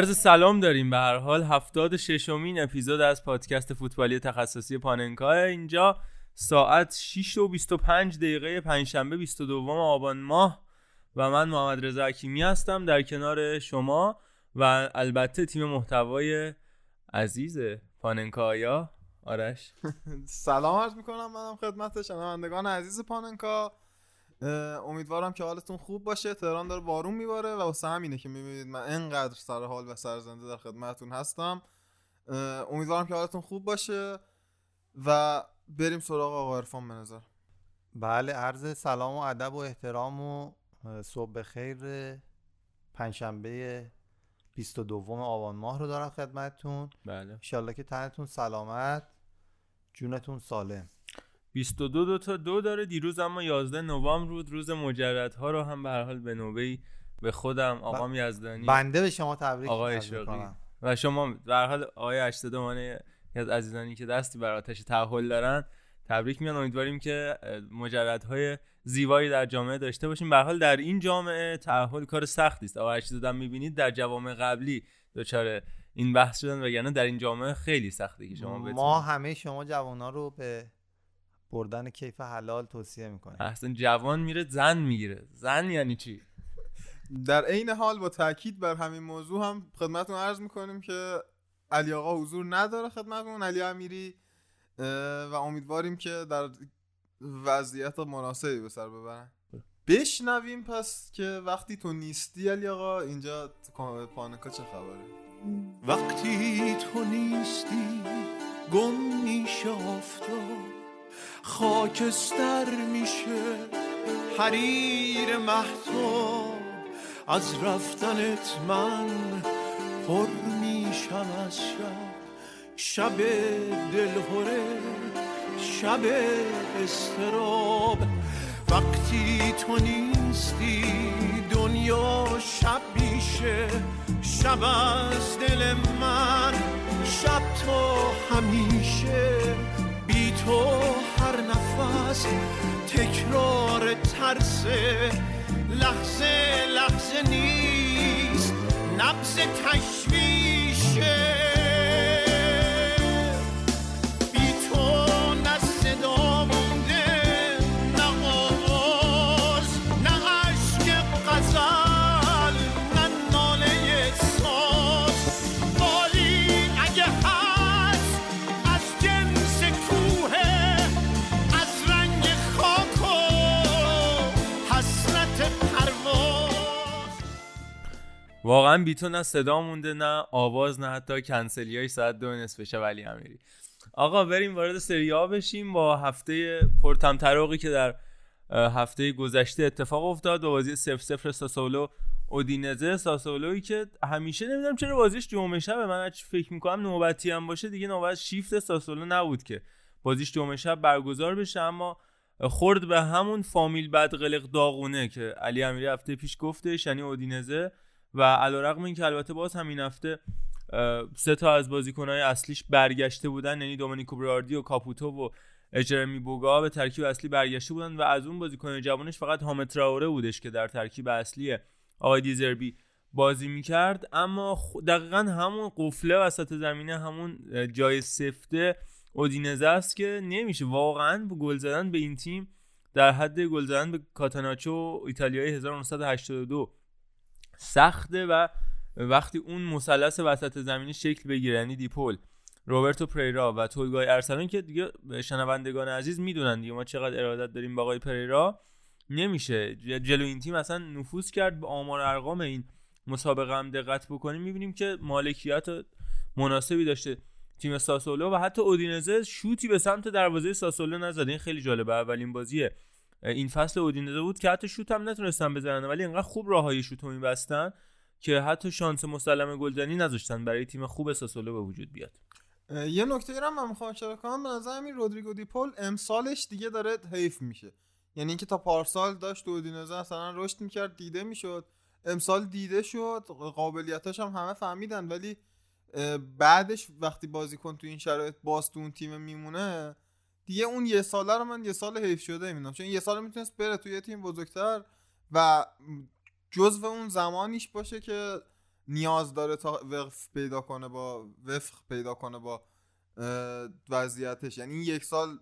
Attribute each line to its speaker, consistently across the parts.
Speaker 1: عرض سلام داریم. به هر حال هفتاد ششمین اپیزود از پادکست فوتبالی تخصصی پاننکا. اینجا ساعت 6 و 25 دقیقه پنجشنبه 22 آبان ماه و من محمد رضا حکیمی هستم در کنار شما و البته تیم محتوای عزیز پاننکایا آرش.
Speaker 2: سلام عرض می‌کنم. منم خدمت شنوندگان عزیز پاننکا. امیدوارم که حالتون خوب باشه. تهران داره بارون میباره و واسه همینه که می‌بینید من انقدر سر حال و سرزنده در خدمتتون هستم. امیدوارم که حالتون خوب باشه و بریم سراغ آقا عرفان به نظر.
Speaker 3: بله عرض سلام و ادب و احترام و صبح خیر پنجشنبه 22 آبان ماه رو دارم خدمتتون.
Speaker 1: بله.
Speaker 3: انشالله که تنتون سلامت جونتون سالم.
Speaker 1: 22 دو تا دو داره دیروز اما 11 نوامبر بود. روز مجردها رو هم به هر حال به نوبه به خودم آقا یزدانی
Speaker 3: بنده به شما تبریک
Speaker 1: آقای اشراقی و شما به هر حال آقای 80 مانه از عزیزانی که دستی بر آتش تحول دارن تبریک میان. امیدواریم که مجردهای زیبایی در جامعه داشته باشیم. به حال در این جامعه تحول کار سختی است. آقا 80 هم می‌بینید در جوامع قبلی دچار این بحث شدن وگرنه در این جامعه خیلی سخته که شما
Speaker 3: ما همه شما جوانا رو به بردن کیف حلال توصیه می‌کنه.
Speaker 1: اصلا جوان میره زن می‌گیره. زن یعنی چی؟
Speaker 2: در عین حال با تاکید بر همین موضوع هم خدمتتون عرض می‌کنیم که علی آقا حضور نداره خدمتتون. علی امیری و امیدواریم که در وضعیت مناسبی به سر ببرن. بشنویم پس که وقتی تو نیستی علی آقا اینجا پانکا چه خبره؟
Speaker 4: وقتی تو نیستی گم میشه افتاد خاکستر میشه. حریر محتاب. از رفتنت من پر میشم از شب. شب دلهوره شب استراب. وقتی تو نیستی دنیا شب میشه. شب از دل من شب تو همیشه. تو هر نفس تکرار ترس. لحظه لحظه نیست. نبز تشویشه.
Speaker 1: واقعا بی تو نه صدا مونده نه آواز نه حتی کنسلی های ساعت دو نصف شب ولی امیری. آقا بریم وارد سری بشیم. با هفته پرتم تراقی که در هفته گذشته اتفاق افتاد با بازی 0 0 ساسولو اودینزه. ساسولوی که همیشه نمی‌دونم چرا بازیش جمعه شب من فکر می‌کنم نوبتی هم باشه دیگه نوبت شیفت ساسولو نبود که بازیش جمعه شب برگزار بشه. اما خورد به همون فامیل بدقلق داغونه که علی امیری هفته پیش گفتش یعنی اودینزه. و علیرغم اینکه البته باز همین هفته سه تا از بازیکنهای اصلیش برگشته بودن یعنی دومینیکو براردی و کاپوتو و جرمی بوگا به ترکیب اصلی برگشته بودن و از اون بازیکن جوانش فقط حامد تراوره بودش که در ترکیب اصلی آقای دیزربی بازی می‌کرد. اما دقیقا همون قفله وسط زمینه همون جای سفته اودینزه است که نمیشه. واقعا به گل زدن به این تیم در حد گل زدن به کاتاناچو ایتالیایی 1982 سخته و وقتی اون مثلث وسط زمینی شکل بگیره یعنی دیپول روبرتو پریرا و تویگای ارسلان که دیگه شنوندگان عزیز می‌دونن دیگه ما چقدر ارادت داریم با آقای پریرا نمیشه. جلو این تیم اصلا نفوذ کرد به آمار ارقام این مسابقه هم دقت بکنیم می‌بینیم که مالکیت مناسبی داشته تیم ساسولو و حتی اودینزه شوتی به سمت دروازه ساسولو نزده این خیلی جالبه اولین بازیه. این فصل اودینزه بود که حتی شوت هم نتونستن بزنن ولی انقدر خوب راههای شوت رو میبستن که حتی شانس مسلم گلزنی نذاشتن برای تیم خوب ساسولو به وجود بیاد.
Speaker 2: یه نکته ای من می‌خوام اشاره کنم. به نظر همین رودریگو دیپول امسالش دیگه داره حیف میشه. یعنی اینکه تا پارسال داشت اودینزه اصلا رشد می‌کرد دیده می‌شد. امسال دیده شد قابلیتاش هم همه فهمیدن ولی بعدش وقتی بازیکن تو این شرایط باز تو اون تیم میمونه دیگه اون یه ساله رو من یه سال حیف شده می‌دونم چون یه سال می‌تونست بره توی یه تیم بزرگتر و جزو اون زمانیش باشه که نیاز داره تا وقف پیدا کنه با وفق پیدا کنه با وضعیتش. یعنی این یک سال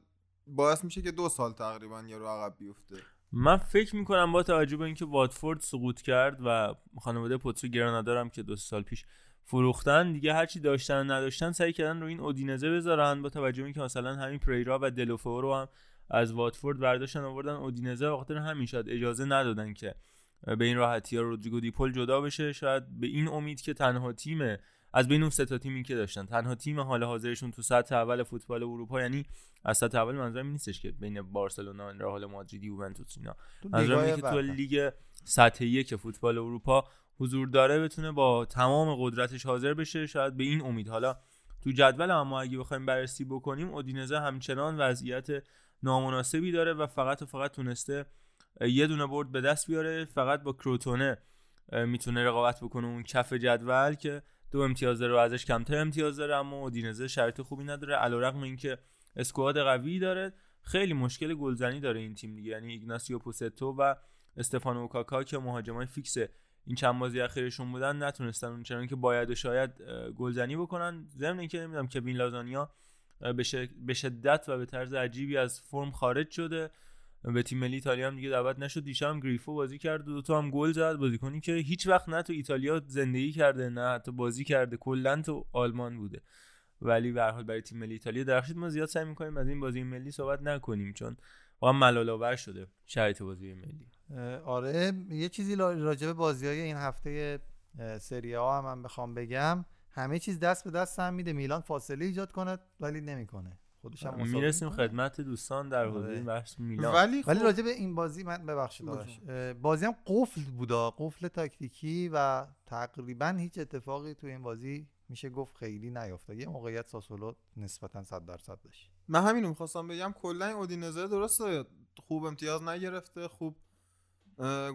Speaker 2: باعث میشه که دو سال تقریبا یه رو عقب بیفته.
Speaker 1: من فکر می‌کنم با توجه به اینکه واتفورد سقوط کرد و خانواده پوتسو گرانادا که دو سال پیش فروختن دیگه هرچی داشتن و نداشتن سعی کردن رو این اودینزه بذارن با توجه اینکه مثلا همین پریرا و دلوفو رو هم از واتفورد برداشتن آوردن اودینزه به خاطر همین شاید اجازه ندادن که به این راحتی ها رودریگو دیپول جدا بشه. شاید به این امید که تنها تیم از بین اون سه تا تیمی که داشتن تنها تیم حال حاضرشون تو سطح اول فوتبال اروپا یعنی از سطح اول منظورم نیستش که بین بارسلونا رئال مادرید یوونتوس اینا. منظورم که تو لیگ سطح یک فوتبال اروپا حضور داره بتونه با تمام قدرتش حاضر بشه شاید به این امید. حالا تو جدول اما اگه بخوایم بررسی بکنیم اودینزه همچنان وضعیت نامناسبی داره و فقط و فقط تونسته یه دونه برد به دست بیاره. فقط با کروتونه می‌تونه رقابت بکنه اون کف جدول که دو امتیاز داره و ازش کمتر امتیاز داره اما اودینزه شرط خوبی نداره. علیرغم اینکه اسکواد قوی داره خیلی مشکل گلزنی داره این تیم دیگه. یعنی ایگناسیو پوستو و استفانو اوکاکا که مهاجمای فیکس این چند بازی اخیرشون بودن نتونستن چنان که باید و شاید گلزنی بکنن. ضمن اینکه نمی‌دونم که بین لازانیا به شدت و به طرز عجیبی از فرم خارج شده. به تیم ملی ایتالیا هم دیگه دعوت نشد. دیشب گریفو بازی کرد دو تا هم گل زد. بازیکنی که هیچ وقت نه تو ایتالیا زندگی کرده نه حتی بازی کرده. کلا تو آلمان بوده. ولی به حال برای تیم ملی ایتالیا درخشید. ما زیاد سعی می‌کنیم از این بازی ملی صحبت نکنیم چون واقعا ملال شده شرایط بازی ملی.
Speaker 3: آره. یه چیزی راجع به بازی های این هفته سری ها هم من بخوام بگم. همه چیز دست به دست هم میده. میلان فاصله ایجاد کنه ولی نمی‌کنه. خودش هم
Speaker 1: می‌رسیم خدمت دوستان در حوزه این بحث میلان.
Speaker 3: ولی, ولی راجع به این بازی من ببخشید بازی هم قفل بودا. قفل تاکتیکی و تقریبا هیچ اتفاقی تو این بازی میشه گفت خیلی نیافتاد یه موقعیت ساسولو نسبتا 100 درصد داشت
Speaker 2: من همینو می‌خواستم بگم. کلا اودینزه درسته. خوب امتیاز نگرفته. خوب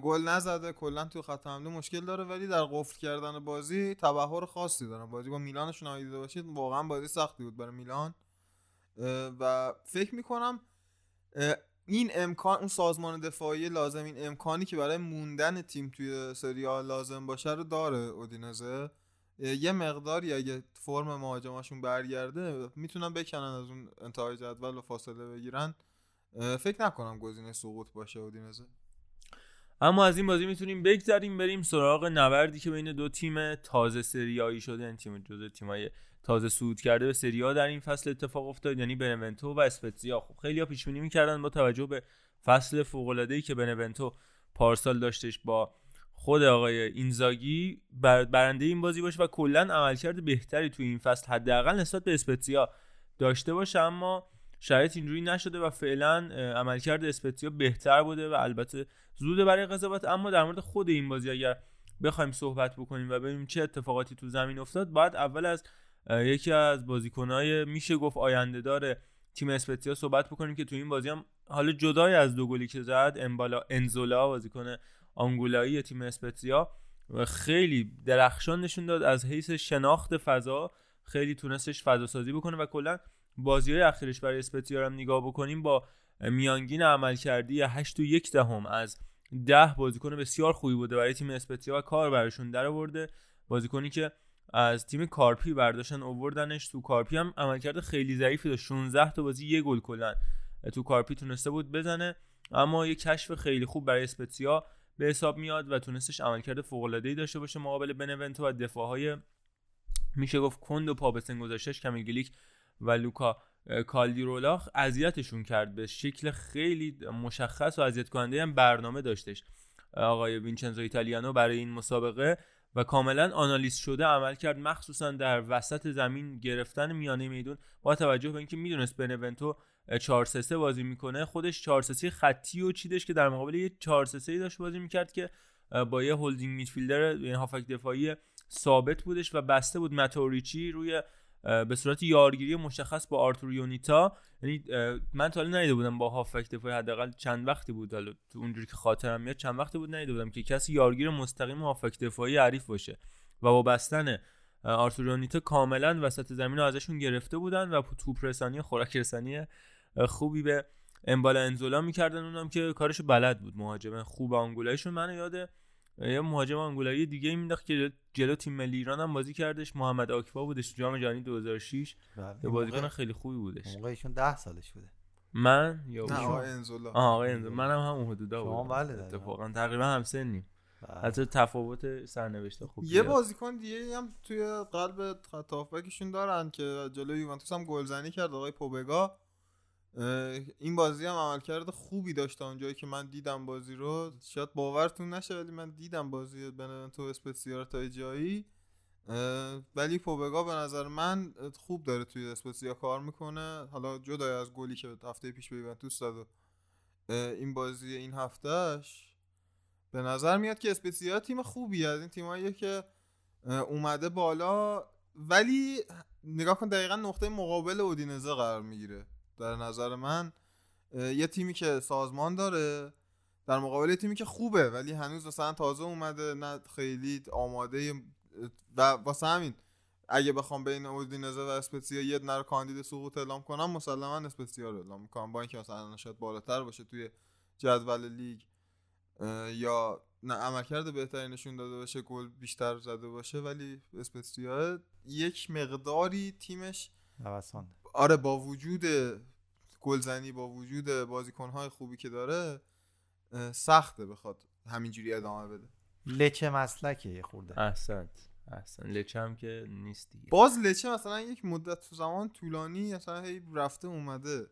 Speaker 2: گل نزده کلا تو خط حمله مشکل داره ولی در قفل کردن بازی تبهر خاصی داره بازی با میلانشون آیده باشید واقعا بازی سختی بود برای میلان. و فکر می‌کنم این امکان اون سازمان دفاعی لازم این امکانی که برای موندن تیم توی سری لازم باشه رو داره اودینزه. یه مقداری اگه فرم مهاجماشون برگرده می‌تونن بکنن از اون انتهای جدول و فاصله بگیرن. فکر نکنم گزینه سقوط باشه اودینزه.
Speaker 1: اما از این بازی می‌تونیم بگذریم بریم سراغ نبردی که بین دو تیم تازه سریایی شده این تیم جزء تیمای تازه صعود کرده به سریا در این فصل اتفاق افتاد یعنی بنونتو و اسپتزیا. خب خیلی پیش بینی می‌کردن با توجه به فصل فوق العاده ای که بنونتو پارسال داشتش با خود آقای اینزاگی. برنده این بازی باشه و کلا عملکرد بهتری توی این فصل حداقل نسبت به اسپتزیا داشته باشه اما شاید اینجوری نشده و فعلا عملکرد اسپتزیا بهتر بوده و البته زوده برای قضاوت. اما در مورد خود این بازی اگر بخوایم صحبت بکنیم و ببینیم چه اتفاقاتی تو زمین افتاد باید اول از یکی از بازیکنهای میشه گفت آینده داره تیم اسپتزیا صحبت بکنیم که تو این بازی هم حالا جدای از دو گلی که زد امبالا انزولا بازیکن آنگولایی تیم اسپتزیا خیلی درخشان نشون داد از حیث شناخت فضا. خیلی تونستش فضا سازی بکنه و کلا بازی های اخیرش برای اسپتزیا هم نگاه بکنیم با میانگین عمل کردی 8 و یک دهم از ده بازیکن بسیار خوبی بوده برای تیم اسپتزیا و کار براشون در آورده بازیکنی که از تیم کارپی برداشتن اووردنش تو کارپی هم عملکرد خیلی ضعیفی داشت. 16 تا بازی یه گل کلا تو کارپی تونسته بود بزنه اما یه کشف خیلی خوب برای اسپتزیا به حساب میاد و تونستش عملکرد فوق العاده داشته باشه مقابل بنونتو و دفاعهای میشه گفت کند و پا گذاشتش کمیل گلیک و لوکا کالدیرولا اذیتشون کرد به شکل خیلی مشخص و اذیت کننده هم برنامه داشتش. آقای وینچنزو ایتالیانو برای این مسابقه و کاملا آنالیز شده عمل کرد مخصوصا در وسط زمین گرفتن میانه میدون. با توجه به اینکه می‌دونست بنونتو 4 3 بازی می‌کنه خودش 4 3 خطی و چیدش که در مقابل یه 4 3 داشت بازی می‌کرد که با یه هولدینگ میدفیلدر یعنی هافک دفاعی ثابت بودش و بسته بود. ماتوریچی روی به صورت یارگیری مشخص با آرتور یونیتا. یعنی من تا حالا ندیده بودم با هافک دفاعی حداقل چند وقتی بود. حالا تو اونجوری که خاطرم میاد چند وقتی بود ندیده بودم که کسی یارگیر مستقیم هافک دفاعی عریف باشه. و با بستن آرتور یونیتا کاملا وسط زمین رو ازشون گرفته بودن و توپ رسانی خوراک رسانی خوبی به امبالا انزولا می‌کردن. اونم که کارش بلد بود مهاجم. خوب آنگولایشون منو یاده. یه مهاجم آنگولایی دیگه مینداخت که جلو تیم ملی ایران هم بازی کردش. محمد آکفا بودش جام جهانی 2006
Speaker 3: بله.
Speaker 1: یه بازیکن خیلی خوبی بودش.
Speaker 3: موقع ایشون 10 سالش بوده.
Speaker 1: من یا
Speaker 2: نه؟ آقا انزولا.
Speaker 1: آه آقای انزولا. منم هم اون حدودا
Speaker 3: شما
Speaker 1: بودم.
Speaker 3: بله.
Speaker 1: اتفاقا. تقریبا هم سنیم
Speaker 3: بله.
Speaker 1: حتی تفاوت سرنوشت خوب
Speaker 2: یه بازیکن دیگه هم توی قلب خط هافبکشون دارن که جلوی یوونتوس هم گلزنی کرد آقای پوبگا. این بازی هم عملکرد خوبی داشت تا اونجایی که من دیدم بازی رو. شاید باورتون نشه ولی من دیدم بازی بنونتو اسپتسیا تا جایی ولی پوبگا به نظر من خوب داره توی اسپتسیا کار می‌کنه. حالا جدای از گلی که هفته پیش به یوونتوس داد این بازی این هفتهش به نظر میاد که اسپتسیا تیم خوبی از این تیماییه که اومده بالا. ولی نگاه کن دقیقا نقطه مقابل اودینزه قرار می‌گیره. در نظر من یه تیمی که سازمان داره در مقابل تیمی که خوبه ولی هنوز مثلا تازه اومده نه خیلی آماده و واسه همین اگه بخوام بین اودینزه و اسپتسیا یه نر کاندید سقوط اعلام کنم مسلما اسپتسیا رو اعلام می‌کنم. با اینکه مثلا شاید بالاتر باشه توی جدول لیگ یا نه عملکرد بهتری نشون داده باشه گل بیشتر زده باشه ولی اسپتسیا یک مقداری تیمش
Speaker 3: نوسان.
Speaker 2: آره با وجود گلزنی با وجود بازیکنهای خوبی که داره سخته بخواد همینجوری ادامه بده.
Speaker 3: لچه مسلکه یه خورده.
Speaker 1: احسنت احسن لچه هم که نیست دیگه.
Speaker 2: باز لچه مثلا یک مدت تو زمان طولانی مثلا هی رفته اومده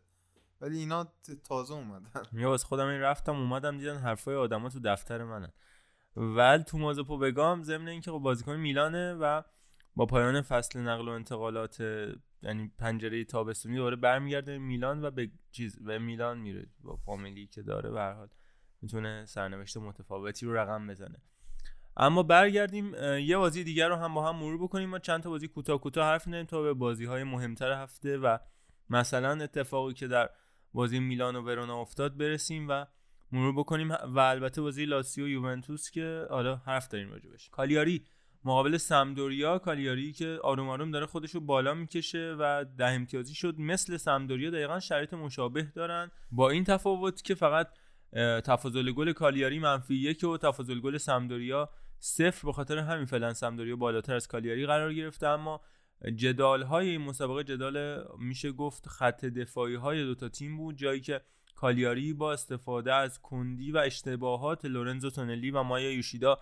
Speaker 2: ولی اینا تازه اومدن.
Speaker 1: یا واسه خودم این رفتم اومدم دیدن حرفای آدما تو دفتر منن. ول تو مازپو بگام ضمن اینکه خب بازیکن میلانه و با پایان فصل نقل و انتقالات یعنی پنجره تابستونی دوباره برمیگرده میلان و به چیز به میلان میره با فامیلی که داره به حال می‌تونه سرنوشت متفاوتی رو رقم بزنه. اما برگردیم یه بازی دیگر رو هم با هم مرور بکنیم. ما چند تا بازی کوتاه کوتاه حرف نیم تا به بازی های مهمتر هفته و مثلا اتفاقی که در بازی میلان و ورونا افتاد برسیم و مرور بکنیم. و البته بازی لاسیو یوونتوس که حالا حرف داریم راجبش کالیاری مقابل سمدوریا کالیاری که آروم آروم داره خودش رو بالا می‌کشه و ده امتیازی شد. مثل سمدوریا دقیقا شرایط مشابه دارن. با این تفاوت که فقط تفاضل گل کالیاری منفی یک و تفاضل گل سمدوریا صفر به خاطر همین فعلا سمدوریا بالاتر از کالیاری قرار گرفته. اما جدال های این مسابقه جدال میشه گفت خط دفاعی های دوتا تیم بود. جایی که کالیاری با استفاده از کندی و اشتباهات لورنزو تونلی و مایا یوشیدا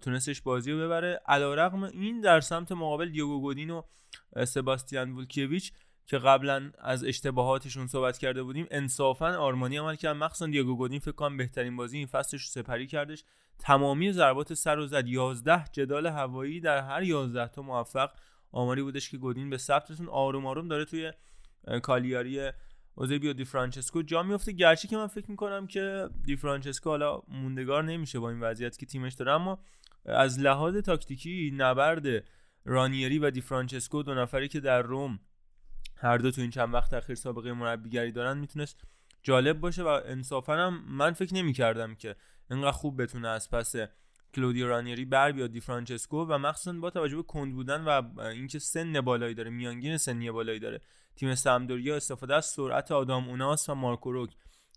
Speaker 1: تونستش بازی رو ببره. علیرغم این در سمت مقابل دیوگو گودین و سباستیان وولکیویچ که قبلا از اشتباهاتشون صحبت کرده بودیم انصافا آرمانی عمل کرد مخصوصا دیوگو گودین فکر کنم بهترین بازی این فصلش سپری کردش. تمامی ضربات سر و زد. 11 جدال هوایی در هر 11 تا موفق آماری بودش که گودین به ثبتتون آروم آروم داره توی کالیاری اوزیبیو دی فرانچسکو. جا میفته. گرچه که من فکر می‌کنم که دی فرانچسکو حالا موندگار نمیشه با این وضعیت که تیمش داره اما از لحاظ تاکتیکی نبرد رانیری و دی فرانچسکو دو نفری که در روم هر دو تو این چند وقت اخیر سابقه مربیگری دارن می‌تونست جالب باشه و انصافا هم من فکر نمی‌کردم که انقدر خوب بتونه از پس کلودیو رانیری بر بیاد دی فرانچسکو و مخصوصا با توجه به کند بودن و اینکه سن بالایی داره میانگین سنی بالایی داره تیم سمدوریا استفاده از سرعت آدام اوناس و مارکو روک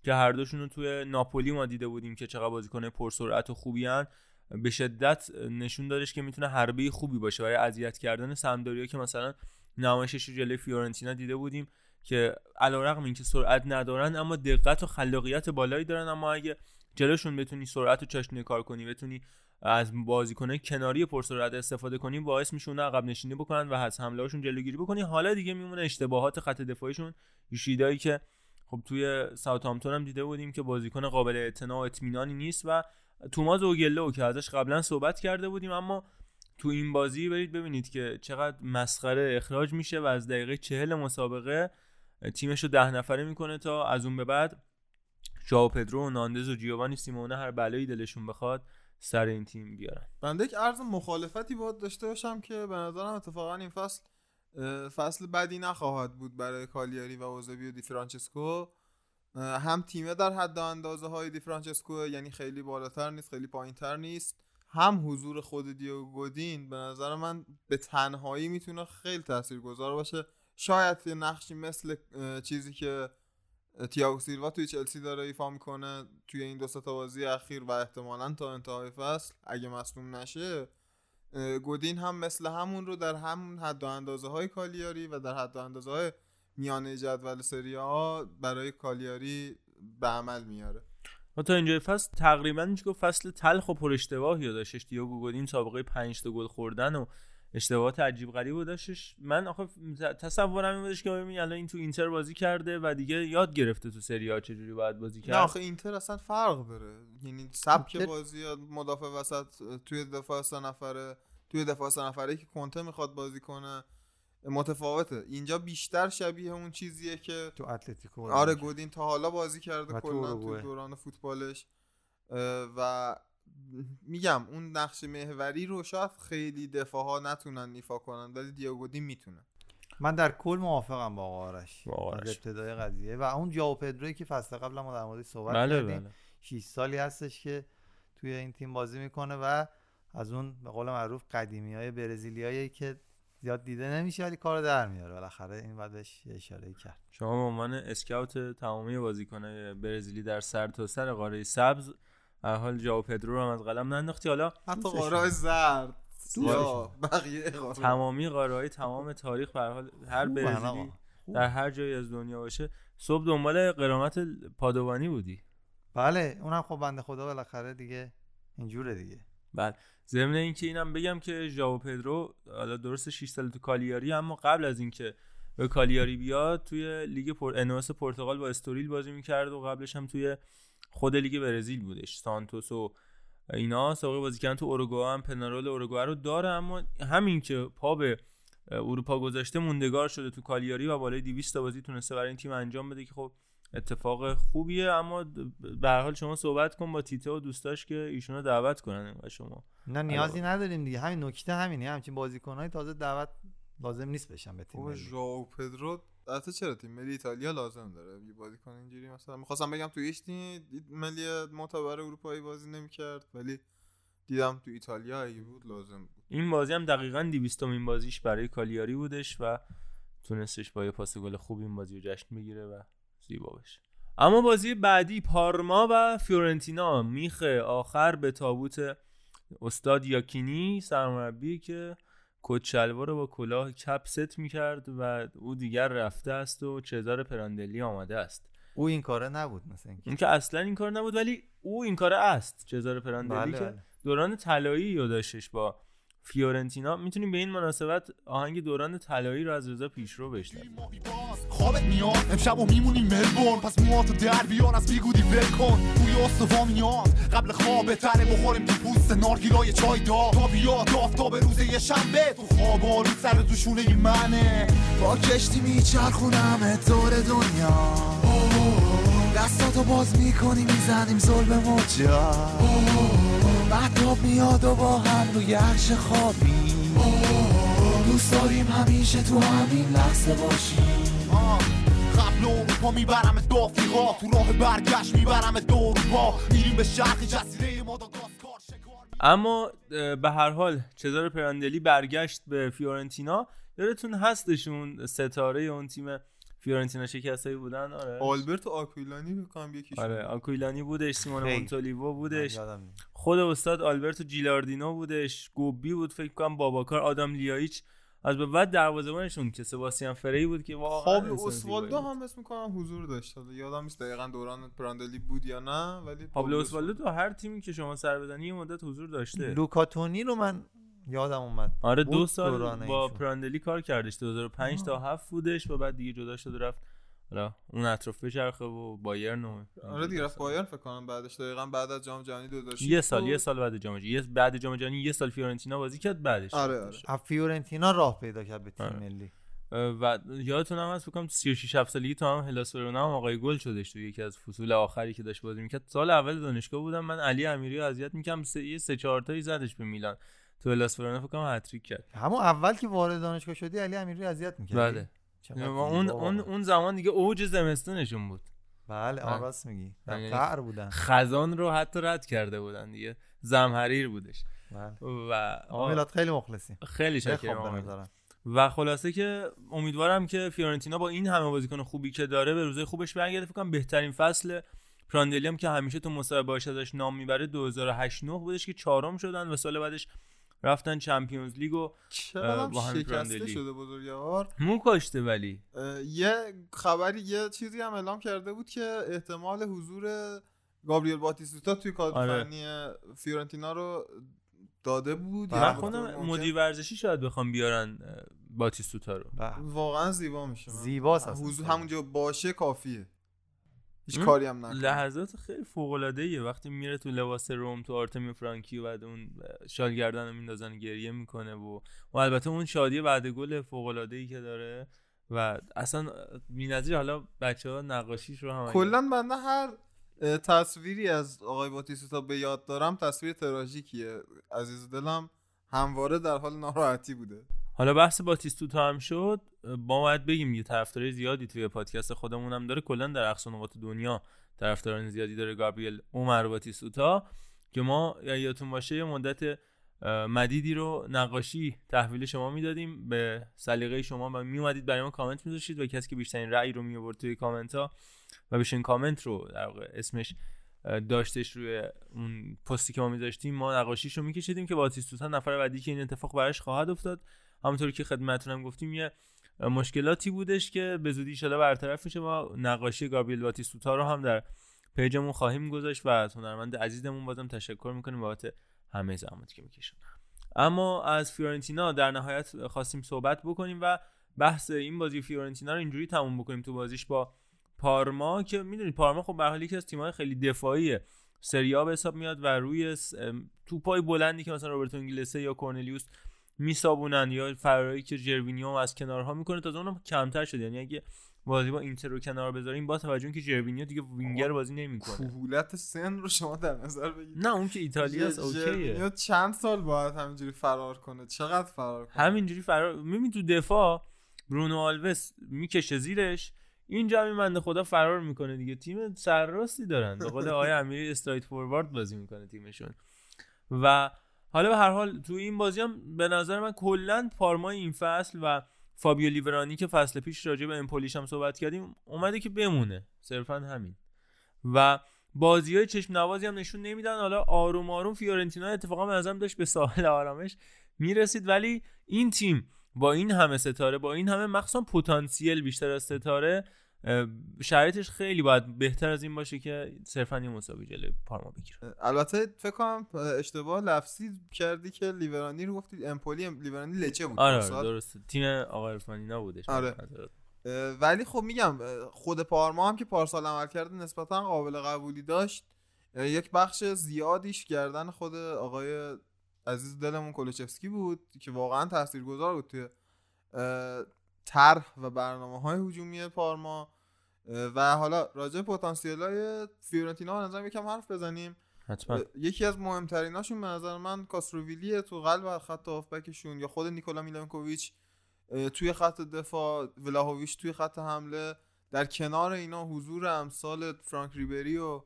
Speaker 1: که هر دوشون رو توی ناپولی ما دیده بودیم که چقدر بازیکن پرسرعت و خوبی هن. به شدت نشون دادش که می‌تونه حربه خوبی باشه برای اذیت کردن سمدوریا که مثلا نمایشش جلوی فیورنتینا دیده بودیم که علیرغم اینکه سرعت ندارن اما دقت و خلاقیت بالایی دارن اما اگه جلوشون بتونی سرعت و چاشنی کار کنی بتونی از بازیکنه کناری پرسرعت استفاده کنی باعث میشه اون عقب نشینی بکنن و از حمله هاشون جلوگیری بکنی حالا دیگه میمونه اشتباهات خط دفاعیشون. یوشیدایی که خب توی ساوثهامپتون هم دیده بودیم که بازیکن قابل اعتنا و اطمینانی نیست و توماز اوگلو که ازش قبلا صحبت کرده بودیم اما تو این بازی برید ببینید که چقدر مسخره اخراج میشه و از دقیقه چهل مسابقه تیمش رو ده نفره می‌کنه تا از اون به بعد ژائو پدرو و ناندز و جیوانی سیمونه هر بلایی دلشون بخواد سر این تیم بیارن.
Speaker 2: بنده یک عرض مخالفتی باید داشته باشم که به نظرم اتفاقا این فصل فصل بدی نخواهد بود برای کالیاری و اوزبی و دی فرانچسکو. هم تیمه در حد اندازه های دی فرانچسکو یعنی خیلی بالاتر نیست خیلی پایین تر نیست. هم حضور خود دیو گودین به نظر من به تنهایی می‌تونه خیلی تاثیرگذار باشه. شاید یه نقشی مثل چیزی که تییاگو سیلوا توی چلسی داره ایفا می‌کنه. توی این دو تا بازی اخیر و احتمالا تا انتهای فصل اگه مصدوم نشه گودین هم مثل همون رو در همون حد و اندازه های کالیاری و در حد و اندازه های میانه جدول سری ها برای کالیاری به عمل میاره.
Speaker 1: و تا اینجای فصل تقریبا میشه فصل تلخ و پر اشتباهی داشتش دیوگو گودین سابقه 5 تا گل خوردن و اشتباهات عجیب غریب داشتش من آخه تصورم این بودش که ببین الان این تو اینتر بازی کرده و دیگه یاد گرفته تو سری ها چجوری باید بازی
Speaker 2: نه
Speaker 1: کرد.
Speaker 2: آخه اینتر اصلا فرق داره. یعنی سبک
Speaker 3: اینتر-
Speaker 2: بازی یا مدافع وسط توی دفاع سه نفره توی دفاع سه نفره که کنته می‌خواد بازی کنه متفاوته. اینجا بیشتر شبیه اون چیزیه که
Speaker 3: تو اتلتیکو
Speaker 2: آره گودین تا حالا بازی کرده کلا تو. دوران فوتبالش. و میگم اون نقش محوری رو شاید خیلی دفاع ها نتونن ایفا کنن ولی دیاگودین می‌تونه.
Speaker 3: من در کل موافقم با آقا آرش. از
Speaker 1: آرش.
Speaker 3: ابتدای قضیه. و اون جاو پدروی که فصل قبل ما در موردش صحبت
Speaker 1: بله
Speaker 3: کردیم
Speaker 1: بله.
Speaker 3: 6 سالی هستش که توی این تیم بازی می‌کنه و از اون به قول معروف قدیمی های برزیلیایی که زیاد دیده نمیشه ولی کار در میاره. بالاخره این بعدش یه اشاره کرد.
Speaker 1: شما به عنوان اسکاوت تمامی بازیکن‌های برزیلی در سر تا سر قاره سبز هر حال ژائو پدرو رو هم از قلم ننداختی. حالا
Speaker 2: حتی قاره زرد یا. بقیه قاره
Speaker 1: تمامی قاره های تمام تاریخ به هر حال هر برزیلی. در هر جایی از دنیا باشه. صبح دنبال غرامت پادوانی بودی.
Speaker 3: بله اونم خب بنده خدا بالاخره دیگه اینجوره دیگه.
Speaker 1: بله. ضمن اینکه اینم بگم که ژائو پدرو حالا درست 6 سال تو کالیاری اما قبل از اینکه به کالیاری بیاد توی لیگ پر... انوس پرتغال با استوریل بازی می‌کرد و قبلش هم توی خود لیگ برزیل بودش. سانتوس و اینا سابقه بازی کردن تو اوروگوئه هم پنارول اوروگوئه رو داره اما همین که پا به اروپا گذاشته موندگار شده تو کالیاری و بالای 200 تا بازی تونسته برای این تیم انجام بده که خب اتفاق خوبیه. اما به هر حال شما صحبت کن با تیته و دوستاش که ایشونو دعوت کنن و شما.
Speaker 3: نه نیازی نداریم دیگه. همین نکته همینه. همچین بازیکنهای تازه دعوت لازم نیست بشن به تیم.
Speaker 2: ژائو پدرو البته چرا تیم ملی ایتالیا لازم داره؟ یه بازیکن اینجوری مثلا می‌خواستم بگم تو هیچ تیم ملی معتبر اروپایی بازی نمی‌کرد ولی دیدم تو ایتالیا اگه بود لازم بود.
Speaker 1: این بازی هم دقیقا 200 این بازیش برای کالیاری بودش و تونستش با یه پاس گل خوب این بازی رو جشن بگیره و زیبا بشه. اما بازی بعدی پارما و فیورنتینا. میخ آخر به تابوت استاد یاکینی سرمربی که رو با کلاه کپ ست می‌کرد و او دیگر رفته است و چزار پراندلی آمده است.
Speaker 3: او این کاره نبود مثلا اینکه.
Speaker 1: این که اصلا این کار نبود ولی او این کار است. چزار پراندلی
Speaker 3: بله،
Speaker 1: که
Speaker 3: بله.
Speaker 1: دوران طلایی رو داشتش با فیورنتینا. می‌تونیم به این مناسبت آهنگ دوران طلایی رو از رضا پیشرو بشنویم.
Speaker 5: خوابت میاد. امشب و میمونی ملبورن. پس موهاتو در بیار از بیگودی ول کن. بوی استوا میاد. قبل خواب بهتره بخوریم تو پوست نارگیلای چای دا. تا بیاد آفتاب روز یه شنبه تو خواب آلو سر دوشونه منه. با کشتی میچرخونم دور دنیا. دستاتو باز می‌کنی می‌زنیم ظلم موجا محتاب میاد و با هم روی عرش خوابی دوست داریم همیشه تو همین لحظه باشیم. قبل اروپا می‌برم دو آفریقا تو راه برگشت می‌برم دو اروپا. میریم به شرق جزیره ماداگاسکار. شکار
Speaker 1: اما به هر حال چزار پراندلی برگشت به فیورنتینا. یادتون هستشون ستاره اون تیم فیورنتینا شکستایی بودن؟ آره.
Speaker 2: آلبرتو آکویلانی بکنم یکیش
Speaker 1: آره آکویلانی بودش سیمون
Speaker 3: من
Speaker 1: بودش. خود استاد آلبرتو جیلاردینو بودش. گوبی بود فکر کنم باباکار. آدم لیایچ. از به بعد دروازه‌بانشون که سباستیان فری بود که واقعا زیبایی بود.
Speaker 2: هم اسم می‌کنم حضور داشت یادم نیست دقیقا دوران پراندلی بود یا نه ولی
Speaker 1: پابلو اسوالدو تو هر تیمی که شما سر بزنی یه مدت حضور داشته
Speaker 3: لوکاتونی رو من یادم اومد
Speaker 1: آره دو سال با
Speaker 3: ایشون.
Speaker 1: پراندلی کار کردش 2005 تا 7 بودش و بعد دیگه جدا شد و رفت حالا اون اطراف بچرخه و بایرن و
Speaker 2: آره دیگه رفت بایرن فکر کنم بعدش. دقیقا بعد از جام جهانی 2006
Speaker 1: یه سال
Speaker 2: بود.
Speaker 1: یه سال بعد جام جهانی. یه بعد جام جهانی یه سال فیورنتینا بازی کرد بعدش
Speaker 2: آره،.
Speaker 3: از فیورنتینا راه پیدا کرد به تیم
Speaker 1: آره.
Speaker 3: ملی.
Speaker 1: و یادتون هم هست بکنم 36 7 سالگی تو هم هلاس ورونا هم آقای گل شدش تو یکی از فصول آخری که داشت بازی می‌کرد. سال اول دانشگاه بودم من علی امیری اذیت می‌کردم. سه یه سه چهار تایی زدش به میلان. تو هلاس ورونا فکر کنم هتریک کرد.
Speaker 3: همون اول که وارد دانشگاه شدی علی امیری اذیت می‌کرد
Speaker 1: بله. اون اون اون زمان دیگه اوج زمستونشون بود.
Speaker 3: بله. آن راست میگی. در
Speaker 1: یعنی
Speaker 3: قهر بودن.
Speaker 1: خزان رو حتی رد کرده بودن دیگه. زمحریر بودش.
Speaker 3: بله.
Speaker 1: و
Speaker 3: آقا میلاد خیلی مخلصیم
Speaker 1: خیلی.
Speaker 3: نظرم.
Speaker 1: و خلاصه که امیدوارم که فیورنتینا با این همه بازیکن خوبی که داره به روزای خوبش برگرده. فکر کنم بهترین فصل پراندلی هم که همیشه تو مسابقه باش ازش نام می‌بره 2008 9 بودش که چهارم شدن و سال بعدش رفتن Champions League و با
Speaker 2: شکسته
Speaker 1: پراندلی.
Speaker 2: شده بزرگوار
Speaker 1: مو کاشته ولی
Speaker 2: یه خبری یه چیزی هم اعلام کرده بود که احتمال حضور گابریل باتیستوتا توی کادر
Speaker 1: آره.
Speaker 2: فنی فیورنتینا رو داده بود.
Speaker 1: من
Speaker 2: یا
Speaker 1: خودم مدیر ورزشی شاید بخوام بیارن باتیستوتا رو
Speaker 3: بله.
Speaker 2: واقعا زیبا میشه. حضور همونجا باشه کافیه هیچ؟ کاری هم نکنه.
Speaker 1: لحظات خیلی فوق العاده ایه وقتی میره تو لباس روم تو آرتمی فرانکی و بعد اون شالگردن رو میندازن گریه می‌کنه و و البته اون شادی بعد گل فوق العاده ای که داره و اصلا بی‌نظیر حالا بچه ها نقاشیش رو هم
Speaker 2: کلا بنده هر تصویری از آقای باتیستوتا به یاد دارم تصویر تراژیکیه. عزیز دلم همواره در حال ناراحتی بوده.
Speaker 1: حالا بحث باتیستوتا هم شد با باید بگیم یه طرفدارای زیادی توی پادکست خودمون هم داره. کلا در اقصا نقاط دنیا طرفداران زیادی داره گابریل اومر باتیستوتا که ما یادتون باشه یه مدت مدیدی رو نقاشی تحویل شما می‌دادیم. به سلیقه شما و میومدید برای ما کامنت میذاشتید و کسی که بیشترین رأی رو می آورد توی کامنت ها و بیشترین کامنت رو در واقع اسمش داشتش روی اون پستی که ما میذاشتیم ما نقاشیش رو میکشیدیم که باتیستوتا نفر بعدی که این اتفاق براش خواهد افتاد. همونطور که خدمتتونم گفتیم یه مشکلاتی بودش که به زودی شده برطرف میشه. ما نقاشی گابریل باتیستوتا رو هم در پیجمون خواهیم گذاشت و از هنرمند عزیزمون بازم تشکر می‌کنیم بابت همه زحماتی که می‌کشن اما از فیورنتینا در نهایت خواستیم صحبت بکنیم و بحث این بازی فیورنتینا رو اینجوری تموم بکنیم تو بازیش با پارما که می‌دونید پارما خب به حال یکی از تیم‌های خیلی دفاعیه سریا به حساب میاد و روی توپای بلندی که مثلا روبرتو انگلسه یا کورنلیوس میسابونن یا فراری که جروینیو از کنارها می‌کنه تا اونم کمتر شده. یعنی اگه بازی با اینتر رو کنار بذاریم با توجه که جروینیو دیگه وینگر بازی نمی‌کنه.
Speaker 2: کهولت سن رو شما در نظر بگیرید.
Speaker 1: نه اون که ایتالیاست OK
Speaker 2: یه. ژروینیو چند سال باید همینجوری فرار کنه؟ چقدر فرار کنه؟
Speaker 1: همینجوری فرار میبین تو دفاع برونو آلوز می‌کشه زیرش اینجا همین بنده خدا فرار می‌کنه دیگه. تیم سرراستی دارن. به قول آقای امیری straightforward بازی می‌کنه تیمشون. و حالا به هر حال تو این بازی هم به نظر من کلا پارما این فصل و فابیو لیورانی که فصل پیش راجع به امپولیش هم صحبت کردیم اومده که بمونه. صرفا همین. و بازی های چشم نوازی هم نشون نمیدن. حالا آروم آروم فیورنتینا اتفاقا به نظرم داشت به ساحل آرامش می‌رسید. ولی این تیم با این همه ستاره با این همه مخصوصا پتانسیل بیشتر از ستاره شرایطش خیلی باید بهتر از این باشه که صرفا یه مساوی جلوی پارما بگیره.
Speaker 2: البته فکر کنم اشتباه لفظی کردی که لیورانی رو گفتید امپولی لیورانی لچه بود.
Speaker 1: آره. آره درسته. تیم آقای عرفانی نبودش.
Speaker 2: آره. ولی خب میگم خود پارما هم که پارسال عمل کرده نسبتا قابل قبولی داشت. یک بخش زیادیش گردن خود آقای عزیز دلمون کولوچفسکی بود که واقعا تاثیرگذار بود توی طرح و برنامه های هجومی پارما. و حالا راجع پتانسیل های فیورنتینا به نظرم یکم حرف بزنیم.
Speaker 1: حتما.
Speaker 2: یکی از مهمتریناشون به نظر من کاستروویلیه تو قلب خط هافبکشون یا خود نیکولا میلانکوویچ توی خط دفاع ولاهویچ توی خط حمله. در کنار اینا حضور امثال فرانک ریبری و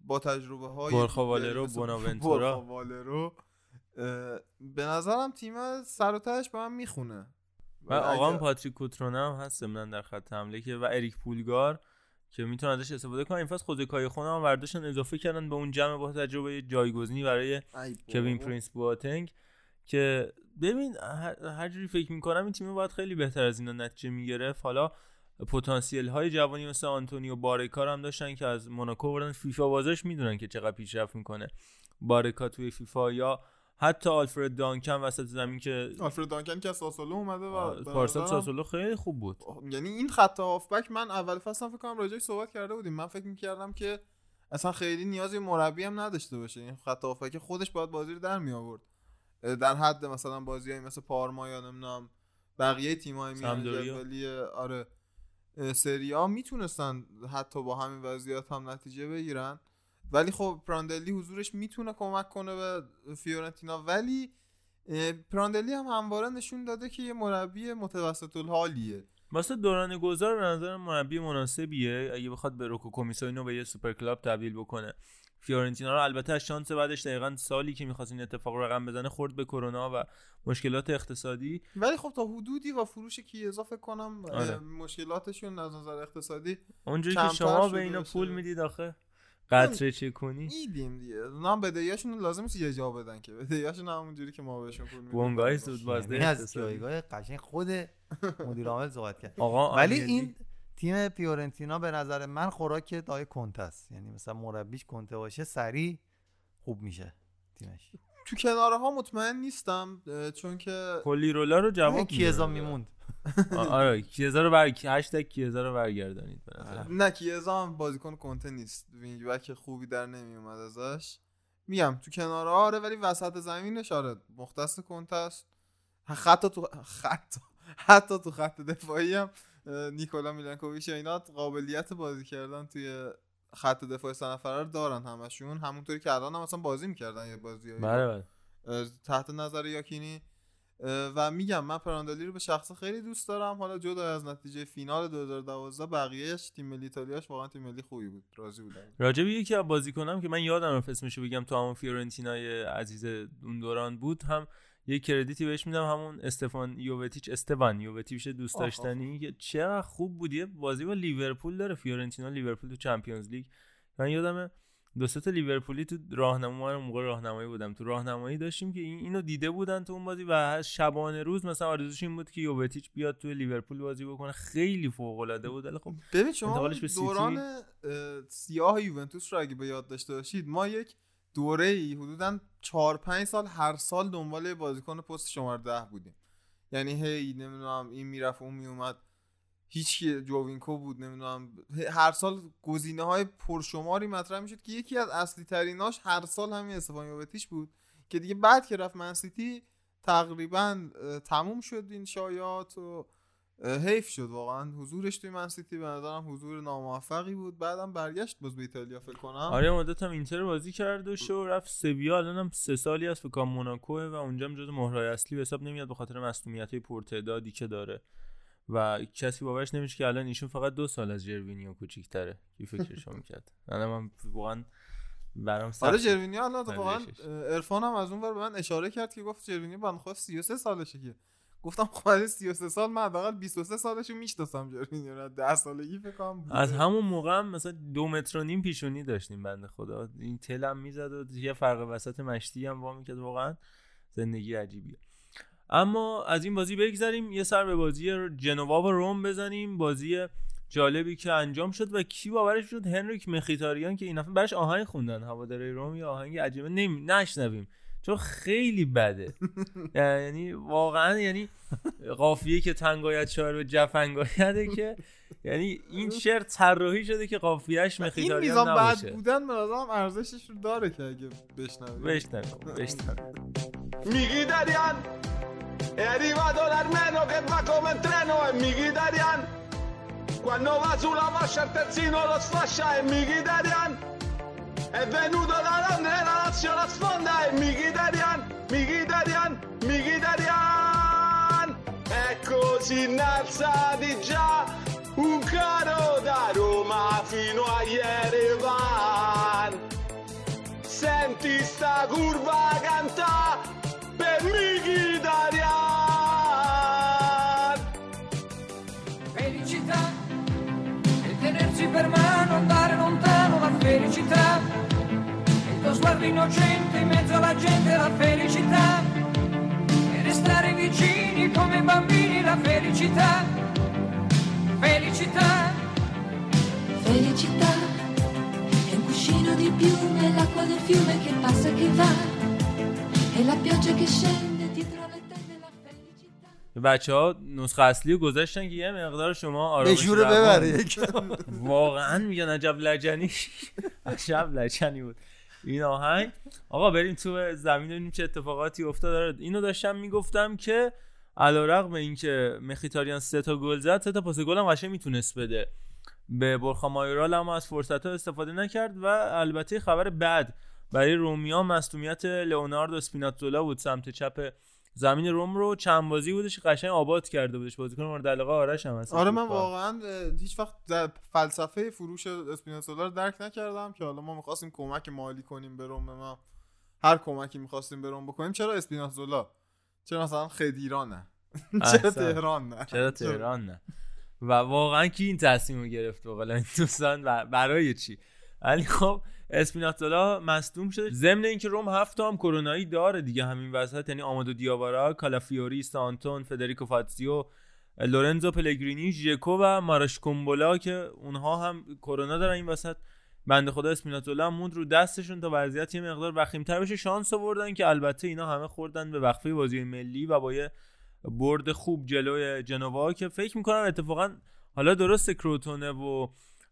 Speaker 2: با تجربه های
Speaker 1: بورخا والرو، بوناونتورا.
Speaker 2: والرو به نظرم تیم سر و تهش به من می‌خونه.
Speaker 1: و آقام پاتریک کوترونه هم هست ضمن در خط حمله که و اریک پولگار که می‌تونن ازش استفاده کنن. این فصل خود کای خونه هم ورداشتن اضافه کردن به اون جمع با تجربه جایگزینی برای کوین پرینس بواتنگ که ببین هر هر جوری فکر می‌کنم این تیم باید خیلی بهتر از اینا نتیجه می‌گرفت. حالا پتانسیل های جوانی مثل آنتونیو بارکا رو هم داشتن که از موناکو بردن. فیفا بازاش می‌دونن که چقدر پیشرفت می‌کنه. بارکا توی فیفا یا حتی آلفرد دانکن وسط زمین که
Speaker 2: آلفرد دانکن که ساسولو اومده و
Speaker 1: پارسال
Speaker 2: نظرم-
Speaker 1: ساسولو خیلی خوب بود.
Speaker 2: یعنی این خط هافبک من اول فصل فکر کنم راجعش صحبت کرده بودیم. من فکر می‌کردم که اصلا خیلی نیازی به مربی هم نداشته باشه. این خط هافبک خودش باید بازی رو در می آورد در حد مثلا بازی مثل پارما یا نمی‌دونم بقیه تیم‌های میان. جدولی آره سری آ می‌تونستن حتی با همین وضعیت هم نتیجه بگیرن. ولی خب پراندلی حضورش می‌تونه کمک کنه به فیورنتینا. ولی پراندلی هم همواره نشون داده که یه مربی متوسط الحالیه
Speaker 1: واسه دوران گذار به نظر مربی مناسبیه. اگه بخواد به روکو کومیساینو به یه super club تبدیل بکنه. فیورنتینا رو البته از شانس بعدش دقیقا سالی که می‌خواست این اتفاق رو رقم بزنه خورد به کرونا و مشکلات اقتصادی.
Speaker 2: ولی خب تا حدودی و فروش کیزا فکر کنم
Speaker 1: آره.
Speaker 2: مشکلاتشون از نظر اقتصادی
Speaker 1: اونجوری که شما به اینا. پول می‌دید آخه. قطره چه کنی
Speaker 2: میدیم دیگه. اونا هم بدهیاشون لازم نیست یه جا بدن که. بدهیاشون همونجوری که ما بهشون پول میدیم.
Speaker 1: بونگای سود بازده
Speaker 3: یعنی از. جایگاه قشنگ خود مدیر عامل صحبت کرد.
Speaker 1: آقا
Speaker 3: ولی. این تیم فیورنتینا به نظر من خوراک دای کنته است. یعنی مثلا مربیش کنته باشه سریع خوب میشه تیمش.
Speaker 2: تو کناره ها مطمئن نیستم چون که
Speaker 1: کلی رولا رو جواب
Speaker 3: کیزا
Speaker 1: میدن.
Speaker 3: میموند.
Speaker 1: آره کیزا رو بر هشتگ کیزا رو برگردانید به نظر
Speaker 2: نه کیزا هم بازیکن کنته نیست. wing back خوبی در نمی اومد ازش. میگم تو کناره آره ولی وسط زمینش آره مختص کنته است. خط تو خط حتی تو خط دفاعی هم نیکولا میلانکوویچ و اینا قابلیت بازی کردن توی خط دفاع سه نفره رو دارن همشون. همونطوری که الان هم مثلا بازی می‌کردن یه بازی
Speaker 1: بله بله.
Speaker 2: تحت نظر یاکینی. و میگم من پراندالی رو به شخص خیلی دوست دارم. حالا جدا از نتیجه فینال 2012 بقیهش تیم ملی ایتالیاش واقعا تیم ملی خوبی بود. راضی بودم.
Speaker 1: راجع به یکی از بازیکنام که من یادم رفت اسمشو بگم تو همون فیورنتینای عزیز اون دوران بود هم یه credit ی بهش میدم همون استفان یووتیچ استوان یووتیچ دوست. داشتنی که چقدر خوب بود. یه بازی با لیورپول داره. فیورنتینا لیورپول تو Champions League. من یادمه دو تا لیورپولی تو راهنمایی من اون موقع راهنمایی بودم. تو راهنمایی داشتیم که این اینو دیده بودن تو اون بازی و شبانه روز مثلا آرزوش این بود که یووتیچ بیاد تو لیورپول بازی بکنه. خیلی فوق العاده بود. ولی خب
Speaker 2: ببین شما. دوران اه، سیاه یوونتوس رو اگه به یاد داشته باشید ما یک دوره ای حدودا 4 5 سال هر سال دنبال بازیکن پست شماره 10 بودیم. یعنی هی نمی‌دونم این می‌رفت اون میومد هیچ کی- جووینکو بود نمی‌دونم. هر سال گزینه های پرشماری مطرح می‌شد که یکی از اصلی تریناش هر سال همین استفان یووتیچ بود که دیگه بعد که رفت منسیتی تقریبا تموم شد این شایعات و حیف شد واقعا. حضورش توی منسیتی به نظرم حضور ناموفقی بود. بعدم برگشت باز به ایتالیا فکر کنم.
Speaker 1: آره مدت هم اینتر بازی کرد و شو رفت سویا. الان هم سه سالی از فکر کنم موناکوه و اونجا هم جز مهره‌های اصلی به حساب نمیاد به خاطر مسئولیت های پرتعدادی که داره. و کسی باورش نمیشه که الان ایشون فقط دو سال از جروینیو کوچیک‌تره. چی فکرشو می‌کرد؟ الان من واقعا برام سخت
Speaker 2: آره. جروینیو الان
Speaker 1: نوشتش.
Speaker 2: عرفان هم از اون ور به من اشاره کرد که گفت جروینیو بنده خدا 33 سالشه که. گفتم خب از 33 سال من حداقل 23 سالشو می‌شناسم جروینیو رو 10 سالگی فکر کنم.
Speaker 1: از همون موقع هم مثلا دو متر و نیم پیشونی داشتیم بنده خدا. این تلم می‌زد و یه فرق وسط مشتی هم وا می‌کرد. واقعا زندگی عجیبیه. اما از این بازی بگذریم یه سر به بازی جنوا و روم بزنیم. بازی جالبی که انجام شد و کی باورش شد؟ هنریک مخیتاریان که این دفعه براش آهنگ خوندن. هواداری روم یا آهنگ عجیبه. نمی... نشنویم. چون خیلی بده. یعنی واقعا یعنی قافیه که تنگایت شاعر به جفنگایده که یعنی این شعر طراحی شده که قافیهش
Speaker 2: این
Speaker 1: مخیتاریان
Speaker 2: میزان
Speaker 1: نباشه.
Speaker 2: بعد بودن به ارزشش رو داره که اگه بشنوید
Speaker 1: بشنویم. بشنویم.
Speaker 4: Mkhitaryan è arrivato l'armeno che va come un treno e Mkhitaryan quando va sulla fascia il terzino lo sfascia e Mkhitaryan è venuto da Londra e la Lazio la sfonda e Mkhitaryan Mkhitaryan Mkhitaryan e così innalzati già un caro da Roma fino a Yerevan Senti sta curva per Mkhitaryan
Speaker 6: Felicità e tenersi per mano, andare lontano, la felicità. E il tuo sguardo innocente in mezzo alla gente, la felicità. E restare stare vicini come bambini la felicità, felicità.
Speaker 7: Felicità di piume, l'acqua del fiume che passa e che va,
Speaker 1: بچه ها نسخه اصلی رو گذاشتن که یه مقدار شما
Speaker 3: به
Speaker 1: آرامش روان-
Speaker 3: ببره.
Speaker 1: واقعا میگن عجب لجنی. عجب لجنی بود. این آهنگ. آقا بریم تو زمین ببینیم چه اتفاقاتی افتاد. اینو داشتم می‌گفتم که علیرغم اینکه مخیتاریان سه تا گل زد سه تا پاس گل هم قشنگ می‌تونست بده. به برخا مایورال اما از فرصت ها استفاده نکرد و البته خبر بعد برای رومیا مصدومیت لئوناردو اسپیناتزولا بود سمت چپ زمین روم رو. چند بازی بودش که قشنگ آباد کرده بودش. بازیکن مورد علاقه آرش هم هست.
Speaker 2: آره من واقعا هیچ وقت در فلسفه فروش اسپیناتزولا رو درک نکردم که حالا ما می‌خواستیم کمک مالی کنیم به روم ما هر کمکی می‌خواستیم به روم بکنیم. چرا اسپیناتزولا چرا مثلا خدیران نه؟ چرا. تهران نه؟
Speaker 1: چرا تهران نه؟ و واقعا کی این تصمیم رو گرفت؟ بقول این دوستان برای چی؟ ولی خب اسپیناتزولا مصدوم شده. ضمن اینکه روم هفت هم کرونایی داره دیگه همین وسط یعنی آمادو دیاوارا کالافیوری سانتون فدریکو فاتسیو لورنزو پلگرینی ژکو و ماراش کومبولا که اونها هم کرونا دارن این وسط. بنده خدا اسپیناتزولا هم موند رو دستشون تا وضعیت یه مقدار وخیم‌تر بشه. شانس آوردن که البته اینا همه خوردن به وقفه بازی ملی و با یه برد خوب جلوی جنوا که فکر می‌کنم اتفاقا حالا درست کروتونه و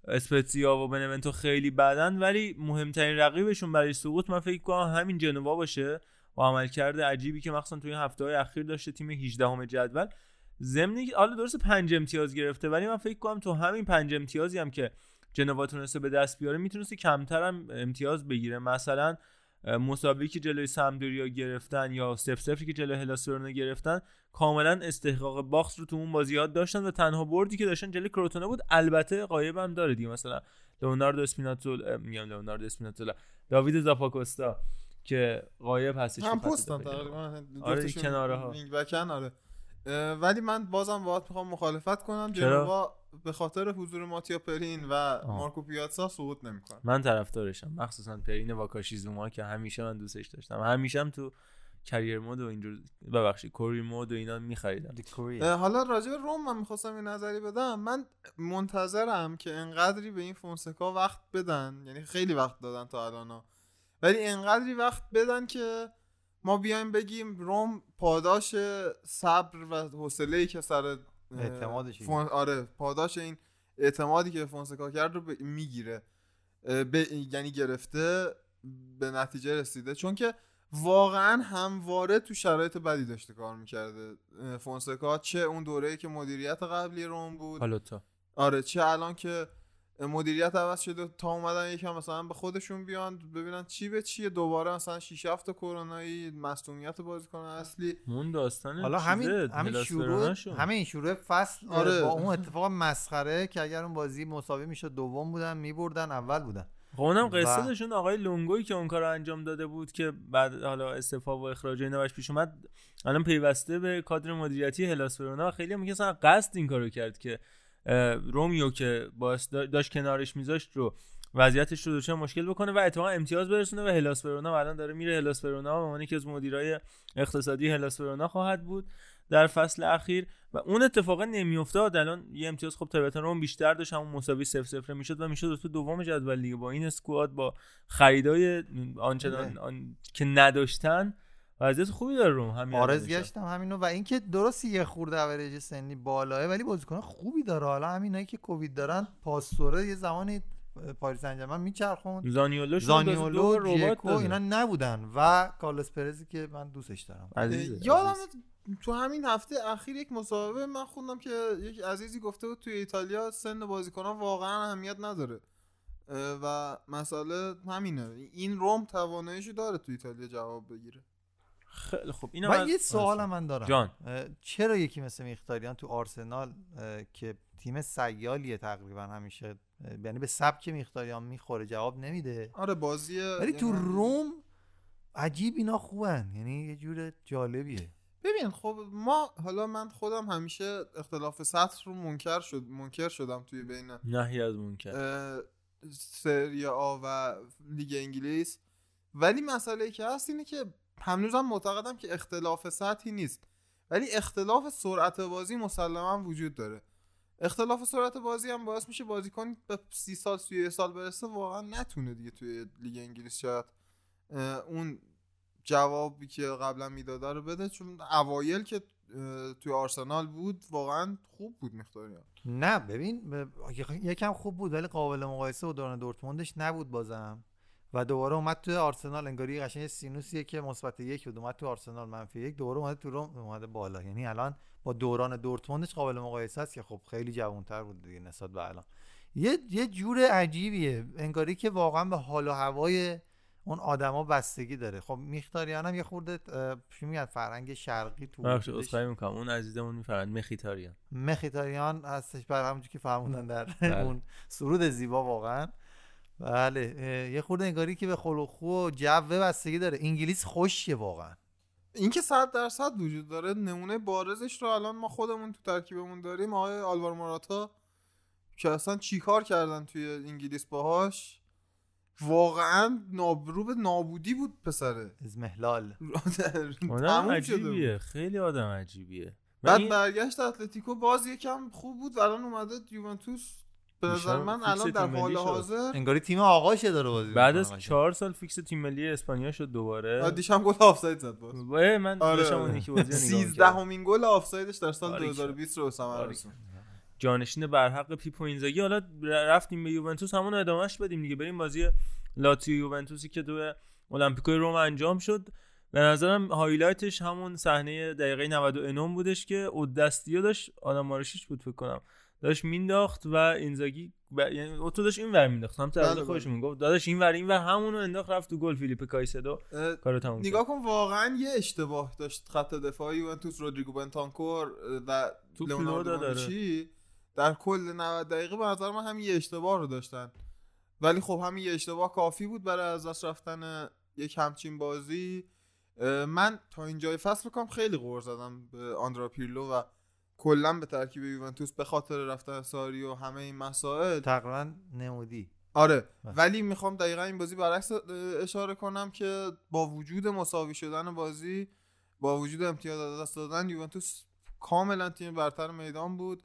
Speaker 1: اسپتزیا و بنونتو خیلی بدن ولی مهمترین رقیبشون برای سقوط من فکر کنم همین جنوا باشه و عملکرد عجیبی که مخصوصا توی هفته های اخیر داشته تیم 18 همه جدول ضمن حالا درست پنج امتیاز گرفته ولی من فکر کنم تو همین پنج امتیازی هم که جنوا تونسته به دست بیاره می‌تونسته کمتر هم امتیاز بگیره. مثلا مساوی که جلوی سمدوریا گرفتن یا سف سفری که جلوی هلاس گرفتن کاملا استحقاق باخت رو تو اون بازیات داشتن و تنها بردی که داشتن جلوی کروتونه بود البته قایب هم داره دیگه مثلا لئوناردو اسپیناتزولا اه، میگم لئوناردو اسپیناتزولا داوید زاپاکوستا که قایب هستش
Speaker 2: هم پستن. تقریبا
Speaker 1: آره، کناره ها.
Speaker 2: آره ولی من بازم باید می‌خوام مخالفت کنم.
Speaker 1: چرا؟
Speaker 2: جنوا به خاطر حضور ماتیا پرین و مارکو پیاتسا سقوط نمی‌کنه.
Speaker 1: من طرفدارشم. مخصوصا پرین واکاشیزوما که همیشه من دوستش داشتم. همیشه هم تو کریر مود و اینجور ببخشید کوری مود و اینا میخریدم.
Speaker 2: حالا راجع به روم من می‌خواستم یه نظری بدم. من منتظرم که انقدری به این فونسکا وقت بدن. یعنی خیلی وقت دادن تا الان ولی انقدری وقت بدن که ما بیایم بگیم روم پاداش صبر و حوصله که سر
Speaker 3: اعتمادش.
Speaker 2: فون... آره پاداش این اعتمادی که فونسکا کرد رو ب- می‌گیره. به... یعنی گرفته به نتیجه رسیده. چون که واقعا همواره تو شرایط بدی داشته کار می‌کرده. فونسکا چه اون دوره که مدیریت قبلی روم بود.
Speaker 1: حالا تا.
Speaker 2: آره چه الان که مدیریت عوض شده تا اومدن یکم مثلا به خودشون بیان ببینن چی به چیه دوباره مثلا 6 7 کرونایی مصونیت بازیکن اصلی
Speaker 1: مون داستانه
Speaker 3: حالا همین همین شروع. همین شروع فصل
Speaker 2: آره.
Speaker 3: آره. با اون اتفاق مسخره که اگر اون بازی مساوی می‌شد دوم بودن میبردن اول بودن
Speaker 1: خب اونم قصه داشون آقای لونگوی که اون کار رو انجام داده بود که بعد حالا استعفا و اخراج اینا براش پیش اومد الان پیوسته به کادر مدیریتی هلاس خیلی اصلا قصد این کارو کرد که رومیو که دا- داشت کنارش میذاشت رو وضعیتش رو دچار مشکل بکنه و اتفاقا امتیاز برسونه به هلاس ورونا و الان داره میره. هلاس ورونا و به عنوان یکی از مدیرای اقتصادی هلاس ورونا خواهد بود در فصل اخیر و اون اتفاقا نمیافتاد. الان یه امتیاز خب طبیعتا روم بیشتر داشت همون مساوی 0 0 می‌شد و می‌شد تو دوم جدول دیگه. با این اسکواد با خریدای آنچنان آن... که نداشتن وضعیت خوبی داره روم همین
Speaker 3: آرز گشتم همینو و اینکه درست یه خورده اوریج سنی بالاه ولی بازیکن خوبی داره. حالا همینایی که کووید دارن پاستوره یه زمانی پاریس سن میچرخوند.
Speaker 1: زانیولو
Speaker 3: زانیولو
Speaker 1: ربات.
Speaker 3: اینا نبودن و کارلوس پرزی که من دوستش دارم.
Speaker 2: یادم. تو همین هفته اخیر یک مصاحبه من خوندم که یک عزیزی گفته بود توی ایتالیا سن بازیکنان واقعا اهمیت نداره. و مسئله همینه. این روم تواناییشو داره تو ایتالیا جواب بگیره.
Speaker 1: خیلی خوب. اینو
Speaker 3: و
Speaker 1: من-
Speaker 3: یه سوال. من دارم.
Speaker 1: جان.
Speaker 3: چرا یکی مثل میختاریان تو آرسنال که تیم سیالیه تقریبا همیشه یعنی به سبک میختاریان می‌خوره جواب نمیده.
Speaker 2: آره بازی
Speaker 3: ولی تو روم عجیب اینا خوبن. یعنی یه جور جالبیه.
Speaker 2: ببین خب ما حالا من خودم همیشه اختلاف سطح رو منکر شد منکر شدم توی بین
Speaker 1: نهی از منکر.
Speaker 2: سری آ و لیگ انگلیس. ولی مسئله که هست اینه که هنوزم معتقدم که اختلاف سطحی نیست. ولی اختلاف سرعت بازی مسلما وجود داره. اختلاف سرعت بازی هم باعث میشه بازیکن به سی سال سی سال برسه واقعا نتونه دیگه توی لیگ انگلیس شاید اون جوابی که قبلا می‌داده رو بده. چون اوایل که توی آرسنال بود واقعا خوب بود مختاریان
Speaker 3: نه ببین ب- یکم خوب بود ولی قابل مقایسه با دوران دورتموندش نبود بازم. و دوباره اومد توی آرسنال انگاری قشنگ یه سینوسیه که مثبت یک بود. اومد توی آرسنال منفی یک دوباره اومده تو روم اومده بالا. یعنی الان با دوران دورتموندش قابل مقایسه است که خب خیلی جوانتر بود دیگه نسبت به الان. یه یه جور عجیبیه. انگاری که واقعا به حال و هوای اون آدما بستگی داره. خب میختاریان هم یه خورده چی میگن فرهنگ شرقی تو
Speaker 1: بخش اصخایی می‌کنم. اون عزیزمون میفرند مخیتاریان.
Speaker 3: مخیتاریان هستش بر همونجور که فرمودن در
Speaker 1: بله.
Speaker 3: اون سرود زیبا واقعا. بله یه خورده انگاری که به خلق و جو بستگی داره. انگلیس خوشیه واقعا.
Speaker 2: این که صد درصد وجود داره نمونه بارزش رو الان ما خودمون تو ترکیبمون داریم. آقای آلوار موراتا که اصلا چیکار کردن توی انگلیس باهاش؟ واقعا نابرو به نابودی بود پسره.
Speaker 3: از محلال
Speaker 1: آدم. عجیبیه خیلی آدم عجیبیه.
Speaker 2: بعد
Speaker 1: این-
Speaker 2: برگشت اتلتیکو باز یکم خوب بود. الان اومده یوونتوس به نظر من
Speaker 1: فیکس
Speaker 2: الان در
Speaker 1: تیم
Speaker 2: حال. حاضر.
Speaker 3: انگاری تیم آقاشه داره بازی
Speaker 1: بعد از. چهار سال فیکس تیم ملی اسپانیا شد دوباره.
Speaker 2: دیشب گل آفساید زد باز.
Speaker 1: من
Speaker 2: آره.
Speaker 1: داشتم اون یکی بازی رو نگاه
Speaker 2: سیزدهمین گل آفسایدش در سال
Speaker 1: باریکلا.
Speaker 2: 2020 رو ثمر
Speaker 1: باریکلا.
Speaker 2: رسوند
Speaker 1: جانشین برحق پیپو اینزاگی. حالا رفتیم به یوونتوس همون رو ادامهش بدیم دیگه. بریم بازی لاتیو یوونتوسی که دو المپیکوی روم انجام شد. به نظرم highlight ش همون صحنه دقیقه 99 بودش که اودستیا داشت. آدام ماروشیچ بود فکر کنم. داشت مینداخت و اینزاگی ب... یعنی اوتو داشت این ور مینداخت. هم
Speaker 2: بله،
Speaker 1: طرف
Speaker 2: بله.
Speaker 1: خودش می‌گفت داداش این ور این ور همونو انداخت رفت تو گل فیلیپ کایسدو. کارو تموم.
Speaker 2: نگاه کن واقعا یه اشتباه داشت خط دفاعی یوونتوس رودریگو بنتانکور و
Speaker 1: توپ
Speaker 2: لئوناردو در کل 90 دقیقه به نظر من هم یه اشتباه رو داشتن. ولی خب همین یه اشتباه کافی بود برای از دست رفتن یک همچین بازی. من تا اینجای فصل کنم خیلی غور زدم به آندرا پیرلو و کلا به ترکیب یوونتوس به خاطر رفتن ساری و همه این مسائل.
Speaker 3: تقریبا نمودی.
Speaker 2: آره
Speaker 3: بله.
Speaker 2: ولی می‌خوام دقیقا این بازی برعکس اشاره کنم که با وجود مساوی شدن بازی با وجود امتیاز از دست دادن یوونتوس کاملا تیم برتر میدان بود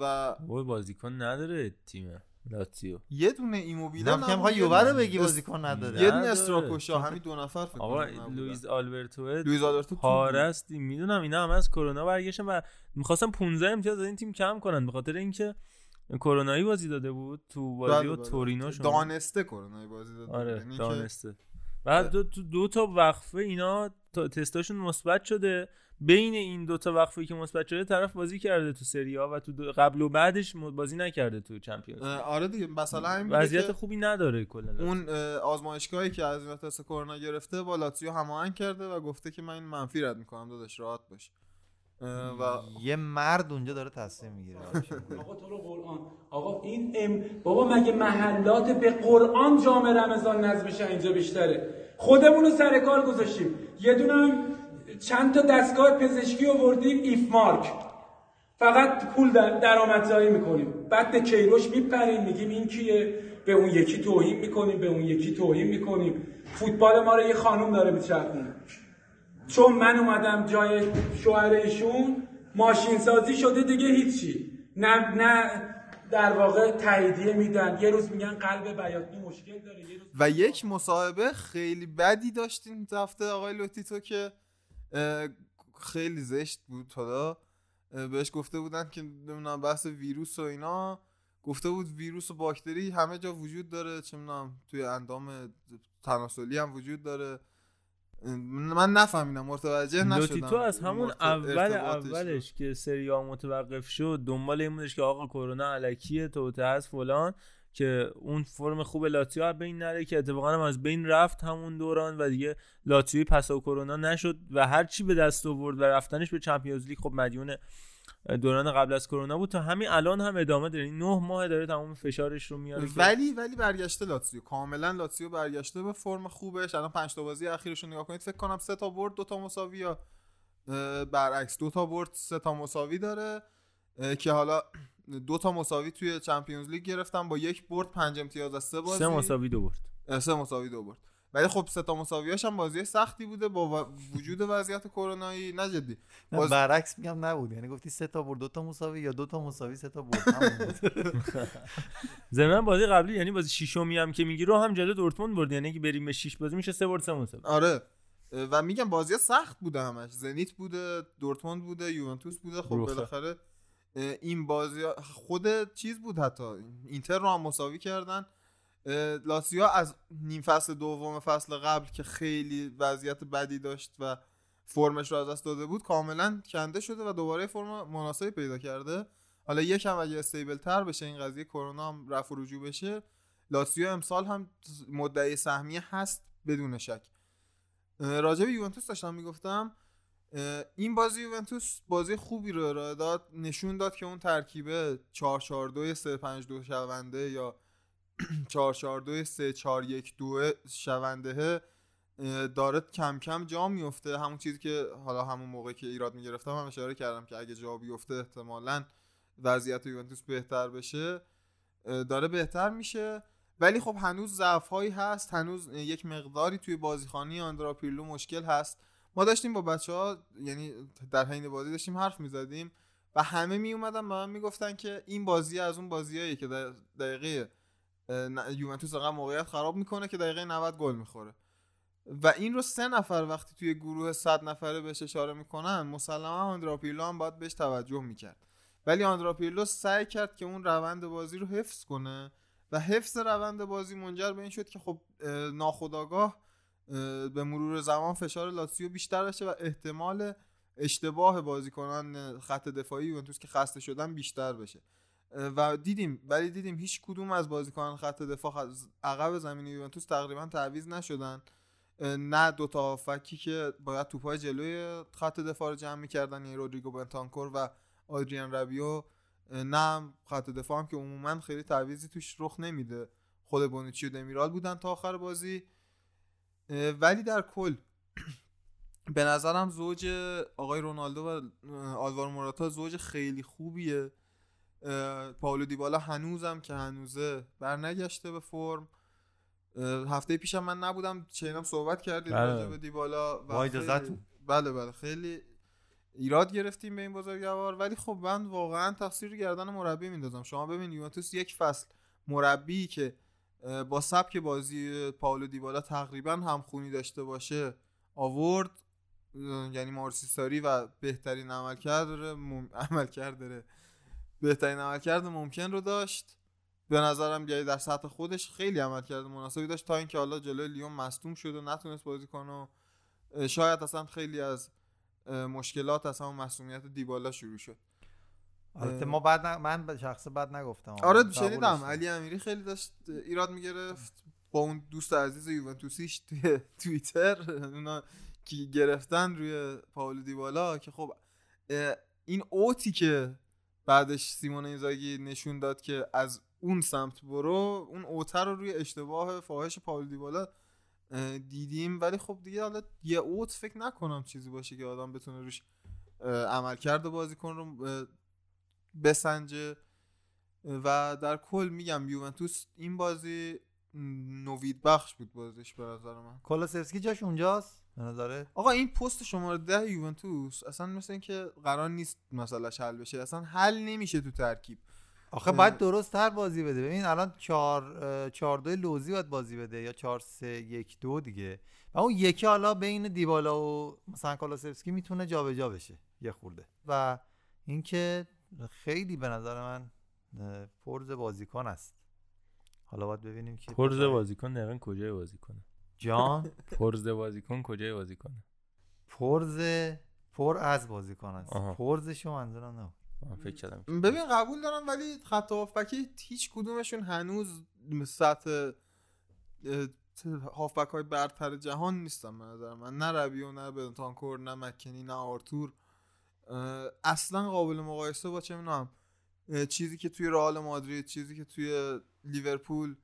Speaker 2: و
Speaker 1: بازیکن نداره تیم لاتیو
Speaker 2: یه دونه ایموبیله
Speaker 3: نه که می‌خوای یووه رو بگی بازیکن نداره.
Speaker 2: یه. دونه استراکوشا همین دو نفر فکر
Speaker 1: آقا. لوئیز آلبرتو.
Speaker 2: لوئیز آلبرتو.
Speaker 1: پارستی می‌دونم اینا هم از کرونا برگشتن و می‌خواستم 15 امتیاز از این تیم کم کنن به خاطر اینکه کرونایی بازی داده بود تو بازی
Speaker 2: بله،
Speaker 1: و
Speaker 2: بله.
Speaker 1: تورینوشون
Speaker 2: دانسته کرونای بازی داد
Speaker 1: آره
Speaker 2: یعنی
Speaker 1: دانسته. بعد دو, تو دو تا وقفه اینا تا تستاشون مثبت شده. بین این دو تا وقفه که مثبت شده طرف بازی کرده تو سری ها و تو دو- قبل و بعدش بازی نکرده تو چمپیونز
Speaker 2: آره دیگه مثلا همین
Speaker 1: وضعیت خوبی نداره کلا.
Speaker 2: اون اه، آزمایشگاهی که از تست کرونا گرفته با لاتزیو هماهنگ کرده و گفته که من این منفی رد می‌کنم داداش راحت باش. و
Speaker 3: یه مرد اونجا داره تصمیم می‌گیره.
Speaker 8: آقا تو رو قرآن. آقا این ام بابا مگه محلات به قرآن جام رمضان نصب بشه اینجا بیشتره؟ خودمون رو سر کار گذاشتیم. یه دونه چند تا دستگاه پزشکی آوردیم ایف مارک. فقط پول در درآمدزایی می‌کنیم. بعد به کیروش میپریم میگیم این کیه؟ به اون یکی توهین می‌کنیم به اون یکی توهین می‌کنیم. فوتبال ما رو یه خانم داره میچرخونه. چون من اومدم جای شوهر ایشون ماشین سازی شده دیگه هیچی. نه نه در واقع تاییدیه میدن. یه روز میگن قلب بیاطنی مشکل داره یه روز
Speaker 2: و یک مصاحبه خیلی بدی داشتیم هفته آقای لوتیتو که خیلی زشت بود. حالا بهش گفته بودن که نمی‌دونم بحث ویروس و اینا. گفته بود ویروس و باکتری همه جا وجود داره. چه می‌دونم توی اندام تناسلی هم وجود داره. من نفهمیدم متوجه نشدم.
Speaker 1: لوتیتو از همون
Speaker 2: مرت-
Speaker 1: اول. اولش که سری متوقف شد دنبال این بودش که آقا کرونا الکیه توطئه هست فلان. که اون فرم خوب لاتیو از بین نره که اتفاقا هم از بین رفت همون دوران و دیگه لاتیوی پسا کرونا نشد و هر چی به دست آورد و رفتنش به چمپیونز لیگ خب مدیون دوران قبل از کرونا بود. تا همین الان هم ادامه داره. این نه ماه داره تمام فشارش رو میاره.
Speaker 2: ولی ولی برگشته لاتسیو کاملا لاتسیو برگشته به فرم خوبش. الان پنج تا بازی اخیرش رو نگاه کنید فکر کنم سه تا برد دو تا مساوی یا برعکس دو تا برد سه تا مساوی داره که حالا دو تا مساوی توی چمپیونز لیگ گرفتن با یک برد پنج امتیاز از سه بازی.
Speaker 1: سه مساوی دو برد.
Speaker 2: سه مساوی دو برد. ولی خب سه تا مساویاش هم بازی سختی بوده با وجود وضعیت کرونایی. نه جدی.
Speaker 3: نه،
Speaker 2: باز-
Speaker 3: برعکس میگم نبود. یعنی گفتی سه تا برد دو تا مساوی یا دو تا مساوی سه تا برد.
Speaker 1: ضمن بازی قبلی یعنی بازی ششمی هم که میگی رو هم جلو دورتموند برد. یعنی که بریم به 6 بازی میشه سه برد سه مساوی.
Speaker 2: آره. و میگم بازی سخت بوده همش. زنیت بوده دورتموند بوده یوونتوس بوده. خب. بالاخره این بازی خود چیز بود حتی؟ اینتر رو هم مساوی کردن. لاتزیو از نیم فصل دوم فصل قبل که خیلی وضعیت بدی داشت و فرمش رو از دست داده بود کاملا کنده شده و دوباره فرم مناسبی پیدا کرده. حالا یکم اگه استیبل تر بشه این قضیه کرونا هم رفع و رجوع بشه لاتزیو امسال هم مدعی سهمیه هست بدون شک. راجع به یوونتوس داشتم می‌گفتم این بازی یوونتوس بازی خوبی رو ارائه داد. نشون داد که اون ترکیبه 4 4 2 3 5 2 شونده یا 4 4 2 3 4 1 2 شونده. داره کم کم جا میفته. همون چیزی که حالا همون موقع که ایراد می‌گرفتم هم اشاره کردم که اگه جا بیفته احتمالاً وضعیت یوونتوس بهتر بشه. داره بهتر میشه. ولی خب هنوز ضعف هست. هنوز یک مقداری توی بازیخانی آندرا پیرلو مشکل هست. ما داشتیم با بچه ها یعنی در حین بازی داشتیم حرف می‌زدیم و همه می اومدن به من می‌گفتن که این بازی از اون بازیایی که در دقیقه یوونتوس انقدر موقعیت خراب می‌کنه که دقیقه 90 گل می‌خوره. و این رو سه نفر وقتی توی گروه 100 نفره بهش اشاره می‌کنن مسلما آندرا پیرلو هم باید بهش توجه می‌کرد. ولی آندرا پیرلو سعی کرد که اون روند بازی رو حفظ کنه و حفظ روند بازی منجر به این شد که خب اه، ناخودآگاه اه، به مرور زمان فشار لاتسیو بیشتر بشه و احتمال اشتباه بازیکنان خط دفاعی یوونتوس که خسته شدن بیشتر بشه. و دیدیم ولی دیدیم هیچ کدوم از بازیکنان خط دفاع عقب زمین یوونتوس تقریبا تعویض نشدن. نه دو تا فکی که باید توپای جلوی خط دفاع رو جمع می‌کردن یعنی رودریگو بنتانکور و آدریان رابیو نه خط دفاع هم که عموما خیلی تعویضی توش رخ نمیده. خود بونوچی و دمیرال بودن تا آخر بازی. ولی در کل به نظرم زوج آقای رونالدو و اه، آلوارو موراتا زوج خیلی خوبیه. پاولو دیبالا هنوزم که هنوزه برنگشته به فرم. هفته پیشم من نبودم چنم صحبت کردید
Speaker 1: بله.
Speaker 2: راجع به دیبالا و خیلی-. بله بله. خیلی ایراد گرفتیم به این بزرگوار ولی خب من واقعا تقصیر رو گردن مربی میندازم. شما ببین یوونتوس یک فصل مربی که با سبک بازی پاولو دیبالا تقریبا همخونی داشته باشه آورد. یعنی مارسیساری و بهترین عملکرد مم... عملکرد داره. بهترین عملکرد ممکن رو داشت. به نظرم یعنی در سطح خودش خیلی عملکرد مناسبی داشت تا اینکه حالا جلوی لیون مصدوم شد و نتونست بازی کنه شاید اصلا خیلی از مشکلات همون مسئولیت دیبالا شروع شد.
Speaker 3: البته. ما بعد ن... من شخص بعد نگفتم
Speaker 2: آره شنیدم. علی امیری خیلی داشت ایراد می‌گرفت با اون دوست عزیز یوونتوسیش توی توییتر اونا که گرفتن روی پاولو دیبالا که خب این اوتی که بعدش سیمون اینزاگی نشون داد که از اون سمت برو اون اوتر رو روی اشتباه فاحش پاولو دیبالا دیدیم ولی خب دیگه حالا یه اوت فکر نکنم چیزی باشه که آدم بتونه روش اه، عملکرد بازیکن رو بسنجه. و در کل میگم یوونتوس این بازی نوید بخش بود بازیش به نظر من.
Speaker 3: کولوسفسکی جاش اونجاست؟ به نظره؟
Speaker 2: آقا این پست شماره ده یوونتوس اصلا مثل اینکه قرار نیست مثلا حل بشه اصلا حل نمیشه تو ترکیب.
Speaker 3: آخه. باید درست تر بازی بده. ببین الان 4 4 2 لوزی باید بازی بده یا 4 3 1 2 دیگه. و اون یکی حالا بین دیبالا و مثلا کولوسفسکی می‌تونه جابجا بشه یه خورده. و اینکه خیلی به نظر من پرز بازیکن است. حالا باید ببینیم که
Speaker 1: پرز بازیکن دقیقا کجای بازی کنه
Speaker 3: جان؟
Speaker 1: پرز بازیکن کجای بازی کنه
Speaker 3: پرز پر از بازیکن است.
Speaker 1: آها.
Speaker 3: پرزشو منظورم نه
Speaker 1: من فکر کردم
Speaker 2: ببین قبول دارم ولی خط هافبکی هیچ کدومشون هنوز سطح هافبک های برتر جهان نیستن به نظر من. نه ربیو نه بنتانکور نه مکنی نه آرتور. اصلا قابل مقایسه با چه می‌دونم چیزی که توی رئال مادرید چیزی که توی لیورپول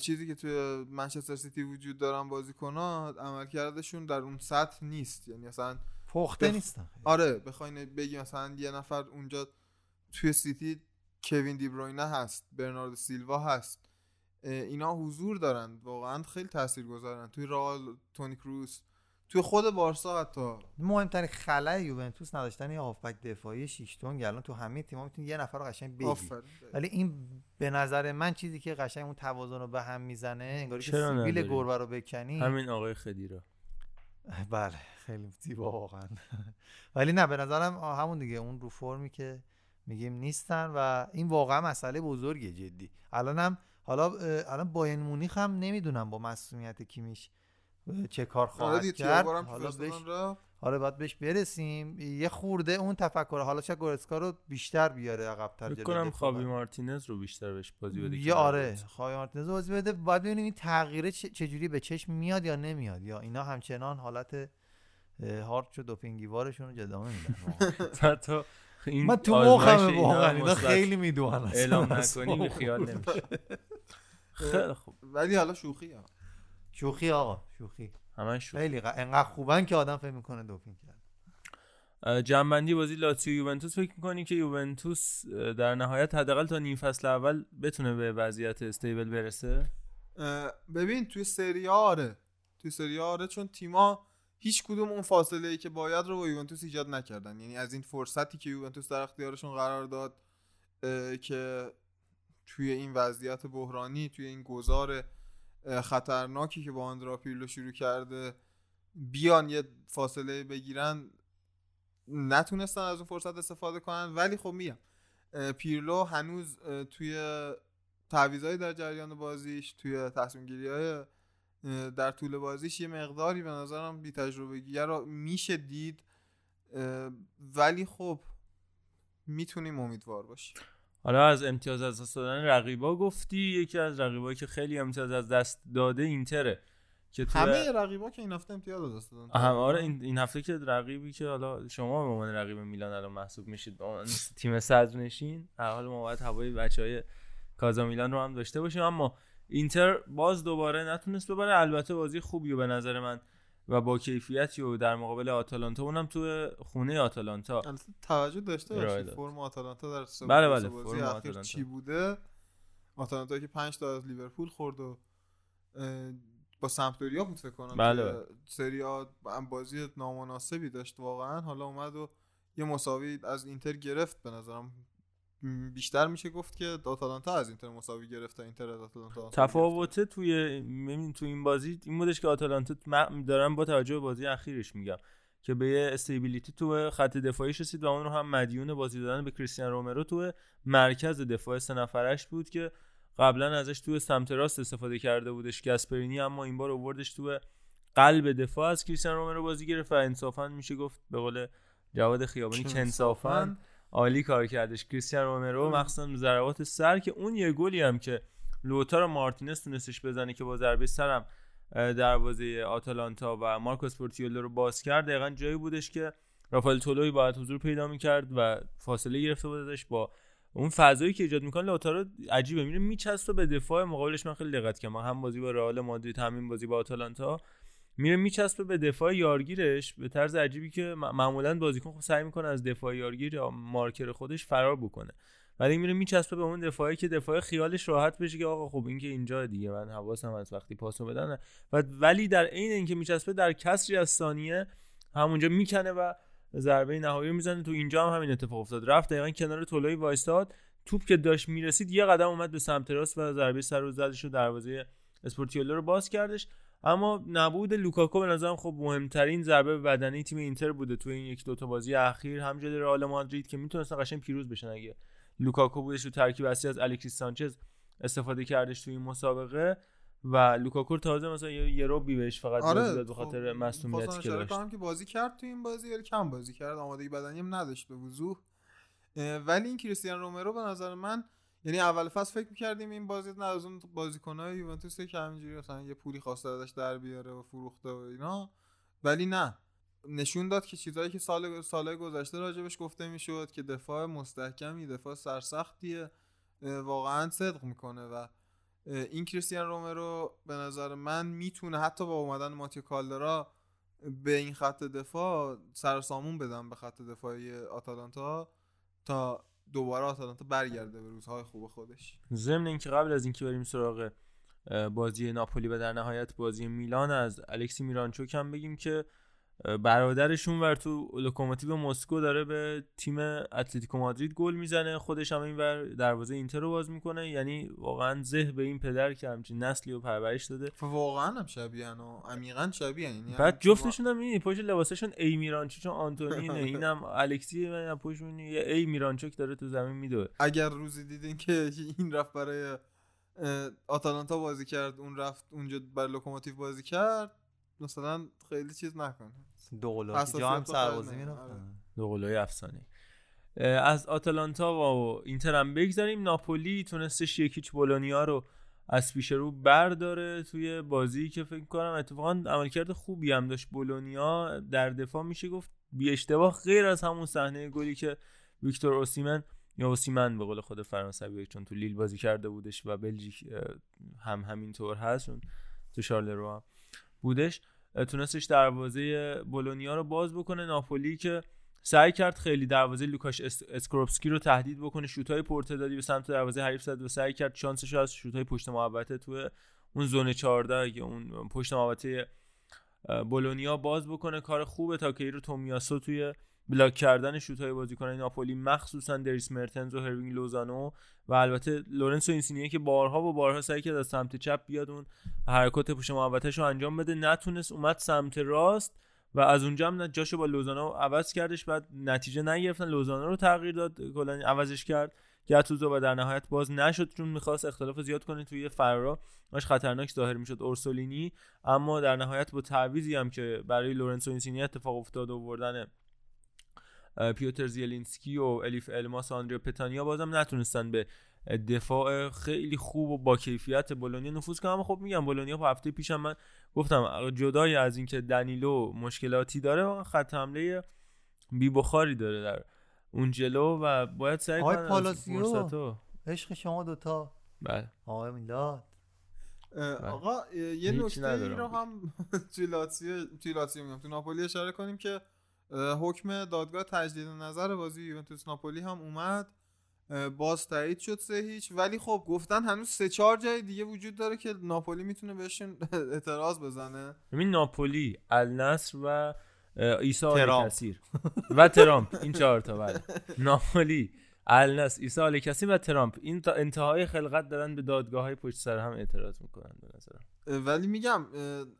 Speaker 2: چیزی که توی منچستر سیتی وجود دارن بازیکن‌ها عملکردشون در اون سطح نیست. یعنی اصلا
Speaker 3: پخته
Speaker 2: بخ-
Speaker 3: نیستن.
Speaker 2: آره بخواین بگی مثلا یه نفر اونجا توی سیتی کوین دیبروینه هست برناردو سیلوا هست اینا حضور دارن. واقعا خیلی تاثیرگذارن. توی رئال تونی کروس توی خود بارسا حتی
Speaker 3: مهمترین خلای یوونتوس نداشتن یه هافبک دفاعی شیشتون الان تو همه تیم‌ها می‌تونی یه نفر رو قشنگ بگی. ولی این به نظر من چیزی که قشنگ اون توازن رو به هم می‌زنه انگاری که سیبیل؟ گربه رو بکنی.
Speaker 1: همین آقای خدیرا.
Speaker 3: بله خیلی زیبا واقعا. ولی نه به نظرم همون دیگه اون رو فرمی که میگیم نیستن و این واقعا مسئله بزرگیه جدی. الانم حالا الان باین مونیخ هم نمی‌دونم با مسئولیت کیمیش چه کار
Speaker 2: آره
Speaker 3: خواهد کرد؟ حالا
Speaker 2: رفت.
Speaker 3: حالا باید بهش برسیم. یه خورده اون تفکر حالا شاید گورسکا رو بیشتر بیاره عقب‌تر
Speaker 1: فکر
Speaker 3: جلوی
Speaker 1: کنم خابی مارتینز رو بیشتر بهش بازی بده
Speaker 3: یا آره. خواهی مارتینز رو بازی بده. باید ببینیم این تغییره چه- چجوری به چشم میاد یا نمیاد. یا اینا همچنان حالت هارت و دوپینگیوارشون رو ادامه میدن.
Speaker 1: حتی این
Speaker 3: من تو مخمه واقعا اینا خیلی می‌دونن.
Speaker 1: اعلام نکنی به خیال نمیشه. خیلی خوب.
Speaker 2: ولی حالا شوخی.
Speaker 3: شوخی آقا شوخی.
Speaker 1: همش شد.
Speaker 3: خیلی ق- انقدر خوبن که آدم فکر می‌کنه دوپینگ کرد.
Speaker 1: جنبندی بازی لاتزیو یوونتوس فکر می‌کنی که یوونتوس در نهایت حداقل تا نیم فصل اول بتونه به وضعیت استیبل برسه؟
Speaker 2: ببین توی سری آره. توی سری آره چون تیما هیچ کدوم اون فاصله ای که باید رو با یوونتوس ایجاد نکردن. یعنی از این فرصتی که یوونتوس در اختیارشون قرار داد که توی این وضعیت بحرانی توی این گذار خطرناکی که با آندرا پیرلو شروع کرده بیان یه فاصله بگیرن نتونستن از اون فرصت استفاده کنن ولی خب میگم پیرلو هنوز توی تعویضای در جریان بازیش توی تصمیم گیری های در طول بازیش یه مقداری به نظرم بی تجربگیه رو میشه دید ولی خب می‌تونیم امیدوار باشیم.
Speaker 1: حالا از امتیاز از دست دادن رقیبا گفتی یکی از رقیبایی که خیلی امتیاز از دست داده اینتره که تو
Speaker 2: همه رقیبا که این هفته امتیاز از دست دادن.
Speaker 1: هم آره این, این هفته که رقیبی که حالا شما به عنوان رقیب میلان الان محسوب میشید به عنوان تیم صدرنشین در حال ما باید هوای بچه های کازا میلان رو هم داشته باشیم اما اینتر باز دوباره نتونست ببره. البته بازی خوبی و به نظر من و با کیفیتی و در مقابل آتالانتا اونم تو خونه آتالانتا
Speaker 2: توجه داشته باشید. فرم آتالانتا در سه
Speaker 1: بله،
Speaker 2: بازی
Speaker 1: بله،
Speaker 2: بازی اخیر. چی بوده آتالانتا که 5 تا از لیورپول خورد و با سمپدوریا بود فکر کنم
Speaker 1: بله، بله.
Speaker 2: سری بازی نامناسبی داشت واقعا حالا اومد و یه مساوی از اینتر گرفت به نظرم بیشتر میشه گفت که آتالانتا از اینتر مساوی گرفت تا اینتر از آتالانتا.
Speaker 1: تفاوته توی ببین تو این بازی این بودش که آتالانتا من دارم با توجه به بازی اخیرش میگم که به یه استیبیلیتی تو خط دفاعیش رسید و اون رو هم مدیون بازی دادن به کریستیان رومرو تو مرکز دفاع سه نفرش بود که قبلا ازش تو سمت راست استفاده کرده بودش گاسپرینی اما این بار آوردش تو قلب دفاع از کریستیان رومرو بازی گرفت و انصافا میشه گفت به قول جواد خیابانی که انصافا عالی کار کردش. کریستیان رومرو مخصوصا ضربات سر که اون یه گلی هم که لوتارو مارتینز تونستش بزنه که با ضربه سرم دروازه آتالانتا و مارکو اسپورتیلو رو باز کرد دقیقا جایی بودش که رافائل تولوی باید حضور پیدا می‌کرد و فاصله گرفته بود ازش با اون فضایی که ایجاد می‌کنه. لوتارو عجیبه میره میچسبه به دفاع. مقابلش من خیلی دقت کردم. هم بازی با رئال مادرید همین بازی با آتالانتا. میره میچسبه به دفاع یارگیرش. به طرز عجیبی که معمولا بازیکن خب سعی می‌کنه از دفاع یارگیر یا مارکر خودش فرار بکنه. ولی میره میچسبه به اون دفاعی که دفاع خیالش راحت بشه که آقا خب این که اینجا دیگه من حواسم از وقتی پاسو بدن و ولی در عین اینکه میچسبه در کسری از ثانیه همونجا می‌کنه و ضربه نهایی می‌زنه. تو اینجا هم همین اتفاق افتاد. رفت دقیقا کنار تولوی وایستاد. توپ که داشت می‌رسید یه قدم اومد به سمت راست و ضربه سر رو زدش و دروازه اسپورتیولو رو باز کردش. اما نبود لوکاکو به نظرم خب مهمترین ضربه به بدنه تیم اینتر بوده تو این یک دوتا بازی اخیر. هم جلوی رئال مادرید که می‌تونستن قشنگ پیروز بشن. اگه لوکاکو بودش رو ترکیب اصلی از الکسیس سانچز استفاده کردش تو این مسابقه و لوکاکو تازه مثلا یه, ربعی بهش فقط
Speaker 2: آره
Speaker 1: بازی داد به خاطر
Speaker 2: خب،
Speaker 1: مصدومیت
Speaker 2: خاصی
Speaker 1: که داشت.
Speaker 2: کنم که بازی کرد تو این بازی ولی کم بازی کرد آمادگی بدنی هم نداشت به وضوح. ولی این کریستیان رومرو به نظر من یعنی اول فصل فکر می‌کردیم این بازی نه از اون بازیکن‌های یوونتوس که همینجوری مثلا یه پولی خواسته ازش در بیاره و فروخته و اینا. ولی نه. نشون داد که چیزایی که سال سالهای گذشته راجبش گفته می‌شد که دفاع مستحکمی دفاع سرسختیه واقعا صدق می‌کنه و این کریستیان رومرو به نظر من می‌تونه حتی با اومدن ماتیو کالدرا به این خط دفاع سرسامون بدم به خط دفاعی آتالانتا تا دوباره آتالانتا برگرده به روزهای خوب خودش.
Speaker 1: ضمن اینکه قبل از اینکه بریم سراغ بازی ناپولی و در نهایت بازی میلان از الکسی میرانچوک هم بگیم که برادرشون ور تو لوکوموتیو مسکو داره به تیم اتلتیکو مادرید گل می‌زنه خودش هم اینور دروازه اینتر رو باز می‌کنه. یعنی واقعا زه به این پدر که همچین نسلی رو پرورش داده.
Speaker 2: واقعا هم شبیه و عمیقا شبیه یعنی
Speaker 1: بعد جفتشون هم می‌بینی پشت لباسشون ای میرانچوک اون آنتونه اینم الکسی و پشت یه ای میرانچوک داره تو زمین میدوه.
Speaker 2: اگر روزی دیدین که این رفت برای آتالانتا بازی کرد اون رفت اونجا برای لوکوموتیو بازی کرد مثلا خیلی چیز نکنه.
Speaker 3: دو قلاتی جا هم سربازی می‌رفتن
Speaker 2: آره.
Speaker 1: دو قلوی افسانه‌ای از آتالانتا و اینتر هم بگذاریم. ناپولی تونستش یک هیچ بولونیا رو از پیش رو برداره توی بازی که فکر کنم اتفاقا عملکرد خوبی هم داشت. بولونیا در دفاع میشه گفت بی اشتباه غیر از همون صحنه گلی که ویکتور اوسیمن یا اوسیمن به قول خود فرانسوی چون تو لیل بازی کرده بودش و بلژیک هم همینطور هست چون تو شارلرو هم بودش. تونستش دروازه بولونیا رو باز بکنه. ناپولی که سعی کرد خیلی دروازه لوکاش اس- اسکروپسکی رو تهدید بکنه. شوتای پرتعدادی به سمت دروازه حریف زد و سعی کرد شانسش رو از شوتای پشت محوطه تو اون zone 14 که اون پشت محوطه بولونیا باز بکنه. کار خوبه تا که رو تومیاسو توی بلاک کردن شوتای بازیکنان ناپولی مخصوصا دریس مرتنز و هروینگ لوزانو و البته لورنسو اینسینیه که بارها و بارها سعی کرد از سمت چپ بیاد اون حرکات محوطه‌ش رو انجام بده. نتونست اومد سمت راست و از اونجا هم جاشو با لوزانو عوض کردش بعد نتیجه نگرفتن. لوزانو رو تغییر داد کلا عوضش کرد. گاتوزو و در نهایت باز نشد چون می‌خواست اختلاف زیاد کنه. توی فرا داشت خطرناک ظاهر می‌شد اورسولینی اما در نهایت با تعویضی هم که برای لورنسو اینسینی اتفاق افتاد و اه، پیوتر زیلینسکی و الیف الماس و آندریا پتانیا بازم نتونستن به دفاع خیلی خوب و با کیفیت بولونیا نفوذ کنن. اما خب میگم بولونیا په هفته پیشم من گفتم جدای از اینکه دنیلو مشکلاتی داره خط حمله بی بخاری داره در اون جلو و باید سعی
Speaker 3: آقای
Speaker 1: کنن
Speaker 3: پالاسیو. عشق شما دوتا.
Speaker 1: بله.
Speaker 3: آقای میلاد.
Speaker 2: اه، آقا یه نکته رو هم توی لاتسیو توی لاتسیو میگم تو ناپولی اشاره کنیم که حکم دادگاه تجدید نظر بازی یوونتوس ناپولی هم اومد. باز تایید شد سه هیچ. ولی خب گفتن هنوز سه چهار جای دیگه وجود داره که ناپولی می‌تونه بهشون اعتراض بزنه.
Speaker 1: ببین ناپولی النصر و عیسی. کثیر و ترامپ. این چهار تا بله. ناپولی. النصر عیسی آل کثیر و ترامپ. این تا انتهای خلقت دارن به دادگاه های پشت سر هم اعتراض می‌کنن به نظرم.
Speaker 2: ولی میگم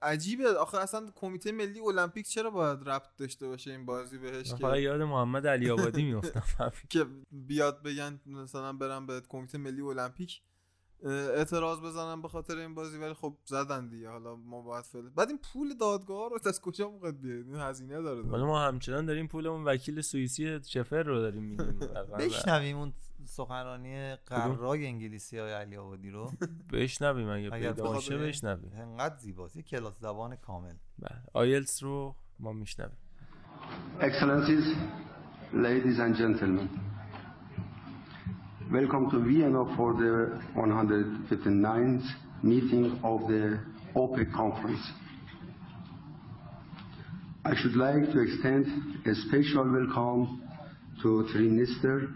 Speaker 2: عجیبه. آخه اصلا کمیته ملی المپیک چرا باید ربط داشته باشه این بازی بهش که
Speaker 1: یاد محمد علی آبادی میفتم
Speaker 2: که بیاد بگن مثلا برم به کمیته ملی المپیک. اعتراض بزنم به خاطر این بازی ولی خب زدن دیگه. حالا ما باید فعلا بعد این پول دادگاه رو از کجا می‌خواد بیاد این هزینه داره
Speaker 1: حالا ما همچنان داریم پولمون وکیل سوئیسی شفر رو داریم میدیم.
Speaker 3: بشنویم اون سخنرانی قرای انگلیسی های علی آبادی رو.
Speaker 1: بشنویم اگه پیدا باشه.
Speaker 3: باشه
Speaker 1: بشنویم.
Speaker 3: انقدر زیباست. یه کلاس زبان کامل.
Speaker 1: بله. آیلتس رو ما میشنویم.
Speaker 9: Excellencies, ladies and gentlemen, welcome to Vienna for the 159th meeting of the OPEC conference. I should like to extend a special welcome to three ministers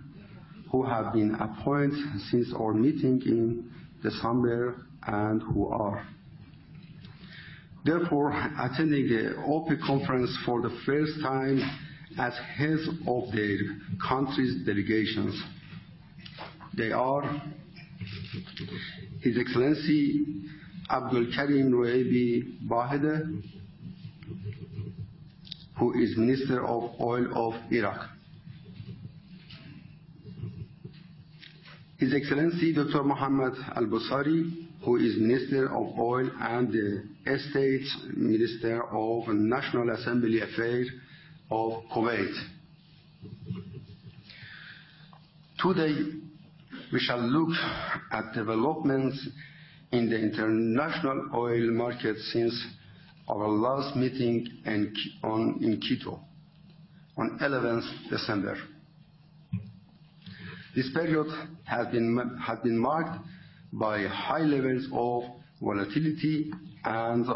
Speaker 9: who have been appointed since our meeting in December and who are therefore attending the OPEC conference for the first time as heads of their country's delegations. They are His Excellency Abdul Karim Roebi Bahede, who is Minister of Oil of Iraq. His Excellency Dr. Muhammad Al Busari, who is Minister of Oil and the State Minister of National Assembly Affairs of Kuwait. Today, we shall look at developments in the international oil market since our last meeting in, Quito on 11th December. This period has been marked by high levels of volatility and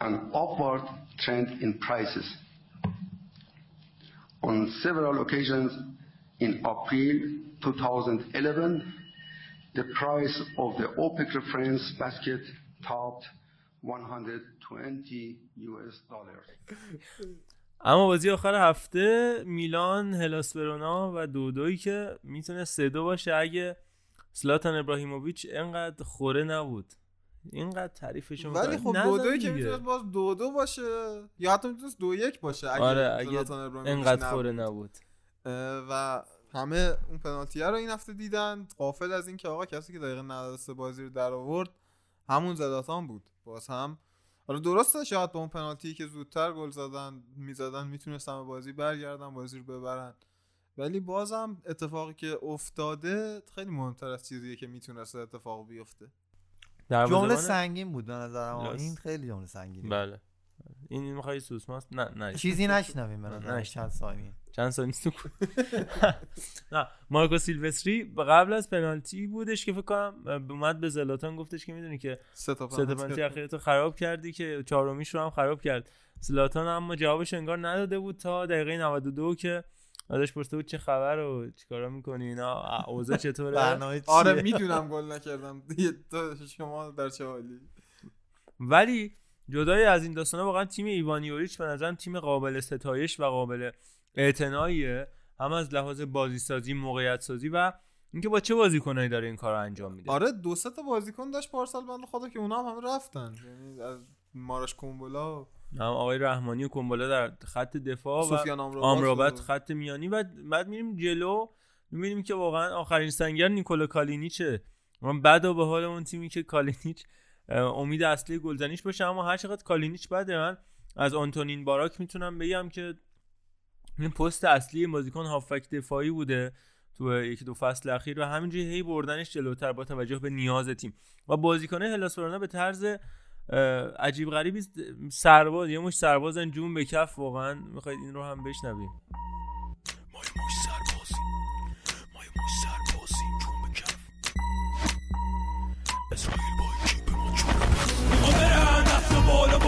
Speaker 9: an upward trend in prices. On several occasions, in April 2011, the price of the OPEC reference basket topped 120 US dollars.
Speaker 1: اما بازی آخر هفته میلان هلاسپرونا و دودویی که می‌تونه سه دو باشه اگه سلاتان ابراهیموویچ انقدر خوره نبود اینقدر تعریفشون
Speaker 2: ولی. خب دو دوی که. می‌تونست باز دو دو باشه یا حتی می‌تونست دو یک باشه اگه
Speaker 1: آره اگه انقدر. خوره نبود
Speaker 2: و همه اون پنالتی رو این هفته دیدن. قافل از این که آقا کسی که دقیقه 93 بازی رو در آورد همون زلاتان بود. باز هم آره درسته شاید با اون پنالتی که زودتر گل زدن می‌زدن می‌تونستن به بازی برگردن بازی رو ببرن. ولی بازم اتفاقی که افتاده خیلی مهمتر از چیزیه که می‌تونست اتفاق بیفته.
Speaker 3: جمله سنگین بود به نظرم. این خیلی جمله سنگینی بود.
Speaker 1: بله. این می‌خوای سوسماست نه نه.
Speaker 3: چیزی نشنویم
Speaker 1: نه.
Speaker 3: چند ثانیه.
Speaker 1: چند ثانیه تو نه مارکو سیلوستری قبل از پنالتی بودش که فکر کنم اومد به زلاتان گفتش که می‌دونی که
Speaker 2: سه تا
Speaker 1: سه تا
Speaker 2: پنالتی
Speaker 1: اخیرتو خراب کردی که چهارمیش رو هم خراب کرد. زلاتان اما جوابش انگار نداده بود تا دقیقه 92 که ازش پرسیده بود چه خبر و چیکارا می‌کنی اینا اوضاع چطوره؟
Speaker 2: آره می‌دونم گل نکردم. شما در چه حالی؟
Speaker 1: ولی جدای از این داستانا واقعا تیم ایوانیوریچ به نظرم تیم قابل ستایش و قابل اعتناییه. هم از لحاظ بازی سازی موقعیت سازی و اینکه با چه بازیکنایی داره این کار رو انجام میده.
Speaker 2: آره دو سه تا بازیکن داشت پارسال بنده خدا که اونا هم همه رفتن. یعنی از ماراش کومبولا
Speaker 1: هم آقای رحمانی و کنباله در خط دفاع و
Speaker 2: و-
Speaker 1: خط میانی. و بعد میریم جلو. می‌بینیم که واقعا آخرین سنگر نیکولا کالینیچه. من بعد به حال اون تیمی که کالینیچ امید اصلی گلزنیش باشه اما هر چقدر کالینیچ بده من از آنتونین باراک می‌تونم بگم که این پست اصلی بازیکن هافک دفاعی بوده تو یکی دو فصل اخیر و همینجوری هی بردنش جلوتر با توجه به نیاز تیم. و بازیکنه هلاس به طرز عجیب غریبی سرباز یه مش سربازن جون به کف واقعا. می‌خواید این رو هم بشنویم.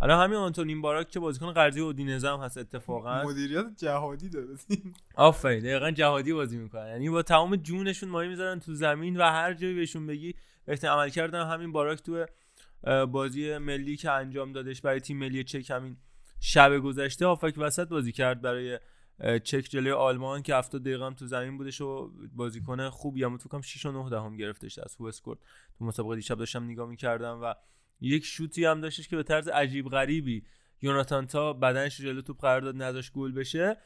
Speaker 1: حالا همین آنتونین باراک که بازیکن قرضی اودینزه هم هست اتفاقا.
Speaker 2: مدیریت جهادی داره.
Speaker 1: آفرین دقیقا جهادی بازی می‌کنن. یعنی با تمام جونشون ماهی می‌ذارن تو زمین و هر جایی بهشون بگی بهترین عمل کردن همین باراک تو بازی ملی که انجام دادش برای تیم ملی چک همین شب گذشته هافک وسط بازی کرد برای چک جلوی آلمان که 70 دقیقه هم تو زمین بودش و بازیکن خوبی هم تو کم 6 و 9 دهم گرفتش از هو اسکورت تو مسابقه دیشب داشتم نگاه می‌کردم و یک شوتی هم داشتش که به طرز عجیب غریبی یوناتان تا بدنش جلو توپ قرار داد نذاش گل بشه.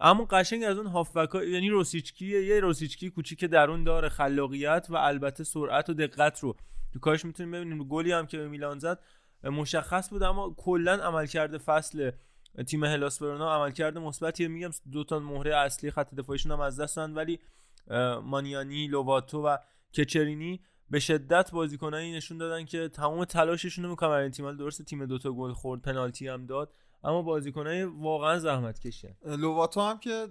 Speaker 1: اما قشنگ از اون هافبک یعنی روسیچکی یه روسیچکی کوچیک درون داره خلاقیت و البته سرعت و دقت رو. تو کارش می‌تونیم ببینیم. گلی هم که به میلان زد مشخص بود اما کلا عملکرد فصل تیم هلاس ورونا عملکرد مثبتیه. میگم دو تا مهره اصلی خط دفاعیشون هم از دست ولی مانیانی لوواتو و کچرینی به شدت بازیکنایی نشون دادن که تمام تلاششون رو می‌کنن. برای تیم. درسته تیم دوتا گل خورد پنالتی هم داد اما بازیکنای واقعا زحمت کشیدن.
Speaker 2: لوواتو هم که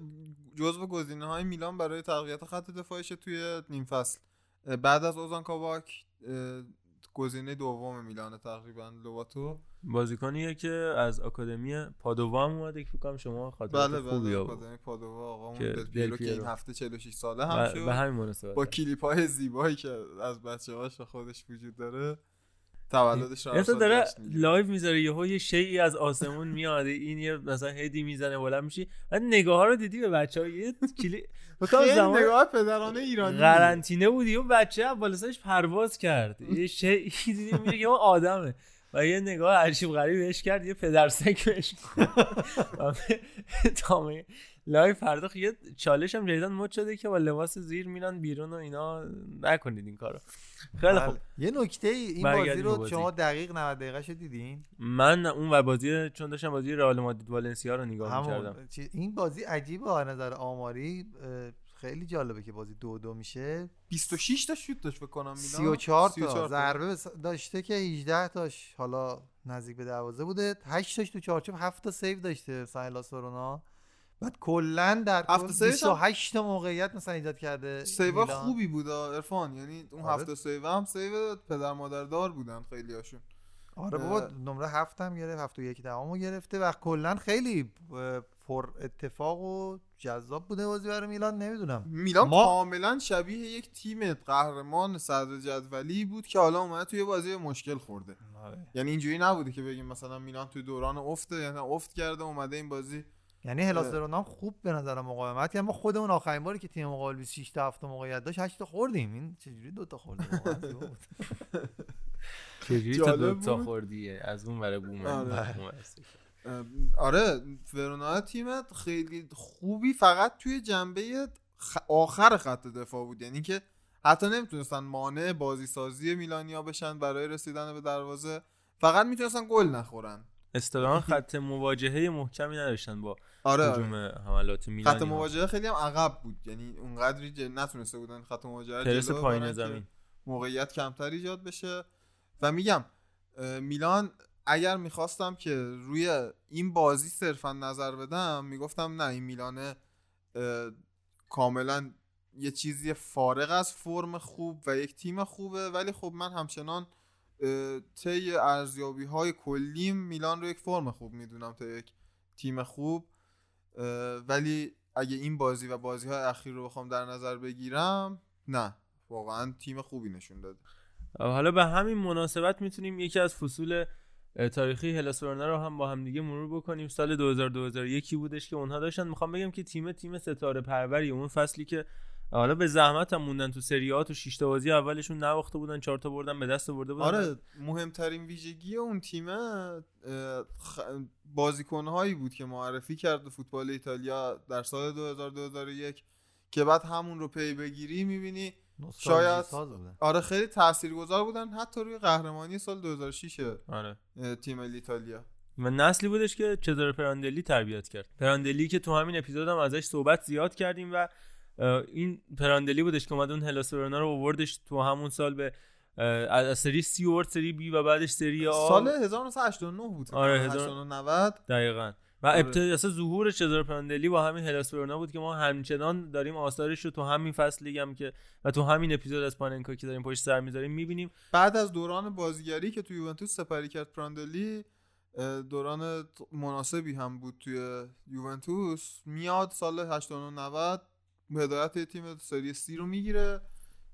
Speaker 2: جزو گزینه های میلان برای تقویت خط دفاعش توی نیم فصل. بعد از اوزان کاواک گزینه دوم میلانه تقریبا لوواتو
Speaker 1: بازیکنیه که از آکادمی پادووا هم اومده که فکر کنم شما خاطرات
Speaker 2: بله بله. آکادمی پادووا آقا اون
Speaker 1: که
Speaker 2: دل پیرو که این هفته 46 ساله هم شد.
Speaker 1: به همین مناسبت.
Speaker 2: با کلیپ های زیبایی که از بچه هاش خودش وجود داره. تولدش رو سال
Speaker 1: داره. لایو می‌ذاره یهو یه شیعی از آسمون میاد این یه مثلا هدی می‌زنه بلند میشی بعد نگاه ها رو دیدی به بچه ها یه کلی
Speaker 2: خیلی
Speaker 1: زمان
Speaker 2: نگاه پدرانه ایرانی
Speaker 1: قرنطینه بودی و بچه اول سرش پرواز کرد. یه شیعی دیدی میگه که اون آدمه. و یه نگاه عجیب غریب بهش کرد یه پدرسک بهش و live فردا یه چالش هم جدیدن مد شده که با لباس زیر میرن بیرون و اینا. نکنید این کارو. خیلی خوب.
Speaker 3: بله. یه نکته ای این بازی رو
Speaker 1: بازی.
Speaker 3: شما دقیق 90 دقیقه شو دیدین؟
Speaker 1: من اون ور بازی چون داشتم بازی رئال مادرید والنسیا رو نگاه می‌کردم.
Speaker 3: این بازی عجیبه از نظر آماری. خیلی جالبه که بازی دو دو میشه.
Speaker 2: 26 تا شوت داشت فکر کنم میلان
Speaker 3: 34 تا.
Speaker 2: 34
Speaker 3: ضربه داشته که 18 تاش. حالا نزدیک به دروازه بوده. 8 تاش تو چارچوب 7 تا save داشته هلاس ورونا بعد کلا در
Speaker 2: هفت
Speaker 3: کل
Speaker 2: save ش هم-
Speaker 3: 28 تا موقعیت مثلا ایجاد کرده
Speaker 2: save
Speaker 3: ا.
Speaker 2: خوبی بود عرفان. یعنی اون
Speaker 3: آره.
Speaker 2: هفت تا save هم save پدر مادر دار بودن خیلی هاشون
Speaker 3: آره بابا نمره هفت هم گرفت هفت و یک دهمو گرفته و کلا خیلی پر اتفاق و جذاب بوده بازی برای میلان نمی‌دونم.
Speaker 2: میلان
Speaker 3: ما-
Speaker 2: کاملا شبیه یک تیم قهرمان صدر جدولی بود که حالا اومده توی بازی مشکل خورده. یعنی اینجوری نبوده که بگیم مثلا میلان توی دوران افته یعنی افت کرده اومده این بازی
Speaker 3: یعنی هلاس ورونا هم خوب به نظر مقاومت کرد. ما خودمون آخرین باری که تیم مقابل 26 تا 7 تا موقعیت داشت 8 تا خوردیم. این چجوری دو تا خوردیم.
Speaker 1: چجوری تا دو تا. خوردیه؟ از اون برای بومن.
Speaker 2: آره. آره ورونا تیمت خیلی خوبی. فقط توی جنبه آخر خط دفاع بود. یعنی که حتی نمی‌تونستن مانع بازی سازی میلانیا بشن برای رسیدن به دروازه. فقط می‌تونستن گل نخورن.
Speaker 1: اصطلاحا خط مواجهه محکمی نداشتن با
Speaker 2: آره،
Speaker 1: هجوم حملات میلانی
Speaker 2: خط مواجهه خیلی هم عقب بود. یعنی اونقدری نتونسته بودن خط مواجهه
Speaker 1: پرس پایین زمین.
Speaker 2: موقعیت کمتر ایجاد بشه. و میگم میلان اگر می‌خواستم که روی این بازی صرفا نظر بدم می‌گفتم نه این میلانه اه، کاملا یه چیزی فارغ از فرم خوب و یک تیم خوبه. ولی خب من همچنان طی ارزیابی های کلیم میلان رو یک فرم خوب می‌دونم تا یک تیم خوب. ولی اگه این بازی و بازی های اخیر رو بخوام در نظر بگیرم نه. واقعا تیم خوبی نشون داده.
Speaker 1: حالا به همین مناسبت می‌تونیم یکی از فصول تاریخی هلاس رو هم با هم دیگه مرور بکنیم. سال 2000 2001 بودش که اونها داشتن. می‌خوام بگم که تیم تیم ستاره پروری اون فصلی که حالا به زحمت هم موندن تو سری ها تو شش تا بازی اولشون نواخته بودن چهار تا بردن به دست برده بودن
Speaker 2: آره مهمترین ویژگی اون تیم خ... بازیکنهایی بود که معرفی کرد فوتبال ایتالیا در سال 2000 2001 که بعد همون رو پی بگیری می‌بینی شاید. آره خیلی تاثیرگذار بودن حتی روی قهرمانی سال 2006
Speaker 1: آره.
Speaker 2: تیم ایتالیا
Speaker 1: و نسلی بودش که چزاره پراندلی تربیت کرد پراندلی که تو همین اپیزود هم ازش صحبت زیاد کردیم و این پراندلی بودش که اومد اون هلاس ورونا رو آوردش تو همون سال به از سری سی آورد سری بی و بعدش سری آ
Speaker 2: سال 1989 بود.
Speaker 1: آره،
Speaker 2: 1990
Speaker 1: دقیقا. و
Speaker 2: آره.
Speaker 1: ابتدا اصلا ظهور چزار پراندلی با همین هلاس ورونا بود که ما همچنان داریم آثارش رو تو همین فصلی هم که و تو همین اپیزود از پاننکا که داریم پشت سر می‌ذاریم می‌بینیم.
Speaker 2: بعد از دوران بازیگری که توی یوونتوس سپری کرد پراندلی دوران مناسبی هم بود توی یوونتوس. میاد سال 89 90 به هدایت تیم سری سی رو می‌گیره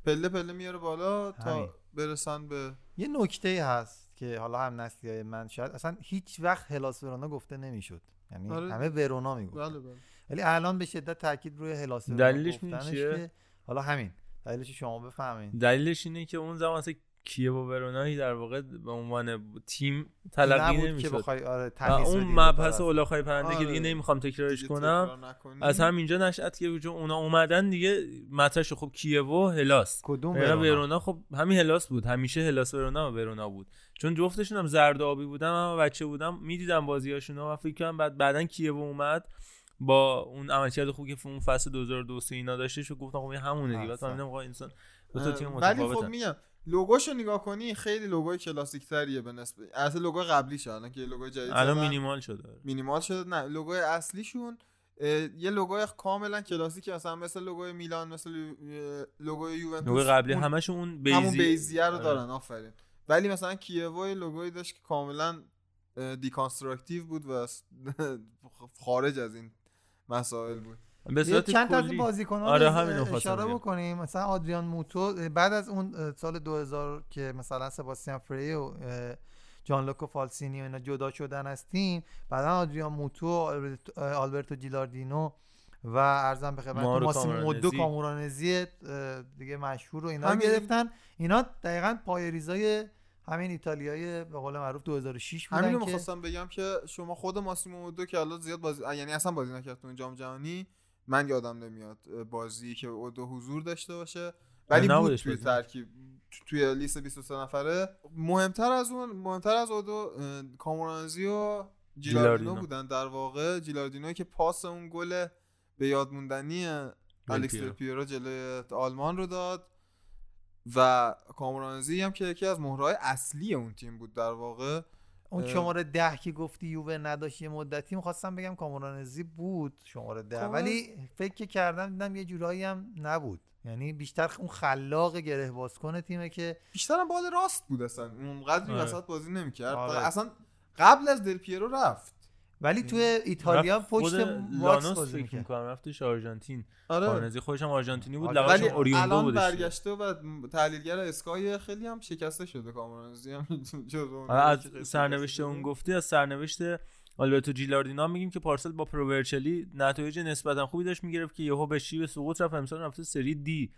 Speaker 2: پله پله میاره بالا تا
Speaker 3: همین.
Speaker 2: برسن به
Speaker 3: یه نکته هست که حالا هم نسلی های من شاید اصلا هیچ وقت هلاس ورونا گفته نمی‌شد یعنی
Speaker 2: آره.
Speaker 3: همه ورونا می‌گفت
Speaker 2: بله بله
Speaker 3: ولی الان به شدت تاکید روی هلاس ورونا
Speaker 1: دلیلش چیه؟
Speaker 3: که حالا همین دلیلش شما بفهمین
Speaker 1: دلیلش اینه که اون زمان اصلا کیو و ورونایی در واقع به عنوان تیم تلقی
Speaker 3: نبود که
Speaker 1: نمی‌شد
Speaker 3: بخوای، آره،
Speaker 1: و اون مبحث اولاخای پرنده که
Speaker 2: آره.
Speaker 1: دیگه نمی‌خوام تکرارش کنم
Speaker 2: تکرار.
Speaker 1: از همینجا نشأت که چون اونا اومدن دیگه مطرح. خب کیو و هلاس
Speaker 3: کدوم
Speaker 1: وگرنه
Speaker 3: ورونا؟
Speaker 1: ورونا خب همین هلاس بود همیشه هلاس ورونا و ورونا بود چون جفتشون هم زرد و آبی بودن من بچه بودم می‌دیدم بازیاشون و فکر کنم بعد بعدن کیو اومد با اون عملکرد خوبی که اون فصل 2002 اینا داشتش و گفتم خب این همونه دیگه بعد
Speaker 3: بعدا.
Speaker 1: فهمیدم آقا اینا دو تا تیمن
Speaker 2: ولی خب میگم لوگوشو نگاه کنی خیلی لوگوی کلاسیک تریه به نسبت. اصلا لوگو قبلی الان که لوگو جدید
Speaker 1: الان. مینیمال شده.
Speaker 2: مینیمال شده نه لوگوی اصلیشون یه لوگوی کاملا کلاسیکی مثلا مثل لوگوی میلان مثل لوگوی یوونتوس.
Speaker 1: لوگو قبلی
Speaker 2: اون-
Speaker 1: همشون اون
Speaker 2: همون
Speaker 1: بیضی
Speaker 2: بیضیه رو
Speaker 1: آره.
Speaker 2: دارن آفرین. ولی مثلا کیوو یه لوگوی داشت که کاملا deconstructive بود و خارج از این مسائل بود.
Speaker 1: به صورت
Speaker 3: چند تا از بازیکن‌ها
Speaker 1: آره
Speaker 3: رو
Speaker 1: همین
Speaker 3: اشاره. بکنیم مثلا آدریان موتو بعد از اون سال 2000 که مثلا سباستیان فری و جان لوکو فالسینی و اینا جدا شدن از تیم بعدا آدریان موتو آلبرتو- جیلاردینو و ارزم به خدمت
Speaker 1: مارو
Speaker 3: ماسیمو مودو
Speaker 1: کامورانزی.
Speaker 3: دیگه مشهور و اینا رو
Speaker 2: همین-
Speaker 3: گرفتن اینا دقیقا پای ریزای همین ایتالیای به قول معروف 2006 بودن
Speaker 2: همین رو
Speaker 3: که
Speaker 2: می‌خواستم بگم که شما خود ماسیمو مودو که الان زیاد بازی یعنی اصلا بازی نکرد تو جام جهانی من یادم نمیاد بازی که اودو حضور داشته باشه ولی بود توی
Speaker 1: بازی.
Speaker 2: ترکیب تو- توی لیست 23 نفره مهمتر از اون مهمتر از اودو کامورانزی و جیلاردینو. بودن در واقع جیلاردینو که پاس اون گل به یاد موندنی الکس
Speaker 1: پیرو.
Speaker 2: جلوی آلمان رو داد و کامرانزی هم که یکی از مهرهای اصلی اون تیم بود در واقع
Speaker 3: اون شماره ده که گفتی یووه نداشت یه مدتی می‌خواستم بگم کامرانزی بود شماره ده
Speaker 2: کامران-
Speaker 3: ولی فکر کردم دیدم یه جورایی هم نبود. یعنی بیشتر اون خلاق گره بازکن تیمه که
Speaker 2: بیشتر هم بال راست بود اصلا. اونقدری
Speaker 3: آره.
Speaker 2: وسط بازی نمی‌کرد.
Speaker 3: آره.
Speaker 2: اصلا قبل از دل پیرو رفت.
Speaker 3: ولی توی ایتالیا پشت
Speaker 1: لانوس
Speaker 3: بازی.
Speaker 1: می‌کنم رفتش آرژانتین
Speaker 2: آره.
Speaker 1: کارنزی خودش هم آرژانتینی بود
Speaker 3: آره.
Speaker 2: ولی
Speaker 1: اوریوندو
Speaker 2: الان
Speaker 1: بودش
Speaker 2: برگشته و تحلیلگر اسکای خیلی هم شکسته شده کامرانزی هم جز اون
Speaker 1: آره، از سرنوشت اون. گفتی از سرنوشت آلبرتو جیلاردینا میگیم که پارسال با پروورچلی نتایج نسبتا خوبی داشت می‌گرفت که یهو به شیب سقوط رفت امسال رفته سری دی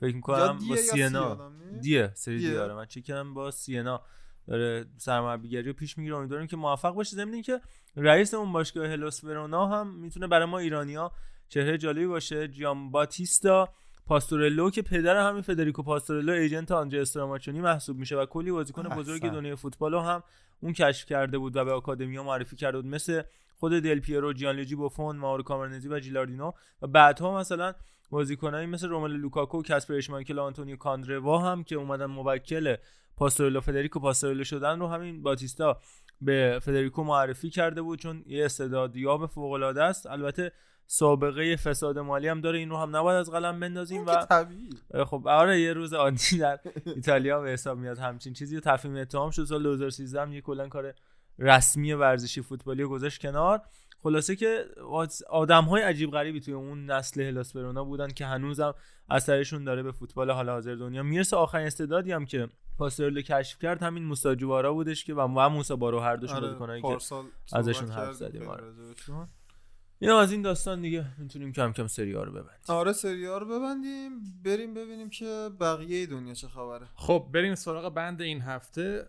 Speaker 1: فکر می‌کنم
Speaker 2: دیه
Speaker 1: با سینا. دیه سری دی. آره من چک کردم با سینا داره سرمربیگری رو پیش می‌گیره. امیدواریم که موفق باشه. ضمن اینکه رئیس اون باشگاه هلوس ورونا هم می‌تونه برای ما ایرانیا چهره جالبی باشه. جیان باتیستا پاستورلو که پدر همین فدریکو پاستورلو ایجنت آنجا استراماچونی محسوب میشه و کلی بازیکن بزرگ. دنیای فوتبال رو هم اون کشف کرده بود و به آکادمیا معرفی کرده بود. مثل خود دل پیرو جیانلوجی بوفون ماورو کامرنزی و جیلاردینو. و بعدها مثلا بازیکنایی مثل روملو لوکاکو کاسپر اشمایکل آنتونیو کاندروا هم که اومدن موکل پاستورلو فدریکو پاستورلو شدن رو همین باتیستا به فدریکو معرفی کرده بود چون یه استعدادیاب فوق العاده است. البته سابقه فساد مالی هم داره این رو هم نباید از قلم بندازیم و
Speaker 2: طبیعی.
Speaker 1: خب آره یه روز عادی در ایتالیا به حساب میاد همچین چیزی. تفهیم اتهام شد سال 2013 هم یه کلا کار رسمی ورزشی فوتبالی رو گذاشت کنار. خلاصه که آدم های عجیب غریبی توی اون نسل هلاس ورونا بودن که هنوزم اثرشون داره به فوتبال حال حاضر دنیا. می‌رسه آخرین استعدادی هم که پاسترلو کشف کرد همین موساجوارا بودش که و موسا بارو هر دوشون
Speaker 2: آره،
Speaker 1: بازیکنایی که ازشون حرف زدیم
Speaker 2: خیلی
Speaker 1: آره
Speaker 2: راجبشون.
Speaker 1: این از این داستان دیگه می‌تونیم کم کم سری ها رو ببندیم.
Speaker 2: آره سریا رو ببندیم بریم ببینیم که بقیه دنیا چه خبره.
Speaker 10: خب بریم سراغ بند این هفته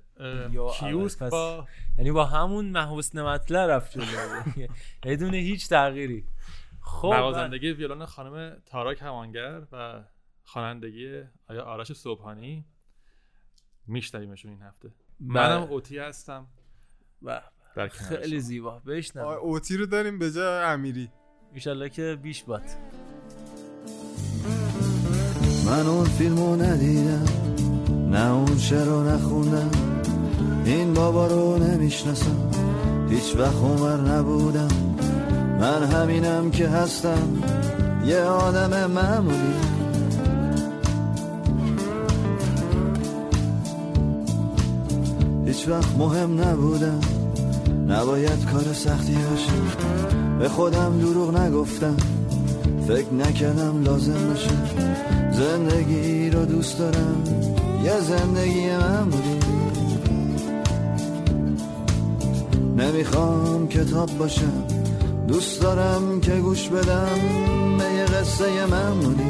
Speaker 10: کیوسک
Speaker 1: پس-
Speaker 10: با
Speaker 1: یعنی با همون محوسن مطلع رفت جلو. بدون هیچ تغییری. خب
Speaker 10: نوازندگی ویولون خانم تارا کمانگر و خوانندگی آیا آرش صبحانی. میشنویمشون این هفته. منم اوتی هستم.
Speaker 1: و
Speaker 10: در
Speaker 1: خیلی. زیبا.
Speaker 2: آه،
Speaker 1: بشنم
Speaker 2: اوتی رو داریم به جای امیری.
Speaker 1: ایشالله که بیش باد.
Speaker 11: من اون فیلمو ندیدم نه اون چرا نخوندم. این بابا رو نمی‌شناسم هیچ وقت عمر نبودم. من همینم که هستم یه آدم معمولی. هیچ وقت مهم نبودم. نباید کار سختی باشه. به خودم دروغ نگفتم. فکر نکردم لازم باشه. زندگی رو دوست دارم. یه زندگی معمولی نمی‌خوام کتاب باشم. دوست دارم که گوش بدم. به یه قصه معمولی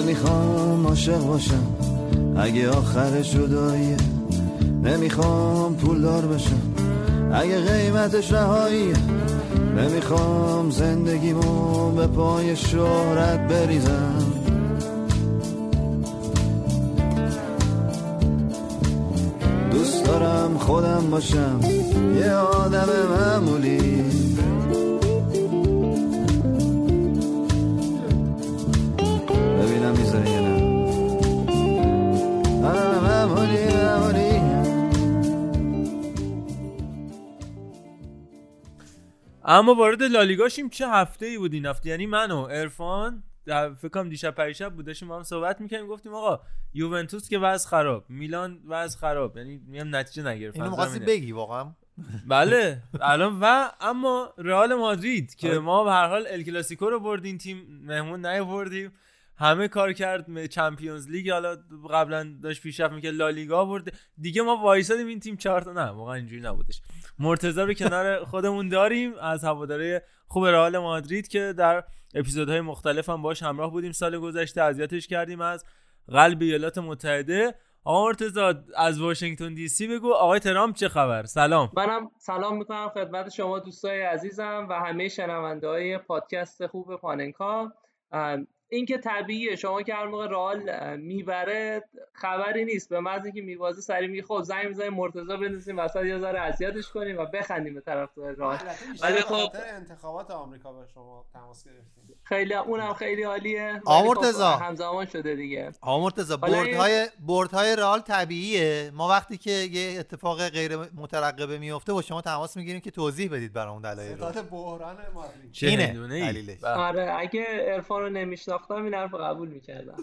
Speaker 11: نمی‌خوام عاشق باشم. اگه آخر جداییه نمی‌خوام پولدار بشم. اگه قیمتش رهاییه نمی‌خوام زندگیمو به پای شهرت بریزم. دوست دارم خودم باشم. یه آدم معمولی.
Speaker 1: اما وارد لالیگا شیم چه هفته ای بود این هفته؟ یعنی من و عرفان در فکر کنم دیشب پریشب بود داشتیم با هم صحبت می‌کنیم گفتیم آقا یوونتوس که وضع خراب میلان وضع خراب. یعنی میام نتیجه نگرفت
Speaker 3: اینو می‌خواستی. بگی واقعا؟
Speaker 1: بله الان و اما رئال مادرید که ما به هر حال ال کلاسیکو رو بردیم تیم مهمون نیاوردیم. همه کار کرد چمپیونز لیگ حالا قبلا داشت پیشرفت می‌کرد لالیگا برد. دیگه ما وایسادیم این تیم چهار تا نه واقعا اینجوری نبودش. مرتضی رو کنار خودمون داریم از هواداره خوب رئال مادرید که در اپیزودهای مختلف هم باش همراه بودیم سال گذشته. اذیتش کردیم از قلب ایالات متحده. آقا مرتضی از واشنگتن دی سی بگو. آقای ترامپ چه خبر؟ سلام.
Speaker 12: منم سلام می‌کنم خدمت شما دوستای عزیزم و همه شنونده های پادکست خوب پاننکا. این که طبیعیه. شما که هر موقع رئال می‌بره خبری نیست. به محض اینکه میوازه سری میگه خب زنگ می‌زنیم مرتضی بنویسیم وسط یه ذره اذیتش کنیم و بخندیم به طرفدار رئال. ولی خب
Speaker 13: انتخابات آمریکا به شما تماس گرفتیم.
Speaker 12: خیلی اونم خیلی عالیه. ولی خب
Speaker 3: مرتضی.
Speaker 12: همزمان شده دیگه.
Speaker 3: آقا مرتضی
Speaker 12: حالا این-
Speaker 3: بردهای بردهای رئال طبیعیه. ما وقتی که یه اتفاق غیر مترقبه میفته با شما تماس می‌گیریم که توضیح بدید برامون دلایل رو.
Speaker 13: بحران مادرید.
Speaker 1: چه
Speaker 3: اینه؟ دلیلش.
Speaker 12: آره اگه عرفان رو نمیشناختم این حرف قبول می‌کردم.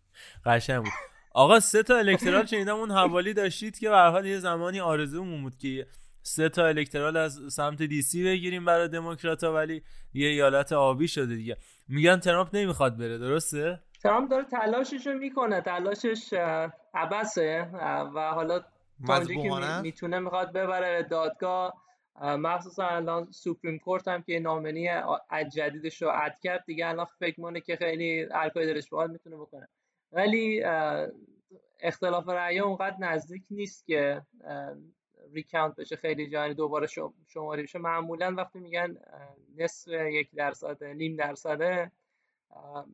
Speaker 1: قشنگ بود. آقا سه تا الکترال شنیدم اون حوالی داشتید که به هر حال یه زمانی آرزومون بود که سه تا الکترال از سمت دی سی بگیریم برای دموکراتا ولی یه ایالت آبی شده دیگه. میگن ترامپ نمی‌خواد بره درسته؟
Speaker 12: ترامپ داره تلاشش رو می‌کنه تلاشش عبسه و حالا تا که؟ می‌تونه می‌خواد ببره به دادگاه. اه، مخصوصا الان سوپریم کورت هم که نامنی آ- جدیدش رو عد کرد دیگه الان فکر مونه که خیلی هر کاری دلش بخواد می‌تونه بکنه. ولی اختلاف رأی اونقدر نزدیک نیست که اه، ریکاونت بشه خیلی جانی دوباره شم- شماری بشه. معمولا وقتی میگن نصف یک درصد نیم درصده اه،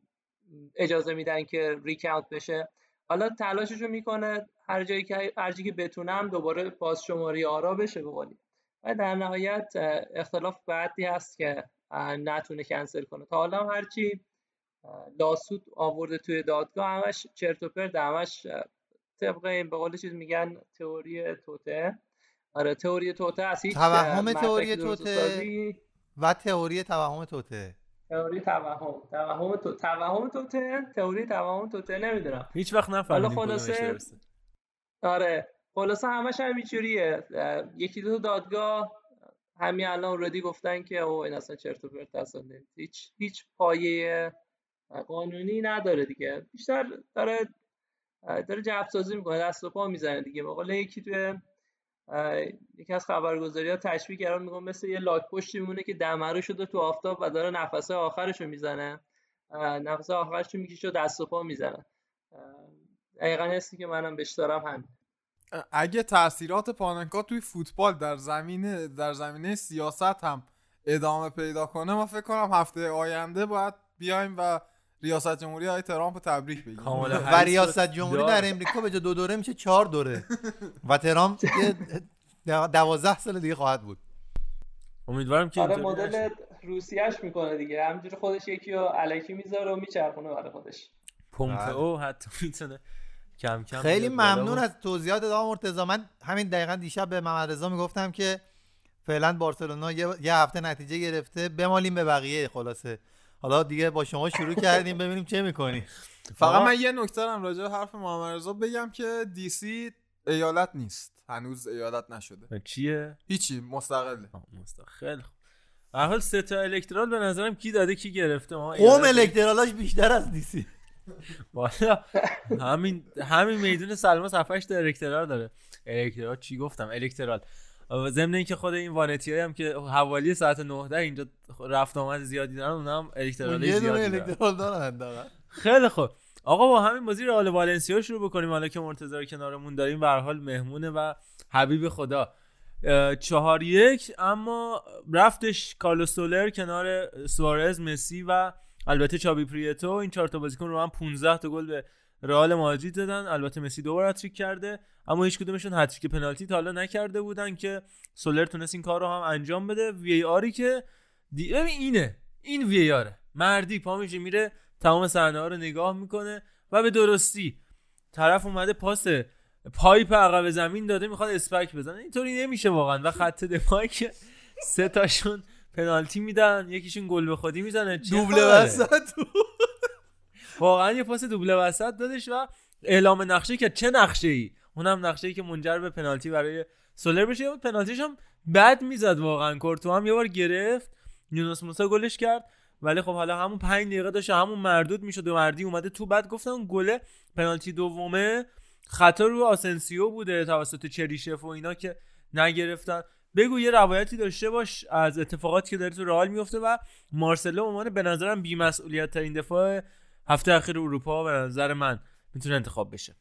Speaker 12: اجازه میدن که ریکاونت بشه. حالا تلاششو می‌کنه هر جایی که هر جایی که بتونم دوباره بازشماری آرا بشه به قولی. و در نهایت اختلاف بعدی هست که نتونه کنسل کنه. تا حالا هرچی لاسود آورده توی دادگاه همش چرت و پرت همش طبق این به قول چیز میگن تئوری توته. آره تئوری توته از هیچ
Speaker 3: توهم تئوری توته و تئوری توهم توته.
Speaker 12: تئوری توهم. توهم تو توهم توته تئوری توهم توته نمی‌دونم.
Speaker 1: هیچ وقت
Speaker 12: حالا خلاصه
Speaker 1: درسته.
Speaker 12: آره. خلاصه همش همینجوریه یکی دو دادگاه همین الان اوردی گفتن که او این اصلا چرت و پرت اصلا. هیچ هیچ پایه قانونی نداره دیگه. بیشتر داره داره جعب سازی می‌کنه دست و پا می‌زنه دیگه. به یکی توی یکی از خبرگزاری ها تشبیه کردن میگم مثل یه لاک پشتی میمونه که دمرو شده تو آفتاب و داره نفسه آخرش رو می‌زنه نفسه آخرش رو می‌کشه و دست و پا می‌زنه. دقیقا حسی که منم بهش دارم همین.
Speaker 2: اگه تاثیرات پاننکا توی فوتبال در زمینه در زمینه سیاست هم ادامه پیدا کنه ما فکر کنم هفته آینده باید بیایم و ریاست جمهوری های ترامپ رو تبریک بگیم.
Speaker 3: و ریاست جمهوری در امریکا به جای دو دوره میشه چهار دوره. و ترامپ یه دوازده سال دیگه خواهد بود.
Speaker 1: امیدوارم که
Speaker 12: آره
Speaker 1: اینطوری
Speaker 12: مدل. روسیهش می‌کنه دیگه. همینجوری خودش یکی رو علکی می‌ذاره و میچرخونه برای خودش.
Speaker 1: پومپئو حتی می‌تونه کم کم
Speaker 3: خیلی ممنون از توضیحات آقا مرتضی. من همین دقیقا دیشب به محمد رضا می‌گفتم که فعلا بارسلونا یه, یه هفته نتیجه گرفته. بمالیم به بقیه خلاصه. حالا دیگه با شما شروع کردیم ببینیم چه می‌کنی.
Speaker 2: فقط من یه نکته هم راجع به حرف محمد رضا بگم که دی سی ایالت نیست. هنوز ایالت نشده.
Speaker 1: چیه؟
Speaker 2: هیچی مستقله.
Speaker 1: مستقل. خیلی خوب به حال سه تا الکترال به نظرم کی داده کی گرفته؟ ما
Speaker 3: قوم الکترالاش بیشتر از دیسی.
Speaker 1: والا همین همین میدون سلما صفحش تا الکترال داره. electoral چی گفتم؟ electoral. ضمن اینکه خود این وانتی هم که حوالی ساعت 19 اینجا رفت آمد زیادی دارن اونها هم
Speaker 3: electoral
Speaker 1: زیادی دارن.
Speaker 3: electoral دارن.
Speaker 1: خیلی خوب. آقا با همین بازی رئال والنسیا شروع بکنیم. حالا که مرتضی رو کنارمون داریم به حال مهمونه و حبیب خدا. چهار یک اما رفتش کارلوس سولر کنار سوارز مسی و البته چابی پریتو این چهار تا بازیکن رو هم 15 تا گل به رئال مادرید دادن. البته مسی دو بار هتریک کرده. اما هیچ کدومشون هتریک پنالتی تا حالا نکرده بودن که سولر تونست این کار رو هم انجام بده. VAR ی که دی... اینه. این VAR ه مردی پا میشه میره تمام صحنه ها رو نگاه می‌کنه و به درستی طرف اومده پاس پایپ عقب زمین داده می‌خواد اسپک بزنه. اینطوری نمیشه واقعا. و خط دفاعی که سه تاشون پنالتی میدن یکیشون گل به خودی می‌زنه. چه
Speaker 3: دوبله؟ وسط.
Speaker 1: واقعا یه پاس دوبله وسط دادش و اعلام نقشه که چه نقشه ای اونم نقشه ای که منجر به پنالتی برای سولر بشه. پنالتیش هم بد می‌زد واقعا. کورتو هم یه بار گرفت. یونس موسا گلش کرد. ولی خب حالا همون پنج دقیقه داشت همون مردود می‌شد و مردی اومده تو بعد گفتن گله پنالتی دومه خطا رو آسنسیو بوده توسط چریشف و اینا که نگرفتن. بگو یه روایتی داشته باش از اتفاقاتی که داره تو رئال میفته و مارسلو عنوان به نظرم بی‌مسئولیت ترین دفاع هفته اخیر اروپا به نظر من می‌تونه انتخاب بشه.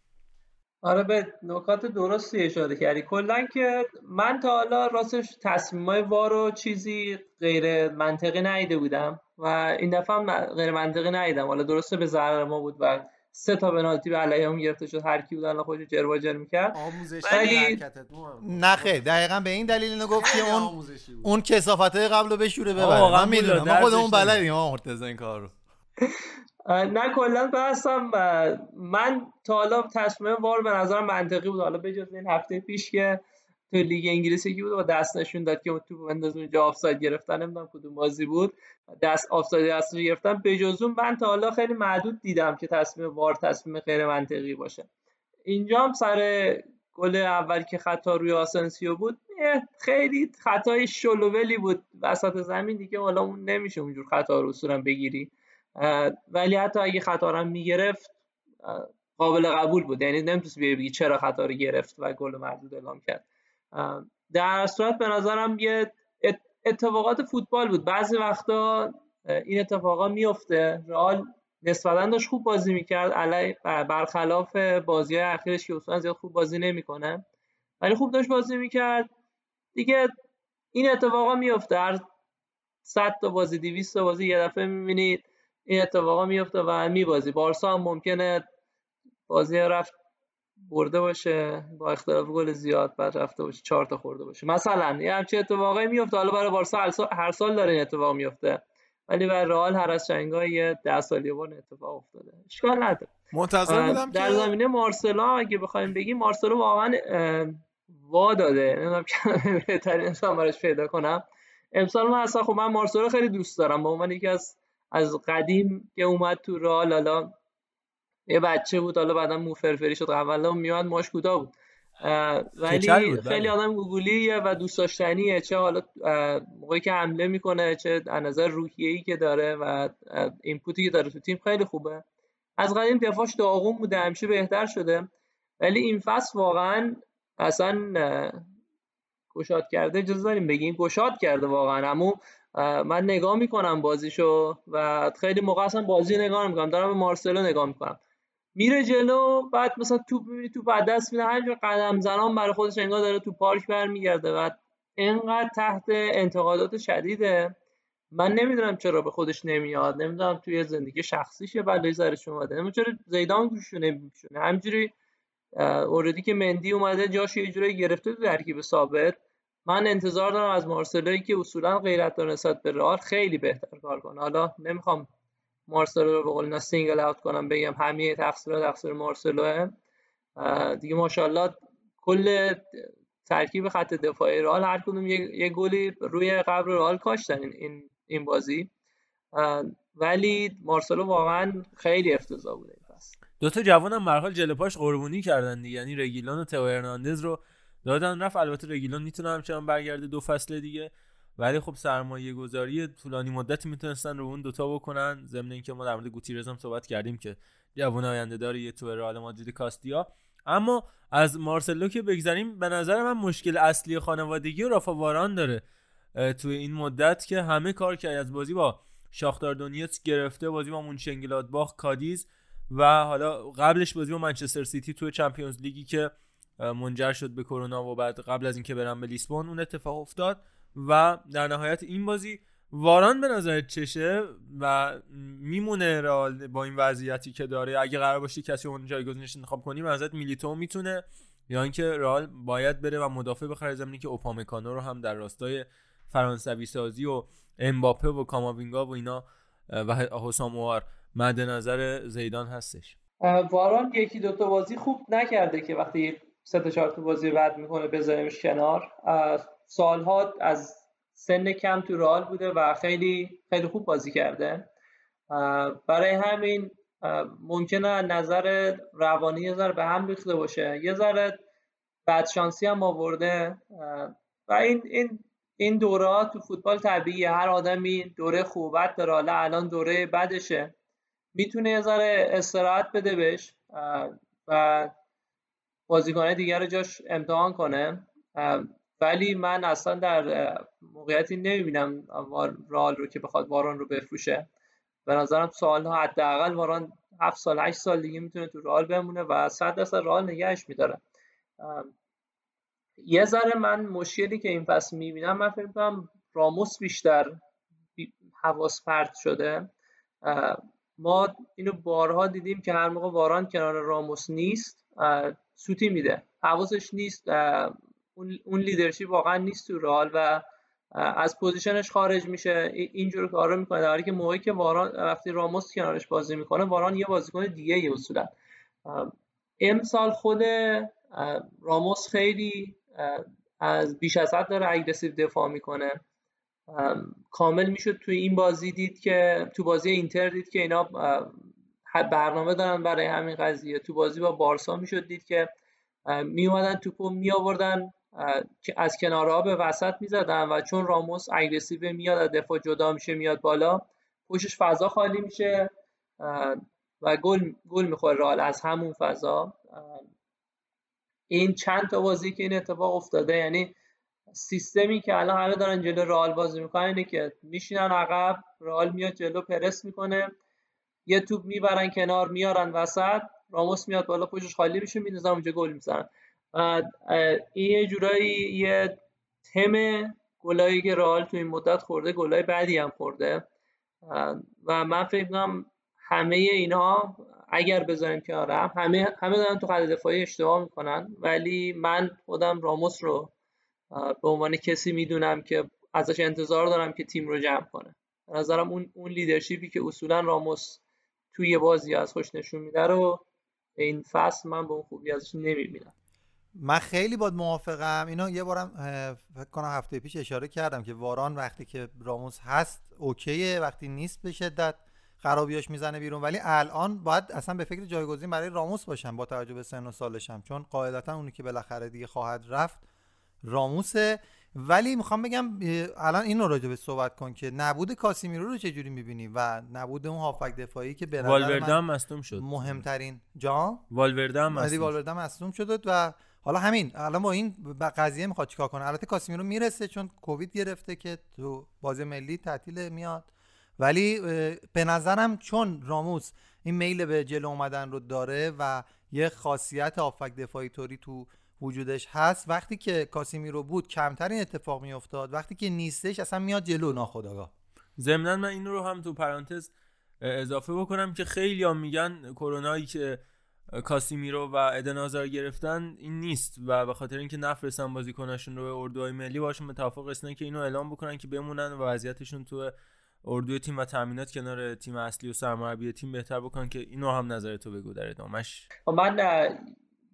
Speaker 12: آره به نکات درستی اشاره کردی. کلا که من تا حالا راستش تصمیمای وار و چیزی غیر منطقی ندیده بودم و این دفعه هم غیر منطقی ندیدم. حالا درسته به ضرر ما بود و سه تا پنالتی به علیه گرفته شد هر کی بود الان خودش جر می‌کرد.
Speaker 13: آموزشی
Speaker 12: ولی-
Speaker 3: خیر دقیقا به این دلیل اینو گفت که اون. اون کسافت های قبل رو بشوره ببره. من می‌دونم. ما خودمون بلدیم ها مرتضی این کار رو.
Speaker 12: اه، نه کلا بحثم من تا حالا تصمیم وار به نظر منطقی بود. حالا بجز این هفته پیش که تو لیگ انگلیسی که بود؟ و دست نشون داد که اون توپ بنداز اونجا آفساید گرفتن نمی‌دونم کدوم بازی بود. دست آفساید دستش گرفتن. بجز من تا حالا خیلی معدود دیدم که تصمیم وار تصمیم غیر منطقی باشه. اینجا هم سر گل اول که خطا روی آسنسیو بود خیلی خطای شلوولی بود. وسط زمین دیگه حالا اون نمیشه اونجور خطا رو اصولا بگیری. ولی حتی اگه خطا رو می‌گرفت قابل قبول بود. یعنی نمی‌تونست بگی چرا خطا رو گرفت و گل مردود اعلام کرد. در صورت به نظرم یه ات- اتفاقات فوتبال بود. بعضی وقتا این اتفاقا میفته رئال نسبتا داشت خوب بازی می‌کرد. علی برخلاف بازی های اخیرش که اصلا زیاد خوب بازی نمی‌کنه. ولی خوب داشت بازی می‌کرد. دیگه این اتفاقا میفته هر 100 تا بازی 200 تا بازی یه دفعه می‌بینید این اتفاقا میفته و میبازی. بارسا هم ممکنه بازی رفت برده باشه با اختلاف گل زیاد بعد رفته باشه چهار تا خورده باشه. مثلا یه همچین اتفاقایی میفته. حالا برای بارسا هر سال, هر سال داره این اتفاق میفته. ولی برای رئال هر از چنگای یه ده سال یه بار اتفاق افتاده. اشکال نداره.
Speaker 2: منتظر بودم
Speaker 12: در زمینه مارسلا اگه بخوایم بگیم مارسلو واقعا وا داده. نمی‌دونم کلمه بهترین انسان براش پیدا کنم. امسال من اصلا خب من مارسلو خیلی دوست دارم. به عنوان یکی از از قدیم که اومد تو رئال حالا یه بچه بود حالا بعدا مو فرفری شد اولا میاد ماش کوتاه بود. ولی
Speaker 1: بود، بله.
Speaker 12: خیلی آدم گوگولیه و دوست داشتنیه. چه حالا موقعی که حمله می‌کنه چه از نظر روحیه‌ای که داره و اینپوتی که داره تو تیم خیلی خوبه. از قدیم دفاعش داغون بوده همیشه بهتر شده. ولی این فصل واقعا اصلا گشاد کرده اجازه داریم بگیم. گشاد کرده واقعا. اما من نگاه می‌کنم بازیشو و خیلی موقع اصلا بازی نگاه نمی‌کنم. دارم به مارسلو نگاه می‌کنم. میره جلو بعد مثلا توپ می‌بینی توپ از دست میده همینجور قدم زنان برای خودش انگار داره تو پارک برمیگرده و اینقدر تحت انتقادات شدیده. من نمی‌دونم چرا به خودش نمیاد نمی‌دونم توی زندگی شخصیشه بلایی سرش اومده. نمی‌دونم چرا زیدان گوشو نمیشونه همینجوری اوردی که مندی اومده جاش یه جوری گرفته تو ترکیب ثابت. من انتظار دارم از مارسلوی که اصولا غیرت داره نسبت به رئال خیلی بهتر کار کنه. حالا نمی‌خوام مارسلو رو به قول single out کنم بگم. همه تقصیر تقصیر مارسلوه دیگه ماشاءالله کل ترکیب خط دفاعی رئال هر کدوم یه, گلی روی قبر رئال کاشتن این این, بازی. ولی مارسلو واقعا خیلی افتضاح بوده این فصل.
Speaker 1: دو تا جوان هم به هر حال جلو پاش قربونی کردن دیگه. یعنی رگیلون و هرناندز رو دادن رفت. البته رگیلون می‌تونه همچنان برگرده دو فصل دیگه. ولی خب سرمایه گذاری طولانی مدتی می‌تونستن رو اون دوتا بکنن. ضمن اینکه ما در مورد گوتیرز هم صحبت کردیم که جوان آینده داره یه تو رئال مادرید کاستیا. اما از مارسلو که بگذریم به نظر من مشکل اصلی خانوادگی رافا واران داره. توی این مدت که همه کار کرد از بازی با شاختار دونیتس گرفته بازی با مونشنگلادباخ کادیز و حالا قبلش بازی با منچستر سیتی توی چمپیونز لیگی که منجر شد به کرونا و بعد قبل از اینکه برن به لیسبون اون اتفاق افتاد. و در نهایت این بازی واران به نظر چشه و میمونه رئال با این وضعیتی که داره؟ اگه قرار باشه کسی اون جایگزینش انتخاب کنیم به نظرت میلیتو می‌تونه یا اینکه رئال باید بره و مدافع بخره زمینی که اوپامکانو رو هم در راستای فرانسوی سازی و امباپه و کاماوینگا و اینا و حسام مد نظر زیدان هستش.
Speaker 12: واران یکی دو تا بازی خوب نکرده که وقتی سه تا چهار تا بازی بعد می‌کنه بذاریمش کنار. سالها از سن کم تو رئال بوده و خیلی خیلی خوب بازی کرده. برای همین ممکنه نظر روانی یه ذره به هم ریخته باشه. یه ذره بدشانسی هم آورده. و این این این دوره تو فوتبال طبیعیه. هر آدمی دوره خوبت داره حالا الان دوره بدشه. می‌تونه یه ذره استراحت بده بهش و بازیکنه دیگر رو جاش امتحان کنه. ولی من اصلا در موقعیتی نمی‌بینم رال رو که بخواد واران رو بفروشه. به نظرم سالها حداقل واران هفت سال هشت سال دیگه می‌تونه تو رال بمونه و صد درصد رال نگهش میداره. یه ذره من مشکلی که این فصل می‌بینم من فکر می‌کنم راموس بیشتر بی- حواس پرت شده. ما اینو بارها دیدیم که هر موقع واران کنار راموس نیست سوتی میده. حواسش نیست اون leadership واقعا نیست تو رئال و از position ش خارج میشه. اینجور کارا می‌کنه. در حالی که موقعی که واران وقتی راموس کنارش بازی می‌کنه واران یه بازیکن دیگه ای اصولا. امسال خود راموس خیلی از بیش از حد داره aggressive دفاع می‌کنه. کامل می‌شد توی این بازی دید که تو بازی اینتر دید که اینا برنامه دارن برای همین قضیه. تو بازی با بارسا می‌شد دید که می اومدن توپو می آوردن از کنارها به وسط می‌زدن و چون راموس aggressive میاد از دفاع جدا میشه میاد بالا پشتش فضا خالی میشه و گل گل می‌خوره رئال از همون فضا. این چند تا بازی که این اتفاق افتاده یعنی سیستمی که الان همه دارن جلو رئال بازی می‌کنن اینه که میشینن عقب رئال میاد جلو پرس می‌کنه یه توپ می‌برن کنار میارن وسط راموس میاد بالا پشتش خالی میشه میندازن اونجا گل می‌زنن. بعد این یه جورایی یه تم گلایی که رئال تو این مدت خورده گلای بعدی هم خورده. و من فکر کنم همه اینها اگر بذاریم کنار همه همه دارن تو خط دفاعی اشتباه می‌کنن. ولی من خودم راموس رو به عنوان کسی می‌دونم که ازش انتظار دارم که تیم رو جمع کنه. به نظرم اون اون لیدرشیپی که اصولا راموس توی بازی از خوش نشون میده رو این فصل من به اون خوبی ازش نمی‌بینم.
Speaker 3: من خیلی باد موافقم. اینا یه بارم فکر کنم هفته پیش اشاره کردم که واران وقتی که راموس هست اوکیه وقتی نیست به شدت خرابیاش می‌زنه بیرون. ولی الان باید اصلا به فکر جایگزین برای راموس باشم با توجه به سن و سالشم چون قاعدتا اونی که بالاخره دیگه خواهد رفت راموسه. ولی می‌خوام بگم الان اینو راجع به صحبت کن که نبود کاسیمیرو رو چجوری می‌بینی و نبود اون هافک دفاعی که به
Speaker 1: والورده هم مصدوم شد.
Speaker 3: مهمترین جا
Speaker 1: والورده هم مصدوم
Speaker 3: والورده مصدوم شد و حالا همین الان با این قضیه می‌خواد چیکار کنه؟ البته کاسیمیرو می‌رسه چون کووید گرفته که تو بازی ملی تعطیل میاد. ولی به نظرم چون راموس این میل به جلو اومدن رو داره و یه خاصیت آفک دفاعی طوری تو وجودش هست وقتی که کاسیمی رو بود کمتر این اتفاق میافتاد. وقتی که نیستش اصلا میاد جلو ناخداگاه
Speaker 1: ضمنا من این رو هم تو پرانتز اضافه بکنم که خیلی هم میگن کرونایی که کاسیمیرو و ادن گرفتن این نیست. و به خاطر اینکه نفرستن بازیکناشون رو به اردوهای ملی باشون متفق هستن که اینو اعلام بکنن که بمونن و وضعیتشون تو اردوی تیم و تامینات کنار تیم اصلی و سرمربی تیم بهتر بکن که اینو هم نظر تو بگو در ادامش
Speaker 12: خب من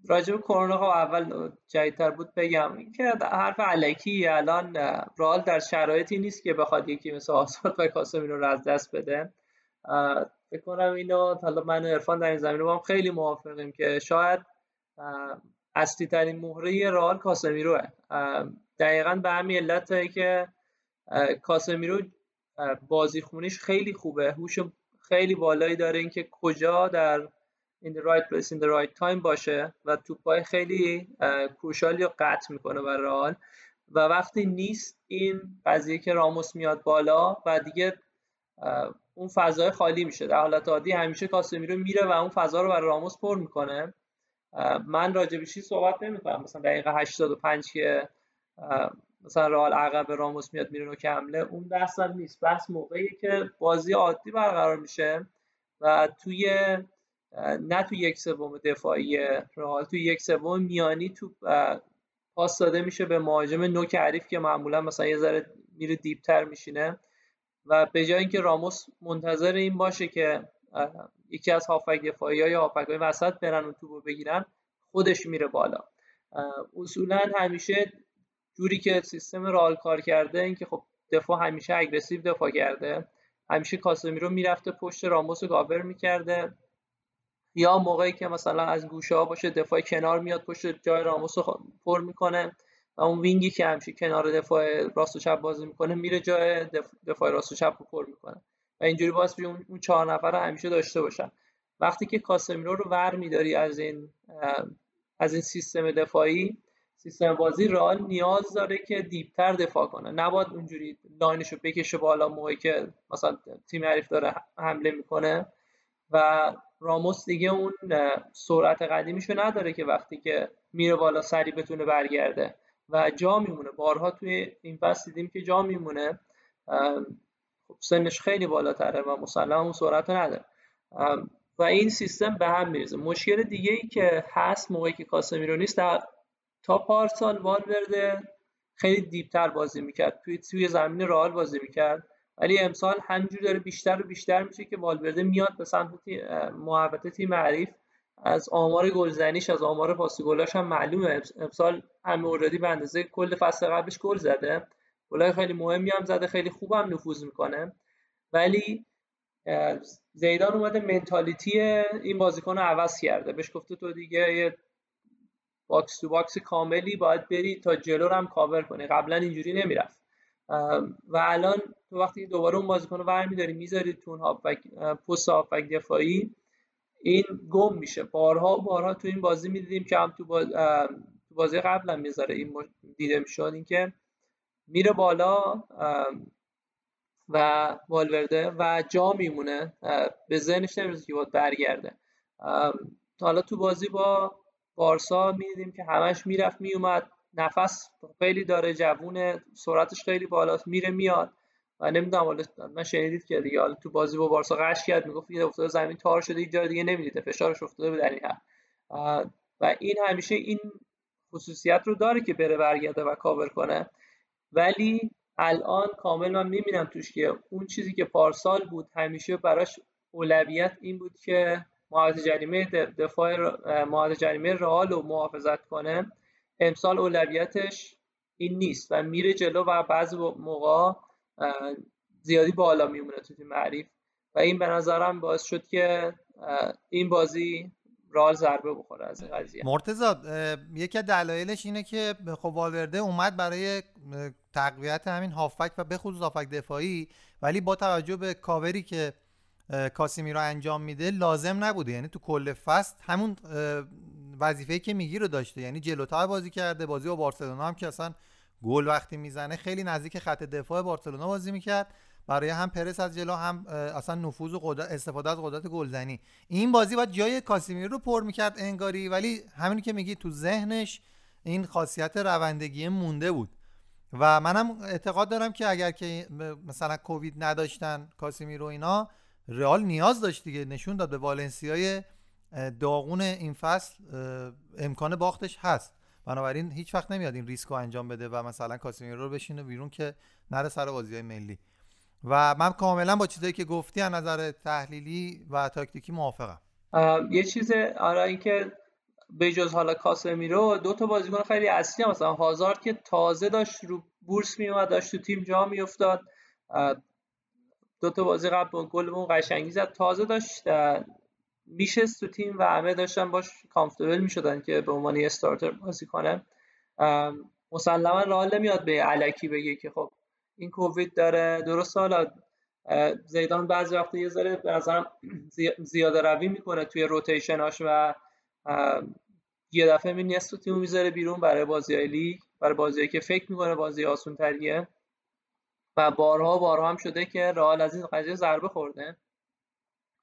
Speaker 12: راجب کرونا ها اول جدیدتر بود بگم که حرف علکی الان رال در شرایطی نیست که بخواد یکی مثل آسفالت و کاسمیرو رو از دست بده. فکر کنم اینو. حالا من و عرفان در این زمینه با هم خیلی موافقیم که شاید اصلی ترین مهره رال کاسمیروه دقیقا به همین علت که کاسمیرو بازی خونیش خیلی خوبه. هوش خیلی بالایی داره. اینکه کجا در right place in the right time باشه و توپای خیلی کروشالی رو قطع می‌کنه برای رئال. و وقتی نیست این قضیه که راموس میاد بالا و دیگه اون فضای خالی میشه. در حالت عادی همیشه کاسمیرو میره و اون فضا رو برای راموس پر می‌کنه. من راجع به صحبت نمی‌کنم. مثلا دقیقه 85 که مثلا رئال عقب راموس میاد میره که حمله اون بحث نیست. بحث موقعی که بازی عادی برقرار میشه و توی نه تو یک سوم دفاعی رئال تو یک سوم میانی تو پاس داده میشه به مهاجم نوک عریف که معمولا مثلا یه ذره میره دیپتر میشینه. و به جای اینکه راموس منتظر این باشه که یکی از هافبک دفاعی های هافبک های وسط برن اون توپو بگیرن خودش میره بالا. اصولا همیشه جوری که سیستم رئال کار کرده اینکه خب دفاع همیشه aggressive دفاع کرده. همیشه کاسمیرو می‌رفته پشت راموس رو گاور می‌کرده. یا موقعی که مثلا از گوشه ها باشه دفاع کنار میاد پشت جای راموس رو پر می‌کنه. و اون wing ی که همیشه کنار دفاع راست و چپ بازی می‌کنه میره جای دفاع راست و چپ رو پر می‌کنه. و اینجوری باعث اون اون چهار نفر رو همیشه داشته باشن. وقتی که کاسمیرو رو ور میداری از این از این سیستم دفاعی سیستم بازی رئال نیاز داره که deeper دفاع کنه. نباید اونجوری line ش رو بکشه بالا موقعی که مثلا تیم حریف داره حمله می‌کنه. و راموس دیگه اون سرعت قدیمیشو نداره که وقتی که میره بالا سریع بتونه برگرده. و جا میمونه. بارها توی این فصل دیدیم که جا میمونه. خب سنش خیلی بالاتره و مسلم اون سرعت نداره. و این سیستم به هم میرزه مشکل دیگه ای که هست موقعی که کاسمیرو نیست در تا پارسال والورده خیلی دیپتر بازی می‌کرد. توی توی زمین رئال بازی می‌کرد. ولی امسال همینجور داره بیشتر و بیشتر میشه که والورده میاد به سمت محوطه تیم حریف. از آمار گلزنیش از آمار پاس گلاش هم معلومه. امسال والورده به اندازه کل فصل قبلش گل زده. گلای خیلی مهمی هم زده خیلی خوبم نفوذ می‌کنه. ولی زیدان اومده mentality این بازیکن رو عوض کرده. بهش گفته تو دیگه یه box to box کاملی باید بری تا جلو هم کاور کنی. قبلا اینجوری نمی‌رفت. و الان تو وقتی دوباره اون بازیکن رو برمیداری می‌ذاری تو پست هافبک دفاعی این گم میشه. بارها و بارها تو این بازی می‌دیدیم که هم تو, باز... تو بازی قبل هم می‌ذاره این دیده می‌شد اینکه میره بالا و والورده و جا میمونه به ذهنش نمی‌رسه که باید برگرده. حالا تو بازی با بارسا می‌دیدیم که همش می‌رفت میومد نفس خیلی داره جوونه سرعتش خیلی بالاست میره میاد. و نمی‌دونم حالا من شنیدید که دیگه حالا تو بازی با بارسا قش کرد می‌گفت یه افتاده زمین تار شده یک جای دیگه نمی‌دیده فشارش افتاده به در این و این همیشه این خصوصیت رو داره که بره برگرده و کاور کنه. ولی الان کامل من می‌بینم توش که اون چیزی که پارسال بود همیشه براش اولویت این بود که محافظ جریمه دفاع محافظ جریمه رئال رو محافظت کنه. امسال اولویتش این نیست و میره جلو و بعضی موقع زیادی بالا میمونه تو تیم و این به نظرم باعث شد که این بازی رال ضربه بخوره از این قضیه.
Speaker 3: مرتضی یکی از دلایلش اینه که خب والورده اومد برای تقویت همین هافک و به خصوص هافک دفاعی ولی با توجه به کاوری که کاسیمیرو انجام میده لازم نبوده. یعنی تو کل فست همون وظیفه‌ای که میگی رو داشته. یعنی جلوتر بازی کرده بازی با بارسلونا هم که اصلا گل وقتی می‌زنه خیلی نزدیک خط دفاع بارسلونا بازی می‌کرد. برای هم پرس از جلو هم اصلا نفوذ و قدرت استفاده از قدرت گلزنی. این بازی باید جای کاسیمیرو رو پر می‌کرد انگاری ولی همینی که میگی تو ذهنش این خاصیت روندگی مونده بود. و منم اعتقاد دارم که اگر که مثلا کووید نداشتن کاسیمیرو اینا رئال نیاز داشت دیگه نشون داد به والنسیای داغون این فصل امکان باختش هست. بنابراین هیچ وقت نمیاد این ریسک رو انجام بده و مثلا کاسیمیرو رو بشینه بیرون که نره سر بازی ملی. و من کاملا با چیزایی که گفتی از نظر تحلیلی و تاکتیکی موافقم.
Speaker 12: یه چیز آره اینکه به جز حالا کاسمیرو دو تا بازیکن خیلی اصلی هم مثلا هازارد که تازه داشت رو بورس میومد داشت تو تیم جا میافتاد. دو تا بازی قبل با گلمون قشنگی زد تازه داشت میشست تو تیم و همه داشتن باش کامفتبل می‌شدن که به عنوان استارتر بازی کنه. مسلما رئال نمیاد به علکی بگه که خب این کووید داره. درست حالا زیدان بعضی وقت یه ذره به زیاده روی می‌کنه توی روتیشناش و یه دفعه می نصف تیم می‌ذاره بیرون برای بازی های لیگ برای بازی که فکر می‌کنه بازی آسون تریه و بارها بارها هم شده که رئال از این قضیه ضربه خورده.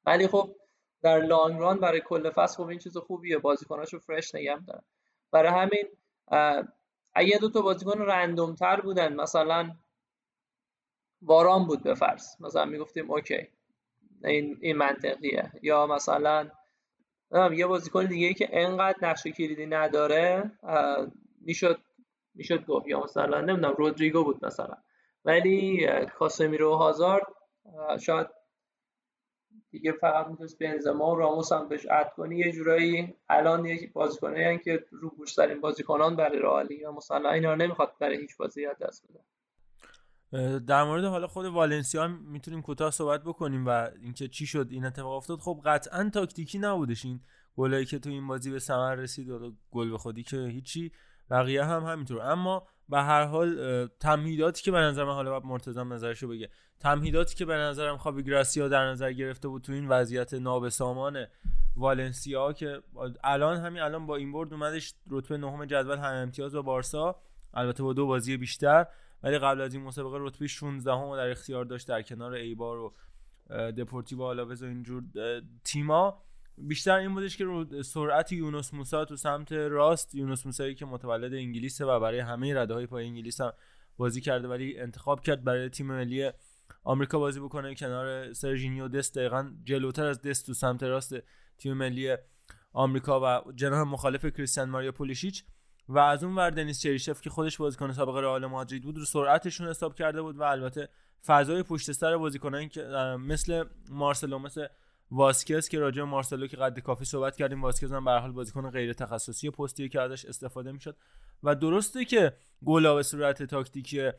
Speaker 12: ولی خب در لانگ ران برای کل فصل خب این چیز خوبیه. بازیکناشو فرش نگه دارن برای همین اگه دو تا بازیکن رندوم تر بودن مثلا باران بود به فرض. مثلا می‌گفتیم اوکی این این منطقیه. یا مثلا یه بازیکن دیگه ای که انقدر نقش کلیدی نداره می‌شد می‌شد گفت. یا مثلا نمی‌دونم رودریگو بود مثلا. ولی کاسمیرو هازارد شاید دیگه فقط می‌تونست بنزما و راموس هم بهش اد کنی. یه جورایی الان یک بازیکنایی که رو بورسترین بازیکنان برای رئالی یا مثلا اینا نمی‌خواد برای هیچ بازی دست بده.
Speaker 1: در مورد حالا خود والنسیا هم می‌تونیم کوتاه صحبت بکنیم و اینکه چی شد این اتفاق افتاد. خب قطعا تاکتیکی نبودش این گلایی که تو این بازی به ثمر رسید و گل به خودی که هیچی. بقیه هم همینطور. اما به هر حال تمهیداتی که به نظر من حالا مرتضی نظرشو بگه. تمهیداتی که به نظرم خواب گراسیا در نظر گرفته بود تو این وضعیت نابسامان والنسیا که الان همین الان با این برد اومدش رتبه نهم جدول هم امتیاز با بارسا. البته با دو بازی بیشتر ولی قبل از این مسابقه رتبه 16 هم در اختیار داشت در کنار ایبار و دپورتیو آلاوز و اینجور تیما بیشتر این بودش که رو سرعت یونس موسا تو سمت راست یونس موسایی که متولد انگلیسه و برای همه رده های پایه انگلیس هم بازی کرده ولی انتخاب کرد برای تیم ملی آمریکا بازی بکنه کنار سرژینیو دست دقیقا جلوتر از دست تو سمت راست تیم ملی آمریکا و جناح مخالف کریستیان ماریا پولیشیچ و از اون ور دنیس چریشف که خودش بازیکن سابق رئال مادرید بود رو سرعتشون حساب کرده بود و البته فضای پشت سر بازیکنان که مثل مارسلو مثل واسکز که راجع مارسلو که قد کافی صحبت کردیم واسکز هم به حال بازیکن غیر تخصصی پستی که ازش استفاده می‌شد. و درسته که گلا به صورت تاکتیکی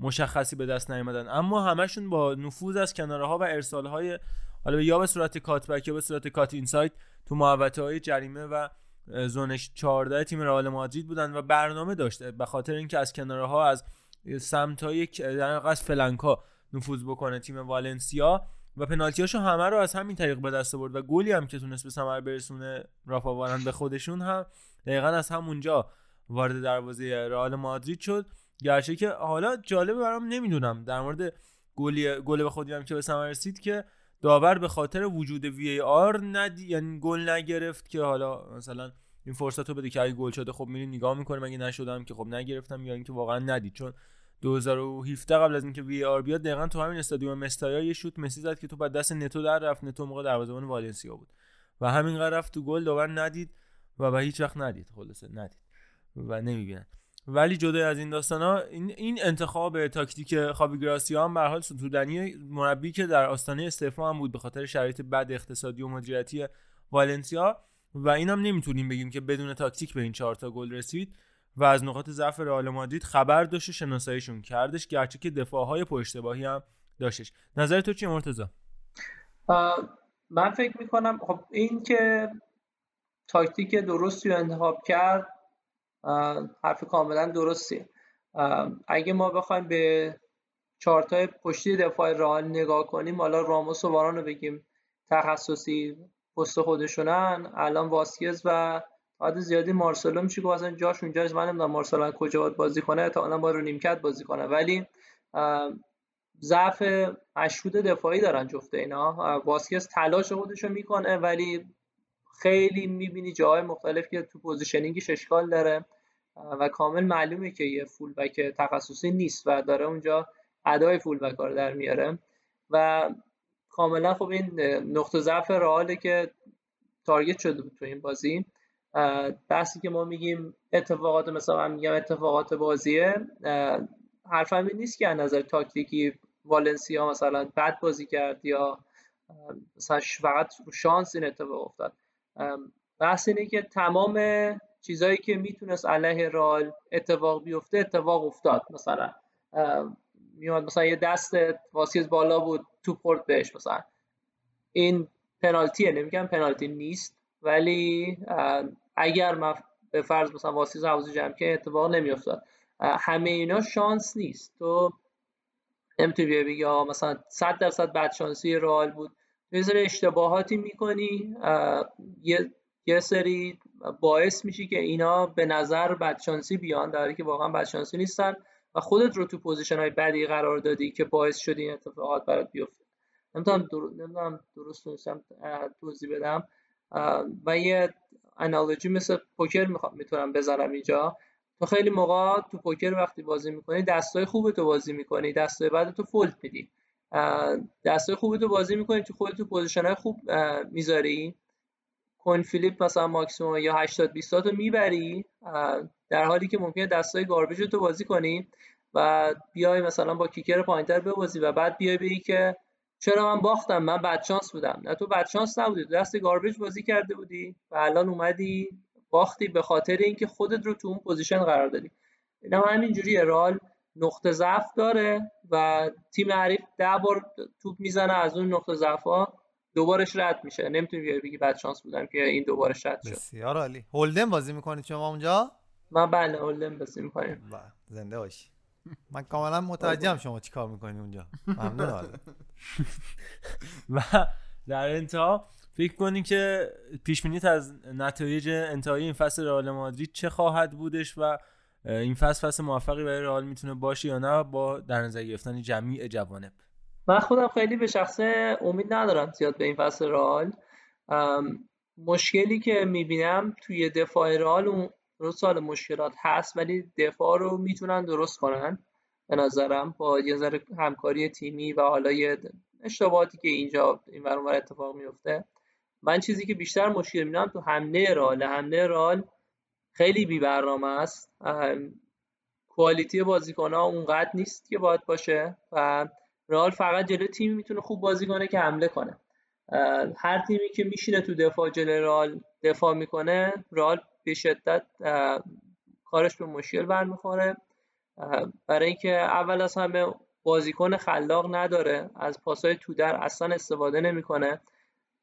Speaker 1: مشخصی به دست نیومدن اما همشون با نفوذ از کناره ها و ارسال های حالا یا به صورت کاتبک یا به صورت کات اینسایت تو محوطه های جریمه و زونش 14 تیم رئال مادرید بودن و برنامه داشته. به خاطر اینکه از کناره ها از سمت های از فلنکا نفوذ بکنه تیم والنسیا و پنالتیاشو همه رو از همین طریق به دست برد و گلی هم که تونست به ثمر برسونه رافا واران به خودشون هم دقیقا از همونجا وارد دروازه رئال مادرید شد. گرچه که حالا جالبه برام نمی‌دونم در مورد گلی گل به خودی هم که به ثمر رسید که داور به خاطر وجود وی آر ندی یعنی گل نگرفت که حالا مثلا این فرصت رو بده که اگه گل شده خب میری نگاه می‌کنیم اگه نشدم که خب نگرفتم یا اینکه واقعا ندید. چون 2017 قبل از اینکه VAR بیاد دقیقا تو همین استادیوم مستایا یه شوت مسی زد که توپ از دست نتو در رفت. نتو موقع دروازه‌بان والنسیا بود. و همین رفت تو گل داور ندید و به هیچ وقت ندید. خلاصه ندید و نمی‌بینن. ولی جدا از این داستان ها این, این انتخاب تاکتیک خاوی گراسیا هم به هر حال ستودنی مربی که در آستانه استعفا هم بود به خاطر شرایط بد اقتصادی و مدیریتی والنسیا. و اینم نمی‌تونیم بگیم که بدون تاکتیک به این چهار تا گل رسید. و از نقاط ضعف رئال مادرید خبر داشت و شناساییشون کردش گرچه که دفاعهای پر اشتباهی هم داشتش. نظر تو چیه مرتضی؟
Speaker 12: من فکر می‌کنم خب این که تاکتیک درستی رو انتخاب کرد حرف کاملا درستیه. اگه ما بخوایم به چارتای پشتی دفاع رئال نگاه کنیم حالا راموس و واران رو بگیم تخصصی پست خودشونن الان واسکز و عدد زیادی مارسلو میشه که اصلا جاش اونجاست من نمی‌دونم مارسلو کجا باید بازی کنه تا الان با رو نیمکت بازی کنه. ولی ضعف مشهود دفاعی دارن جفت اینا. واسکز تلاش خودشو می‌کنه ولی خیلی می‌بینی جاهای مختلف که تو positioning ش اشکال داره. و کامل معلومه که یه full back تخصصی نیست و داره اونجا ادای full back رو در میاره. و کاملا خب این نقطه ضعف رئاله که تارگت شده بود تو این بازی. بحثی که ما میگیم اتفاقات مثلا من میگم اتفاقات بازیه حرفم این نیست که از نظر تاکتیکی والنسیا مثلا بد بازی کرد یا مثلا فقط شانس این اتفاق افتاد. بحث اینه که تمام چیزایی که می‌تونست علیه رال اتفاق بیفته اتفاق افتاد مثلا. میاد مثلا یه دست واسیز بالا بود تو پورت بهش مثلا. این پنالتیه نمیگم پنالتی نیست ولی اگر مف... به فرض مثلا واسیز حوض جمع که اتفاق نمیافتاد همه اینا شانس نیست. تو نمی‌تونی بیا بگی مثلا 100 درصد بعد شانسی رئال بود. یه سری اشتباهاتی می‌کنی یه یه سری باعث میشی که اینا به نظر بدشانسی بیان در حالی که واقعا بدشانسی نیستن و خودت رو تو position های بدی قرار دادی که باعث شد این اتفاقات برات بیفته. نمی‌تونم در... نمی‌دونم درست توضیح بدم. و یه analogy مثل پوکر می‌خوام می‌تونم بذارم اینجا. تو خیلی موقع تو پوکر وقتی بازی می‌کنی دستای خوب تو بازی می‌کنی. دستای بد تو fold میدی. دستای خوب تو بازی می‌کنی تو خودت تو position های خوب می‌ذاری. coin flip مثلا ماکسیموم یا 80 20 تو می‌بری. در حالی که ممکنه دستای garbage تو بازی کنی و بیای مثلا با kicker پایینتر ببازی و بعد بیای بگی که چرا من باختم؟ من بد شانس بودم. نه تو بد شانس نبودی دست garbage بازی کرده بودی و الان اومدی باختی به خاطر اینکه خودت رو تو اون position قرار دادی. اینا همینجوری رئال نقطه ضعف داره و تیم حریف ده بار توپ می‌زنه از اون نقطه ضعف ها دوبارش رد میشه. نمی‌تونی بیای بگی بد شانس بودم که این دوبارش رد شد.
Speaker 3: بسیار عالی. هولدن بازی می‌کنید شما اونجا؟
Speaker 12: من بله هولدن بازی می‌کنیم.
Speaker 3: بله زنده باشی. من کاملا متوجهم شما چیکار می‌کنید اونجا. ممنون
Speaker 1: و در انتها فکر کنی که پیش از نتایج انتهایی این فصل رئال مادرید چه خواهد بودش و این فصل فصل موفقی برای رئال می‌تونه باشه یا نه با در نظر گرفتن جمیع جوانب؟
Speaker 12: من خودم خیلی به شخصه امید ندارم زیاد به این فصل رئال. مشکلی که می‌بینم توی دفاع رئال اون سال مشکلات هست ولی دفاع رو می‌تونن درست کنن به نظرم با یه ذره همکاری تیمی و حالا یه اشتباهاتی که اینجا این ور اتفاق میفته من چیزی که بیشتر مشکل می‌بینم تو حمله رال حمله رال خیلی بی برنامه است کوالیتی بازیکن ها اونقدر نیست که باید باشه و رال فقط جلو تیمی می‌تونه خوب بازی کنه که حمله کنه. هر تیمی که میشینه تو دفاع جلو رال دفاع می‌کنه رال به شدت کارش به مشکل برمیخوره. برای اینکه اول از همه بازیکن خلاق نداره از پاسای تو در اصلا استفاده نمی‌کنه.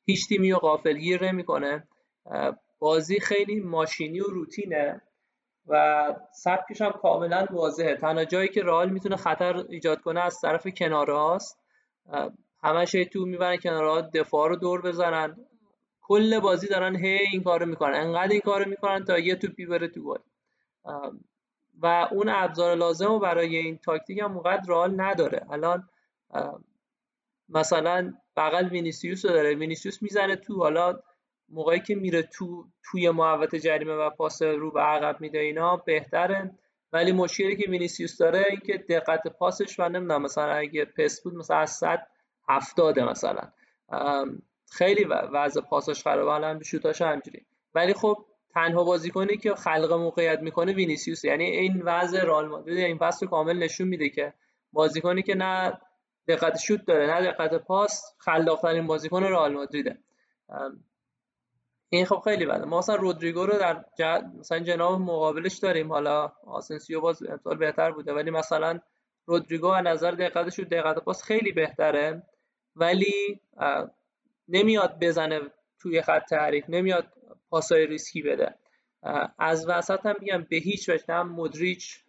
Speaker 12: هیچ تیمی رو غافلگیر نمی‌کنه. بازی خیلی ماشینی و روتینه و سبکش هم کاملا واضحه. تنها جایی که رئال می‌تونه خطر ایجاد کنه از طرف کناره هاست همش توپ می‌برن کناره دفاع رو دور بزنن. کل بازی دارن هی این کارو می‌کنن. انقدر این کارو می‌کنن تا یه توپی بره تو گل. و اون ابزار لازم رو برای این تاکتیک هم اونقدر رئال نداره. الان مثلا بغل وینیسیوس رو داره. وینیسیوس می‌زنه تو. حالا موقعی که میره تو توی محوطه جریمه و پاس رو به عقب میده اینا بهتره. ولی مشکلی که وینیسیوس داره این که دقت پاسش و نمی‌دونم مثلا اگه پاس بود مثلا از 100 70 مثلا. خیلی وضع پاسش خرابه الان شوتاش همینجوری ولی خب تنها بازیکنی که خلق موقعیت می‌کنه وینیسیوس. یعنی این وضع رئال مادرید. این فصل کامل نشون میده که بازیکنی که نه دقت شوت داره نه دقت پاس خلاقترین بازیکن رئال مادریده. این خب خیلی بده. ما مثلا رودریگو رو در جد... مثلا جناح مقابلش داریم. حالا آسنسیو باز امسال بهتر بوده. ولی مثلا رودریگو از نظر دقتش و دقت پاس خیلی بهتره. ولی نمیاد بزنه توی خط تحریف نمیاد پاسای ریسکی بده. از وسط هم میگم به هیچ وجه نه مدریچ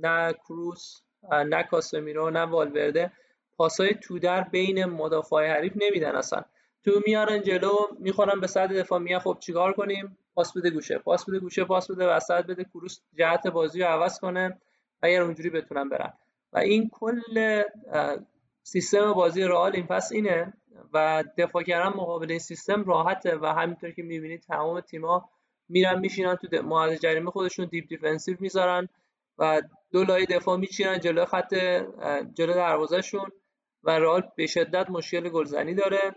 Speaker 12: نه کروس نه کاسمیرو نه والورده پاسای تو در بین مدافع حریف نمیدن اصلا. تو میارن جلو می‌خورن به صد دفاع میان خب چیکار کنیم؟ پاس بده گوشه پاس بده گوشه پاس بده وسط بده کروس جهت بازی رو عوض کنه اگر اونجوری بتونن برن. و این کل سیستم بازی رئال این پس اینه و دفاع کردن مقابل این سیستم راحته و همینطور که می‌بینید تمام تیما میرن میشینن تو محوطه جریمه خودشون deep defensive می‌ذارن و دو لایه دفاع میچینن جلو خط جلو دروازهشون و رئال به شدت مشکل گلزنی داره.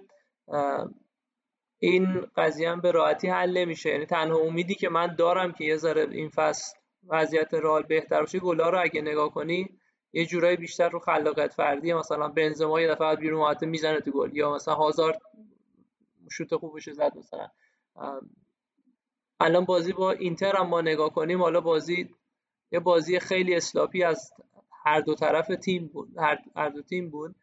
Speaker 12: این قضیه هم به راحتی حل نمیشه. یعنی تنها امیدی که من دارم که یه ذره این فصل وضعیت رئال بهتر باشه گلا رو اگه نگاه کنی یه جورایی بیشتر رو خلاقیت فردی مثلا بنزما یه دفعه بیرون محوطه می‌زنه تو گل. یا مثلا هازارد شوت خوبش زد مثلا. الان بازی با اینتر هم ما نگاه کنیم حالا بازی یه بازی خیلی اسلاپی از هر دو طرف تیم بود هر, هر دو تیم بود.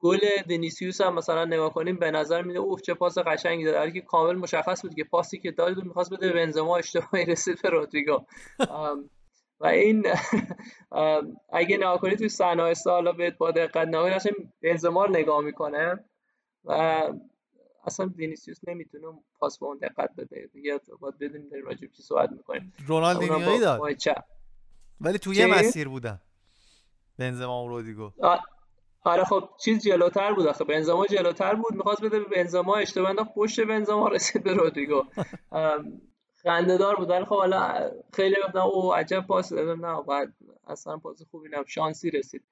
Speaker 12: گل دنیسیوس هم مثلا نگاه کنیم به نظر میده اوف چه پاس قشنگی داد. که کامل مشخص بود که پاسی که داد می‌خواست بده بنزما اشتباهی رسید به رودریگو. و این اگه نگاه کنید توی صحنه حالا بهت با دقت نگاه اصلا بنزما رو نگاه می‌کنه و اصلا وینیسیوس نمی‌تونه پاس با اون دقت بده. دیگه باید بدونیم داریم راجع چی صحبت می‌کنیم.
Speaker 3: رونالدینیوی داد. ولی توی مسیر بودن. بنزما و رودیگو.
Speaker 12: آره خب چیز جلوتر بود آخه. بنزما جلوتر بود می‌خواست بده به بنزما اشتباه انداخت پشت بنزما رسید به رودریگو خنده‌دار بود. ولی خب حالا خیلی گفتم او عجب پاس داد نه بعد اصلا پاس خوبی نه شانسی رسید.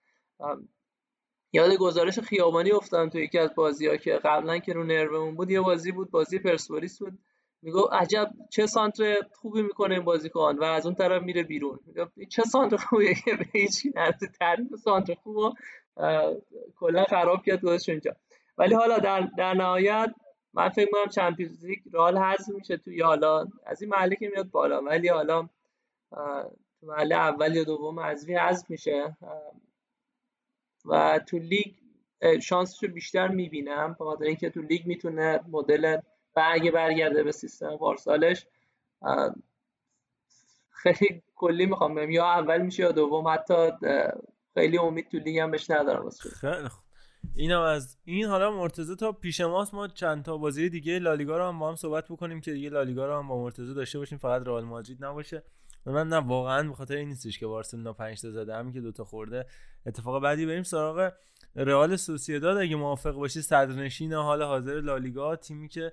Speaker 12: یاد گزارش خیابانی افتادم تو یکی از بازی ها که قبلا که رو نرومون بود یه بازی بود بازی پرسپولیس بود. میگو عجب چه سانتر خوبی می‌کنه این بازیکن و از اون طرف میره بیرون. چه سانتر خوبیه که به هیچ تعریف سانتر خوب کلا خراب کرد گذاشت اونجا. ولی حالا در, در نهایت من فکر می‌کنم Champions League رئال حذف میشه توی حالا از این مرحله که میاد بالا ولی حالا تو مرحله اول یا دوم حذفی حذف میشه. و تو لیگ شانسش رو بیشتر می‌بینم به خاطر اینکه تو لیگ می‌تونه مدل و برگرده به سیستم پارسالش خیلی کلی می‌خوام بگم یا اول میشه یا دوم حتی خیلی امید تو لیگ هم بهش ندارم.
Speaker 1: خیلی اینم از این حالا مرتضی تا پیش ماست ما چند تا بازی دیگه لالیگا رو هم با هم صحبت بکنیم که دیگه لالیگا رو هم با مرتضی داشته باشیم فقط رئال مادرید نباشه. من نه واقعا به خاطر این نیستش که بارسلونا 5 تا زده همین که دوتا خورده. اتفاق بعدی بریم سراغ رئال سوسییداد اگه موافق باشی صدرنشین حال حاضر لالیگا تیمی که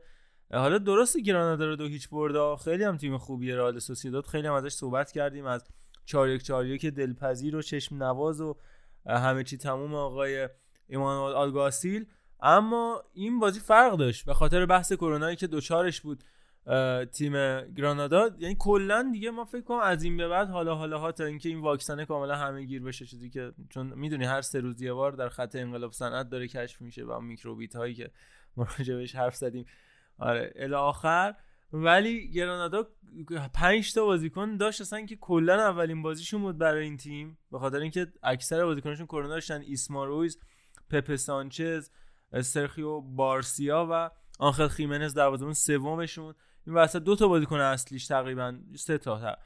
Speaker 1: حالا درست گرانادا رو دو هیچ برده خیلی هم تیم خوبیه رئال سوسییداد خیلی هم ازش صحبت کردیم از 4 1 4 1 دلپذیر و چشم نواز و همه چی تموم آقای ایمانوئل آلگاسیل اما این بازی فرق داشت. به خاطر بحث کرونایی که دوچارش بود تیم گرانادا. یعنی کلا دیگه ما فکر کنم از این به بعد حالا حالا ها تا اینکه این واکسن کاملا همه گیر بشه چیزی که چون می‌دونی هر سه روز یه بار در خط انقلاب صنعت داره کشف میشه و میکروبیت هایی که ما راجبش حرف زدیم. آره الی آخر. ولی گرانادا پنج تا بازیکن داشت اصلا که کلا اولین بازیشون بود برای این تیم. به خاطر اینکه اکثر بازیکناشون کرونا داشتن. ایسمارویز پپ سانچز سرخیو بارسیا و آنخل خیمنز دروازه‌بان سومشون. این وسط دو تا بازیکن اصلیش تقریبا سه تا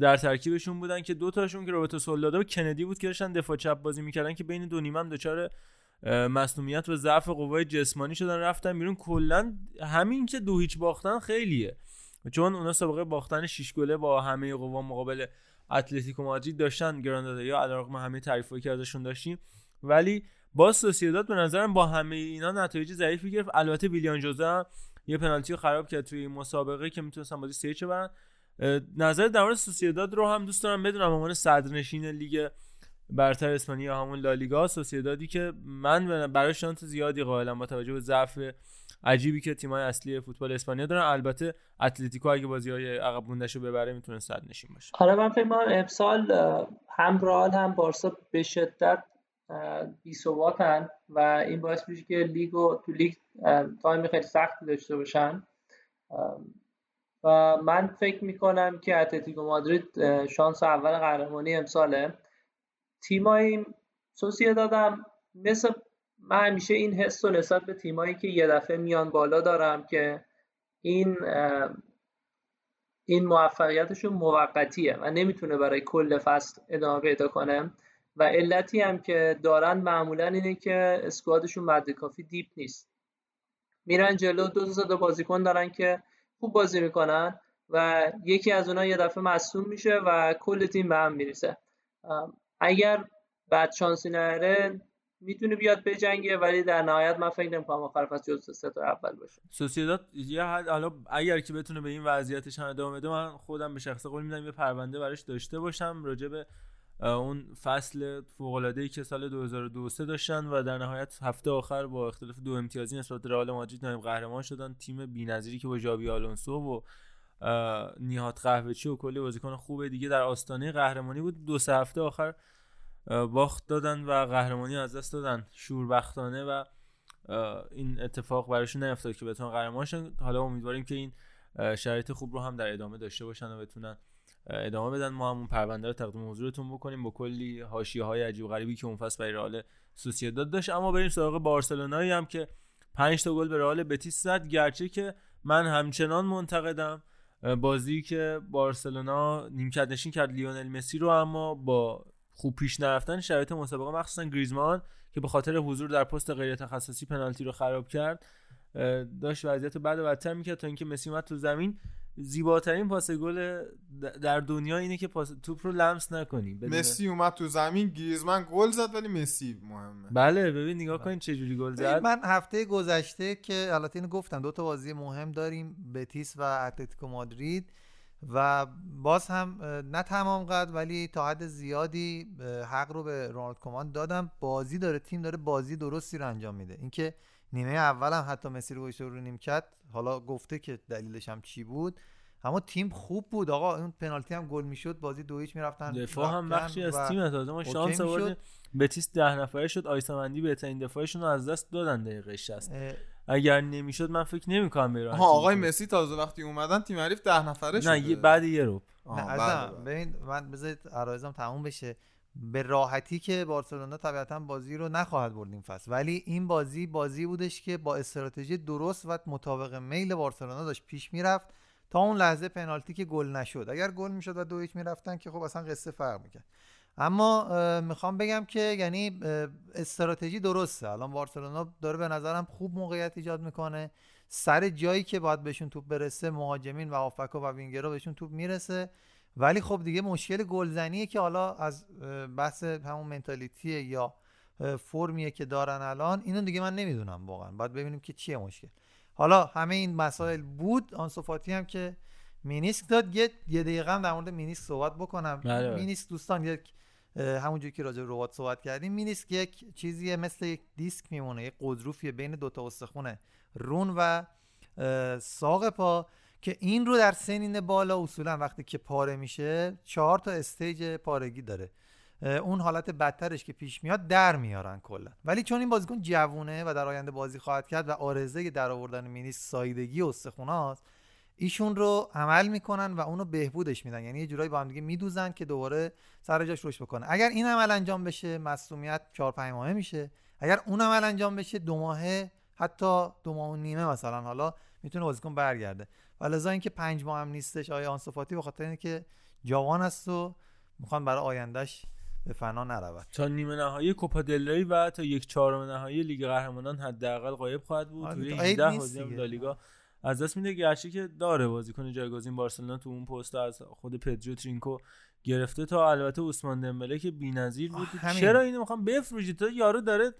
Speaker 1: در ترکیبشون بودن که دو تاشون که روبرتو سولدادو و کندی بود که داشتن دفاع چپ بازی می‌کردن که بین دو نیمه هم دچار مسئولیت و ضعف قوای جسمانی شدن. رفتن بیرون. کلا همین که دو هیچ باختن خیلیه. چون اونا سابقه باختن 6 گله با همه قوا مقابل اتلتیکو مادرید داشتن گرانادا یا علیرغم همه تعریفایی که ازشون داشتیم. ولی با سوسییداد به نظرم با همه اینا نتایج ضعیفی گرفت. البته ویلیان جوزه هم یه پنالتی خراب کرد توی مسابقه که می‌تونستن بازی سه چه برن. نظر در مورد سوسییداد رو هم دوست دارم بدونم. عنوان صدرنشین لیگ برتر اسپانیا همون لالیگا سوسییدادی که من برای شانس زیادی قائلم با توجه به ضعف عجیبی که تیمای اصلی فوتبال اسپانیا دارن. البته اتلتیکو اگه بازی های عقب موندهشو ببره می‌تونه صدرنشین باشه.
Speaker 12: آره من فکر کنم امسال هم رئال هم بارسا به شدت بی‌ثباتن و این باعث میشه که لیگو تو لیگ time خیلی سختی داشته باشن. و من فکر می‌کنم که اتلتیکو مادرید شانس اول قهرمانی امساله. تیمای سوسیه دادم. مثل من همیشه این حس و نسبت به تیمایی که یه دفعه میان بالا دارم که این این موفقیتشون موقتیه و نمی‌تونه برای کل فصل ادامه پیدا کنه. و علتی هم که دارن معمولا اینه که اسکوادشون بعد کافی دیپ نیست. میرن جلو دو تا بازیکن دارن که خوب بازی می‌کنن و یکی از اونها یه دفعه مصوم میشه و کل تیم به هم میریسه اگر بعد شانسی نره می‌تونه بیاد بجنگه ولی در نهایت من فکر نمی‌کنم آخر فصل جز سه تا اول باشه.
Speaker 1: سوسییداد یه حد حالا اگر که بتونه به این وضعیتش هم ادامه بده من خودم به شخص قول میدم یه پرونده براش داشته باشم راجع به اون فصل فوق العاده ای که سال 2002 داشتن و در نهایت هفته آخر با اختلاف دو امتیازی نسبت رئال مادرید نایب قهرمان شدن. تیم بی‌نظیری که با ژاوی آلونسو و نیهات قهوه‌چی و کلی بازیکن خوب دیگه در آستانه قهرمانی بود دو سه هفته آخر باخت دادن و قهرمانی از دست دادن. شوربختانه و این اتفاق براشون نیفتاد که بتونن قهرمان شن. حالا امیدواریم که این شرایط خوب رو هم در ادامه داشته باشن و بتونن ادامه بدن. ما همون پرونده رو تقدیم حضورتون بکنیم. با کلی حاشیه های عجیب غریبی که اون فصل برای رئال سوسییداد داشت. اما بریم سراغ بارسلونایی هم که 5 تا گل به رئال بتیس زد. گرچه که من همچنان منتقدم بازی که بارسلونا نیمکت نشین کرد لیونل مسی رو اما با خوب پیش نرفتن شرایط مسابقه مخصوصا گریزمان که به خاطر حضور در پست غیر تخصصی پنالتی رو خراب کرد داشت وضعیت بد و بدتر می‌کرد تا اینکه مسی اومد تو زمین. زیباترین پاس گل در دنیا اینه که پاس توپ رو لمس نکنی
Speaker 2: مسی اومد تو زمین گریزمان گل زد ولی مسی مهمه.
Speaker 1: بله ببین نگاه کنید چه جوری گل زد.
Speaker 3: من هفته گذشته که البته اینو گفتم دو تا بازی مهم داریم بتیس و اتلتیکو مادرید و باز هم نه تمام قد ولی تا حد زیادی حق رو به رونالد کومان دادم. بازی داره تیم داره بازی درستی رو انجام میده. اینکه نیمه اول هم حتی مسی رو رو نیم کرد حالا گفته که دلیلش هم چی بود. اما تیم خوب بود. آقا اون پنالتی هم گل می‌شد. بازی دو هیچ می‌رفتن.
Speaker 1: دفاع هم بخشی از تیم تازه ما شانس آوردیم. بتیس ده نفره شد. آیسامندی بهترین دفاعشون رو از دست دادن دقیقه 60 اگر نمی‌شد من فکر نمی‌کنم به
Speaker 2: ها آقای مسی تازه وقتی اومدن تیم حریف ده نفره شده.
Speaker 1: نه بعد یه رو
Speaker 3: نه عزیزم ببین من بذارید عرایزم تموم بشه. به راحتی که بارسلونا طبیعتا بازی رو نخواهد برد این فصل. ولی این بازی بازی بودش که با استراتژی درست و مطابق میل بارسلونا داشت پیش می‌رفت تا اون لحظه پنالتی که گل نشد. اگر گل می‌شد و دو هیچ می‌رفتن که خب اصلا قصه فرق می‌کرد. اما می‌خوام بگم که یعنی استراتژی درسته. الان بارسلونا داره به نظرم خوب موقعیت ایجاد می‌کنه. سر جایی که باید بهشون توپ برسه مهاجمین و آفکا و وینگرها بهشون توپ می‌رسه. ولی خب دیگه مشکل گلزنیه که حالا از بحث همون منتالیتیه یا فرمیه که دارن الان اینو دیگه من نمی‌دونم واقعا. باید ببینیم که چیه مشکل. حالا همه این مسائل بود. آنسوفاتی هم که مینیسک داد. یه یه دقیقه هم در مورد مینیسک صحبت بکنم.
Speaker 1: بله، بله.
Speaker 3: مینیسک دوستان یک همونجوری که راجع به رباط صحبت کردیم مینیسک یک چیزیه مثل یک دیسک میمونه یک غضروفیه بین دوتا استخونه رون و ساق پا. که این رو در سنین بالا اصولا وقتی که پاره میشه چهار تا stage پارگی داره. اون حالت بدترش که پیش میاد در میارن کلا. ولی چون این بازیکن جوونه و در آینده بازی خواهد کرد و عارضه در آوردن مینیسک ساییدگی استخوناست ایشون رو عمل می‌کنن و اونو بهبودش میدن. یعنی یه جورایی با هم دیگه میدوزن که دوباره سر جاش رشد بکنه. اگر این عمل انجام بشه مصونیت 4 5 ماهه میشه. اگر اون عمل انجام بشه دو ماهه حتی دو ماه و نیمه مثلا حالا می‌تونه بازیکن برگرده. و لذا اینکه پنج ماه هم نیستش آیا آنسوفاتی به خاطر اینکه جوان است و می‌خوان برای آیندهش به فنا نرود.
Speaker 1: تا نیمه نهایی کوپا دل ری و تا یک چهارم نهایی لیگ قهرمانان حداقل غایب خواهد بود. توی
Speaker 3: تا عید
Speaker 1: 18
Speaker 3: نیست
Speaker 1: بازی هم. لالیگا از دست میده. گرچه که داره بازیکن جایگزین بارسلونا تو اون پست از خود پدرو ترینکو گرفته تا البته عثمان دمبله که بی‌نظیر بود. چرا اینو می‌خوام بفروشی؟ تا یارو داره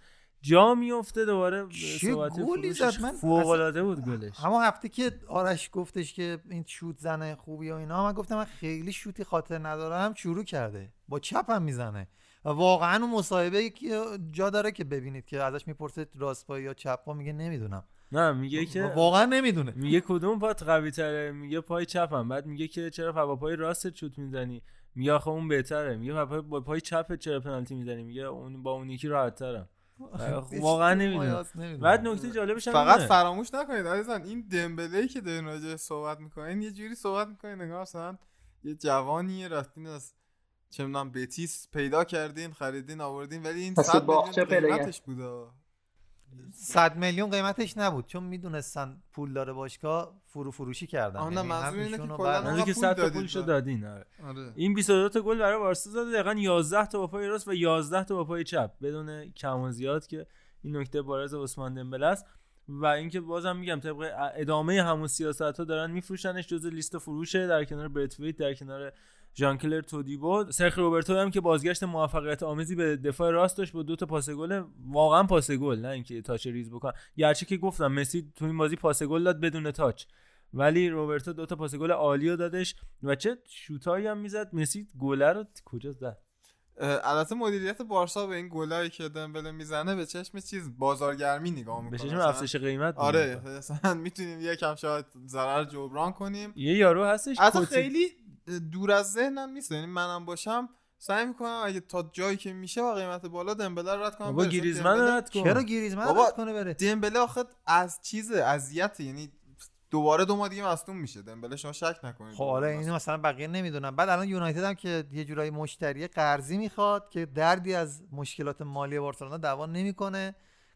Speaker 1: جا میفته دوباره
Speaker 3: چه
Speaker 1: صحبت
Speaker 3: گلی
Speaker 1: فروشش
Speaker 3: زد؟ من
Speaker 1: فوق العاده بود گلش.
Speaker 3: همون هفته که آرش گفتش که این شوت زنه خوبی و اینا من گفتم من خیلی شوتی خاطر ندارم شروع کرده. با چپ هم می‌زنه. و واقعا اون مصاحبه که جا داره که ببینید که ازش می‌پرسه راست پای یا چپ پا میگه نمی‌دونم.
Speaker 1: نه میگه که
Speaker 3: واقعا نمی‌دونه.
Speaker 1: میگه کدوم پات قوی تره میگه پای چپم. بعد میگه که چرا با پای راستت شوت می‌زنی؟ میگه آخه اون بهتره. میگه با پای, با پای چپت چرا پنالتی می‌زنی؟ میگه اون با اون یکی راحت ترم واقعا نمی‌دونم. بعد نکته جالبش هم
Speaker 2: فقط. فراموش نکنید عزیزان این دمبله که دارین راجع صحبت می‌کنین یه جوری صحبت می‌کنین نگاه مثلا یه جوانیه رفتین از چه می‌دونم بتیس پیدا کردین خریدین آوردین ولی این
Speaker 12: پس
Speaker 2: 100
Speaker 12: باغچه
Speaker 2: میلیون
Speaker 12: پیدا
Speaker 2: قیمتش بوده
Speaker 3: 100 میلیون قیمتش نبود. چون می‌دونستن پول داره باشگاه فرو فروشی کردن.
Speaker 2: آه، نه،
Speaker 3: یعنی
Speaker 2: منظور اینه که کلاً
Speaker 1: که
Speaker 2: پول
Speaker 1: 100 تا
Speaker 2: دادید
Speaker 1: پولشو
Speaker 2: به-
Speaker 1: دادین. آره.
Speaker 2: آره.
Speaker 1: این 22 تا گل برای بارسا زده دقیقا 11 تا با پای راست و 11 تا با پای چپ. بدون کم و زیاد که این نکته بارز عثمان دمبله است. و اینکه بازم میگم طبق ادامه همون سیاست ها دارن میفروشنش جز لیست فروشه. در کنار برتویت در کنار ژان کلر تودیبو سرجی روبرتو هم که بازگشت موفقیت آمیزی به دفاع راست داشت با دو تا پاس گل واقعا پاس گل نه اینکه touch ریز بکن. گرچه که گفتم مسی تو این بازی پاس گل داد بدون touch ولی روبرتو دو تا پاس گل عالی دادش و چه شوتایی هم می‌زد. مسی گله رو کجا زد؟
Speaker 2: البته مدیریت بارسا به این گلایی که دمبله می‌زنه به چشم چیز؟ بازارگرمی نگاه
Speaker 1: به
Speaker 2: می‌کنه
Speaker 1: چشم افزایش قیمت
Speaker 2: آره مثلا می‌تونیم یکم شاید ضرر جبران کنیم.
Speaker 1: یه یارو هستش
Speaker 2: اصلا خیلی دور از ذهنم نیست. یعنی منم باشم سعی می‌کنم اگه تا جایی که میشه با قیمت بالا دمبله رو رد کنم.
Speaker 1: بابا گریزمن رد کن.
Speaker 3: چرا گریزمن رد کنه بره؟
Speaker 2: دمبله آخه از چیز اذیت یعنی دوباره دو ماه دیگه مصدوم میشه. دمبله شما شک نکنید.
Speaker 3: خب حالا اینو مثلا بقیه نمی‌دونم بعد الان یونایتد هم که یه جورایی مشتری قرضی می‌خواد که دردی از مشکلات مالی بارسلونا دوا نمی‌کنه.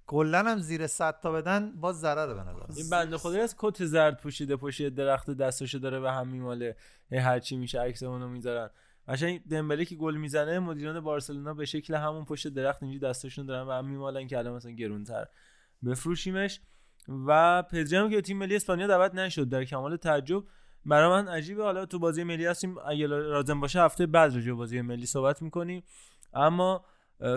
Speaker 3: کلا هم زیر 100 تا بدن باز ضرره به نظر
Speaker 1: این بنده خدایی از کت زرد پوشیده پشت درخت دستشو داره و هم میماله هی هرچی میشه عکس اونو می‌ذارن. قشنگ دمبله که گل می‌زنه مدیران بارسلونا به شکل همون پشت درخت اینجوری دستشون دارن و هم میمالن که الان مثلا گرونتر. بفروشیمش. و پدری هم که تیم ملی اسپانیا دعوت نشد در کمال تعجب. برای من عجیبه. حالا تو بازی ملی هستیم. اگه لازم باشه هفته بعد راجع به بازی ملی صحبت می‌کنیم. اما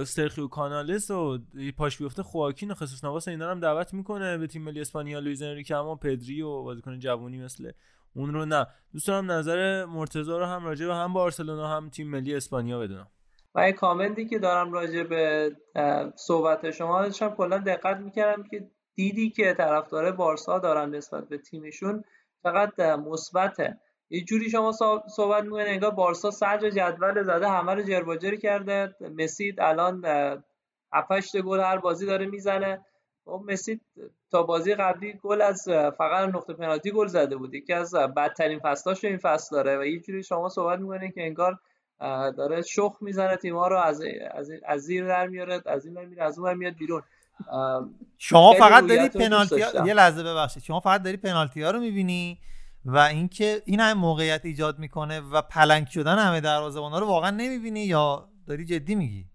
Speaker 1: سرخیو کانالس و پاش بیفته خواکین و خصوص نواس اینا هم دعوت می‌کنه به تیم ملی اسپانیا لوئیز انریکه اما پدری و بازیکن جوونی مثل اون رو نه. دوست دارم نظر مرتضی رو هم راجع به هم بارسلونا هم تیم ملی اسپانیا بدونم.
Speaker 12: و یه کامنتی که دارم راجع به صحبت شما داشتم کلا دقت می‌کردم که دیدی که طرفدار بارسا دارن نسبت به تیمشون فقط مثبته. یه جوری شما صحب- صحبت می‌کنید انگار بارسا صدر جدول زده همه رو جرباجر کرده. مسی الان 7 گل هر بازی داره می‌زنه. خب مسی تا بازی قبلی گل از فقط نقطه پنالتی گل زده بود. یکی از بدترین فصلاش این فصل داره و یه جوری شما صحبت می‌کنید که انگار داره شخ می‌زنه تیم‌ها رو از از از زیر در میاره از این میره از اون میاد بیرون.
Speaker 3: شما فقط داری پنالتی. یه لحظه ببخشید. شما فقط داری پنالتی ها رو می‌بینی؟ و اینکه این همه موقعیت ایجاد می‌کنه و پلنگ شدن همه دروازه‌بانا رو واقعا نمی‌بینی یا داری جدی میگی؟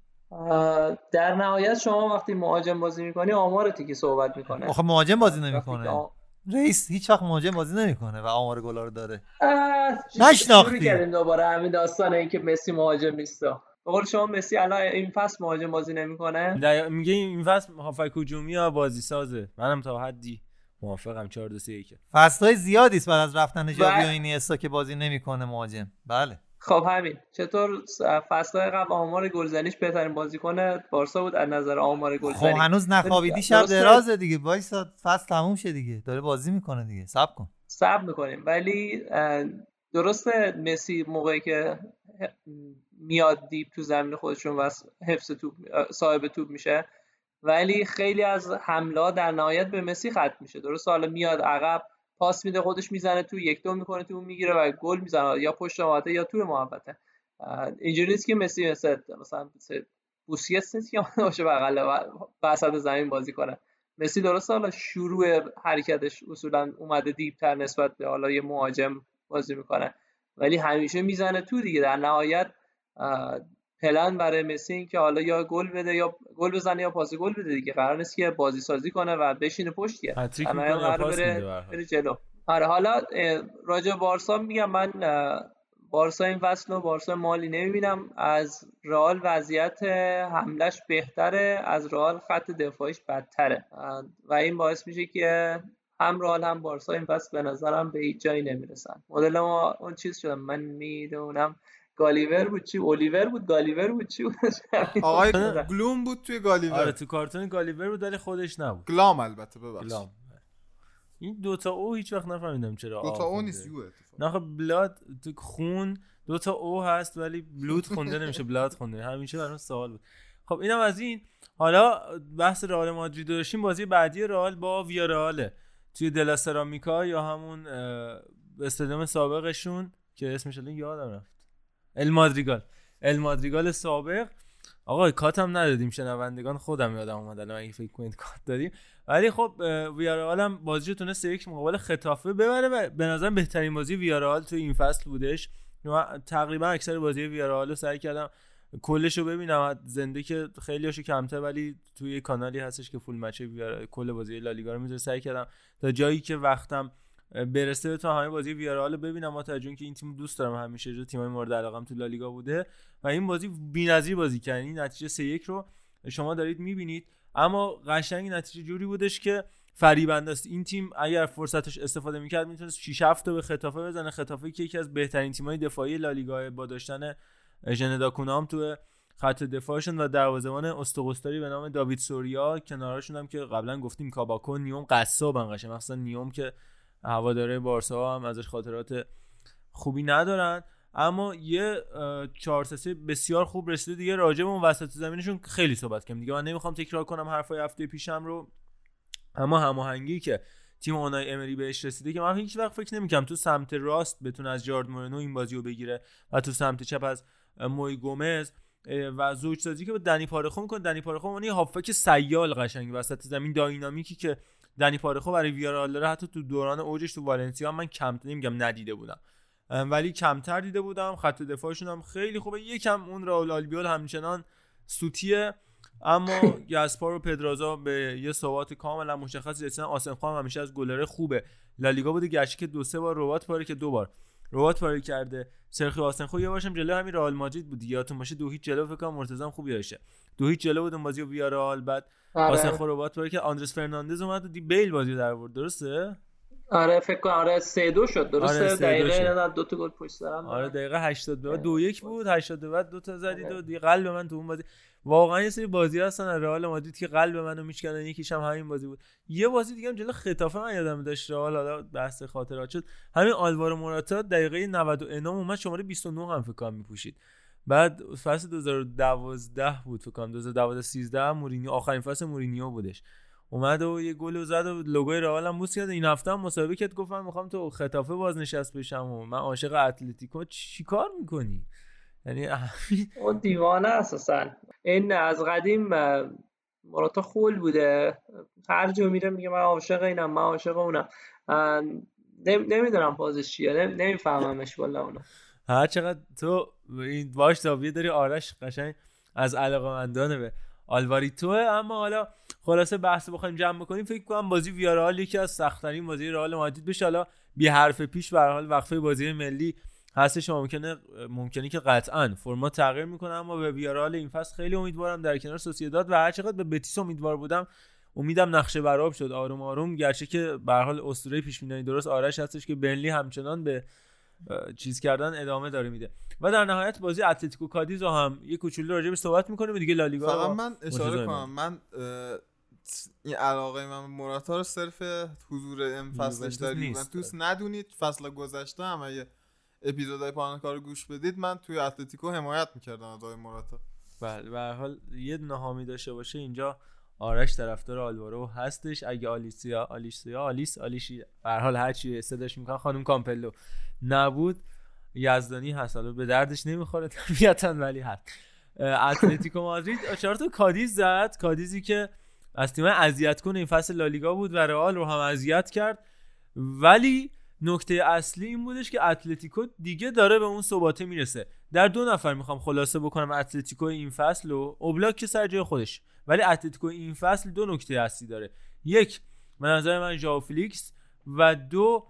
Speaker 12: در نهایت شما وقتی مهاجم بازی می‌کنی آمارتی که صحبت می‌کنه.
Speaker 3: آخه مهاجم بازی نمی‌کنه. رئیس هیچ وقت مهاجم بازی نمی‌کنه و آمار گلا رو داره. نشناختی.
Speaker 12: کردیم دوباره همین داستان این که مسی مهاجم نیست. به قول شما مسی الان این فصل مهاجم بازی نمی‌کنه؟
Speaker 1: میگه این فصل هافک هجومی یا بازی سازه. منم تا حدی موافقم 4 2 3 1
Speaker 3: فصلهای زیادی است بعد از رفتن ژاوی
Speaker 12: و-
Speaker 3: اینیستا که بازی نمی‌کنه مهاجم. بله.
Speaker 12: خب همین. چطور فصلهای قبل آمار گلزنیش بهترین بازیکن بارسا بود؟ از نظر آمار
Speaker 3: خب
Speaker 12: گلزنی.
Speaker 3: هنوز نخوابیدی شب. درازه دیگه. وایسا فصل تموم شه دیگه. داره بازی می‌کنه دیگه. صبر کن.
Speaker 12: صبر می‌کنیم. ولی درسته مسی موقعی که میاد دیپ تو زمین خودشون و حفظ توپ صاحب توپ میشه. ولی خیلی از حمله در نهایت به مسی ختم میشه. درسته حالا میاد عقب پاس میده خودش می‌زنه تو یک دو می‌کنه تو می‌گیره و گل می‌زنه. یا پشت محوطه یا توی محوطه. اینجوری نیست که مسی مثل مثلا مثل بوسکتس نیست که باشه بغل وسط زمین بازی کنه. مسی درسته حالا شروع حرکتش اصولا اومده دیپتر نسبت به حالا یه مهاجم بازی می‌کنه. ولی همیشه می‌زنه تو دیگه. در نهایت پلن برای مسی این که حالا یا گل بده یا گل بزنه یا پاس گل بده دیگه. قرار نیست که بازی سازی کنه و بشینه پشت که
Speaker 1: پاس
Speaker 12: بره. بره جلو. آره حالا راجع بارسا میگم من بارسا این فصل رو بارسا مالی نمی‌بینم. از رئال وضعیت حملش بهتره از رئال خط دفاعیش بدتره. و این باعث میشه که هم رئال هم بارسا این فصل به نظرم به هیچ جایی نمی‌رسن. مدل ما اون چیز شدم من می‌دونم گالیور بود چی؟ اولیور بود؟ گالیور بود چی بود؟
Speaker 2: آقای گلوم بود توی گالیور.
Speaker 1: آره تو کارتون گالیور بود ولی خودش نبود.
Speaker 2: گلام البته ببخشید.
Speaker 1: گلام. این دوتا او هیچ وقت نفهمیدم چرا
Speaker 2: دوتا او. نیست یو.
Speaker 1: نه خب بلاد تو خون دوتا او هست ولی بلود خونده نمیشه بلاد خونده. همیشه برام سوال بود. خب اینم از این. حالا بحث رئال مادرید داشتیم بازی بعدی رئال با ویارئاله. توی دلا سرامیکا یا همون استادیوم سابقشون که اسمش الان یادم رفت. ال مادریگال. ال مادریگال سابق. آقا کات هم ندادیم شنوندگان خودم یادم اومد الان اگه فکر کنید کات دادیم. ولی خب ویارال هم بازی تونست یک مقابل خطافه ببره و به نظرم بهترین بازی ویارال تو این فصل بودش. تقریبا اکثر بازی ویارال رو سعی کردم کلش رو ببینم زنده که خیلی هاشو کمتر ولی توی کانالی هستش که فول مچ کل بازی لالیگا رو می‌ذاره سعی کردم. تا جایی که وقتم برسه تا همه بازی ویارال رو ببینم. با توجه اینکه این تیم دوست دارم. همیشه جو تیمای مورد علاقم تو لالیگا بوده. و این بازی بی‌نظیر بازی کردن این نتیجه 3-1 رو شما دارید می‌بینید. اما قشنگ نتیجه جوری بودش که فریبنده است. این تیم اگر فرصتش استفاده می‌کرد می‌تونست 6 7 تا به خطافه بزنه. خطافه که یکی از بهترین تیمای دفاعی لالیگا با داشتن ژندا کونام تو خط دفاعشون و دروازه‌بان استقستاری به نام داوید سوریا. کنارشون هم که قبلا گفتیم کاباکو نیوم قصابن قشنگ. مثلا نیوم که هواداره بارسا هم ازش خاطرات خوبی ندارن. اما یه 4 3 بسیار خوب رسیده دیگه راجع به اون وسط زمینشون. خیلی صحبت کردم دیگه من نمی‌خوام تکرار کنم حرفای هفته پیشم رو. اما هماهنگی که تیم اونای امری بهش رسیده که من هیچ وقت فکر نمی‌کنم تو سمت راست بتونه از جارد مورنو این بازی رو بگیره و تو سمت چپ از موی گومز و زوج سازی که با دنی پارخو می‌کنه. دنی پارخو اون یه هافک سیال قشنگ وسط زمین. داینامیکی که دنی پارخو برای ویارال داره حتی تو دوران اوجش تو والنسیا من کم نمیگم ندیده بودم. ولی کمتر دیده بودم خط دفاعشون هم خیلی خوبه. یکم اون راول آلبیول همچنان سوتیه اما گاسپار و پدرازا به یه ثبات کاملا مشخص رسیدن. آسنخان همیشه از گلره خوبه. لالیگا بوده گشت که دو سه بار ربات پاره که دو بار. ربات پاره کرده. سرخی آسنخو یه باشم جلو همین رئال مادرید بود یادتون باشه دو هیچ جلو فکر کنم مرتضی خوب یادشه دو هیچ جلو بود اون بازی ویارال بعد
Speaker 12: آره.
Speaker 1: آسنخو ربات پاره که آندرس فرناندز اومد و دی بیل بازی در آورد. درسته؟
Speaker 12: آره فکر کنم. آره 3 2 شد. درسته؟
Speaker 1: آره،
Speaker 12: دقیقه. نه دو تا گل پشت سر هم
Speaker 1: آره دقیقه 80 به بعد دو یک بود 80 به بعد دو تا زدید و دیگه قلب من تو اون بازی. واقعا یه سری بازی هستن از رئال مادرید که قلب منو میشکنن یکیش هم همین بازی بود. یه بازی دیگه هم جلو خطافه من یادم داشت رئال حالا بحث خاطرات شد. همین آلوارو موراتا دقیقه 99 اومد شماره 29 هم فکر کنم میپوشید. بعد فصل 2012 بود فکر کنم 2012 13 مورینیو آخرین فصل مورینیو بودش. اومد و یه گل زد و لوگوی رئال هم بوس کرد. این هفته هم مسابقه کرد گفتم می‌خوام تو خطافه بازنشست بشم و من عاشق اتلتیکو چیکار می‌کنی؟ یعنی
Speaker 12: اون دیوانه اساسا این از قدیم مراتا خول بوده. هر جا میره میگه من عاشق اینم من عاشق اونم. نمی‌دونم بازش چیه. نمیفهممش والا اونو.
Speaker 1: هر چقدر تو این باش تابیه داری آرش قشنگ از علاقمندانه به آلواریتوه اما حالا خلاصه بحث بخوایم جمع بکنیم. فکر کنم بازی ویارال یکی از سخت‌ترین بازی رئال مادرید بشه. حالا بی حرف پیش به حال وقفه بازی ملی هستش ممکنه ممکنه که قطعا. فرمات تغییر می‌کنه اما به ویارال این فصل خیلی امیدوارم در کنار سوسییداد و هر چقدر به بتیس امیدوار بودم امیدم نقشه براب شد. آروم آروم گرچه که به حال اسطوره پیش بینی درست آرش هستش که برنلی همچنان به چیز کردن ادامه داره میده. و در نهایت بازی اتلتیکو کادیز رو هم یه کوچولو راجع به صحبت می‌کنیم دیگه لالیگا
Speaker 2: فقط من اشاره. کنم. من این علاقه من به موراتا رو صرف حضور این فصلش
Speaker 1: نیست.
Speaker 2: یوونتوس ندونید فصل گذشته هم اگه اپیزودهای پایان کار رو گوش بدید من توی اتلتیکو حمایت می‌کردم از آقای موراتا.
Speaker 1: بله به حال یه دونه حامی داشته باشه اینجا آرش طرفدار آلوارو هستش. اگه آلیسیا آلیسیا آلیس آلیشی به حال هر چی صداش می‌کنن خانم کامپلو نبود. یزدانی هست حالا به دردش نمی‌خوره طبیعتا ولی هست. اتلتیکو مادرید. چهار تا کادیز زد. کادیزی که از تیم اذیت کن این فصل لالیگا بود و رئال رو هم اذیت کرد. ولی نکته اصلی این بودش که اتلتیکو دیگه داره به اون ثباته می‌رسه. در دو نفر می‌خوام خلاصه بکنم اتلتیکو این فصل و اوبلاک که سر جای خودش. ولی اتلتیکو این فصل دو نکته اصلی داره. یک به نظر من ژائو فلیکس و دو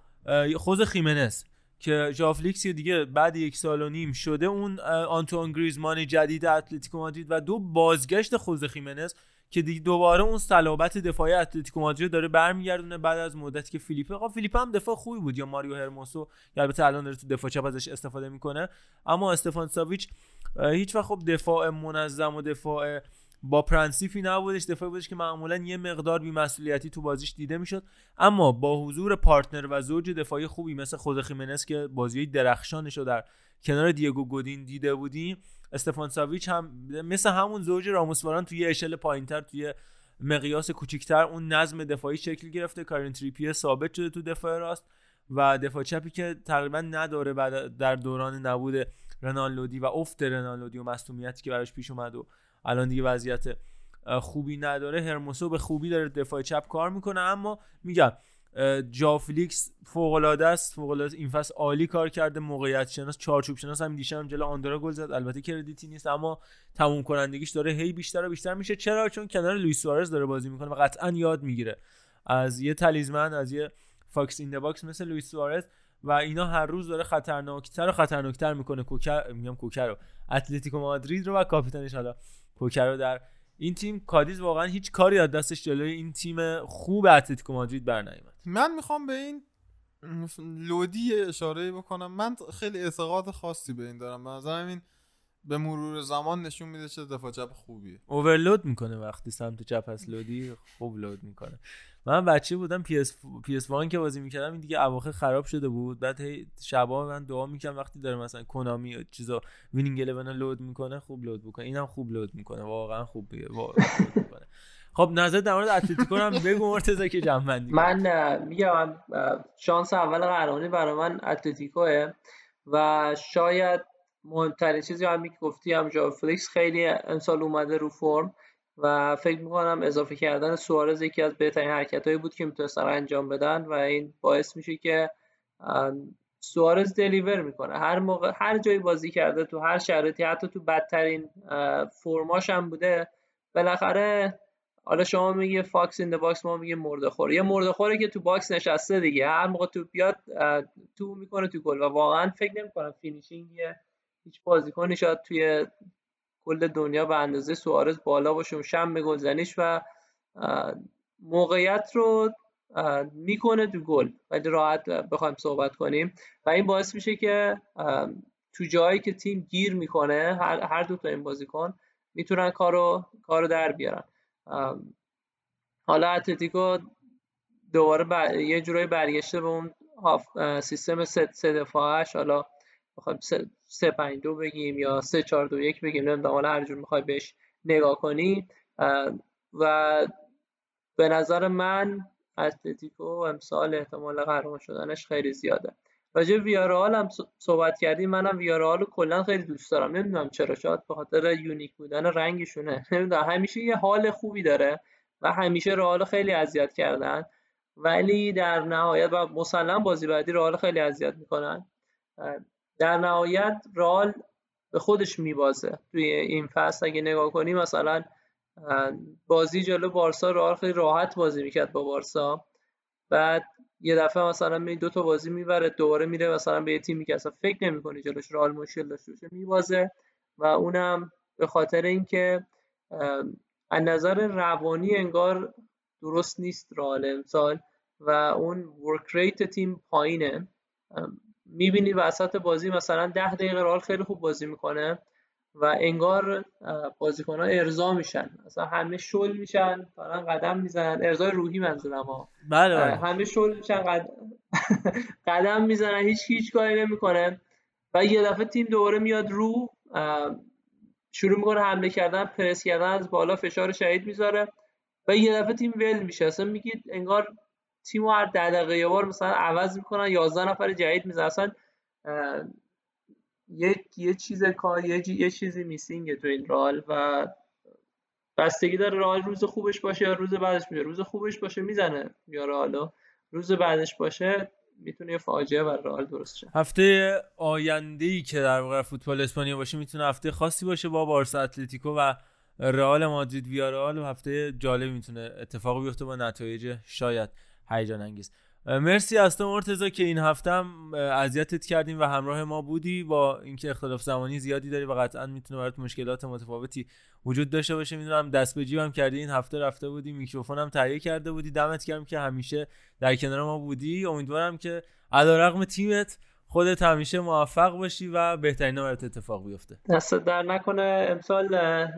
Speaker 1: خوزه خیمنز که ژائو فلیکس دیگه بعد یک سال و نیم شده اون اه، آنتوان گریزمان جدید اتلتیکو مادرید و دو بازگشت خوزه خیمنز که دیگه دوباره اون صلابت دفاعی اتلتیکو مادرید داره برمیگردونه بعد از مدتی که فیلیپه آقا فیلیپه هم دفاع خوبی بود یا ماریو هرموسو که البته الان داره تو دفاع چپ ازش استفاده می‌کنه. اما استفان ساویچ هیچ وقت خب دفاع منظم و دفاع با پرنسیپی نبودش دفاعی بودش که معمولا یه مقدار بی‌مسئولیتی تو بازیش دیده می‌شد. اما با حضور partner و زوج دفاعی خوبی مثل خود خیمنس که بازی درخشانش رو در کنار دیگو گودین دیده بودیم استفان ساویچ هم مثل همون زوج راموس واران توی اشل پایینتر توی مقیاس کوچیکتر اون نظم دفاعی شکل گرفته. کیرن تریپیه ثابت شده تو دفاع راست و دفاع چپی که تقریبا نداره بعد در دوران نبود رنان لودی و افت رنان لودی و مصدومیتی که براش پیش اومد و الان دیگه وضعیت خوبی نداره. هرموسو به خوبی داره دفاع چپ کار می‌کنه اما میگم اه، ژائو فلیکس فوق العاده است. فوق العاده این فصل عالی کار کرده. موقعیت شناس چارچوب شناس هم دیشب جلو آندورا گل زد. البته credit ی نیست اما تموم کنندگیش داره. هی بیشتر و بیشتر میشه. چرا؟ چون کنار لوئیس سوارز داره بازی می‌کنه و قطعا یاد می‌گیره. از یه talisman از یه fox in the box مثل لوئیس سوارز و اینا هر روز داره خطرناکتر و خطرناکتر می‌کنه. کوکه میگم کوکه رو. اتلتیکو مادرید رو و کاپیتانش حالا کوکه رو در این تیم. کادیز واقعا هیچ کاری از دستش جلوی این تیم خوب اتلتیکو مادرید برنمیاد
Speaker 2: من می‌خوام به این لودی اشاره بکنم. من خیلی اعتقاد خاصی به این دارم. به نظرم این به مرور زمان نشون میده چه دفاع چپ خوبیه.
Speaker 1: overload می‌کنه وقتی سمت چپ هست. لودی خوب load می‌کنه. من بچه بودم PS One که بازی می‌کردم این دیگه اواخر خراب شده بود. بعد هی شبا من دعا می‌کنم وقتی داره مثلا کنامی چیزا Winning 11 load می‌کنه خوب load بکنه اینم خوب load می‌کنه. واقعا خوب می‌کنه. خب نظر در مورد اتلتیکو هم بگو مرتضی که جمع.
Speaker 12: من میگم شانس اول قهرمانی برای من اتلتیکوه و شاید مهمترین چیزی همین که گفتی هم ژائو فلیکس خیلی امسال اومده رو فرم. و فکر می‌کنم اضافه کردن سوارز یکی از بهترین حرکت بود که می‌تونستن انجام بدن و این باعث میشه که سوارز deliver می‌کنه. هر موقع هر جایی بازی کرده تو هر شرایطی حتی تو بدترین فرماش هم بوده. بالاخره حالا شما میگه fox in box ما میگه مرده خور. یه مرده خوره که تو box نشسته دیگه. هر موقع تو بیاد تو می‌کنه تو گل. و واقعا فکر نمی‌کنم finishing هیچ بازیکنی شاید توی کل دنیا به اندازه سوارز بالا باشه و شم به گلزنیش و موقعیت رو می‌کنه تو گل. ولی راحت بخوایم صحبت کنیم. و این باعث میشه که تو جایی که تیم گیر می‌کنه هر, دو تا این بازیکن می‌تونن کارو کارو در بیارن. حالا اتلتیکو دوباره بر... یه جورایی برگشته به اون سیستم سه دفاعش. حالا بخوایم سه, سه پنج دو بگیم یا سه چهار دو یک بگیم نمی‌دونم حالا هر جور می‌خوای بهش نگاه کنی. و به نظر من اتلتیکو امسال احتمال قهرمان شدنش خیلی زیاده. راجع ویارال هم صحبت کردیم. منم ویارال رو کلا خیلی دوست دارم. نمی‌دونم چرا. شاید به خاطر یونیک بودن رنگشونه. نمی‌دونم. همیشه یه حال خوبی داره و همیشه رئال خیلی اذیت کردن. ولی در نهایت و مسلم بازی بعدی رئال خیلی اذیت می‌کنن. در نهایت رئال به خودش میبازه توی این فصل. اگه نگاه کنی مثلا بازی جلو بارسا رئال خیلی راحت بازی می‌کرد با بارسا. بعد یه دفعه مثلا می دو تا بازی می‌بره دوباره میره مثلا به یه تیمی که اصلا فکر نمی‌کنه جلوش رئال مشکل داشته باشه میبازه. و اونم به خاطر اینکه از نظر روانی انگار درست نیست رئال امسال. و اون ورک ریت تیم پایینه. می‌بینی وسط بازی مثلا ده دقیقه رئال خیلی خوب بازی می‌کنه و انگار بازیکن ها ارضا میشن. مثلا همه شل میشن دارن قدم می‌زنن. ارضای روحی منظورم ها.
Speaker 1: بله بله.
Speaker 12: همه شل میشن قد... قدم می‌زنن هیچ هیچ کاری نمی‌کنه. و یه دفعه تیم دوباره میاد رو شروع می‌کنه حمله کردن پرس کردن از بالا فشار شدید می‌ذاره. و یه دفعه تیم ول میشه. اصلا میگید انگار تیم هر ده دقیقه یه بار مثلا عوض می‌کنن 11 نفر جدید می‌زنن. اصلا یه یه چیز کار یه, یه چیزی میسینگه تو این رال و بستگی داره رال روز خوبش باشه یا روز بعدش میشه روز خوبش باشه می‌زنه یا رالو روز بعدش باشه می‌تونه یه فاجعه بر رئال درست شه.
Speaker 1: هفته آینده ای که در واقع فوتبال اسپانیا باشه می‌تونه هفته خاصی باشه با بارسا اتلتیکو و رئال مادرید ویارال و هفته جالب می‌تونه اتفاق بیفته با نتایج شاید. هیجان انگیز مرسی از تو مرتضی که این هفته هم اذیتت کردیم و همراه ما بودی. با اینکه اختلاف زمانی زیادی داری و قطعا می‌تونه برات مشکلات متفاوتی وجود داشته باشه می‌دونم دست به جیبم کردی این هفته رفته بودی میکروفونم تهیه کرده بودی دمت گرم که همیشه در کنار ما بودی. امیدوارم که علیرغم تیمت خودت همیشه موفق باشی و بهترین برات اتفاق بیفته.
Speaker 12: دست در نکنه امسال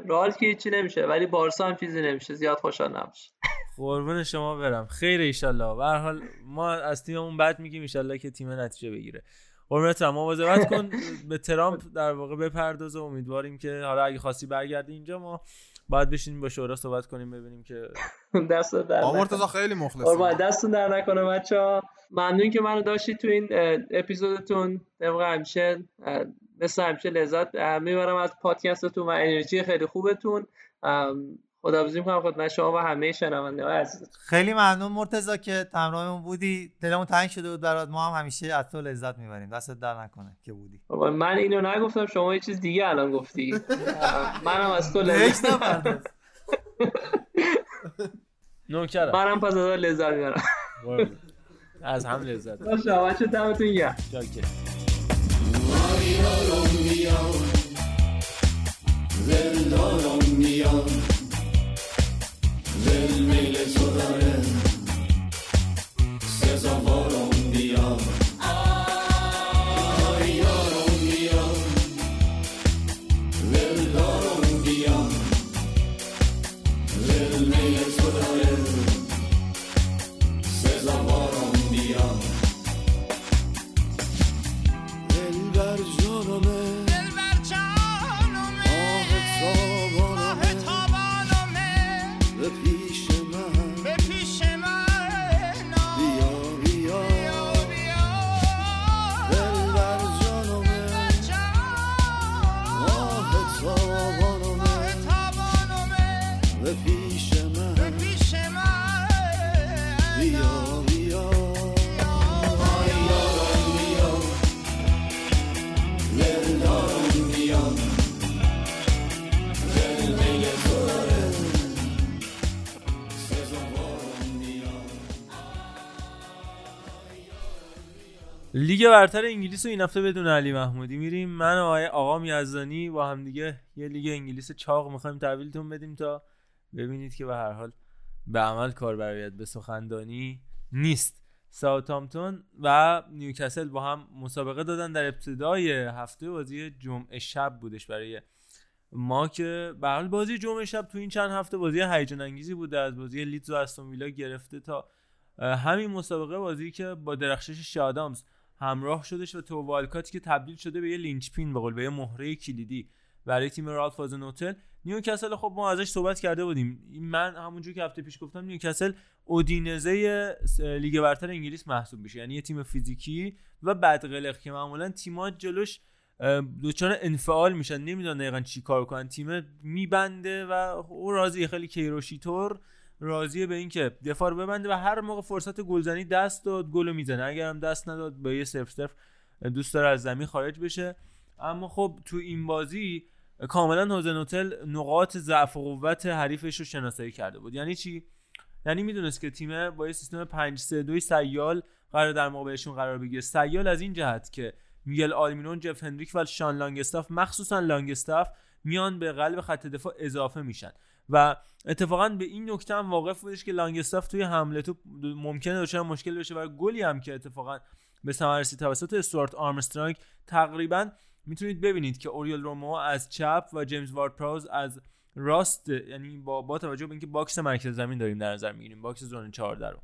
Speaker 12: رئال که هیچی نمیشه ولی بارسا هم چیزی نمیشه زیاد خوشحال نباش.
Speaker 1: قربون شما برم. خیر ایشالله. به هر حال ما از تیممون بعد میگیم ایشالله که تیم نتیجه بگیره. قربونت مواظبت کن. به ترامپ در واقع بپرداز و امیدواریم که حالا اگه خاصی برگردی اینجا ما باید بشینیم با شورا صحبت کنیم ببینیم که
Speaker 12: دست در
Speaker 2: مرتضی خیلی مخلص
Speaker 12: قربان دستون در نکنه بچا ممنون که منو داشتید تو این اپیزودتون. طبق همیشه مثل همیشه لذت می‌برم از پادکستتون و انرژی خیلی خوبتون. خداحافظی می‌کنم خدمت شما و همه شنونده های عزیز.
Speaker 3: خیلی ممنون مرتضی که همراهمون بودی. دلمون تنگ شده بود برات. ما هم همیشه از تو لذت می‌بریم. دستت در نکنه که بودی.
Speaker 12: من اینو نگفتم شما یه چیز دیگه الان گفتی. منم از تو لذت
Speaker 1: نوکرم.
Speaker 12: منم پس از لذت می‌برم.
Speaker 1: از هم لذت.
Speaker 12: باشه بچه دمتون گرم.
Speaker 11: دلدارم میاد دل میل تو داره. سزاوارم
Speaker 1: لیگ برتر انگلیس رو این هفته بدون علی محمودی میریم. من و آقای آقا میزانی با هم دیگه یه لیگ انگلیس چاق می‌خوایم تحویلتون بدیم تا ببینید که به هر حال به عمل کار برآید به سخندانی نیست. ساوثهامپتون و نیوکاسل با هم مسابقه دادن در ابتدای هفته. بازی جمعه شب بودش برای ما که به حال بازی جمعه شب تو این چند هفته بازی هیجان انگیزی بوده از بازی لیدز و استون ویلا گرفته تا همین مسابقه بازی که با درخشش چه آدامز همراه شدش و تئو والکاتی که تبدیل شده به یه linchpin به قول به یه مهره کلیدی برای تیم رالف هازنهوتل نیوکاسل خب ما ازش صحبت کرده بودیم. من همونجور که هفته پیش گفتم نیوکاسل اودینزه لیگ برتر انگلیس محسوب میشه. یعنی یه تیم فیزیکی و بدقلق که معمولا تیمات جلوش دوچار انفعال میشن. نمی‌دونن دقیقا چی کار کنن. تیم میبنده و او راضی خیلی کیروشی طور راضیه به اینکه دفاع رو ببنده و هر موقع فرصت گلزنی دست داد گل می‌زنه. اگر هم دست نداد به یه صرف صرف دوست داره از زمین خارج بشه. اما خب تو این بازی کاملا هوزنوتل نقاط ضعف و قوت حریفش رو شناسایی کرده بود. یعنی چی؟ یعنی می‌دونست که تیم با یه سیستم 5 3 2 سیال قرار در مقابلشون قرار بگیره. سیال از این جهت که میگل آلمینون جف هندریک و شان لانگستاف مخصوصا لانگستاف میان به قلب خط دفاع اضافه میشن. و اتفاقا به این نکته هم واقف بودش که لانگستاف توی حمله تو ممکنه دچار مشکل بشه و گلی هم که اتفاقا به ثمر توسط استوارت آرمسترانگ تقریبا می‌تونید ببینید که اوریول رومئو از چپ و جیمز وارد پراوز از راست یعنی با با توجه به اینکه box مرکز زمین داریم در نظر می‌گیریم box zone 14 رو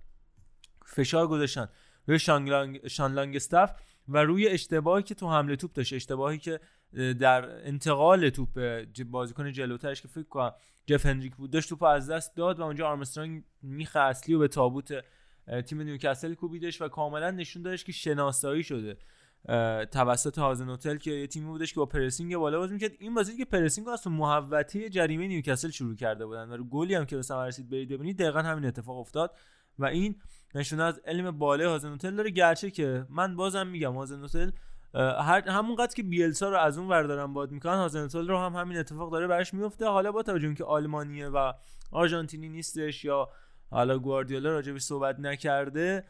Speaker 1: فشار گذاشتن روی شانگ شان لانگستاف و روی اشتباهی که تو حمله توپ داشت اشتباهی که در انتقال توپ به بازیکن جلوترش که فکر کنم جف هنریک بود داشت توپ از دست داد و اونجا آرمسترانگ میخ اصلی و به تابوت تیم نیوکاسل کوبیدش و کاملا نشون دادش که شناسایی شده. توسط هازنهوتل که یه تیمی بودش که با pressing بالا بازی می‌کرد. این بازی که pressing از محوطه جریمه نیوکاسل شروع کرده بودن و گلی هم که به ثمر رسید برید ببینید دقیقا همین اتفاق افتاد. و این نشونه از علم بالای هازن هتل داره. گرچه که من بازم میگم هازن هتل هر همونقدر که بیلسا رو از اون ور دارن باد می‌کنن هازن هتل رو هم همین اتفاق داره براش میفته حالا با توجه اینکه آلمانیه و آرژانتینی نیستش یا حالا گواردیولا راجبش صحبت نکرده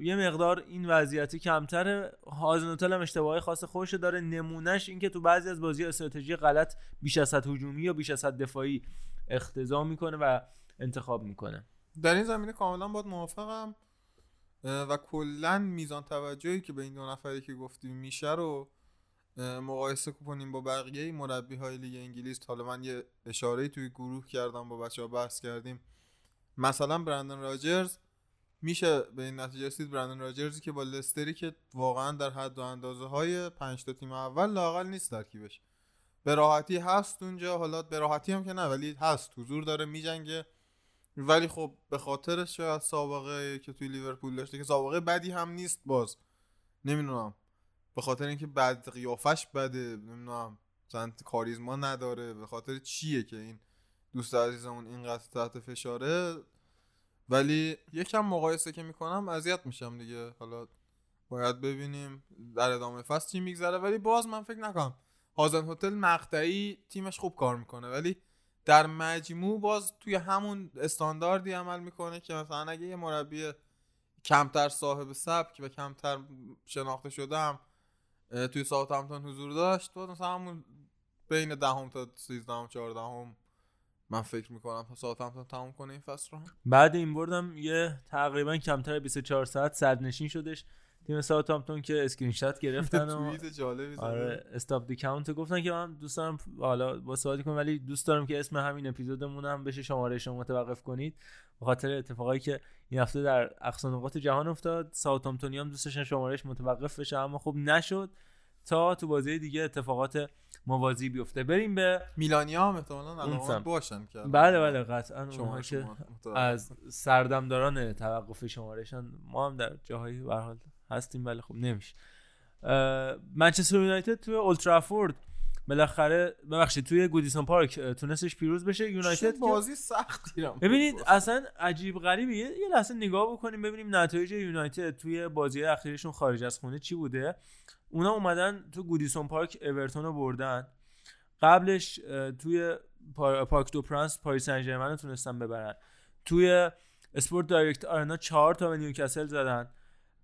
Speaker 1: یه مقدار این وضعیتی کمتره. هازنوتل هم اشتباهی خاص خودش داره. نمونهش این که تو بعضی از بازی استراتژی غلط بیش از حد هجومی یا بیش از حد دفاعی اختضا می‌کنه و انتخاب می‌کنه.
Speaker 2: در این زمینه کاملا باید موافقم. و کلا میزان توجهی که به این دو نفری که گفتیم میشه رو مقایسه کنیم با بقیه مربی های لیگ انگلیس. حالا من یه اشاره توی گروه کردم با بچه ها بحث کردیم. مثلا برندن راجرز میشه به این نتیجه رسید برندن راجرزی که با لستری که واقعا در حد و اندازه های پنج تا تیم اول لاقل نیست ترکیبش. به راحتی هست اونجا حالا به راحتی هم که نه ولی هست حضور داره میجنگه. ولی خب به خاطر شاید سابقه که توی لیورپول داشته که سابقه بدی هم نیست باز. نمی‌دونم. به خاطر اینکه بد قیافش بده نمی‌دونم. مثلا کاریزما نداره. به خاطر چیه که این دوست عزیزمون اینقدر تحت فشاره؟ ولی یکم مقایسه که می‌کنم اذیت میشم دیگه. حالا باید ببینیم در ادامه فصل چی میگذره. ولی باز من فکر نکنم. هازن هتل مقطعی تیمش خوب کار می‌کنه. ولی در مجموع باز توی همون استانداردی عمل می‌کنه که مثلا اگه یه مربی کمتر صاحب سبک و کمتر شناخته شده هم توی ساعت همتون حضور داشت باز مثلا همون بین دهم تا سیزدهم چهاردهم من فکر می‌کنم ساعت همتون تموم کنه این فصل رو
Speaker 1: بعد این بردم یه تقریبا کمتر 24 ساعت صدرنشین شدش. تیم ساوثهامپتون که اسکرین شات گرفتن و
Speaker 2: توییت جالبی.
Speaker 1: آره stop the count گفتن که من دوست دارم حالا با سوالی کنم ولی دوست دارم که اسم همین اپیزودمون هم بشه شمارش رو متوقف کنید به خاطر اتفاقایی که این هفته در اقصا نقاط جهان افتاد ساوثهامپتونی هم دوست داشتن شمارش متوقف بشه اما خب نشد تا تو بازی دیگه اتفاقات موازی بیفته بریم به
Speaker 2: ملانیا هم احتمالاً
Speaker 1: سمت.
Speaker 2: باشن که
Speaker 1: بله بله قطعا
Speaker 2: شما-
Speaker 1: که. از سردمداران توقف شمارشان ما هم در جاهایی به هر حال هستیم ولی خب نمیشه. منچستر یونایتد توی اولترافورد بالاخره ببخشید توی گودیسون پارک تونستش پیروز بشه. یونایتد
Speaker 2: بازی سختی رو
Speaker 1: ببینید اصلا عجیب غریبه. یه, لحظه نگاه بکنیم ببینیم نتایج یونایتد توی بازی اخیرشون خارج از خونه چی بوده. اونا اومدن تو گودیسون پارک اورتون رو بردن. قبلش توی پا- پارک دو پرنس پاریس سن ژرمن رو تونستن ببرن. توی اسپورت دایرکت آرنا چهار تا به نیوکاسل زدن.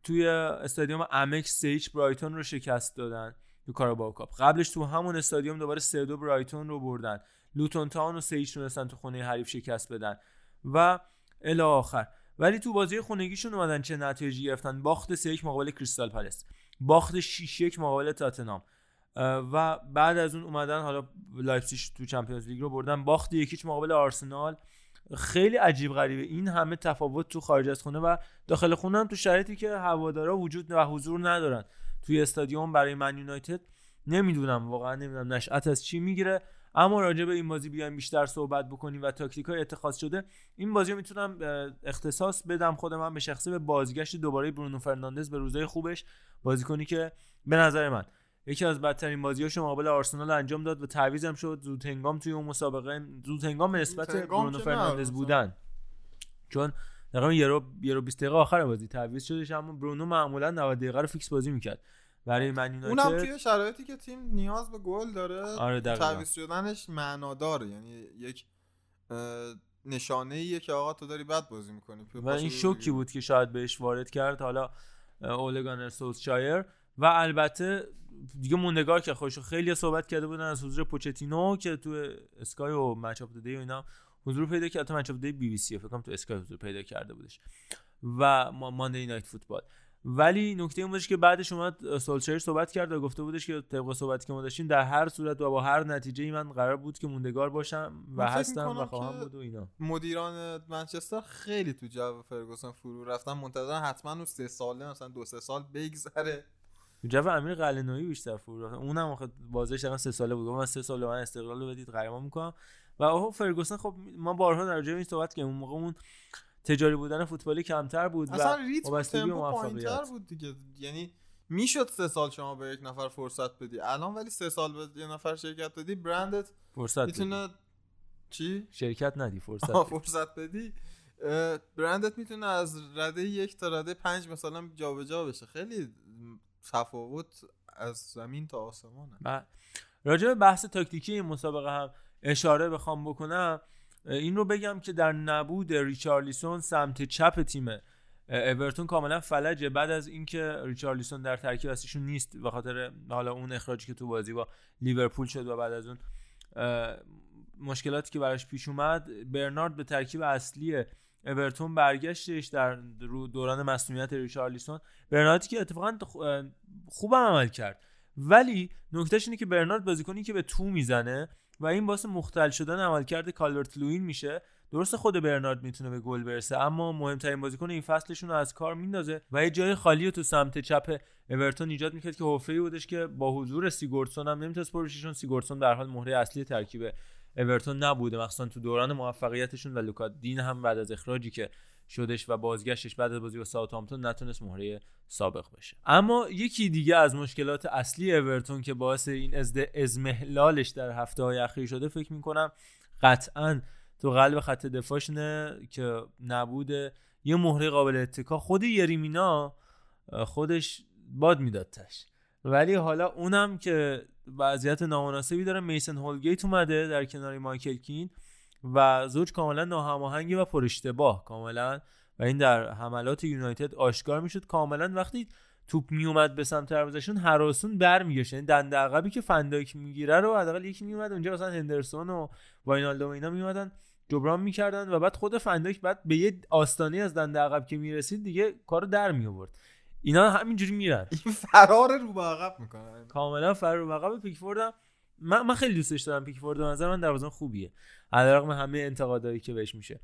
Speaker 1: توی استادیوم امکس سه هیچ برایتون رو شکست دادن تو کاراباو کاپ. قبلش تو همون استادیوم دوباره سه دو برایتون رو بردن. لوتون تاون رو سه هیچ تونستن تو خونه حریف شکست بدن. و الی آخر. ولی تو بازی خونگیشون اومدن چه نتایجی گرفتن؟ باخت 3 1 مقابل کریستال پالاس. باخت 6 1 مقابل تاتنهام. اه، و بعد از اون اومدن حالا لایپزیگ تو Champions League رو بردن. باخت یک هیچ مقابل آرسنال. خیلی عجیب غریبه. این همه تفاوت تو خارج از خونه و داخل خونه هم تو شرایطی که هوادارا وجود و حضور ندارن. توی استادیوم برای من یونایتد نمی‌دونم واقعا نمی‌دونم نشأت از چی می‌گیره. اما راجع به این بازی بیایم بیشتر صحبت بکنیم و تاکتیک های اتخاذ شده. این بازی رو می‌تونم اختصاص بدم خود من به شخصه به بازگشت دوباره برونو فرناندز به روزای خوبش بازیکنی که به نظر من یکی از بدترین بازیاشو مقابل آرسنال انجام داد و تعویضم شد. زود هنگام توی اون مسابقه زود هنگام نسبت برونو فرناندز. بودن. چون تقریبا یه رو یه رو 20 دقیقه آخر بازی تعویض شدش اما برونو معمولا 90 دقیقه رو فیکس بازی می‌کرد. برای من
Speaker 2: اونم
Speaker 1: یونایتد
Speaker 2: توی شرایطی که تیم نیاز به گل داره.
Speaker 1: آره،.
Speaker 2: تعویض شدنش معناداره یعنی یک نشانه ایه که آقا تو داری بد بازی می‌کنی.
Speaker 1: و این شوکی بود که شاید بهش وارد کرد. حالا اولگانر سولشایر و البته دیگه موندگار که خوش خیلی صحبت کرده بودن از حضور پوچتینو که تو اسکای و مچ اپ دی و اینا حضور پیدا کرد. تو مچ دی بی بی سی فکر کنم تو اسکای حضور پیدا کرده بودش. و ماندی نایت فوتبال. ولی نکته این بودش که بعدش اومد سولشر صحبت کرد و گفته بودش که طبق صحبتی که ما داشتیم در هر صورت و با هر نتیجه ای من قرار بود که موندگار باشم و هستم و خواهم بود و اینا.
Speaker 2: مدیران منچستر خیلی تو جو فرگوسن فرو رفتن. منتظر حتما اون سه ساله مثلا دو سه سال بگذره.
Speaker 1: جو امیر قلنویی بیشتر فرو رفت اونم آخه بازش دقیقا سه ساله بود. من سه سال من استقلال رو بدید قهرمان می‌کنم. و آها فرگوسن خب ما بارها در جای این صحبت کردیم. اون موقع اون تجاری بودن فوتبالی کمتر بود
Speaker 2: اصلا
Speaker 1: و
Speaker 2: ریتم تمپو پایینتر بود دیگه. یعنی می‌شد سه سال شما به یک نفر فرصت بدی. الان ولی سه سال به یه نفر شرکت بدی برندت
Speaker 1: فرصت
Speaker 2: می‌تونه چی؟
Speaker 1: شرکت ندی فرصت بدی.
Speaker 2: فرصت بدی. برندت می‌تونه از رده یک تا رده پنج مثلا جابجا بشه. خیلی تفاوت از زمین تا آسمانه.
Speaker 1: و راجع به بحث تاکتیکی این مسابقه هم اشاره بخوام بکنم. این رو بگم که در نبود ریچارلیسون سمت چپ تیم اورتون کاملا فلجه. بعد از اینکه ریچارلیسون در ترکیب اصلیشون نیست به خاطر حالا اون اخراجی که تو بازی با لیورپول شد و بعد از اون مشکلاتی که براش پیش اومد برنارد به ترکیب اصلی اورتون برگشتش در رو دوران مسئولیت ریچارلیسون برناردی که اتفاقا خ- خوبم عمل کرد. ولی نکتهش اینه که برنارد بازیکنی که به تو می‌زنه و این باعث مختل شدن عملکرد کالورت لوین میشه. درست خود برنارد می‌تونه به گل برسه اما مهمترین بازیکن این فصلشون رو از کار میندازه و یه جای خالی رو تو سمت چپ اورتون ایجاد می‌کرد که حفره بودش که با حضور سیگورسون هم نمی‌تونست پر سیگورسون در حال مهره اصلی ترکیب اورتون نبوده مخصوصا تو دوران موفقیتشون و لوکا دین هم بعد از اخراجی که شدش و بازگشتش بعد از بازی با ساوثهامپتون نتونست مهره سابق بشه. اما یکی دیگه از مشکلات اصلی اورتون که باعث این اض اضمحلالش در هفته های اخیر شده فکر می‌کنم قطعا تو قلب خط دفاعشونه که نبوده. یه مهره قابل اتکا خود یریمینا خودش باد می‌داد تش ولی حالا اونم که وضعیت نامناسبی داره میسن هولگیت اومده در کنار مایکل کین و زوج کاملا ناهماهنگی و پر اشتباه. کاملا و این در حملات یونایتد آشکار می‌شد. کاملا وقتی توپ میومد به سمت دروازهشون هراسون برمیگشت. یعنی دنده عقبی که فندایک می‌گیره رو حداقل یکی میومد اونجا مثلا هندرسون و واینالدو و اینا میومدن جبران می‌کردن و بعد خود فندایک بعد به یه آستانی از دنده عقب که می‌رسید دیگه کارو در می آورد اینا همینجوری میرن.
Speaker 2: این فرار رو به عقب می‌کنه
Speaker 1: کاملا فرار رو به عقب. پیکفورد هم من, من خیلی دوستش دارم پیکفورد. به نظر من دروازه‌بان خوبیه. علیرغم همه انتقادایی که بهش میشه.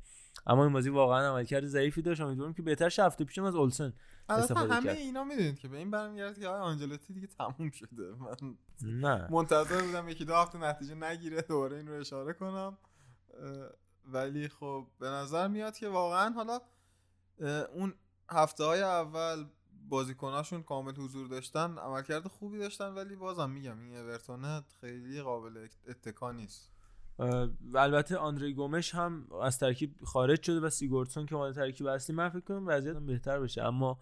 Speaker 1: اما این بازی واقعا عملکرد ضعیفی داشت. امیدوارم که بهتر شه هفته پیشم از اولسن
Speaker 2: البته
Speaker 1: استفاده
Speaker 2: همه
Speaker 1: کرد.
Speaker 2: اینا می‌دونید که به این برمیگرده که آقای آنجلوتی دیگه تموم شده. من
Speaker 1: نه.
Speaker 2: منتظر بودم یکی دو هفته نتیجه نگیره دوباره این رو اشاره کنم. ولی خب به نظر میاد که واقعا حالا اون هفته های اول بازیکناشون کامل حضور داشتن عملکرد خوبی داشتن ولی بازم میگم این اورتون خیلی قابل اتکا نیست.
Speaker 1: و البته آندری گومش هم از ترکیب خارج شده و سیگورتسون که مال ترکیب اصلی من فکر کنم وضعیت بهتر بشه اما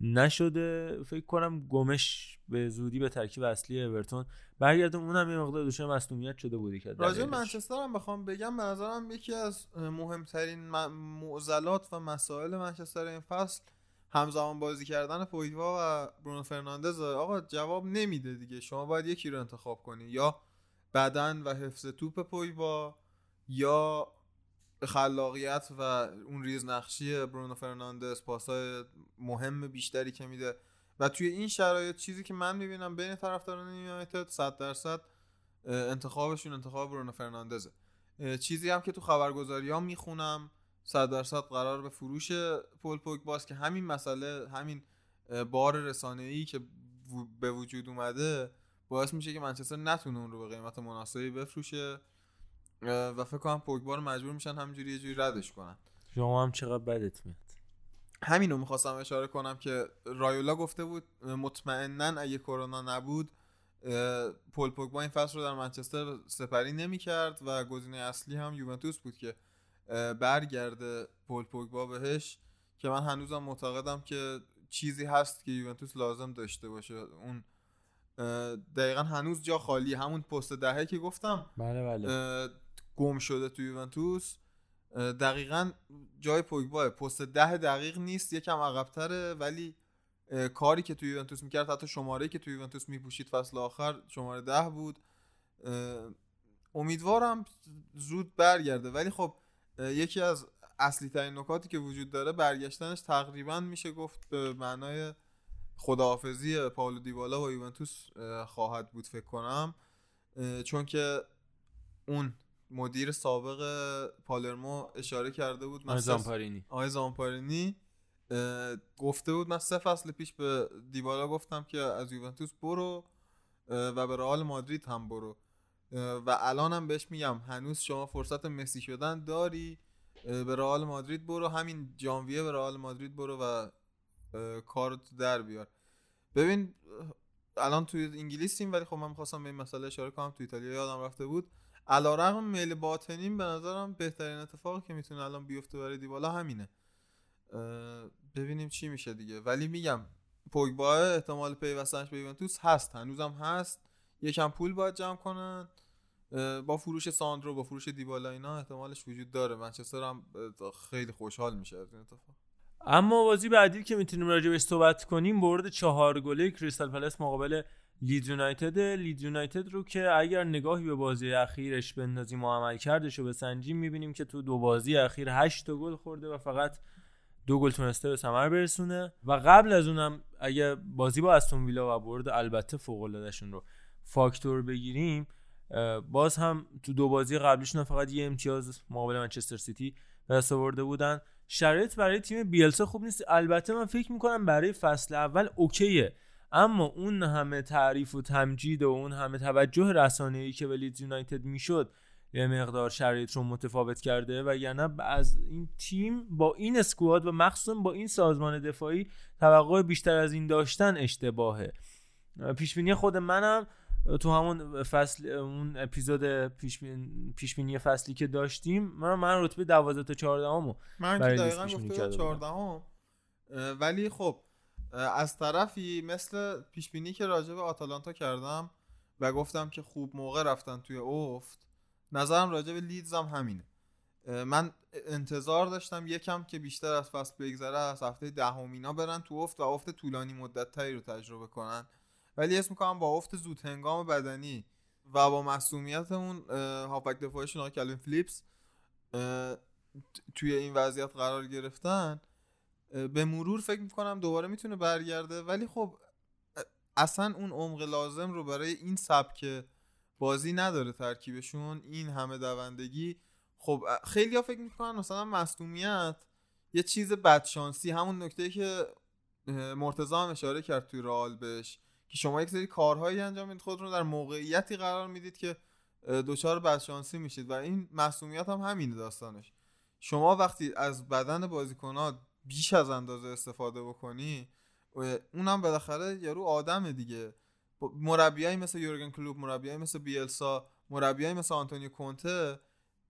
Speaker 1: نشده. فکر کنم گومش به زودی به ترکیب اصلی اورتون برگرده اونم یه مقدار دچار مصونیت شده بودی که
Speaker 2: راجع منچستر هم بخوام بگم به نظرم یکی از مهمترین معضلات و مسائل منچستر این فصل همزمان بازی کردن پویوا و برونو فرناندز آقا جواب نمیده دیگه. شما باید یکی رو انتخاب کنی. یا بدن و حفظ توپ پویوا یا خلاقیت و اون ریزنقشی برونو فرناندز پاسای مهم بیشتری که میده. و توی این شرایط چیزی که من می‌بینم بین طرفداران یونایتد 100 درصد انتخابشون انتخاب برونو فرناندزه. چیزی هم که تو خبرگزاری ها می‌خونم 100 درصد قرار به فروش پول پوگباست که همین مسئله همین بار رسانه ای که به وجود اومده باعث میشه که منچستر نتونه اون رو به قیمت مناسبی بفروشه و فکر کنم پوگبا رو مجبور میشن همینجوری یه جوری ردش کنن.
Speaker 1: شما هم چقدر بدت میاد؟
Speaker 2: همین رو می‌خواستم اشاره کنم که رایولا گفته بود مطمئنا اگه کرونا نبود پول پوگبا این فصل رو در منچستر سپری نمی‌کرد و گزینه اصلی هم یوونتوس بود که برگرده پول پوگبا بهش که من هنوزم معتقدم که چیزی هست که یوونتوس لازم داشته باشه. اون دقیقا هنوز جا خالی. همون پست دهه که گفتم
Speaker 1: بله بله.
Speaker 2: گم شده تو یوونتوس. دقیقا جای پوگبا پست ده دقیق نیست یکم عقبتره ولی کاری که تو یوونتوس می‌کرد حتی شماره که تو یوونتوس میپوشید فصل آخر شماره ده بود. امیدوارم زود برگرده. ولی خب یکی از اصلی ترین نکاتی که وجود داره برگشتنش تقریبا میشه گفت به معنای خداحافظی پاولو دیبالا با یوونتوس اه، خواهد بود فکر کنم. چون که اون مدیر سابق پالرمو اشاره کرده بود
Speaker 1: آقای زامپارینی.
Speaker 2: آقای زامپارینی. گفته بود من سه فصل پیش به دیبالا گفتم که از یوونتوس برو و به رئال مادرید هم برو. و الان هم بهش میگم هنوز شما فرصت مسی شدن داری به رئال مادرید برو. همین ژانویه به رئال مادرید برو و اه، کارت در بیار. ببین الان توی انگلیسیم ولی خب من می‌خواستم به این مسئله اشاره کنم. توی ایتالیا یادم رفته بود. علا رقم میل باطنیم به نظرم بهترین اتفاقی که می‌تونه الان بیفته برای دیبالا همینه. ببینیم چی میشه دیگه. ولی میگم پوگبا احتمال پیوستنش به یوونتوس هست. هنوزم هست. یکم پول باید جمع کنن. با فروش ساندرو با فروش دیبالا اینا احتمالش وجود داره. منچستر هم خیلی خوشحال میشه از این اتفاق.
Speaker 1: اما بازی بعدی که می‌تونیم راجع بهش صحبت کنیم برد چهار گله کریستال پالاس مقابل لیدز یونایتد. لیدز یونایتد رو که اگر نگاهی به بازی اخیرش بندازیم و عملکردش رو بسنجیم می‌بینیم که تو دو بازی اخیر 8 تا گل خورده و فقط دو گل تونسته به ثمر برسونه. و قبل از اونم اگه بازی با استون ویلا و برد البته فوق رو فاکتور بگیریم باز هم تو دو بازی قبلیشون فقط یه امتیاز مقابل منچستر سیتی به دست آورده بودن. شرایط برای تیم بیلسا خوب نیست. البته من فکر می‌کنم برای فصل اول اوکیه. اما اون همه تعریف و تمجید و اون همه توجه رسانه‌ای که به لیدز یونایتد می‌شد یه مقدار شرایط رو متفاوت کرده. و یعنی از این تیم با این اسکواد و مخصوصا با این سازمان دفاعی توقع بیشتر از این داشتن اشتباهه. پیشبینی خود منم تو همون فصل اون اپیزود پیشبین- پیشبینی فصلی که داشتیم من من رتبه 12 تا 14 همو
Speaker 2: من که دقیقا گفته
Speaker 1: بودم.
Speaker 2: 14 هم ولی خب از طرفی مثل پیشبینی که راجع به آتالانتا کردم و گفتم که خوب موقع رفتن توی افت نظرم راجع به لیدز هم همینه. من انتظار داشتم یکم که بیشتر از فصل بگذره از هفته دهم اینا برن تو افت و افت طولانی مدت تری رو تجربه کنن. ولی اسم می‌کنم با افت زود هنگام بدنی و با مسئولیت اون اه، هافبک دفاعشون آقای کلوین فلیپس توی این وضعیت قرار گرفتن. به مرور فکر می‌کنم دوباره می‌تونه برگرده. ولی خب اصلا اون عمق لازم رو برای این سبک بازی نداره ترکیبشون. این همه دوندگی خب خیلی ها فکر می‌کنن مثلا مصدومیت یه چیز بدشانسی همون نکته که مرتضی هم اشاره کرد توی رئال بهش. که شما یک سری کارهایی انجام می‌دید خودتون رو در موقعیتی قرار می‌دید که دچار بدشانسی میشید و این مسئولیت هم همینه داستانش. شما وقتی از بدن بازیکنات بیش از اندازه استفاده بکنی اونم بالاخره یارو آدمه دیگه. مربیایی مثل یورگن کلوب مربیایی مثل بیلسا مربیایی مثل آنتونیو کونته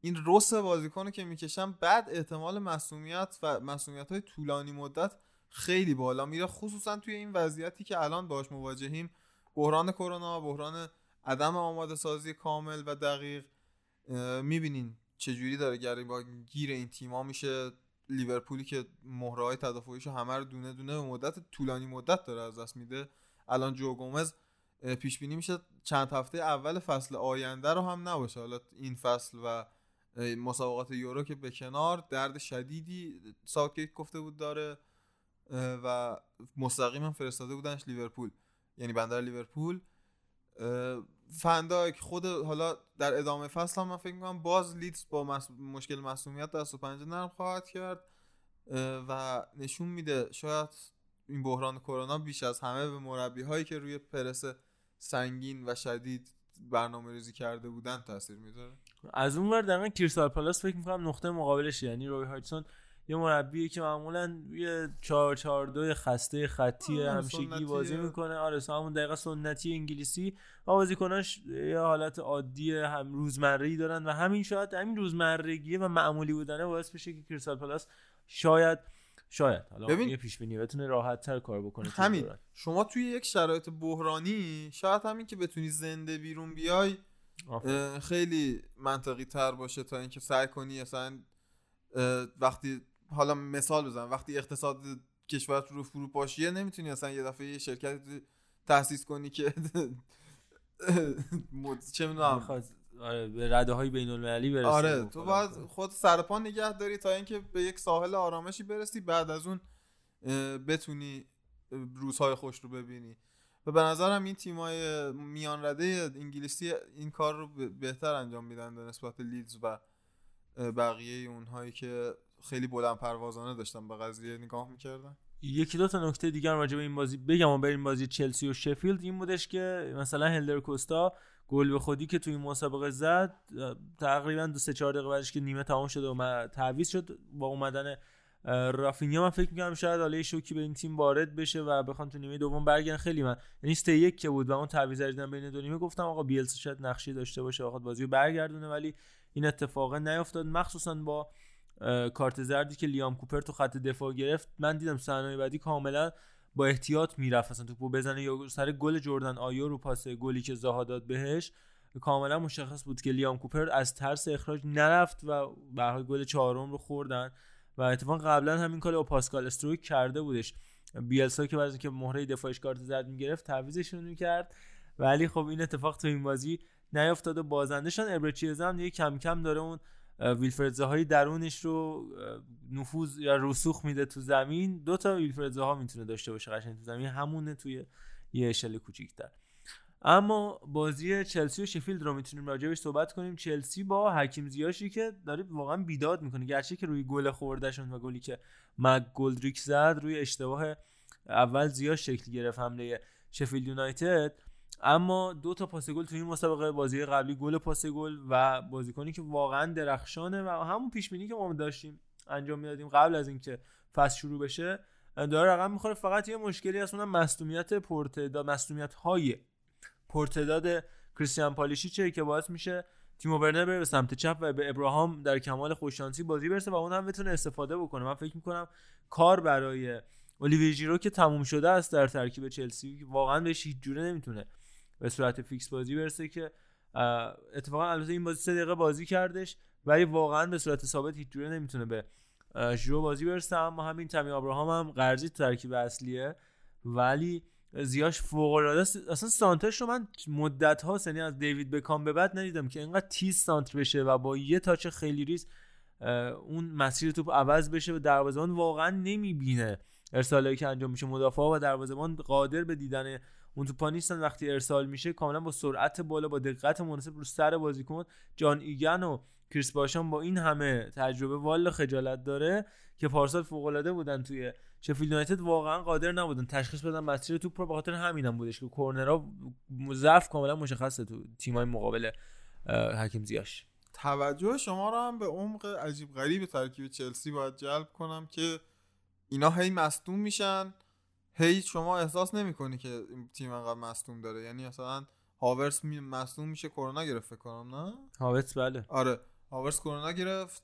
Speaker 2: این رس بازیکنو که می‌کشن بعد احتمال مسئولیت و مسئولیت های طولانی مدت خیلی بالا میره. خصوصا توی این وضعیتی که الان باش مواجهیم بحران کرونا بحران عدم آماده سازی کامل و دقیق می‌بینین چجوری داره گری با گیر این تیما میشه. لیورپولی که مهره های تدافعیش همه رو دونه دونه به مدت طولانی مدت داره از دست میده. الان جو گومز پیش بینی میشه. چند هفته اول فصل آینده رو هم نباشه. حالا این فصل و مسابقات یورو که به کنار درد شدیدی ساوتگیت گفته بود داره. و مستقیم هم فرستاده بودنش لیورپول. یعنی بندر لیورپول. فندایک خود حالا در ادامه فصل هم من فکر می‌کنم باز لیدز با مس- مشکل مسئولیت دست و پنجه نرم خواهد کرد. و نشون میده شاید این بحران کرونا بیش از همه به مربی هایی که روی پرس سنگین و شدید برنامه ریزی کرده بودن تاثیر می‌ذاره.
Speaker 1: از اون ور دقیقا کریستال پالاس فکر می‌کنم نقطه مقابلش یعنی روی هایتسون یه مربیه که معمولا یه 4 4 2 خسته خطی
Speaker 2: سنتیه.
Speaker 1: بازی می‌کنه. آره همون دقیقا سنتی انگلیسی. و بازیکناش یه حالت عادی هم روزمره‌ای دارن و همین شاید همین روزمرگی و معمولی بودنه باعث بشه که کریستال پالاس شاید شاید. حالا
Speaker 2: ببین-
Speaker 1: یه پیش بینی بتونه راحت تر کار بکنه
Speaker 2: همین.
Speaker 1: دوران.
Speaker 2: شما توی یک شرایط بحرانی شاید همین که بتونی زنده بیرون بیای خیلی منطقی تر باشه تا اینکه سعی کنی اه، وقتی حالا مثال بزنم. وقتی اقتصاد کشور رو فروپاشیه نمی‌تونی اصلا یه دفعه یه شرکت تاسیس کنی که چه می‌دونم.
Speaker 1: آره به رده های بین المللی برسه
Speaker 2: آره تو باید خود سرپا نگه داری تا اینکه به یک ساحل آرامشی برسی بعد از اون بتونی روزهای خوش رو ببینی. و به نظرم این تیمای میان رده انگلیسی این کار رو بهتر انجام میدن به نسبت لیدز و بقیه اونهایی که خیلی بلند پروازانه داشتن به قضیه نگاه می‌کردن.
Speaker 1: یکی دو تا نکته دیگر راجع به این بازی بگم و بریم بازی چلسی و شفیلد. این بودش که مثلا هلدر کوستا گل به خودی که توی مسابقه زد تقریبا دو سه چهار دقیقه بعدش که نیمه تمام شده و تعویض شد با اومدن رافینیا. من فکر می‌کنم شاید یه شوکی به این تیم وارد بشه و بخوان تو نیمه دوم برگردن. خیلی من یعنی سه یک که بود و اون تعویض دیدم بین دو نیمه گفتم آقا بیلسا شاید نقشی داشته باشه بخواد بازی رو برگردونه ولی این اتفاق نیفتاد. مخصوصا با کارت زردی که لیام کوپر تو خط دفاع گرفت من دیدم صحنه بعدی کاملا با احتیاط می‌رفت. اصلا توپو بزنه یا سر گل جردن آیو رو پاس گلی که زاها داد بهش کاملا مشخص بود که لیام کوپر از ترس اخراج نرفت و به گل چهارم رو خوردن و اتفاقا قبلا همین کار با پاسکال استرویک کرده بودش. بیلسا که بعد اینکه مهره دفاعش کارت زرد می‌گرفت تعویضشون می‌کرد. ولی خب این اتفاق تو این بازی نیافتاد و بازنده شدن ابرچیز هم دیگه کم کم داره اون ویلفرد زاهای درونش رو نفوذ یا رسوخ میده تو زمین. دو تا ویلفرد زاها می‌تونه داشته باشه قشنگ تو زمین همونه توی یه اشل کوچیک‌تر. اما بازی چلسی و شفیلد رو می‌تونیم راجعش صحبت کنیم. چلسی با حکیم زیاشی که داره واقعا بیداد می‌کنه. گرچه که روی گل خوردهشون و گلی که مک گلدریک زد روی اشتباه اول زیاش شکل گرفت حمله شفیلد یونایتد. اما دو تا پاس گل تو این مسابقه بازی قبلی گل پاس گل و بازیکنی که واقعا درخشانه و همون پیش بینی که ما داشتیم انجام می‌دادیم قبل از اینکه فصل شروع بشه داره رقم می‌خوره. فقط یه مشکلی هست اونم مصدومیت پرتعداد مصدومیت های پرتعداد کریستیان پالیشیچه که باعث میشه تیمو ورنر بره به سمت چپ و به ابراهام در کمال خوششانسی بازی برسه و اون هم بتونه استفاده بکنه. من فکر می‌کنم کار برای اولیویه که تموم شده است در ترکیب چلسی واقعا بهش هیچ جوره نمی‌تونه به صورت فیکس بازی برسه که اتفاقا البته این بازی سه دقیقه بازی کردش ولی واقعا به صورت ثابت هیچ جوره نمی‌تونه به ژیرو بازی برسه. اما همین تامی ابراهام هم قرضی ترکیب اصلیه ولی زیاش فوق العاده است. اصلا سانترش رو من مدت ها یعنی از دیوید بکام به بعد ندیدم که اینقدر تیز سانتر بشه و با یه تاچ خیلی ریز اون مسیر توپ عوض بشه و دروازه‌بان واقعا نمی‌بینه ارسالایی که انجام میشه مدافع و دروازه‌بان قادر به دیدن اون توپا نیستن. وقتی ارسال میشه کاملا با سرعت بالا با دقت مناسب رو سر بازیکن جان ایگن و کریس باشان با این همه تجربه والا خجالت داره که پارسال فوق العاده بودن توی شفیلد یونایتد. واقعا قادر نبودن. تشخیص بدن مسیر توپ رو به خاطر همینم بودش که کورنرها ضعف کاملا مشخصه تو تیمای مقابل حکیم زیاش.
Speaker 2: توجه شما رو هم به عمق عجیب غریب ترکیب چلسی باید جلب کنم که اینا هی مصدوم میشن. هی شما احساس نمی‌کنی که این تیم انقدر مصدوم داره؟ یعنی مثلا هاورس می- مصدوم میشه کرونا گرفت فکر کنم نه؟
Speaker 1: هاوتس بله.
Speaker 2: آره. هاورس کرونا گرفت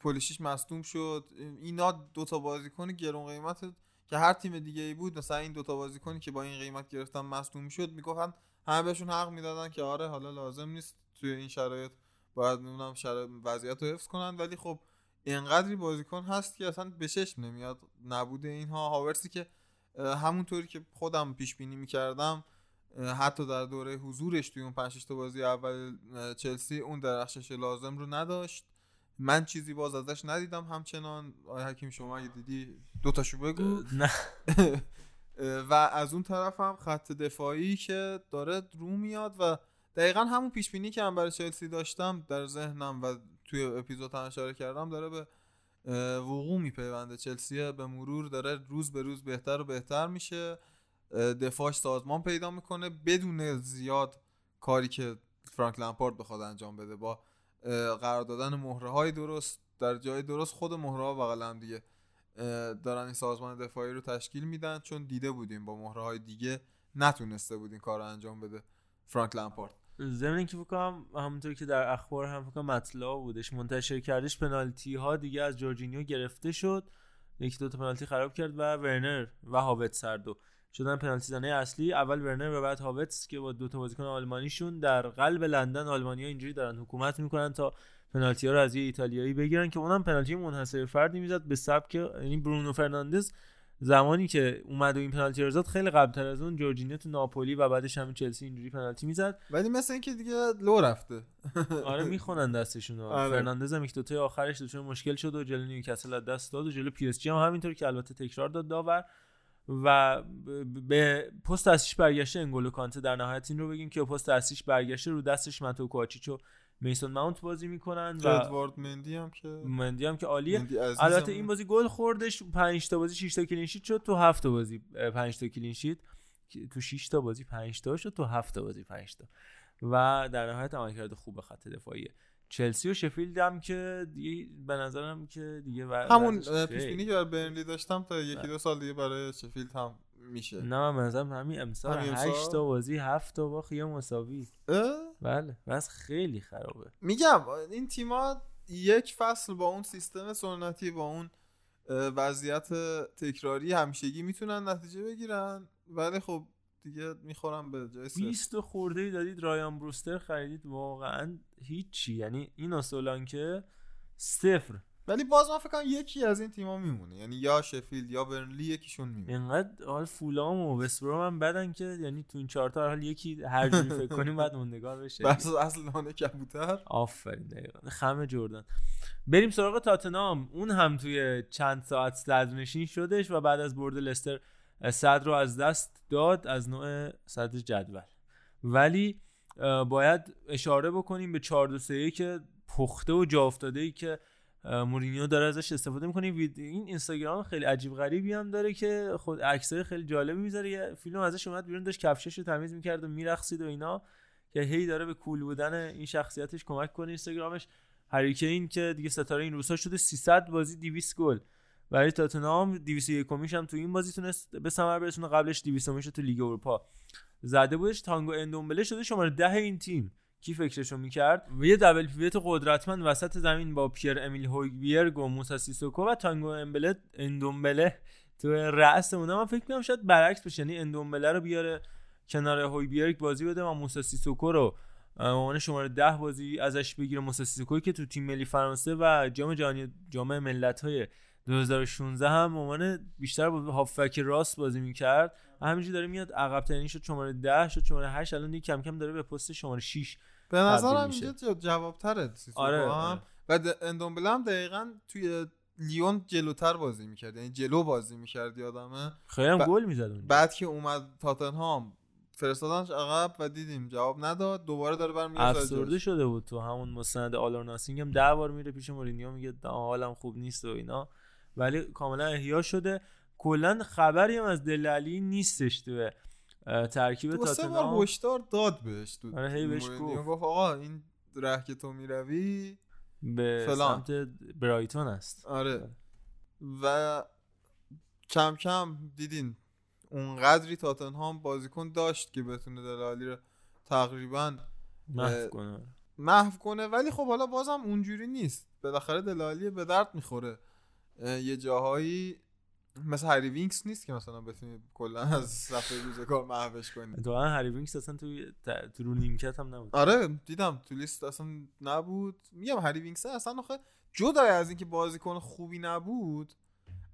Speaker 2: پولیشیش مصدوم شد. اینا دوتا بازیکن گرون قیمت که هر تیم دیگه ای بود مثلا این دوتا بازیکنی که با این قیمت گرفتن مصدوم شد می‌گفتن همه بهشون حق می‌دادن که آره حالا لازم نیست توی این شرایط باید نمی‌دونم شرایط وضعیت رو حفظ کنن. ولی خب اینقدری بازیکن هست که اصلا به چشم نمیاد. نبوده اینها. هاورسی که همونطوری که خودم پیش بینی می‌کردم حتی در دوره حضورش توی اون 5 تا بازی اول چلسی اون درخشش لازم رو نداشت. من چیزی باز ازش ندیدم همچنان. آیا حکیم شما اگه دیدی دو تاشو بگو.
Speaker 1: نه.
Speaker 2: و از اون طرف هم خط دفاعی که داره رو میاد و دقیقا همون پیش بینی که هم برای چلسی داشتم در ذهنم و توی اپیزود هم اشاره کردم داره به وقوع میپیونده. چلسی به مرور داره روز به روز بهتر و بهتر میشه. دفاعش سازمان پیدا می‌کنه. بدون زیاد کاری که فرانک لمپارد بخواد انجام بده. با قرار دادن مهره های درست در جای درست خود مهره ها بغل هم دیگه. دارن این سازمان دفاعی رو تشکیل میدن. چون دیده بودیم با مهره های دیگه نتونسته بود کار رو انجام بده فرانک لمپارد.
Speaker 1: ضمن اینکه فکر کنم همونطور که در اخبار هم فکر مطلع بودش منتشر کردش پنالتی ها دیگه از جورجینیو گرفته شد. یکی دو تا پنالتی خراب کرد و ورنر و هاوتس هر دو. شدن پنالتی زنه اصلی اول ورنر و بعد هاوتس که با دو تا بازیکن آلمانیشون در قلب لندن آلمانیا اینجوری دارن حکومت می‌کنن تا پنالتی ها رو از یه ایتالیایی بگیرن که اونم پنالتی منحصر فردی می‌زد به سبک یعنی برونو فرناندز زمانی که اومد و این پنالتی رو زد خیلی قبلتر از اون جورجینیو تو ناپولی و بعدش همین چلسی اینجوری پنالتی می‌زد.
Speaker 2: ولی مثل اینکه دیگه لو رفته.
Speaker 1: آره می‌خونن دستشون
Speaker 2: آره.
Speaker 1: فرناندز هم یک دوتای آخرش دچار مشکل شد و جلو نیوکاسل از دست داد و جلو پی اس جی هم همینطور که البته تکرار داد داور. و به پست اصلیش برگشته انگولو کانته. در نهایت این رو بگیم که پست اصلیش برگشته رو دستش متئو کواچیچ و میسون ماونت بازی می‌کنن و
Speaker 2: ادوارد مندی هم که
Speaker 1: مندی هم که عالیه. البته این بازی گل خوردش 5 تا بازی 6 تا کلین شیت شد تو 7 تا بازی 5 تا کلین شیت. تو 6 تا بازی 5 تا شد تو 7 تا بازی 5 تا. و در نهایت عملکرد خوب خط دفاعیه. چلسی و شفیلد هم که دیگه به نظرم که دیگه
Speaker 2: همون پیش بینی که برای برنلی داشتم تا یکی دو سال دیگه برای شفیلد هم میشه.
Speaker 1: نه من به نظرم همین امسال؟ 8 تا بازی 7 تا باخت یه مساوی؟ بله بس خیلی خرابه.
Speaker 2: میگم این تیما یک فصل با اون سیستم سنتی با اون وضعیت تکراری همیشگی می‌تونن نتیجه بگیرن ولی خب دیگه می‌خورم به جای صفر.
Speaker 1: 20 تا خورده ای دادید رایان بروستر خریدید. واقعا هیچی. یعنی این سولانکه صفر.
Speaker 2: ولی باز من فکر کنم یکی از این تیما میمونه. یعنی یا شفیلد یا برنلی یکیشون میمونه.
Speaker 1: اینقدر حال فولام و وستبروم هم بدن که یعنی تو این چهار تا حال یکی هر جوری فکر کنیم بعد موندگار بشه.
Speaker 2: بس اصل نانه کبوتر.
Speaker 1: آفرین دقیقا. خم جردن. بریم سراغ تاتنام اون هم توی چند ساعت صدرنشین شدش و بعد از برد لستر صدر رو از دست داد از نوع صدر جدول. ولی باید اشاره بکنیم به 4 2 3 که پخته و جا افتاده ای که مورینیو داره ازش استفاده می‌کنه. این اینستاگرام خیلی عجیب غریبی هم داره که خود عکسای خیلی جالبی می‌ذاره. یه فیلم ازش اومد بیرون داشت کفشش رو تمیز می‌کرد و میرقصید و اینا که هی داره به کول بودن این شخصیتش کمک کنه اینستاگرامش. هریکین که دیگه ستاره این روزها شده 300 بازی 200 گل. برای تاتنهام 201 کمیش هم تو این بازی تونست به ثمر برسونه. قبلش 200 کمیش تو لیگ اروپا زده بودش. تانگو اندومبله شده شماره ده این تیم. کی فکرشو می‌کرد؟ و یه دبل پیوت قدرتمند وسط زمین با پیر امیل هویبیرگ و موسی سیسوکو و تانگو امبله اندومبله تو رأس اونا. من فکر می‌کنم شاید برعکس بشه. یعنی اندومبله رو بیاره کنار هویبیرگ بازی بده و موسی سیسوکو رو عنوان شماره ده بازی ازش بگیره. موسی سیسوکوی که تو تیم ملی فرانسه و جام جهانی جام ملت‌های 2016 هم عنوان بیشتر با هافک راست بازی می‌کرد. همینجوری داره میاد عقب ترین شد شماره 10 شد شماره 8 الان دیگه کم کم داره به پست شماره 6
Speaker 2: به نظرم. اینجا جواب تره
Speaker 1: آره،
Speaker 2: هم.
Speaker 1: آره.
Speaker 2: و اندومبله هم دقیقا توی لیون جلوتر بازی می‌کرد. یعنی جلو بازی می‌کرد یادمه.
Speaker 1: خیلی هم
Speaker 2: ب-
Speaker 1: گل می‌زد.
Speaker 2: بعد که اومد تاتنهام فرستادنش عقب و دیدیم جواب نداد. دوباره داره برمیگرده
Speaker 1: افسرده شده بود تو همون مستند آلور ناسینگ هم. ده بار میره پیش مورینیو میگه "نه، حالم خوب نیست و اینا. ولی کاملا احیا شده. کلا خبری هم از دلالی نیستش تو ترکیب
Speaker 2: دو سه بار هشدار داد بهش تو
Speaker 1: آره، هی بهش گفت.
Speaker 2: گفت آقا این ره که تو می‌روی
Speaker 1: به
Speaker 2: فلان.
Speaker 1: سمت برایتون است.
Speaker 2: آره. و کم کم دیدین اونقدری تاتنهام بازیکن داشت که بتونه دله علی رو تقریبا
Speaker 1: محو کنه.
Speaker 2: محو کنه. ولی خب حالا بازم اونجوری نیست. بالاخره دله علی به درد می‌خوره. یه جاهایی مثل هری وینکس نیست که مثلا بتونی کلا از صفحه روزگار محوش کنی.
Speaker 1: تو هری وینکس اصلا تو تو رو نیمکت هم نبود.
Speaker 2: آره دیدم تو لیست اصلا نبود. میگم هری وینکس اصلا آخه جدای از اینکه بازیکن خوبی نبود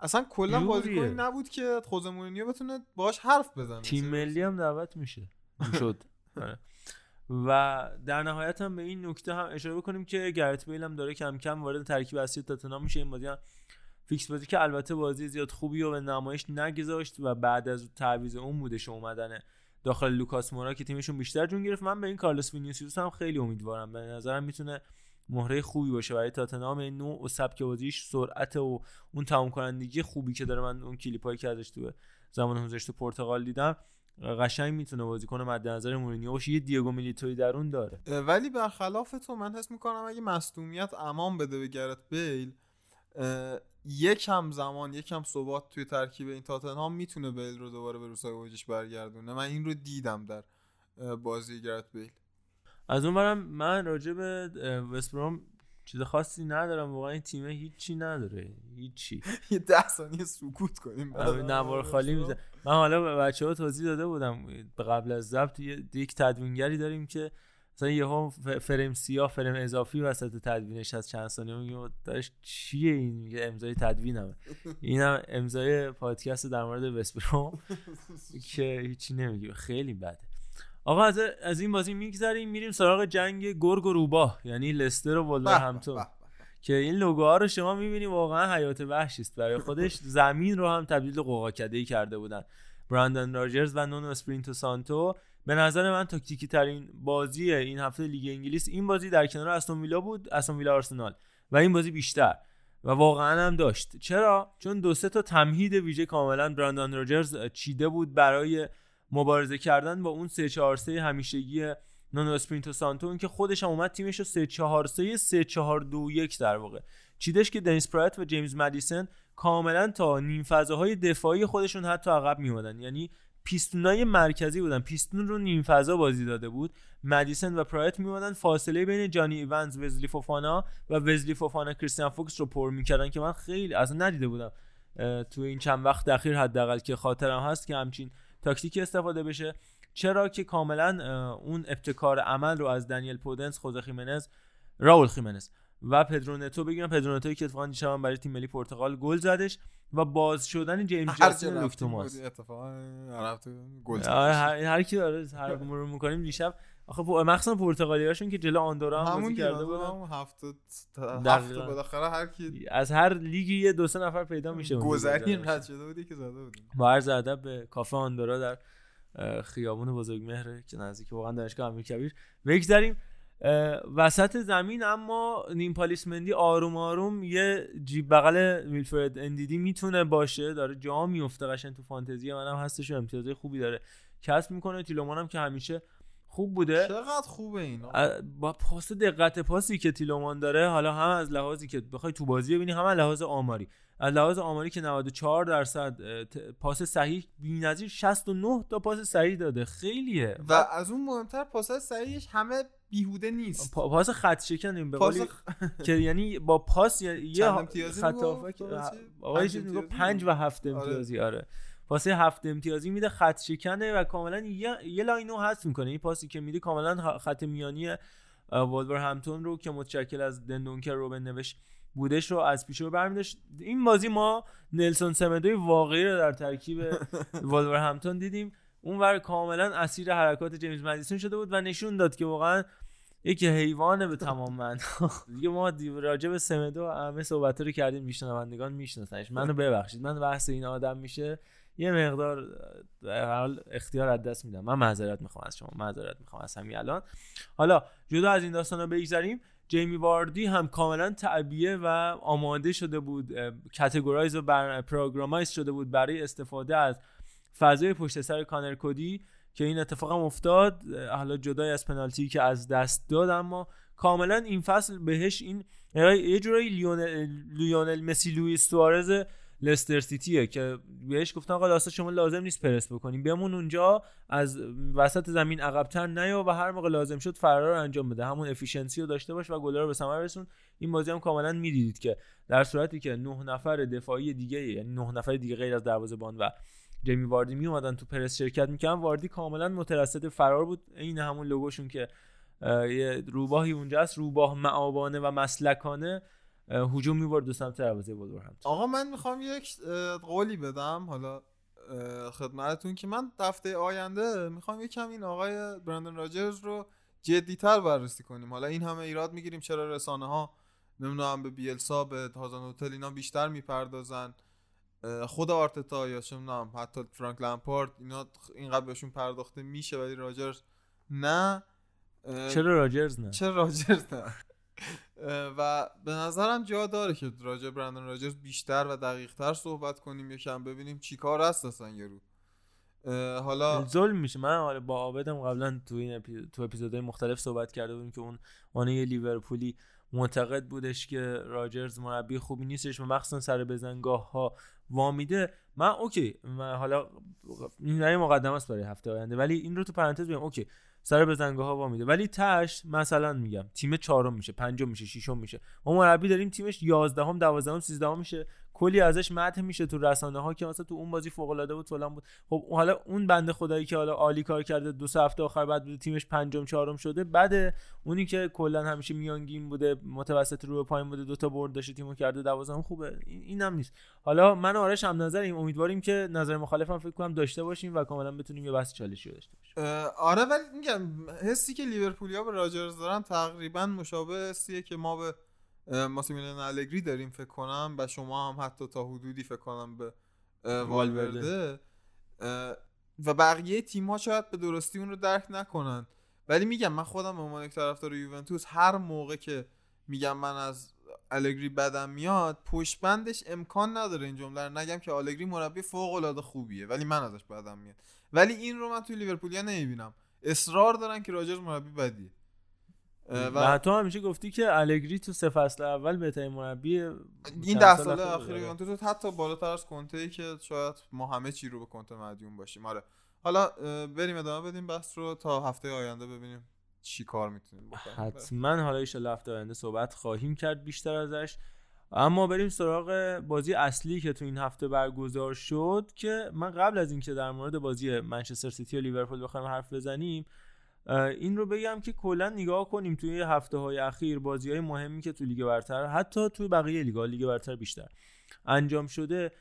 Speaker 2: اصلا کلا. بازیکنی نبود که خوزه مورینیو بتونه باش حرف بزنه.
Speaker 1: تیم ملی هم دعوت میشه. شد آره. و در نهایت هم به این نکته هم اشاره بکنیم که گرت بیل هم داره کم کم وارد ترکیب اصلی تاتنهام میشه. این بازی هم فیکس بازی که البته بازی زیاد خوبی و به نمایش نگذاشت و بعد از تعویض اون بودش اومدن داخل لوکاس مورا که تیمشون بیشتر جون گرفت. من به این کارلوس وینیسیوس هم خیلی امیدوارم. به نظرم می‌تونه مهره خوبی باشه. برای تاتنهام این نوع و سبک بازیش سرعت و اون تمام کنندگی خوبی که داره. من اون کلیپایی که ازش تو زمان حضورش تو پرتغال دیدم قشنگ می‌تونه بازیکن مد نظر مورینیو باشه. یه دیگو میلیتوی درون داره.
Speaker 2: اه، ولی برخلاف تو من حس می‌کنم اگه مصدومیت امان بده به گرت بیل یکم زمان یکم ثبات توی ترکیب این تاتنهام می‌تونه بیل رو دوباره به روزهای اوجش برگردونه. من این رو دیدم در بازی گرت بیل.
Speaker 1: از اون برم من راجع به وستبروم چیز خاصی ندارم. واقعا این تیم هیچی نداره. هیچی.
Speaker 2: یه ده ثانیه سکوت کنیم.
Speaker 1: نوار خالی میزن من حالا به بچه ها توضیح داده بودم. قبل از ضبط یک تدوینگری داریم که مثلا یهو ف- فریم سیاه فریم اضافی وسط تدوینش از چند ثانیه میگم داشت چیه این؟ میگه امضای تدوینمه. اینم امضای پادکست در مورد وسپروم که هیچی نمیگه. خیلی بده. آقا از, از این بازی میگذریم میریم سراغ جنگ گرگ و روباه یعنی لستر و ولورهمپتون. که این لوگوها رو شما می‌بینی واقعا حیات وحشی است. برای خودش زمین رو هم تبدیل به ای کرده بودن. برندن راجرز و نونو اسپیریتو سانتو به نظر من تاکتیکی ترین بازی این هفته لیگ انگلیس این بازی در کنار استون ویلا بود استون ویلا آرسنال. و این بازی بیشتر. و واقعا هم داشت. چرا؟ چون دو سه تا تمهید ویژه کاملا برندن راجرز چیده بود برای مبارزه کردن با اون 3 4 3 همیشگی نونو اسپیریتو سانتو این که خودش هم اومد تیمش رو 3 4 3 3 4 2 1 در واقع. چیدش که دنیس پرات و جیمز مدیسن کاملا تا نیم فضاهای دفاعی خودشون حتی عقب میومدن یعنی پیستونای مرکزی بودن. پیستون رو نیم فضا بازی داده بود. مدیسن و پرات میومدن فاصله بین جانی ایونز وزلی فوفانا و وزلی فوفانا کریستیان فوکس رو پر می‌کردن که من خیلی اصلا ندیده بودم. تو این چند وقت اخیر حداقل که خاطرم هست که همچین تاکتیکی استفاده بشه. چرا که کاملا اون ابتکار عمل رو از دنیل پودنس خوزه خیمنز راول خیمنز و پدرونتو بگیرم. پدرونتوی که اتفاقا دیشب برای تیم ملی پرتغال گل زدش و باز شدن جیمز و لوک توماس.
Speaker 2: اتفاقا گل
Speaker 1: هر, کی داره هر مرور می‌کنیم دیشب. آخه مخصوصا پرتغالی هاشون که جلو آندورا هم بازی کرده بودن.
Speaker 2: هفته هفته. بالاخره هر کی
Speaker 1: از هر لیگی یه دو سه نفر پیدا میشه
Speaker 2: گذری. رد شده بودی که زده بودی
Speaker 1: با عرض ادب به کافه آندورا در خیابون بزرگمهر که نزدیک واقعا دانشگاه امیرکبیر. بگذریم. وسط زمین اما نیم پالیسمندی آروم آروم یه جیب بغل ویلفرد اندیدی می‌تونه باشه. داره جا میفته قشنگ تو فانتزی. منم هستش و امتیازهای خوبی داره. کسب می‌کنه. تیلومان هم که همیشه خوب بوده.
Speaker 2: چقدر خوبه این
Speaker 1: اه، با پاس دقت پاسی که تیلومان داره حالا هم از لحاظی که بخوای تو بازی ببینی هم از لحاظ آماری. از لحاظ آماری که 94 درصد پاس صحیح بی‌نظیر 69 تا پاس صحیح داده. خیلیه.
Speaker 2: و از اون مهمتر پاسای صحیحش همه بیهوده نیست
Speaker 1: پا- پاس خط شکنیم به قولی که یعنی با پاس یه- خط؟ آقای چیز
Speaker 2: امتیازی
Speaker 1: پنج و
Speaker 2: بود.
Speaker 1: هفت
Speaker 2: آره.
Speaker 1: امتیازی آره پاس هفت امتیازی میده خط شکنه و کاملا یه, یه لاینو هست می‌کنه این پاسی که میده کاملا خط میانی ولورهمپتون رو که متشکل از دندونکر روبن نوس بودش رو از پیش رو برمیداشت این بازی ما نلسون سمدوی واقعی رو در ترکیب والور همتون دیدیم اون ور کاملا اسیر حرکات جیمز مدیسون شده بود و نشون داد که واقعا یکی حیوانه به تمام من دیگه ما راجع به سمدو همه صحبت رو کردیم میشنوندگان میشناسنش. منو ببخشید. من بحث این آدم میشه. یه مقدار در حال اختیار از دست میدم. من معذرت می‌خوام از شما. معذرت می‌خوام از همین الان. حالا جدا از این داستان رو بگذریم. جیمی واردی هم کاملا تعبیه و آماده شده بود اه، categorize و بر programize شده بود برای استفاده از فضای پشت سر کانر کودی که این اتفاق هم افتاد حالا جدای از پنالتی که از دست داد اما کاملا این فصل بهش این یه جورایی لیونل, لیونل مسی لوئیس سوارز لستر سیتیه که بهش گفتن آقا داستا شما لازم نیست پرس بکنیم. بمون اونجا از وسط زمین عقبتر نیا و هر موقع لازم شد فرار رو انجام بده. همون efficiency رو داشته باش و گلا رو به ثمر رسون. این بازی هم کاملا می‌دیدید که در صورتی که نه نفر دفاعی دیگه یعنی نه نفر دیگه غیر از دروازه‌بان و جیمی واردی می اومدن تو پرس شرکت می‌کردن. واردی کاملا مترصد فرار بود. این همون لوگوشون که یه روباهی اونجاست روباه مآبانه و مسلکانه هجوم می‌برد به سمت دروازه ولورهمپتون.
Speaker 2: آقا من می‌خوام یک قولی بدم. حالا خدمتتون که من هفته آینده می‌خوام یکم این آقای برندن راجرز رو جدیتر بررسی کنیم. حالا این همه ایراد می‌گیریم چرا رسانه ها نمی‌دونم به بیلسا به هازان هتل اینا بیشتر می‌پردازن. خود آرتتا یا چه می‌دونم حتی فرانک لمپارد اینا اینقدر بهشون پرداخته میشه ولی راجرز نه.
Speaker 1: چرا راجرز نه؟
Speaker 2: چرا راجرز نه؟ و به نظرم جا داره که راجع برندن راجرز بیشتر و دقیق تر صحبت کنیم یکم ببینیم چی کاره است اصلا یارو حالا
Speaker 1: ظلم میشه. من حالا با عابدم قبلا تو این اپی... تو اپیزودهای مختلف صحبت کرده بودیم که اون اون یه لیورپولی معتقد بودش که راجرز مربی خوبی نیستش و مخصوصا سر بزنگاه ها وامیده من okay من حالا این مقدمه است برای هفته آینده ولی این رو تو پرانتز بگم okay سر بزنگاه ها وامیده ولی تش مثلا میگم تیم چهارم میشه پنجم میشه ششم میشه. ما مربی داریم تیمش 11 هم 12 هم 13 میشه. کلی ازش مدح میشه تو رسانه ها که مثلا تو اون بازی فوق العاده بود فلان بود. خب حالا اون بنده خدایی که حالا عالی کار کرده دو سه هفته آخر بعد بوده تیمش پنجم چهارم شده بعد اونی که کلا همیشه میانگین بوده متوسط رو پایین بوده دو تا برد داشته تیمو کرده دوازدهم خوبه. این اینم نیست. حالا من آرش هم نظریم امیدواریم که نظر مخالفم فکر کنم داشته باشیم و کاملا بتونیم یه بحث چالشی داشته باشیم.
Speaker 2: آره ولی میگم حسی که لیورپولیا به راجرز دارن تقریبا مشابه حسیه که ما به ماسیمیلیان الگری داریم فکر کنم و شما هم حتی تا حدودی فکر کنم به والورده. و بقیه تیم ها شاید به درستی اون رو درک نکنن. ولی میگم من خودم به عنوان یک طرفدار یوونتوس هر موقع که میگم من از الگری بدم میاد پشت بندش امکان نداره این جمله رو نگم که الگری مربی فوق العاده خوبیه ولی من ازش بدم میاد. ولی این رو من توی لیورپولیا نمی‌بینم. اصرار دارن که راجرز مربی بدیه. اه،
Speaker 1: و تو همیشه گفتی که الگری تو سه فصل اول بهترین مربی
Speaker 2: این ده
Speaker 1: سال اخیر بوده.
Speaker 2: یوونتوس حتی بالاتر از کنته ای که شاید ما همه چی رو به کنته مدیون باشیم. آره. حالا بریم ادامه بدیم بحث رو. تا هفته آینده ببینیم چی کار می‌تونیم بکنیم.
Speaker 1: حتما حالا ایشالا هفته آینده صحبت خواهیم کرد بیشتر ازش. اما بریم سراغ بازی اصلی که تو این هفته برگزار شد که من قبل از اینکه در مورد بازی منچستر سیتی و لیورپول بخوایم حرف بزنیم این رو بگم که کلا نگاه کنیم توی هفته های اخیر بازی های مهمی که تو لیگ برتر حتی توی بقیه لیگا لیگ برتر بیشتر انجام شده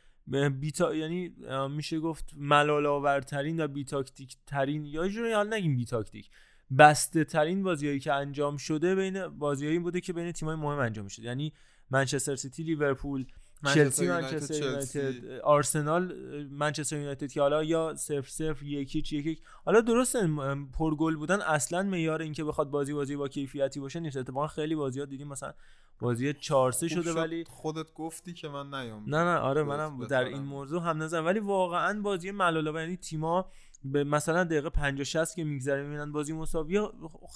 Speaker 1: بیتا یعنی میشه گفت ملال آورترین و بی تاکتیک ترین یه جوری حالا نگیم بی تاکتیک بسته ترین بازیایی که انجام شده بین بازیایی بوده که بین تیم‌های مهم انجام شده یعنی منچستر سیتی لیورپول چلسی منچستر. یونایتد آرسنال منچستر یونایتد که حالا یا 0 0 1 1 1 حالا درسته پرگل بودن اصلا معیار اینکه بخواد بازی بازی با کیفیتی باشه نیست اتفاقا خیلی بازی‌ها دیدیم مثلا بازی 4 3
Speaker 2: خوب
Speaker 1: شده
Speaker 2: شد
Speaker 1: ولی
Speaker 2: خودت گفتی که من نیام
Speaker 1: نه نه آره منم در. این موضوع هم نظرم ولی واقعا بازی ملالا یعنی تیما به مثلا دقیقه 50 60 که میگذره می‌بینن بازی مساوی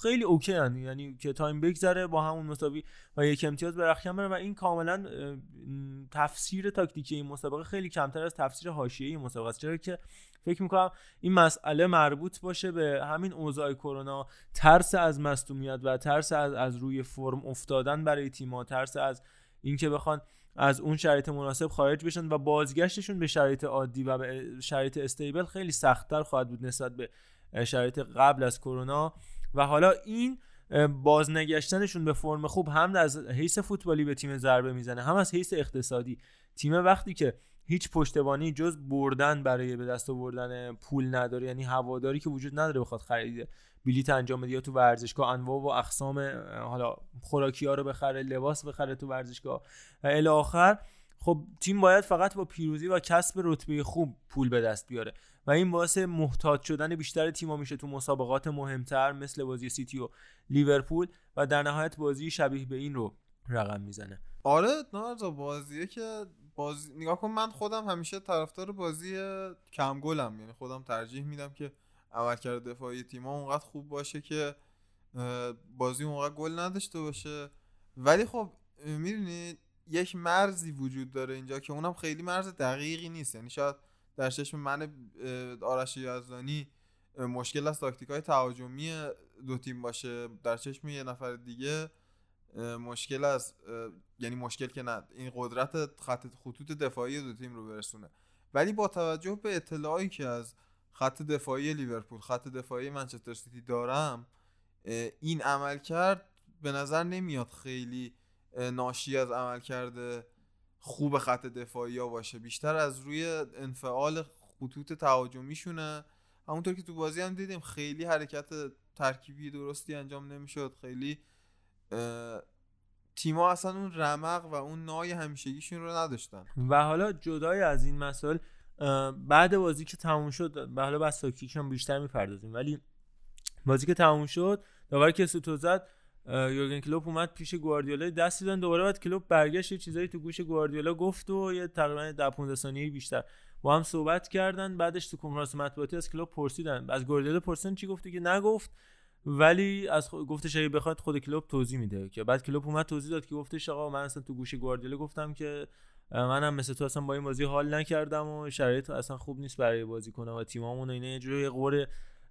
Speaker 1: خیلی OK هن. یعنی که time بگذره با همون مساوی و یک امتیاز به رختکن و این کاملا تفسیر تاکتیکی این مسابقه خیلی کمتر از تفسیر حاشیه‌ای مسابقه است چرا که فکر می‌کنم این مسئله مربوط باشه به همین اوضاع کرونا ترس از مصدومیت و ترس از از روی فرم افتادن برای تیم‌ها ترس از اینکه بخوان از اون شرایط مناسب خارج بشن و بازگشتشون به شرایط عادی و به شرایط استیبل خیلی سختتر خواهد بود نسبت به شرایط قبل از کرونا. و حالا این بازنگشتنشون به فرم خوب هم از حیث فوتبالی به تیم ضربه می‌زنه هم از حیث اقتصادی. تیم وقتی که هیچ پشتبانی جز بردن برای به دست آوردن پول نداره یعنی هواداری که وجود نداره بخواد خرید بلیت انجام بده یا تو ورزشگاه انواع و اقسام حالا خوراکی ها رو بخره لباس بخره تو ورزشگاه. و الی آخر خب تیم باید فقط با پیروزی و کسب رتبه خوب پول به دست بیاره. و این باعث محتاط شدن بیشتر تیم‌ها میشه تو مسابقات مهمتر مثل بازی سیتی و لیورپول و در نهایت بازی شبیه به این رو رقم می‌زنه.
Speaker 2: آره نارزا بازیه که بازی نگاه کن من خودم همیشه طرفدار بازی کم گلم. یعنی خودم ترجیح میدم که عملکرد دفاعی تیم‌ها اونقدر خوب باشه که بازی اونقدر گل نداشته باشه. ولی خب می‌دونید یک مرزی وجود داره اینجا که اونم خیلی مرز دقیقی نیست. یعنی شاید در چشم من آرش یزدانی مشکل از تاکتیک های تهاجمی دو تیم باشه. در چشم یه نفر دیگه مشکل از یعنی مشکل که نه این قدرت خط خطوط دفاعی دو تیم رو برسونه. ولی با توجه به اطلاعی که از خط دفاعی لیورپول خط دفاعی منچستر سیتی دارم این عمل کرد به نظر نمیاد خیلی ناشی از عمل کرده خوب خط دفاعی ها باشه. بیشتر از روی انفعال خطوط تهاجمیشونه. همونطور که تو بازی هم دیدیم خیلی حرکت ترکیبی درستی انجام نمی‌شد. خیلی تیما اصلا اون رمق و اون نای همیشگیشون رو نداشتن.
Speaker 1: و حالا جدای از این مسائل بعد بازی که تموم شد حالا بس هم بیشتر می‌پردازیم. ولی بازی که تموم شد داور که سوتو زد یورگن کلوپ اومد پیش گواردیولا دست دادن دوباره بعد کلوپ برگشت یه چیزایی تو گوش گواردیولا گفت و یه تقریبا 10 15 ثانیه بیشتر با هم صحبت کردن. بعدش تو کنفرانس مطبوعاتی از کلوپ پرسیدن. از گواردیولا پرسیدن چی گفتی که نگفت. ولی از خود گفتش اگه بخواد خود کلوب توضیح میده که بعد کلوب اومد توضیح داد که گفتش آقا من اصلا تو گوش گواردیولا گفتم که منم مثل تو اصلا با این بازی حال نکردم و شرایط اصلا خوب نیست برای بازی کنم و تیمامون اینا یه جوری قور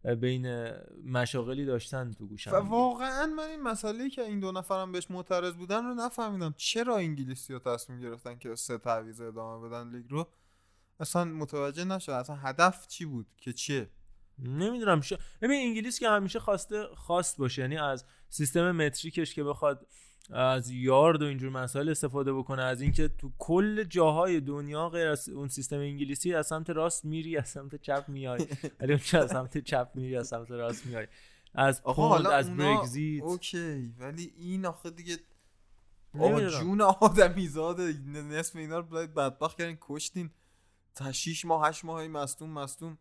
Speaker 1: اه، بین مشاغلی داشتن تو گوشم.
Speaker 2: و واقعا من این مسئله که این دو نفرم بهش معترض بودن رو نفهمیدم. چرا انگلیسی ها تصمیم گرفتن که سه تعویض ادامه بدن لیگ رو؟ اصلا متوجه نشد. اصلا هدف چی بود؟ که چیه؟
Speaker 1: نمی‌دونم. ش... ببین انگلیس که همیشه خواسته خواست باشه. یعنی از سیستم متریکش که بخواد از یارد و اینجور مسائل استفاده بکنه از اینکه تو کل جاهای دنیا غیر از اون سیستم انگلیسی از سمت راست میری از سمت چپ میای. ولی اون از سمت چپ میری از سمت راست میای. از پوند
Speaker 2: حالا
Speaker 1: از برگزیت
Speaker 2: اوکی ولی این آخه دیگه آقا. جون آدمی زاده نصف اینا رو باید بدبخت کردین کشتین. تا 6 ماه 8 ماه مصدوم مصدوم.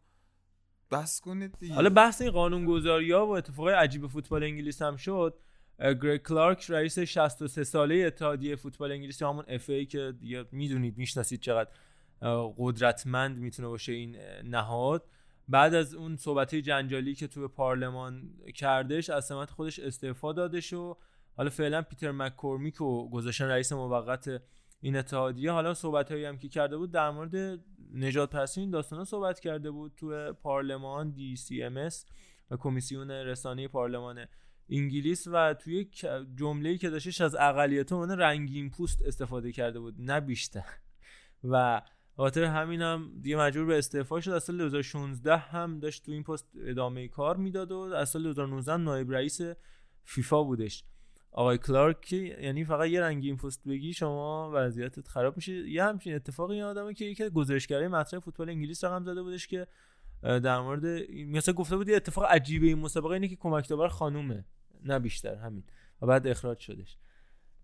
Speaker 2: بس کنید دیگه.
Speaker 1: حالا بحث این قانون گذاری ها و اتفاقای عجیب فوتبال انگلیس هم شد. گرگ کلارک رئیس 63 ساله اتحادیه فوتبال انگلیسی همون اف ای که دیگه می‌دونید می‌شناسید چقدر قدرتمند می‌تونه باشه این نهاد. بعد از اون صحبت جنجالی که تو پارلمان کردش از سمت خودش استعفا دادش و حالا فعلا پیتر مککورمیک و گذاشتن رئیس موقت این اتحادیه. حالا صحبت هایی هم که کرده بود در مورد نژاد پرستی این داستانا صحبت کرده بود تو پارلمان DCMS و کمیسیون رسانه پارلمان انگلیس و توی جمله‌ای که داشتش از اقلیت عنوان رنگین پوست استفاده کرده بود نه بیشتر. و خاطر همین هم دیگه مجبور به استعفا شد. از سال 2016 هم داشت تو این پست ادامه کار می‌داد و از سال 2019 نایب رئیس فیفا بودش. آقای کلارک یعنی فقط یه رنگین پست بگی شما وضعیتت خراب میشه. یه همچین اتفاقی این آدمه که یکی گزارشگرای مطرح فوتبال انگلیس رقم زده بودش که در مورد مثلا گفته بود یه اتفاق عجیبه این مسابقه اینه که کمک داور خانومه. نه بیشتر همین. و بعد اخراج شدش.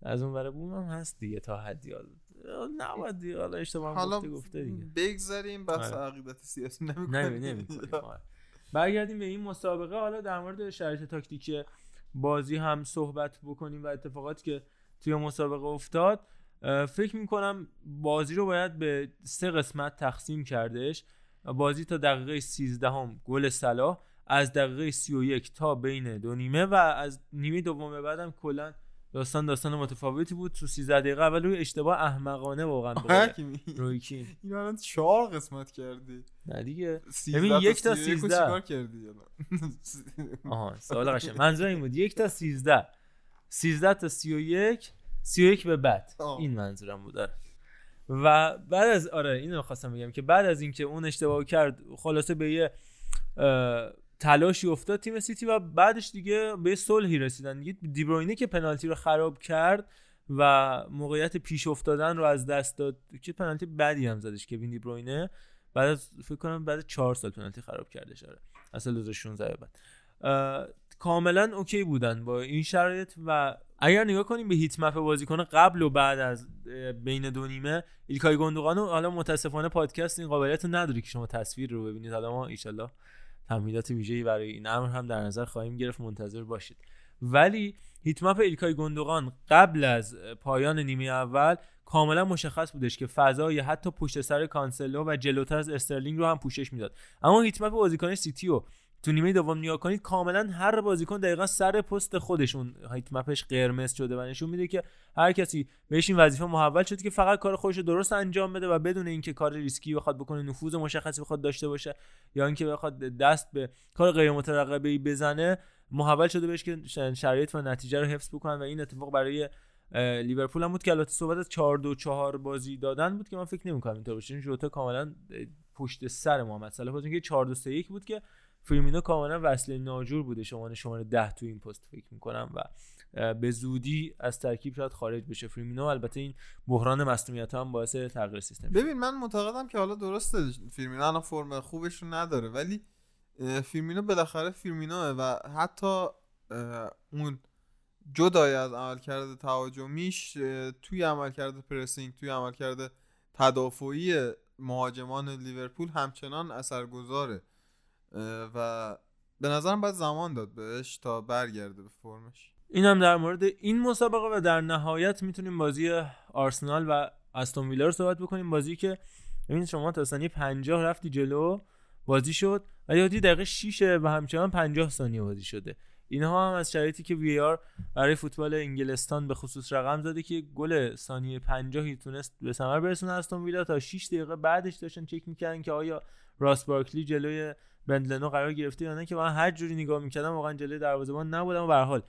Speaker 1: از اون برای بوم هم هست دیگه تا حدی. حالا نباید دیگه حالا اشتباه هم
Speaker 2: حالا
Speaker 1: گفته گفته دیگه.
Speaker 2: بگذاریم بحث
Speaker 1: آره.
Speaker 2: عقیدت سیاسی نمی‌کنیم.
Speaker 1: برگردیم به این مسابقه. حالا در مورد شرایط تاکتیکی بازی هم صحبت بکنیم و اتفاقاتی که توی مسابقه افتاد. فکر می‌کنم بازی رو باید به سه قسمت تقسیم کردش بازی تا دقیقه 13 هم گل صلاح از دقیقه 31 تا بین دو نیمه و از نیمه دوم به بعدم کلا داستان داستان متفاوتی بود. تو 13 دقیقه اول روی اشتباه احمقانه واقعا. روی کین
Speaker 2: این الان چهار قسمت کردی.
Speaker 1: نه دیگه.
Speaker 2: 13
Speaker 1: ببین یک تا
Speaker 2: 31 رو
Speaker 1: 13
Speaker 2: چیکار کردی؟
Speaker 1: آها سوال قشنگ. منظور این بود یک تا 13 13 تا 31 31 به بعد. این منظورم بود. آره. و بعد از آره اینو خواستم بگم که بعد از اینکه اون اشتباه کرد خلاصه به یه تلاشی افتاد تیم سیتی و بعدش دیگه به صلحی رسیدن. دیگه دیبروینه که پنالتی رو خراب کرد و موقعیت پیش افتادن رو از دست داد که پنالتی بدی هم زدش کوین دیبروینه بعد از فکر کنم بعد چهار سال پنالتی خراب کردش آره. سال 2016 به بعد کاملا اوکی بودن با این شرایط و اگر نگاه کنیم به هیت مپ بازیکن قبل و بعد از بین دو نیمه ایلکای گوندوغان رو حالا متاسفانه پادکست این قابلیت رو نداره که شما تصویر رو ببینید. حالا ما ایشالله تمهیدات ویژه‌ای برای این امر هم در نظر خواهیم گرفت. منتظر باشید. ولی heat map ایلکای گوندوغان قبل از پایان نیمه اول کاملا مشخص بودش که فضای حتی پشت سر کانسلو و جلوتر از استرلینگ رو هم پوشش می‌داد. اما heat map بازیکن سیتی رو تو نیمه دوم نگاه کنید کاملا هر بازیکن دقیقا سر پست خودشون heat map ش قرمز شده و نشون میده که هر کسی بهش این وظیفه محول شده که فقط کار خودش رو درست انجام بده و بدون اینکه کار ریسکی بخواد بکنه نفوذ مشخصی بخواد داشته باشه یا اینکه بخواد دست به کار غیر مترقبه ای بزنه محول شده بهش که شرایط و نتیجه رو حفظ بکنن و این اتفاق برای لیورپول هم بود که البته صحبت از 4 2 4 بازی دادن بود که من فکر نمی‌کنم اینطور باشه. چون ژوتا کاملا پشت سر محمد صلاح بود. که 4 2 3 1 بود که فیرمینو کاملا وصله ناجور بوده. شماره شماره 10 تو این پست فکر می‌کنم و به زودی از ترکیب شاید خارج بشه. فیرمینو البته این بحران مصدومیت هم باعث تغییر سیستم.
Speaker 2: ببین من معتقدم که حالا درسته فیرمینو الان فرم خوبش رو نداره ولی فیرمینو بالاخره فیرمینوه و حتی اون جدای از عملکرد تهاجمیش توی عملکرد pressing توی عملکرد تدافعی مهاجمان لیورپول همچنان اثرگذاره. و به نظرم باید زمان داد بهش تا برگرده به فرمش.
Speaker 1: این هم در مورد این مسابقه و در نهایت می‌تونیم بازی آرسنال و استون ویلا رو صحبت بکنیم. بازی که ببین شما تا ثانیه 50 رفتی جلو بازی شد. و یادی دقیقه 6 و همچنان 50 ثانیه بازی شده. اینها هم از شرایطی که وی آر برای فوتبال انگلستان به خصوص رقم زده که گل ثانیه 50 تونست به ثمر برسونه استون ویلا تا 6 دقیقه بعدش داشتن چک می‌کردن که آیا راس بارکلی جلوی بندلنو قرار گرفته یا نه که من هر جوری نگاه می‌کردم واقعا جلوی دروازه‌بان نبودم و به حال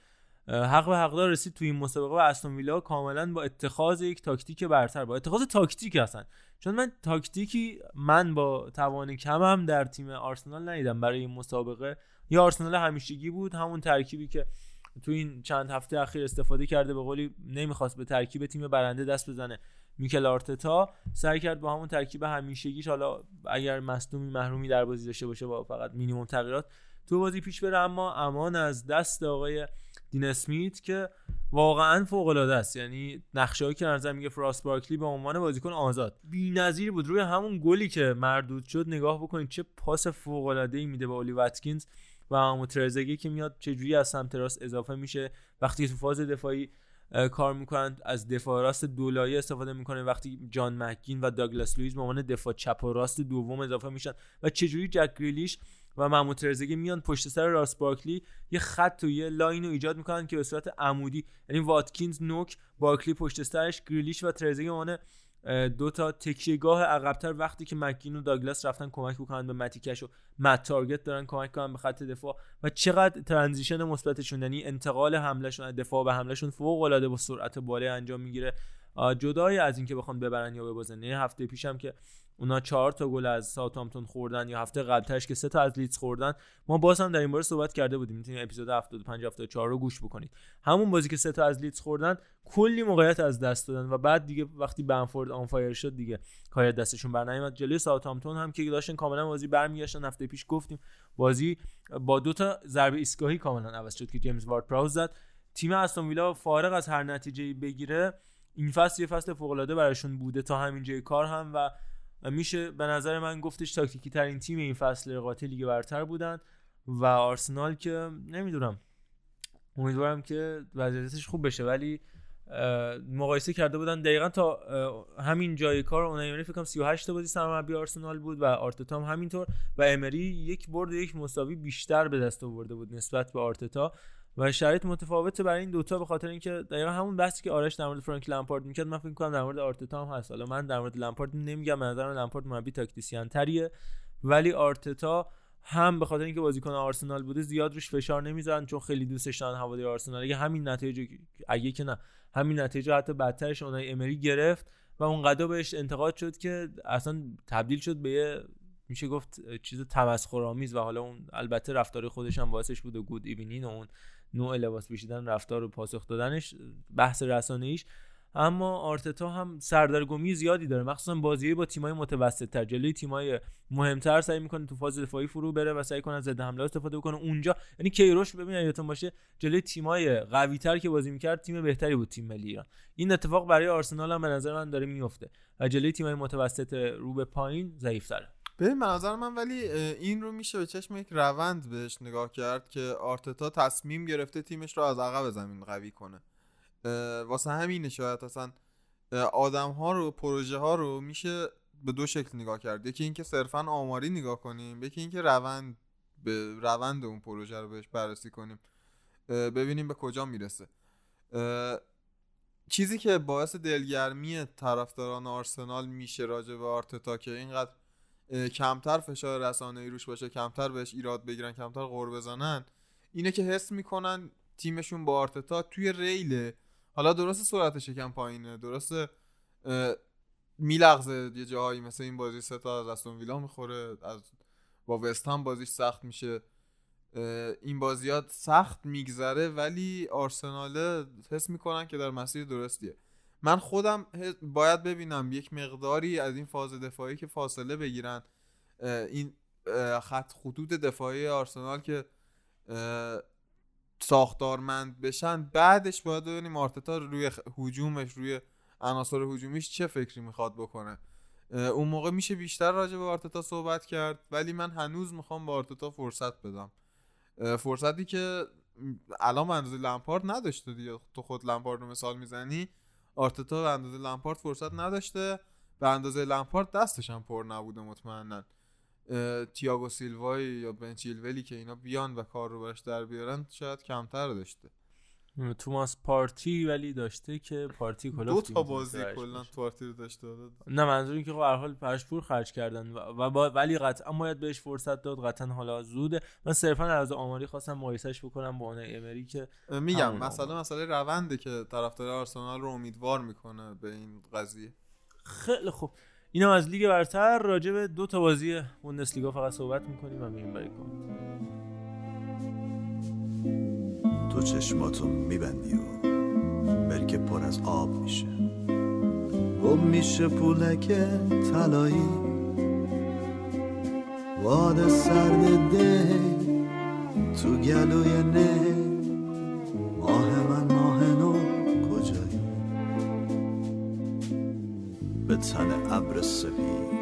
Speaker 1: حق به حقدار رسید تو این مسابقه و استون ویلا کاملا با اتخاذ یک تاکتیک برتر با اتخاذ تاکتیک هستن. چون من تاکتیکی من با توان کمم در تیم آرسنال ندیدم برای این مسابقه. یا آرسنال همیشگی بود همون ترکیبی که تو این چند هفته اخیر استفاده کرده به قولی نمی‌خواست به ترکیب تیم برنده دست بزنه. میکل آرتتا سعی کرد با همون ترکیب همیشگیش حالا اگر مصدومی محرومی در بازی داشته باشه با فقط مینیمم تغییرات تو بازی پیش بره. اما امان از دست آقای دین اسمیت که واقعا فوق العاده است. یعنی نقشه که نظر میگه فراس بارکلی به عنوان بازیکن آزاد. بی‌نظیر بود. روی همون گلی که مردود شد نگاه بکنید چه پاس فوق العاده ای میده به اولی واتکینز و همون ترزگی که میاد چجوری از سمت راست اضافه میشه. وقتی تو فاز دفاعی کار می‌کنن از دفاع راست دولایی استفاده می‌کنه. وقتی جان مکین و داگلاس لوئیس به عنوان دفاع چپ و راست دوم اضافه میشن و چجوری جک گریلیش و محمود ترزگی میان پشت سر راس بارکلی یه خط و یه line رو ایجاد می‌کنن که به صورت عمودی یعنی واتکینز نوک بارکلی پشت سرش گریلیش و ترزگی عنوان دو تا تکیهگاه عقبتر وقتی که مکین و داگلاس رفتن کمک بکنن به متی کش و مت تارگت دارن کمک کنن به خط دفاع و چقدر transition مثبتشون یعنی انتقال حملهشون از دفاع به حملهشون فوق العاده با سرعت بالا انجام می‌گیره. جدای از اینکه بخوان ببرن یا ببازن. یعنی هفته پیشم که اونا چهار تا گل از ساوثهامپتون خوردن یا هفته قبلترش که سه تا از لیدز خوردن ما باز هم در این باره صحبت کرده بودیم. می‌تونید اپیزود 75 74 رو گوش بکنید. همون بازی که سه تا از لیدز خوردن کلی موقعیت از دست دادن و بعد دیگه وقتی بمفورد on fire شد دیگه کار دستشون بر نیومد جلوی ساوثهامپتون هم که داشتن کاملا بازی برمیگشتن هفته پیش گفتیم بازی با دو تا ضربه ایستگاهی کاملا عوض شد که جیمز وارد پراوس زد. تیم استون ویلا فارغ از هر نتیجه بگیره این فصل یه فصل فوق العاده براشون بوده تا همین جای کار هم و میشه به نظر من گفتش تاکتیکی ترین تیم این فصل رقابت لیگ برتر بودن و آرسنال که نمی‌دونم. امیدوارم که وضعیتش خوب بشه ولی مقایسه کرده بودن. دقیقا تا همین جای کار اونایی امری فکر کنم 38 تا بازی سرمربی آرسنال بود و آرتتا هم همینطور. و امری یک برد یک مساوی بیشتر به دست آورده بود نسبت به آرتتا. و شرایط متفاوته برای این دوتا به خاطر اینکه دقیقا همون بحثی که آرش در مورد فرانک لمپارد می‌کرد من فکر کنم در مورد آرتتا هم هست. حالا من در مورد لمپارد نمیگم به نظر من لمپارد مربی تاکتیسیان تریه ولی آرتتا هم به خاطر اینکه بازیکن آرسنال بوده زیاد روش فشار نمی‌ذارن چون خیلی دوستش دارن هواداری آرسنال. اگه همین نتایج اگه که نه همین نتیجه حتی بدترش اونای امری گرفت و اونقدر بهش انتقاد شد که اصلا تبدیل شد به یه میشه گفت چیز تمسخرآمیز و حالا اون البته رفتار خودش هم باعثش بود و گود ایوینین و اون نوع لباس پوشیدن رفتار و پاسخ دادنش بحث رسانه‌ایش. اما آرتتا هم سردرگمی زیادی داره. مخصوصا بازی با تیمای متوسط تر جلوی تیمای مهمتر سعی می‌کنه تو فاز دفاعی فرو بره و سعی کنه ضد حمله استفاده بکنه. اونجا یعنی کیروش ببین یادتون باشه جلوی تیمای قوی تر که بازی می‌کرد تیم بهتری بود تیم ملی ایران. این اتفاق برای آرسنال هم به نظر من داره میفته و جلوی تیمای متوسط رو به پایین ضعیف‌تره.
Speaker 2: به نظر من ولی این رو میشه به چشم یک روند بهش نگاه کرد که آرتتا تصمیم گرفته تیمش رو از عقب زمین قوی کنه. واسه همینه شاید اصلا آدم ها رو پروژه ها رو میشه به دو شکل نگاه کرد. یکی اینکه صرفا آماری نگاه کنیم یکی اینکه روند به روند اون پروژه رو بهش بررسی کنیم. ببینیم به کجا می‌رسه. چیزی که باعث دلگرمی طرفداران آرسنال میشه راجع به آرتتا که اینقدر کمتر فشار رسانه‌ای روش باشه کمتر بهش ایراد بگیرن کمتر غور بزنن اینه که حس می‌کنن تیمشون با آرتتا توی ریله. حالا درست سرعتش یکم پایینه درست میلغزه یه جاهایی مثل این بازی سه تا از استون ویلا می‌خوره از با وست هم بازیش سخت میشه. این بازیات سخت میگذره ولی آرسنال حس می‌کنن که در مسیر درستیه. من خودم باید ببینم یک مقداری از این فاز دفاعی که فاصله بگیرن این خط خطوط دفاعی آرسنال که ساختارمند بشن بعدش باید ببینیم آرتتا روی هجومش روی عناصر هجومیش چه فکری می‌خواد بکنه. اون موقع میشه بیشتر راجع به آرتتا صحبت کرد ولی من هنوز می‌خوام به آرتتا فرصت بدم. فرصتی که الان اندازه لمپارد نداشته دیگه. تو خود لمپارد رو مثال می‌زنی آرتتا به اندازه لمپارد فرصت نداشته. به اندازه لمپارد دستش هم پر نبوده مطمئنا تییاگو سیلوای یا بن چیلولی که اینا بیان و کار رو براش در بیارن شاید کمتر داشته.
Speaker 1: توماس پارتی ولی داشته که پارتی کلا
Speaker 2: دو تا بازی کلا پارتی رو داشته داد
Speaker 1: نه منظور این که خب هر حال پرش پور خرج کردن و, با ولی قطعا باید بهش فرصت داد قطعا حالا زوده. من صرفا از آماری خواستم مقایسهش بکنم با اون امری که
Speaker 2: میگم
Speaker 1: همون
Speaker 2: مسئله رونده که طرفدار آرسنال رو امیدوار می‌کنه به این قضیه.
Speaker 1: خیلی خوب. اینم از لیگ برتر. راجع به دو تا بازی بوندسلیگا فقط صحبت می‌کنیم و میریم برای
Speaker 11: تو چشماتو میبندی و برکه پر از آب میشه. گم میشه پولک طلایی. واد سرد ده تو گلوی نه. ماه من ماه نو کجایی؟ به تن ابر سپید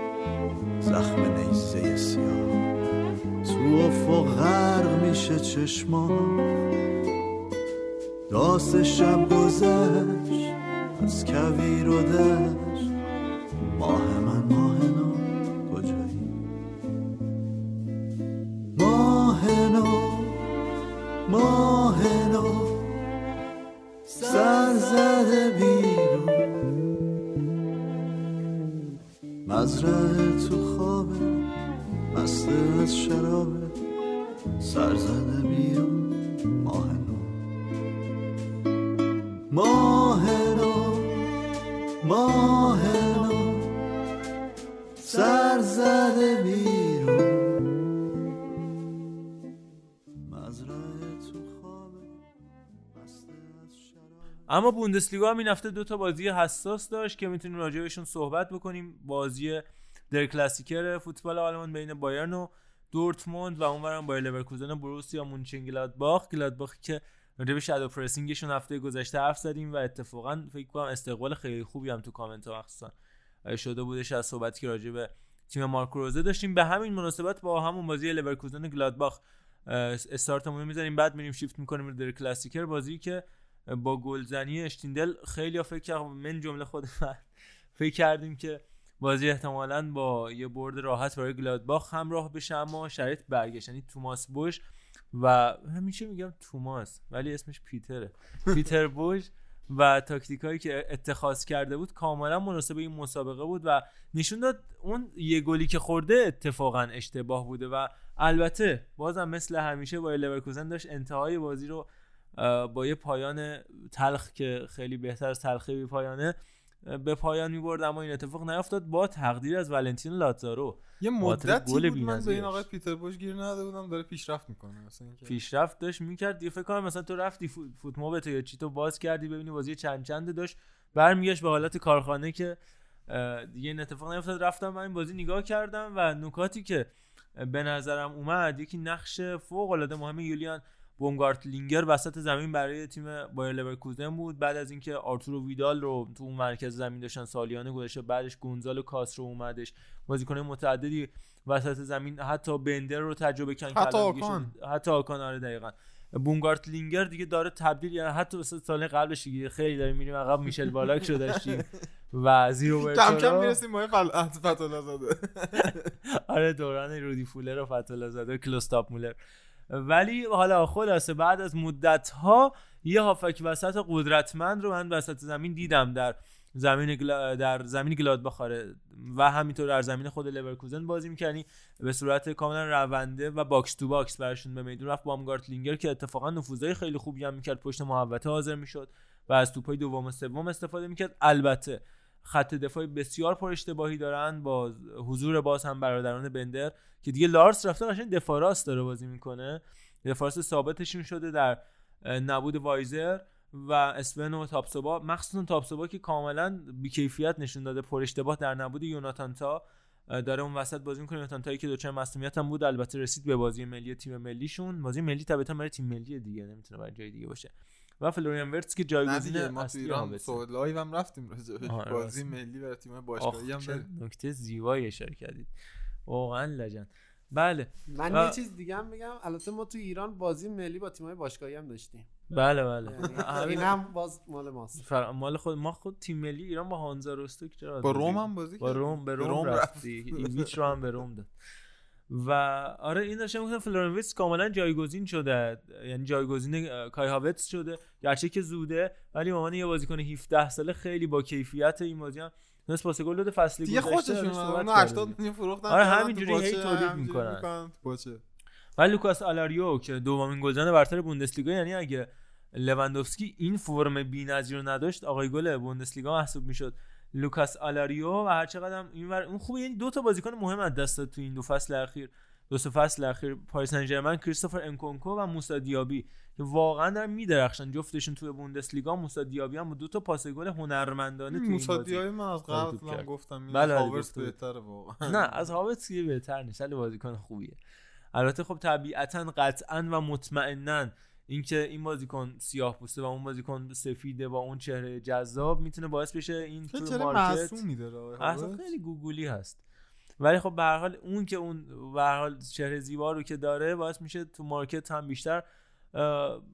Speaker 11: زخم نیزه سیاه. تو افق غرق میشه چشمان. داس شب گذشت از کویر و دشت.
Speaker 1: اما بوندسلیگا هم این هفته دو تا بازی حساس داشت که می‌تونیم راجع بهشون صحبت بکنیم. بازی در Klassiker فوتبال آلمان بین بایرن و دورتموند و اونورم بایر لورکوزن و بروسیا مونچنگلادباخ. گلادباخی که راجع به shadow pressing شون هفته گذشته حرف زدیم و اتفاقا فکر کنم استقبال خیلی خوبی هم تو کامنت ها مخصوصا شده بودش از صحبتی که راجع به تیم مارکو روزه داشتیم. به همین مناسبت با همون بازی لورکوزن گلادباخ استارتمون می‌زنیم بعد میریم شیفت می‌کنیم در کلاسیکر بازی که با گلزنی اشتیندل خیلی فکر کردم من جمله خود من فکر کردیم که بازی احتمالا با یه برد راحت برای گلادباخ همراه بشه اما شرایط برگشت. یعنی توماس بوش و همیشه میگم؟ توماس ولی اسمش پیتره. پیتر بوش و تاکتیکایی که اتخاذ کرده بود کاملا مناسب این مسابقه بود و نشون داد اون یه گلی که خورده اتفاقا اشتباه بوده و البته بازم مثل همیشه با لورکوزن داشت انتهای بازی رو با یه پایان تلخ که خیلی بهتر از تلخی بی پایانه به پایان می‌برد اما این اتفاق نیفتاد با تقدیر از ولنتین لاتزارو.
Speaker 2: یه مدتی بود من به این آقای پیتر بوش گیر نداده بودم داره پیشرفت می‌کنه مثلا
Speaker 1: پیشرفت داشت می‌کرد. دیگه فکر کنم مثلا تو رفتی فوت موبت یا چی تو باز کردی ببینی بازی چند چنده داشت. برمیگشت به حالت کارخانه که دیگه این اتفاق نیفتاد رفتم من این بازی نگاه کردم و نکاتی که به نظرم اومد یکی نقش فوق العاده مهم یولیان بامگارت لینگر وسط زمین برای تیم بایر لورکوزن بود. بعد از اینکه آرتورو ویدال رو تو اون مرکز زمین داشتن سالیان گذشته بعدش گونزالو کاسترو اومدش. بازیکن متعددی وسط زمین حتی بندر رو تجربه کردن
Speaker 2: حتی آکان.
Speaker 1: حتی آکان آره دقیقاً. بامگارت لینگر دیگه داره تبدیل یعنی حتی واسه سال قبلش دیگه خیلی داریم میریم عقب. میشل بالاک رو داشتیم و زیرو
Speaker 2: کم کم می‌رسیم ما فتولا زاده.
Speaker 1: آره دوران رودی فولر و فتولا زاده کلوستاپ مولر. ولی حالا خلاصه بعد از مدت ها یه هافبک وسط قدرتمند رو من وسط زمین دیدم در زمین گلا... در زمین گلادباخ و همینطور در زمین خود لورکوزن بازی می‌کنی به صورت کاملا رونده و box to box براشون به میدون رفت. بامگارت لینگر که اتفاقا نفوذهای خیلی خوبی هم می‌کرد پشت محوطه حاضر می‌شد و از توپای دوم و سوم استفاده می‌کرد. البته خط دفاعی بسیار پر اشتباهی دارن با حضور باز هم برادران بندر که دیگه لارس رفته قشنگ دفاع راست داره بازی می‌کنه. دفاع راست ثابتشون شده در نبود وایزر و اسپن و تاپسوبا. مخصوصا تاپسوبا که کاملا بیکیفیت نشون داده پر اشتباه در نبود یوناتان تا داره اون وسط بازی می‌کنه. یوناتان تایی که دوچار مصونیت هم بود البته رسید به بازی ملی تیم ملیشون. بازی ملی طبعا برای تیم ملی دیگه نمی‌تونه برای جای دیگه باشه. و فلوریان ورتس که جایگزین
Speaker 2: ما تو ایران سوال لایو هم رفتیم بازی ملی برای تیم باشگاهی هم
Speaker 1: نکته زیبایی اشاره کردید. واقعا لجن. بله.
Speaker 13: من و... یه چیز دیگه هم بگم. البته ما تو ایران بازی ملی با تیم‌های باشگاهی هم داشتیم.
Speaker 1: بله بله.
Speaker 13: این هم باز مال ماست.
Speaker 1: فر... مال خود ما خود تیم ملی ایران با هانزا روستوک چرا
Speaker 2: با روم هم بازی
Speaker 1: با روم به روم, روم رفتی. ایویچ رو هم به روم داد. و آره این داشتم گفتم فلورنویتس کاملا جایگزین شده یعنی جایگزین کای هاورتس شده گرچه که زوده ولی عنوان یه بازیکن 17 ساله خیلی با کیفیت این بازی هم تونست پاس گل فصلی
Speaker 2: دیگه
Speaker 1: گذشته
Speaker 2: خودشون
Speaker 1: کردیم.
Speaker 2: 80 میلیون فروختن
Speaker 1: آره همینجوری هی تولید می‌کنن. ولی لوکاس آلاریو که دومین گلزن برتر بوندسلیگا یعنی اگه لواندوفسکی این فرم بی‌نظیر رو نداشت آقای گل بوندسلیگا محسوب می‌شد لوکاس آلاریو و هر چقدر این ور اون خوبه یعنی دو تا بازیکن مهم از دست داد تو این دو فصل اخیر. دو سه فصل اخیر. پاریس سن ژرمن کریستوفر انکونکو و موسی دیابی. که واقعا دارن میدرخشن. جفتشون توی بوندسلیگا موسی دیابی هم با دو تا پاس گل هنرمندانه تو
Speaker 2: موسی دیابی من از قبل
Speaker 1: کرد.
Speaker 2: گفتم
Speaker 1: بله،
Speaker 2: هاورتس
Speaker 1: بود.
Speaker 2: بهتره واقعا.
Speaker 1: نه از هاورتس که بهتر نیست ولی بازیکن خوبیه. البته خب طبیعتا قطعا و مطمئنا اینکه این بازیکن سیاه پوسته و اون بازیکن سفیده با اون چهره جذاب می‌تونه باعث بشه این تو
Speaker 2: market
Speaker 1: اصلا
Speaker 2: هاورتس.
Speaker 1: خیلی گوگولی هست. ولی خب به هر حال اون که اون به هر حال چهره زیبا رو که داره باعث میشه تو market هم بیشتر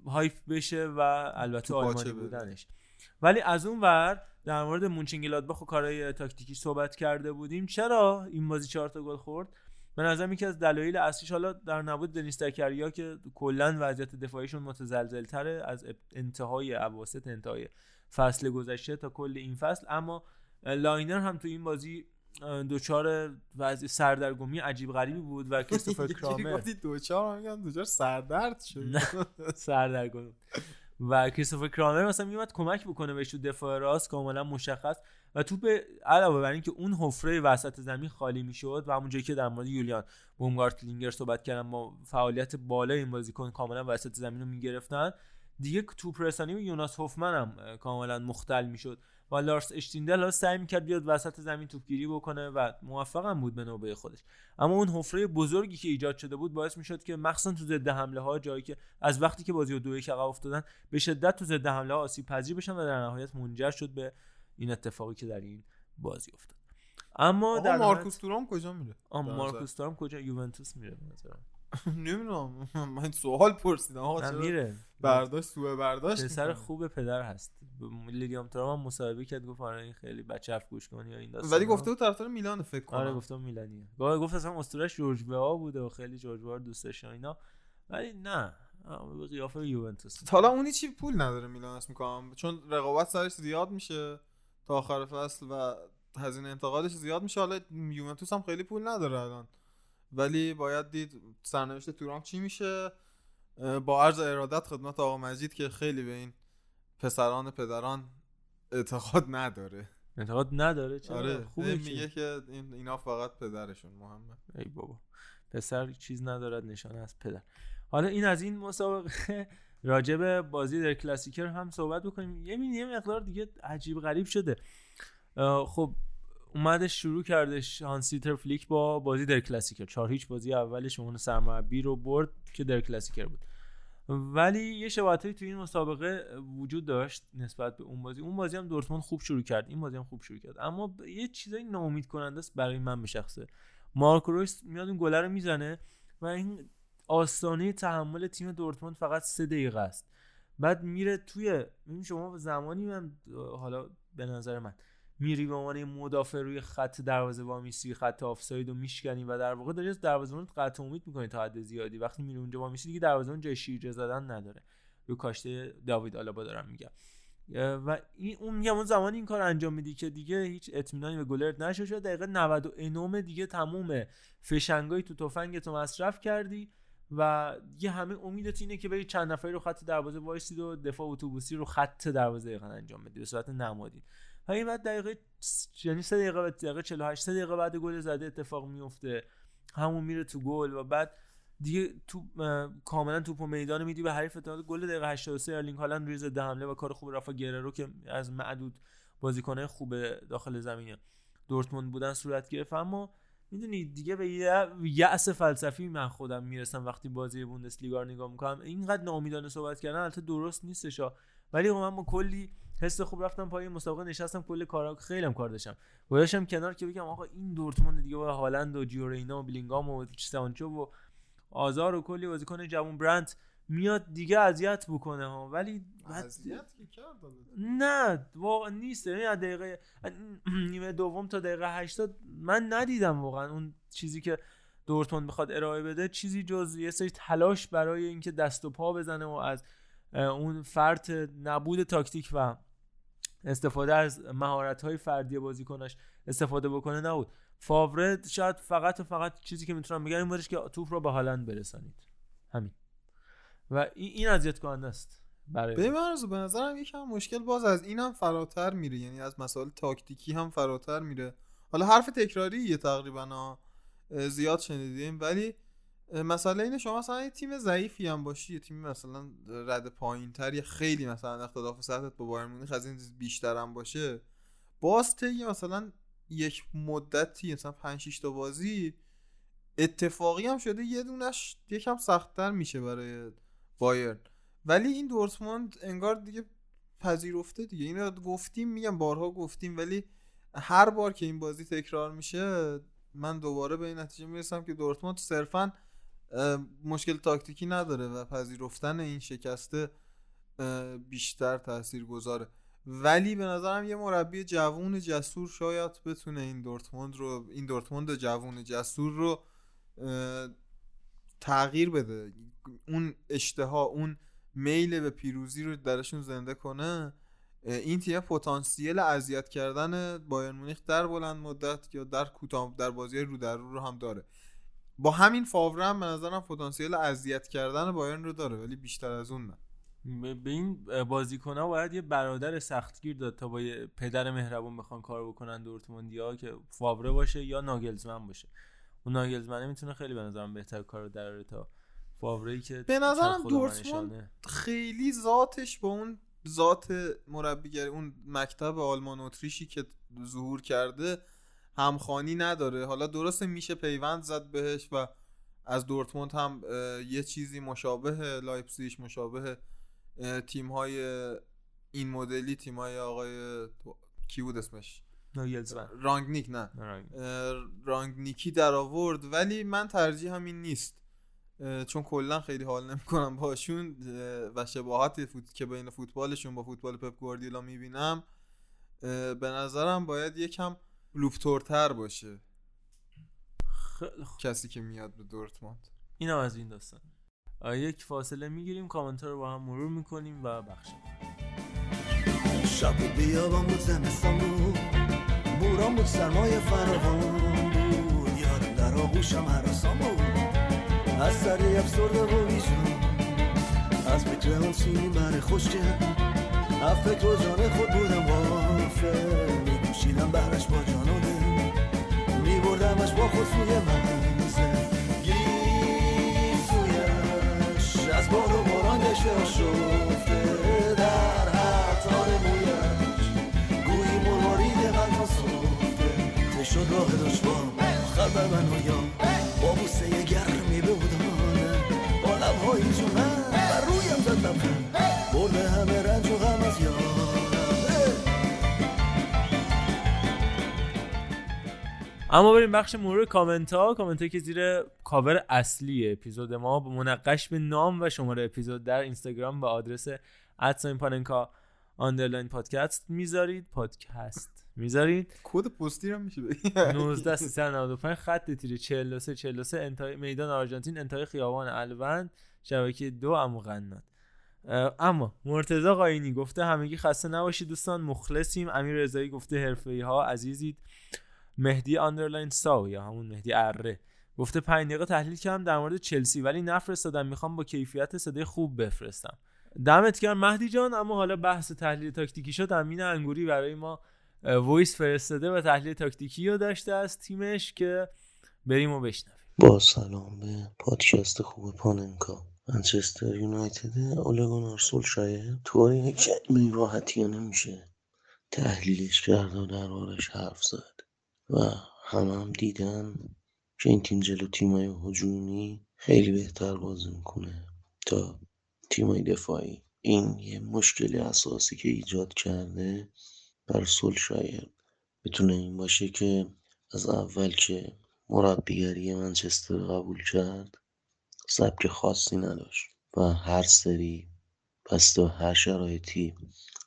Speaker 1: hype بشه و البته آلمانی. بودنش. ولی از اون ور در مورد مونچنگلادباخ و کارهای تاکتیکی صحبت کرده بودیم. چرا این بازی چهار تا گل خورد؟ به نظرم یکی از دلایل اصلیش حالا در نبود دنیس زکریا که کلا وضعیت دفاعیشون متزلزل تره از انتهای اواسط انتهای فصل گذشته تا کل این فصل. اما لاینر هم تو این بازی اه، دچار وضع سردرگمی عجیب غریبی بود و کریستوفر کرامر
Speaker 2: دوچار میگم دوچار سردرد شد.
Speaker 1: سردرگم. و کریستوفر کرامر مثلا میومد کمک بکنه بهش تو دفاع راست کاملا مشخص. و توپ علاوه بر اینکه اون حفره وسط زمین خالی می‌شد و همونجایی که در مورد یولیان بومگارتلینگر صحبت کردم با فعالیت بالا این بازیکن کاملا وسط زمین رو می‌گرفتن دیگه توپ رسانی به یوناس هوفمن هم کاملا مختل می‌شد. و لارس اشتیندل ها سعی می‌کرد بیاد وسط زمین توپگیری بکنه و موفق هم بود به نوبه خودش. اما اون حفره بزرگی که ایجاد شده بود باعث می‌شد که مخصوصا تو ضد حمله ها جایی که از وقتی که بازی رو دو یک عقب افتادن به شدت تو ضد حمله ها آسیب پذیر بشن و در نهایت منجر شد به این اتفاقی که در این بازی افتاد. اما در
Speaker 2: مارکوس تورام کجا میره؟
Speaker 1: آه؟ مارکوس تورام کجا؟ یوونتوس میره به
Speaker 2: نمی‌دونم. من سوال پرسیدم. آقا
Speaker 1: میره.
Speaker 2: برداشت سوء برداشت
Speaker 1: پسر؟ خوب پدر هست. لیلیام ترام هم مصاحبه کرد گفت آره این خیلی بچه حرف گوش کنی یا این داستان
Speaker 2: ولی گفته بود طرفدار میلان فکر کنم.
Speaker 1: آره گفتم میلانیه. گفت گفت اصلا اسطورش جورج بها بوده و خیلی جورج بها رو دوست داشت و اینا. ولی نه. به قیافه یوونتوس.
Speaker 2: حالا اونی چی پول نداره میلان اسم می‌کنم چون رقابت سرش زیاد میشه تا آخر فصل و هزینه انتقالش زیاد میشه. حالا یوونتوس هم خیلی پول نداره الان. ولی باید دید سرنوشت تورام چی میشه؟ با عرض ارادت خدمت آقا مجید که خیلی به این پسران پدران اعتقاد نداره.
Speaker 1: انتقاد نداره؟ چرا؟
Speaker 2: آره
Speaker 1: خوبه.
Speaker 2: میگه که این اینا فقط پدرشون مهمه.
Speaker 1: ای بابا. پسر چیز ندارد نشانه از پدر. حالا این از این مسابقه راجب بازی در کلاسیکر هم صحبت بکنیم. یه یه مقدار دیگه عجیب غریب شده. خب اومدش شروع کردش هانسیتر فلیک با بازی در کلاسیکر. چهار هیچ بازی اولش اون سرمربی رو برد که در کلاسیکر بود. ولی یه شباهتی تو این مسابقه وجود داشت نسبت به اون بازی. اون بازی هم دورتموند خوب شروع کرد. این بازی هم خوب شروع کرد. اما یه چیزای ناامید کننده است برای من به شخصه. مارکو رویس میاد اون گله رو می‌زنه و این آستانه تحمل تیم دورتموند فقط سه دقیقه است. بعد میره توی ببین شما زمانی من حالا به نظر من میری به عنوان مدافع روی خط دروازه وامیسی خط آفساید رو میشکنی و در واقع داری از دروازه‌بان قطع امید می‌کنی تا حد زیادی. وقتی میری اونجا وامیسی دیگه دروازه‌بان جای شیرجه زدن نداره. رو کاشته داوید آلابا دارم میگم. و این اون میگم اون زمانی این کار انجام میدی که دیگه هیچ اطمینانی به گلرت نشه شد دقیقه 99 دیگه تموم فشنگای تو تفنگ تو مصرف کردی و یه همه امیدت اینه که بری چند نفری رو خط دروازه وایسید و دفاع اتوبوسی رو خط دروازه انجام بدی. به صورت نمادین. و این بعد دقیقه یعنی سه دقیقه بعد دقیقه 48 سه دقیقه بعد گل زده اتفاق میفته همون میره تو گل و بعد دیگه تو کاملا توپ و میدان میدی به حریف تا گل دقیقه 83 ارلینگ هالند روی ضد حمله و کار خوب رافا گررو که از معدود بازیکنه خوب داخل زمینه دورتموند بودن صورت گرفت. اما می‌دونی دیگه به یه یأس فلسفی من خودم می‌رسم وقتی بازی بوندسلیگا رو نگاه می‌کنم. اینقدر ناامیدانه صحبت کردن البته درست نیستش ولی من با کلی حس خوب رفتم پای مسابقه نشستم کل کارا خیلی هم کار داشتم. گذاشتم کنار که بگم آقا این دورتموند دیگه با هالند و جیورینا و بلینگام و سانچو و آزار و کلی بازیکن جوون برنت میاد دیگه اذیت بکنه ها. ولی
Speaker 2: اذیت
Speaker 1: نه واقعا نیست. یعنی از دقیقه نیمه دوم تا دقیقه 80 من ندیدم واقعا اون چیزی که دورتموند بخواد ارائه بده. چیزی جز یه سری تلاش برای اینکه دست و پا بزنه و از اون فرط نبود تاکتیک و استفاده از مهارت های فردی بازیکنش استفاده بکنه نبود. فاوره شاید فقط و فقط چیزی که می‌تونم بگم این بودش که توپ رو به هالند برسانید. همین. و این اذیت کننده است برای
Speaker 2: به من به نظرم یکم مشکل باز از اینم فراتر میره. یعنی از مسائل تاکتیکی هم فراتر میره. حالا حرف تکراریه تقریبا زیاد شنیدیم. ولی مسئله اینه شما مثلا یه تیم ضعیفی هم باشی یه تیم مثلا رد پایین تر یا خیلی مثلا اختلاف سطحت با بایرن مونیخ از این بیشتر هم باشه. باز طی مثلا یک مدتی مثلا 5 6 تا بازی اتفاقی هم شده یه دونش یکم سختتر میشه برای بایرن. ولی این دورتموند انگار دیگه پذیرفته دیگه. اینو گفتیم میگم بارها گفتیم ولی هر بار که این بازی تکرار میشه من دوباره به این نتیجه می‌رسم که دورتموند صرفا مشکل تاکتیکی نداره و پذیرفتن این شکسته بیشتر تاثیر گذاره ولی به نظرم یه مربی جوون جسور شاید بتونه این دورتموند رو این دورتموند جوون جسور رو تغییر بده. اون اشتها اون میل به پیروزی رو درشون زنده کنه این تیم پتانسیل اذیت کردن بایرن مونیخ در بلند مدت یا در کوتاه در بازی رو در رو, هم داره. با همین فاوره هم به نظرم پتانسیل اذیت کردن بایرن رو داره ولی بیشتر از اون نه.
Speaker 1: به این بازیکن ها باید یه برادر سختگیر داد تا با یه پدر مهربون بخوان کار بکنن دورتموندی ها که فاوره باشه یا ناگلزمن باشه. اون ناگلزمنه می‌تونه خیلی به نظرم بهتر کار در تا فاوره که
Speaker 2: به نظرم دورتموند خیلی ذاتش با اون ذات مربیگری اون مکتب آلمان اتریشی که ظهور کرده همخوانی نداره. حالا درسته میشه پیوند زد بهش و از دورتموند هم یه چیزی مشابه لایپزیگ مشابه تیم های این مدلی تیم های آقای کی بود اسمش؟ رانگنیک نه. رانگنیکی در آورد. ولی من ترجیح همین نیست. چون کلا خیلی حال نمی‌کنم باشون. و شباهت فوت... که بین فوتبالشون با فوتبال پپ گواردیولا می‌بینم. به نظرم باید یکم لوفتورتر باشه.
Speaker 1: خیلی
Speaker 2: کسی که میاد به دورتموند.
Speaker 1: اینم از این داستان. یک فاصله می‌گیریم کامنت رو با هم مرور می‌کنیم و بخشیم
Speaker 11: شب بیابان بود زمستان بود. بوران بود سرمایه فراوان بود. یادم در آغوشم حراسان بود. از سری افسرده و بیجان از فکر اون سینی من خوشگل از فکر و جان خود بودم وافه. میکوشیدم بهرش با جان و دل. میبردمش با خود سوی منزل. گیسویش از باد و باران دشته شفته در حتار مویش گویی مروارید قلبا سفته ته شد راه دشوار؟ آخر بر من و یا. با بوسه گرمی به بودانه با لبهای جونم بر رویم زد لبخند. برده همه رنج و غم از یادم
Speaker 1: اما بریم بخش مرور کامنت ها کامنت که زیر کاور اصلی اپیزود ما با منقش به نام و شماره اپیزود در اینستاگرام و آدرس ادساین پاننکا آندرلاین پادکست می‌ذارید. پادکست می‌ذارید.
Speaker 2: کد پستی هم میشه
Speaker 1: 19 395 خط تیره 43 43 انتهای میدان آرژانتین انتهای خیابان الوند شبکه دو امو قنات اما مرتضی قاینی گفته همگی خسته نباشید دوستان مخلصیم. امیر رضایی گفته حرفه‌ای ها عزیزید. مهدی underline ساو یا همون مهدی اره. گفته 5 دقیقه تحلیل کردم در مورد چلسی ولی نفرستادم. می‌خوام با کیفیت صدای خوب بفرستم. دمت گرم. مهدی جان اما حالا بحث تحلیل تاکتیکی شد امین انگوری برای ما voice فرستاده و تحلیل تاکتیکی رو داشته از تیمش که بریم و بشنویم.
Speaker 14: با سلام به پادکست خوب پاننکا. منچستر یونایتد اوله گنار سولشایر تو یک کلمه راحتی نمیشه تحلیلش کرد و دربارش حرف زد و همه هم دیدن که این تیم جلو تیمای هجومی خیلی بهتر بازی می‌کنه تا تیمای دفاعی. این یه مشکل اساسی که ایجاد کرده بر سولشایر می‌تونه این باشه که از اول که مربیگری منچستر قبول کرد سبک خاصی نداشت و هر سری بسته هر شرایطی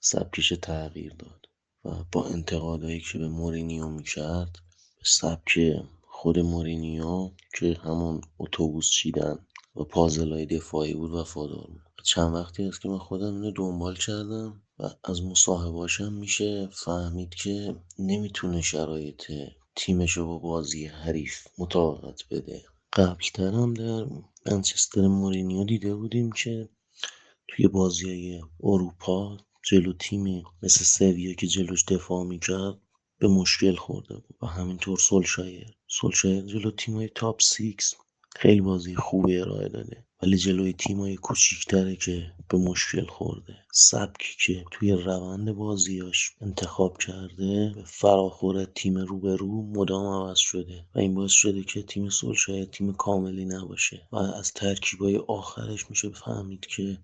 Speaker 14: سبکش تغییر داد و با انتقادایی که به مورینیو می‌کرد به سبک خود مورینیو که همون اتوبوس چیدن و پازلای دفاعی بود وفادار بود. چند وقتی است که من خودم اینو دنبال کردم و از مصاحبهاشم میشه فهمید که نمی‌تونه شرایط تیمشو با بازی حریف مطابقت بده. قبلتر هم در منچستر مورینیو دیده بودیم که توی بازی های اروپا جلو تیمی مثل سویا که جلوش دفاع می‌کرد به مشکل خورده بود. و همینطور سولشایر. سولشایر جلو تیمای top six خیلی بازی خوبی ارائه داده. ولی جلوی تیمای کوچیکتره که به مشکل خورده. سبکی که توی روند بازیاش انتخاب کرده به فراخور تیم روبرو مدام عوض شده. و این باعث شده که تیم سولشایر تیم کاملی نباشه. و از ترکیبای آخرش میشه فهمید که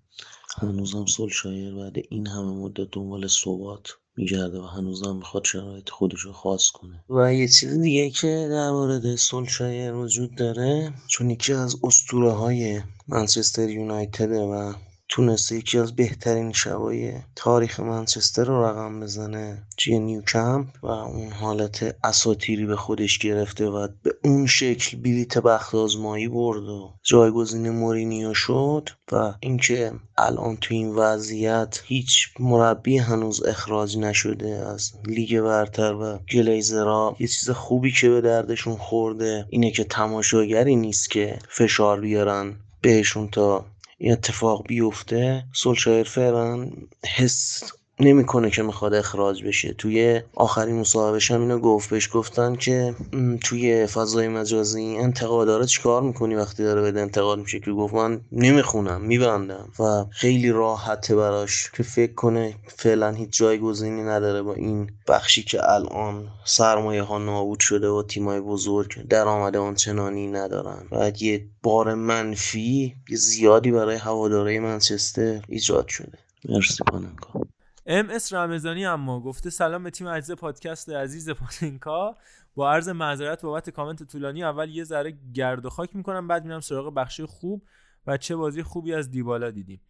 Speaker 14: هنوزم سولشایر بعد این همه مدت دنبال ثبات میگرده و هنوزم می‌خواد شرایط خودش رو خاص کنه. و یه چیز دیگه که در مورد سولشایر وجود داره چون یکی از اسطوره های منچستر یونایتد و تونسته یکی از بهترین شبای تاریخ منچستر رو رقم بزنه توی نیوکمپ و اون حالت اساطیری به خودش گرفته و به اون شکل بلیت بخت آزمایی برد و جایگزین مورینیو شد و اینکه الان تو این وضعیت هیچ مربی هنوز اخراج نشده از لیگ برتر و گلیزرها یه چیز خوبی که به دردشون خورده اینه که تماشاگری نیست که فشار بیارن بهشون تا این اتفاق بیفته سولشایر فعلا حس نمی‌کنه که می‌خواد اخراج بشه. توی آخرین مصاحبهش هم اینو گفت بهش گفتن که توی فضای مجازی انتقاداره چیکار می‌کنی وقتی داره بده انتقاد میشه؟ که گفت من نمی‌خونم میبندم. و خیلی راحته براش که فکر کنه فعلا هیچ جایگزینی نداره با این بخشی که الان سرمایه ها نابود شده و تیمای بزرگ درآمد آنچنانی ندارن. و یه بار منفی زیادی برای هواداره منچستر ایجاد شده. مرسی پاننکا
Speaker 1: ام اس رمضانی اما گفته سلام به تیم عزیز پادکست عزیز پاننکا. با عرض معذرت بابت کامنت طولانی اول یه ذره گرد و خاک می‌کنم بعد میرم سراغ بخشی خوب و چه بازی خوبی از دیبالا دیدیم.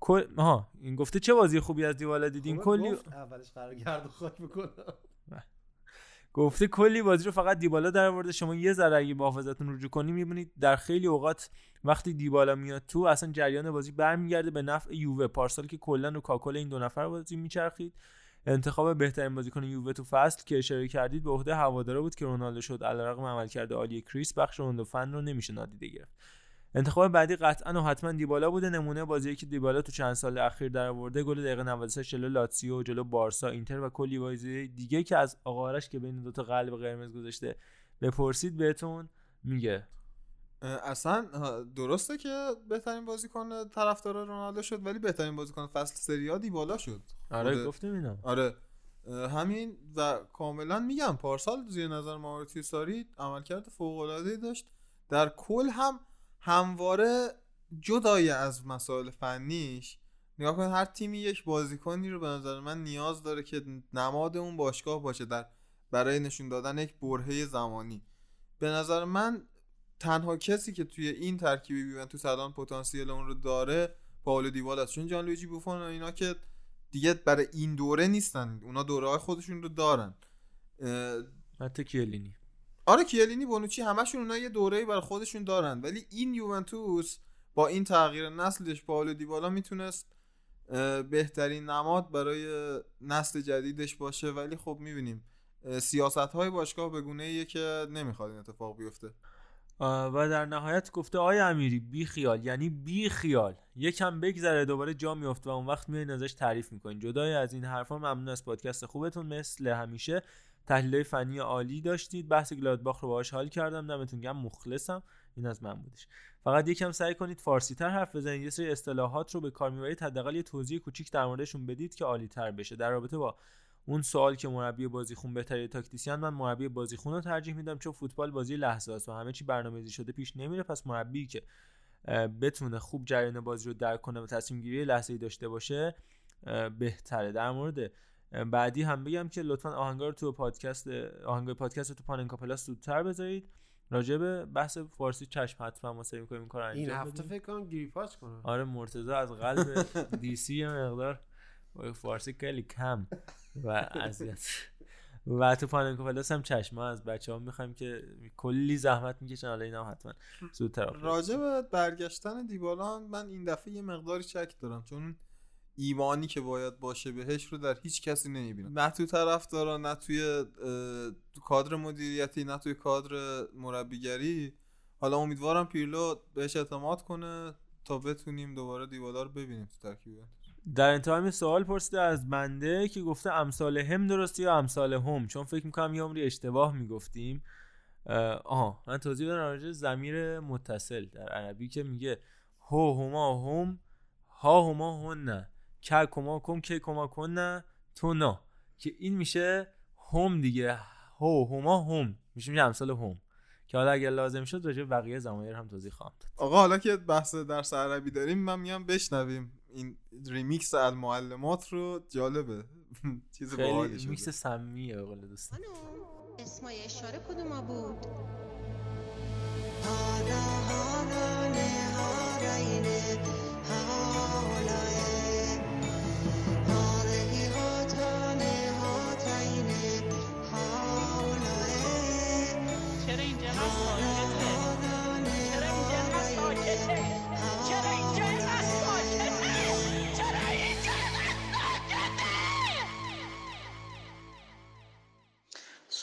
Speaker 1: کل ها این گفته چه بازی خوبی از دیبالا دیدیم؟ کلی
Speaker 13: اولش قرار گرد و خاک می‌کنم
Speaker 1: گفته کلی بازی رو فقط دیبالا در آورده شما یه ذره اگه با حافظتون رجوع کنی می‌بینید در خیلی اوقات وقتی دیبالا میاد تو اصلا جریان بازی برمیگرده به نفع یووه. پارسال که کلا رو کاکل این دو نفر بازی میچرخید. انتخاب بهترین بازیکن یووه تو فصل که اشاره کردید به عهده هوادارا بود که رونالدو شد. علیرغم عملکرد عالی کریس بخش رونالدو فن رو نمیشه نادیده گرفت. انتخاب بعدی قطعا و حتما دیبالا بوده. نمونه بازی که دیبالا تو چند سال اخیر در آورده گل دقیقه 93 جلو لاتسیو جلو بارسا اینتر و کلی بازی دیگه که از آقا آرش که بین دو تا قلب قرمز گذاشته بپرسید بهتون میگه.
Speaker 2: اصلا درسته که بهترین بازیکن طرفدار رونالدو شد ولی بهترین بازیکن فصل سری ا دیبالا شد.
Speaker 1: آره گفتم اینا
Speaker 2: آره. همین و کاملا میگم پارسال زیر نظر ماورتی ساری عملکرد فوق العاده داشت. در کل هم همواره جدای از مسائل فنیش نگاه کنید هر تیمی یک بازیکنی رو به نظر من نیاز داره که نماد اون باشگاه باشه در برای نشون دادن یک برهه زمانی. به نظر من تنها کسی که توی این ترکیب یوونتوس الان پتانسیل اون رو داره پائولو دیبالا است. چون جان لویجی بوفون و اینا که دیگه برای این دوره نیستن. اونا دوره های خودشون رو دارن.
Speaker 1: حتی کیلینی.
Speaker 2: آره کیلینی بونوچی همشون اونا یه دوره‌ای برای خودشون دارن. ولی این یوونتوس با این تغییر نسلش پائولو دیبالا می‌تونست بهترین نماد برای نسل جدیدش باشه. ولی خب می‌بینیم سیاست های باشگاه به گونه که نمی‌خواد این اتفاق بیفته.
Speaker 1: و در نهایت گفته آی امیری بی خیال. یعنی بی خیال. یکم بگذره دوباره جا میفته و اون وقت میایین ازش تعریف می‌کنین جدای از این حرفا ممنون از پادکست خوبتون. مثل همیشه تحلیل فنی عالی داشتید. بحث گلادباخ رو باهاش حال کردم. دمتون گرم. مخلصم. این از من بودش. فقط یکم سعی کنید فارسی تر حرف بزنید. یه سری اصطلاحات رو به کار می‌برید حداقل یه توضیح کوچیک در موردشون بدید که عالی تر بشه. در رابطه با اون سوال که مربی بازیخون بهتره تاکتیسیان من مربی بازیخون رو ترجیح میدم. چون فوتبال بازی لحظه است و همه چی برنامه‌ریزی شده پیش نمیره. پس مربی که بتونه خوب جریان بازی رو درک کنه و تصمیم گیری لحظه‌ای داشته باشه بهتره. در مورد بعدی هم بگم که لطفا آهنگا رو تو پادکست آهنگای پادکست رو تو پاننکا پلاس زودتر بذارید. راجع به بحث فارسی چشم حتما ما سعی می‌کنیم این کارو انجام
Speaker 13: این هفته فکر کنم گریپاش کنم.
Speaker 1: آره مرتضی از قلب دی سی مقدار فارسی خیلی کم و اذیت. و تو پاننکا پلاس هم چشم. ما از بچه ها می‌خوایم که کلی زحمت می‌کشن. حالا اینا حتما زودتر.
Speaker 2: راجع به برگشتن دیبالا من این دفعه یه مقداری شک دارم. چون ایمانی که باید باشه بهش رو در هیچ کسی نمی‌بینم نه تو طرف دارا نه توی کادر مدیریتی نه توی کادر مربیگری. حالا امیدوارم پیرلو بهش اعتماد کنه تا بتونیم دوباره دیبالا رو ببینیم تو ترکیب.
Speaker 1: در انتها هم یه سوال پرسیده از بنده که گفته امثال هم درسته یا امثال هم؟ چون فکر می‌کنم یه عمری اشتباه می‌گفتیم. آها من توضیح بدم راجع به ضمیر متصل در عربی که میگه هو هما هم ها هما هن که کما کن که کما کن تو نا که این میشه هم دیگه. هو هما هم. میشه میشه امثال هم. که حالا اگر لازم شد راجع بقیه ضمایر هم توضیح خواهم داد.
Speaker 2: آقا حالا که بحث درس عربی داریم من میام بشنویم. این ریمیکس المعلمات رو. جالبه. چیز باحالی
Speaker 1: خیلی
Speaker 2: شده.
Speaker 1: میکس سمیه به قول دوستان.
Speaker 15: اسمای اشاره کدوم بود؟
Speaker 16: چرا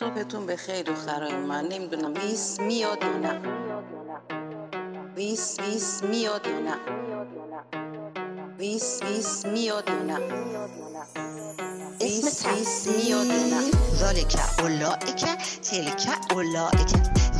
Speaker 17: صبحتون به خیر دخترای من. نمی‌دونم voice میاد یا نه. voice voice میاد یا نه. voice voice میاد یا نه voice voice میاد یا نه
Speaker 18: ذلک اولئک تلک اولئک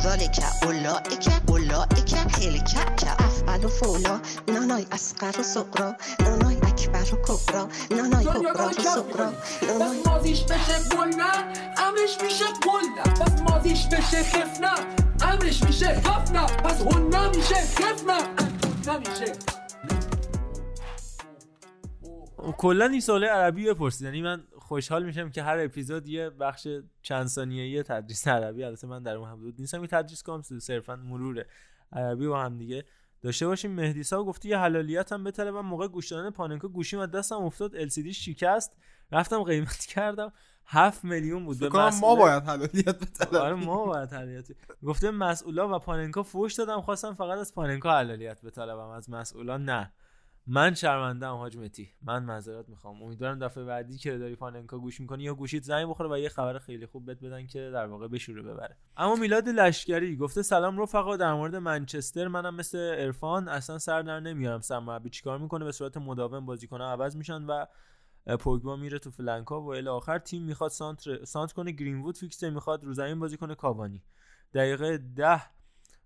Speaker 18: ذلک اولئک اولئک تلک که افعل و فعلی نانای اصغر و صغری نانای اکبر و کبری نانای کبرا و سقرا نانای
Speaker 6: بس مازیش بشه گل نه امرش میشه گل نه بس مازیش بشه خف نه امرش میشه خف نه پس هن نمیشه خف نه نمیشه
Speaker 1: کلا این سوال عربی بپرسید. یعنی من خوشحال میشم که هر اپیزود یه بخش چند ثانیه‌ای تدریس عربی. البته من در اون حدود نیستم. که تدریس کنم صرفا مرور عربی با هم دیگه داشته باشیم. مهدی سا گفته یه حلالیت هم بتره. من موقع گوش دادن پاننکا گوشیم از دستم افتاد. ال سی دی شکست. رفتم قیمت کردم. 7 میلیون بود.
Speaker 2: فکر کنم ما
Speaker 1: مسئول-
Speaker 2: باید حلالیت بطلبیم.
Speaker 1: آره ما باید حلالیت. گفته مسئولا و پاننکا فوش دادم. خواستم فقط از پاننکا حلالیت بطلبم. از مسئولا نه. من شرمندم حاج متی من معذرت می‌خوام. امیدوارم دفعه بعدی که داری پاننکا گوش می‌کنی یا گوشیت زنگ بخوره و یه خبر خیلی خوب بهت بدن که در واقع بشوره ببره. اما میلاد لشکری گفته سلام رفقا در مورد منچستر. منم مثل ارفان اصلا سر در نمیارم. سرمربی چیکار می‌کنه؟ به صورت مداوم بازیکن‌ها عوض میشن و پوگبا میره تو فلنکا و الی آخر تیم می‌خواد سانتر سانت کنه گرینوود فیکسه می‌خواد رو زمین بازی کنه کاوانی. دقیقه ده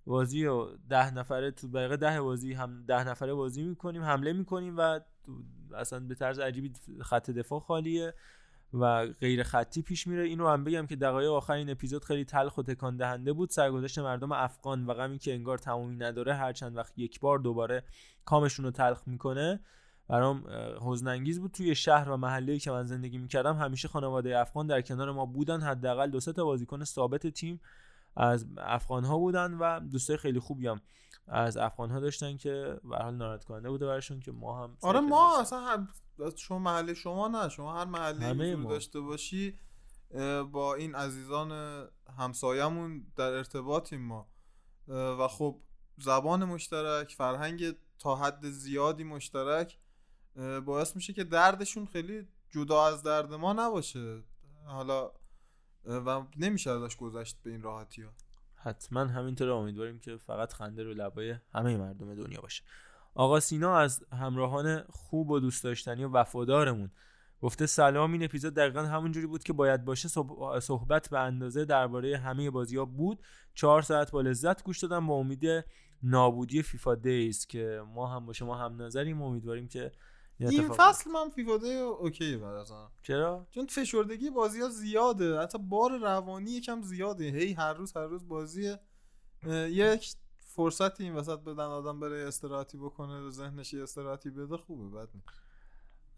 Speaker 1: بازی و ده نفره تو دقیقه ده بازی هم ده نفره بازی می‌کنیم حمله می‌کنیم و اصلا به طرز عجیبی خط دفاع خالیه و غیر خطی پیش میره. اینو هم بگم که دقایق آخر این اپیزود خیلی تلخ و تکان دهنده بود. سرگذشت مردم افغان و غمی که انگار تمومی نداره هر چند وقت یک بار دوباره کامشون رو تلخ می‌کنه برام حزن انگیز بود. توی شهر و محله‌ای که من زندگی می‌کردم همیشه خانواده افغان در کنار ما بودن. حداقل دو سه تا بازیکن ثابت تیم از افغان ها بودن و دوستای خیلی خوبی هم از افغان ها داشتن که به حال ناراحت کننده بوده براشون که ما هم
Speaker 2: آره ما اصلا هم شما محل شما نه شما هر
Speaker 1: ما.
Speaker 2: داشته باشی با این عزیزان همسایمون در ارتباطیم ما و خب زبان مشترک فرهنگ تا حد زیادی مشترک باعث میشه که دردشون خیلی جدا از درد ما نباشه حالا و نمیشه ازش گذشت به این راحتی ها.
Speaker 1: حتما همینطور امیدواریم که فقط خنده رو لبای همه مردم دنیا باشه. آقا سینا از همراهان خوب و دوست داشتنی و وفادارمون گفته سلام. این اپیزود دقیقا همونجوری بود که باید باشه. صحب- صحبت به اندازه درباره همه بازی ها بود. چهار ساعت با لذت گوش دادم. با امید نابودی FIFA Days که ما هم با شما هم نظریم. امیدواریم که این
Speaker 2: فصل من FIFA Day OK ان.
Speaker 1: چرا؟
Speaker 2: چون فشردگی بازی ها زیاده. حتی بار روانی یکم زیاده. هی هر روز هر روز بازی یک فرصتی این وسط بدن آدم بره استراحتی بکنه ذهنش استراحتی بده خوبه بد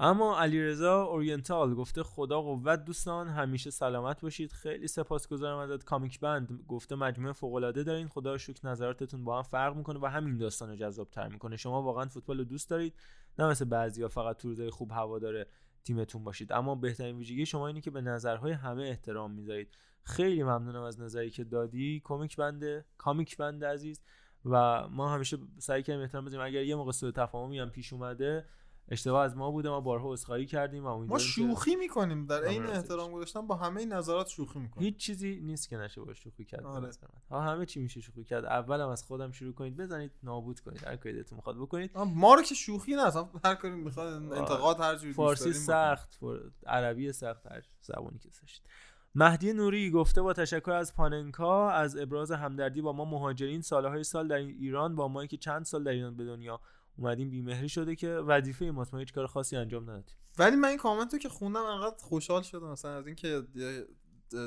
Speaker 1: اما علیرضا اورینتال گفته خدا قوت دوستان همیشه سلامت باشید. خیلی سپاسگزارم ازت. کامیک بند گفته مجموعه فوق العاده دارین. خدا رو شکر نظراتتون با هم فرق می‌کنه و همین داستان رو جذاب تر می‌کنه. شما واقعا فوتبال رو دوست دارید. نه مثل بعضیا فقط تو روزای خوب هوا داره تیمتون باشید. اما بهترین ویژگی شما اینه که به نظرهای همه احترام می‌ذارید. خیلی ممنونم از نظری که دادی. کمیک بنده کامیک بنده عزیز. و ما همیشه سعی کردیم احترام بذاریم. اگر یه موقع سوء تفاهمی هم پیش اومده اشتباه از ما بوده ما بارها عذرخواهی کردیم و
Speaker 2: ما
Speaker 1: امیدواریم که-
Speaker 2: شوخی می‌کنیم در عین احترام گذاشتن با همه نظرات شوخی می‌کنیم.
Speaker 1: هیچ چیزی نیست که نشه باش شوخی کرد
Speaker 2: آره.
Speaker 1: ها همه چی میشه شوخی کرد. اولم از خودم شروع کنید بزنید نابود کنید هر کاری دلتون می‌خواد بکنید.
Speaker 2: ما رو که شوخی نه اصلا هر کاری می‌خواد انتقاد هر جوری
Speaker 1: فارسی سخت فر- عربی سخت هر زبانی که داشتید مهدی نوری گفته با تشکر از پاننکا از ابراز همدردی با ما مهاجرین سالهای سال در ایران با ما که چند سال در ایران به دنیا اومدیم بیمهری شده که وظیفه ماست ما هیچ کار خاصی انجام ندادیم.
Speaker 2: ولی من این کامنت رو که خوندم انقدر خوشحال شدم مثلا از اینکه یه- یه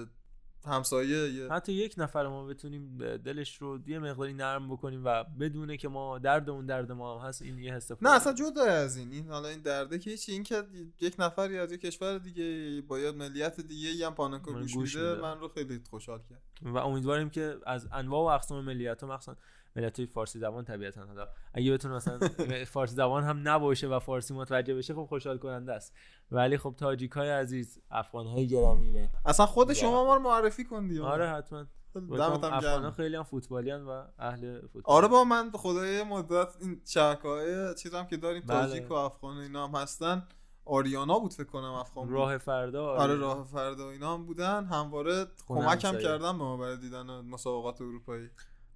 Speaker 2: همسایه یه
Speaker 1: حتی یک نفر ما بتونیم دلش رو یه مقداری نرم بکنیم و بدونه که ما دردمون درد ما هم هست این یه حس
Speaker 2: نه اصلا جدا از این این حالا این درده که چی این که یک نفری از یک کشور دیگه با یه ملیت دیگه هم پاننکو
Speaker 1: من
Speaker 2: گوش,
Speaker 1: گوش
Speaker 2: میده
Speaker 1: میده.
Speaker 2: من رو خیلی خوشحال کرد.
Speaker 1: و امیدواریم که از انواع و اقسام ملیت ها مخصوصا های فارسی زبان طبیعتا. حالا اگه بتونه مثلا فارسی زبان هم نباشه و فارسی متوجه بشه خب خوشحال کننده است. ولی خب تاجیک های عزیز افغان های گرامی
Speaker 2: اصلا خود شما ما رو معرفی کن دیگه.
Speaker 1: آره حتما.
Speaker 2: دمت هم
Speaker 1: افغان ها
Speaker 2: گرم
Speaker 1: خیلی هم فوتبالیان و اهل فوتبال.
Speaker 2: آره با من خدای مدت این شبکه های چیز هم که داریم
Speaker 1: بله.
Speaker 2: تاجیک و افغان اینا هم هستن. آریانا بود فکر کنم افغان بود.
Speaker 1: راه فردا
Speaker 2: آره.
Speaker 1: آره.
Speaker 2: راه فردا اینا هم بودن. همواره کمک هم. کردن به ما برای دیدن مسابقات اروپایی.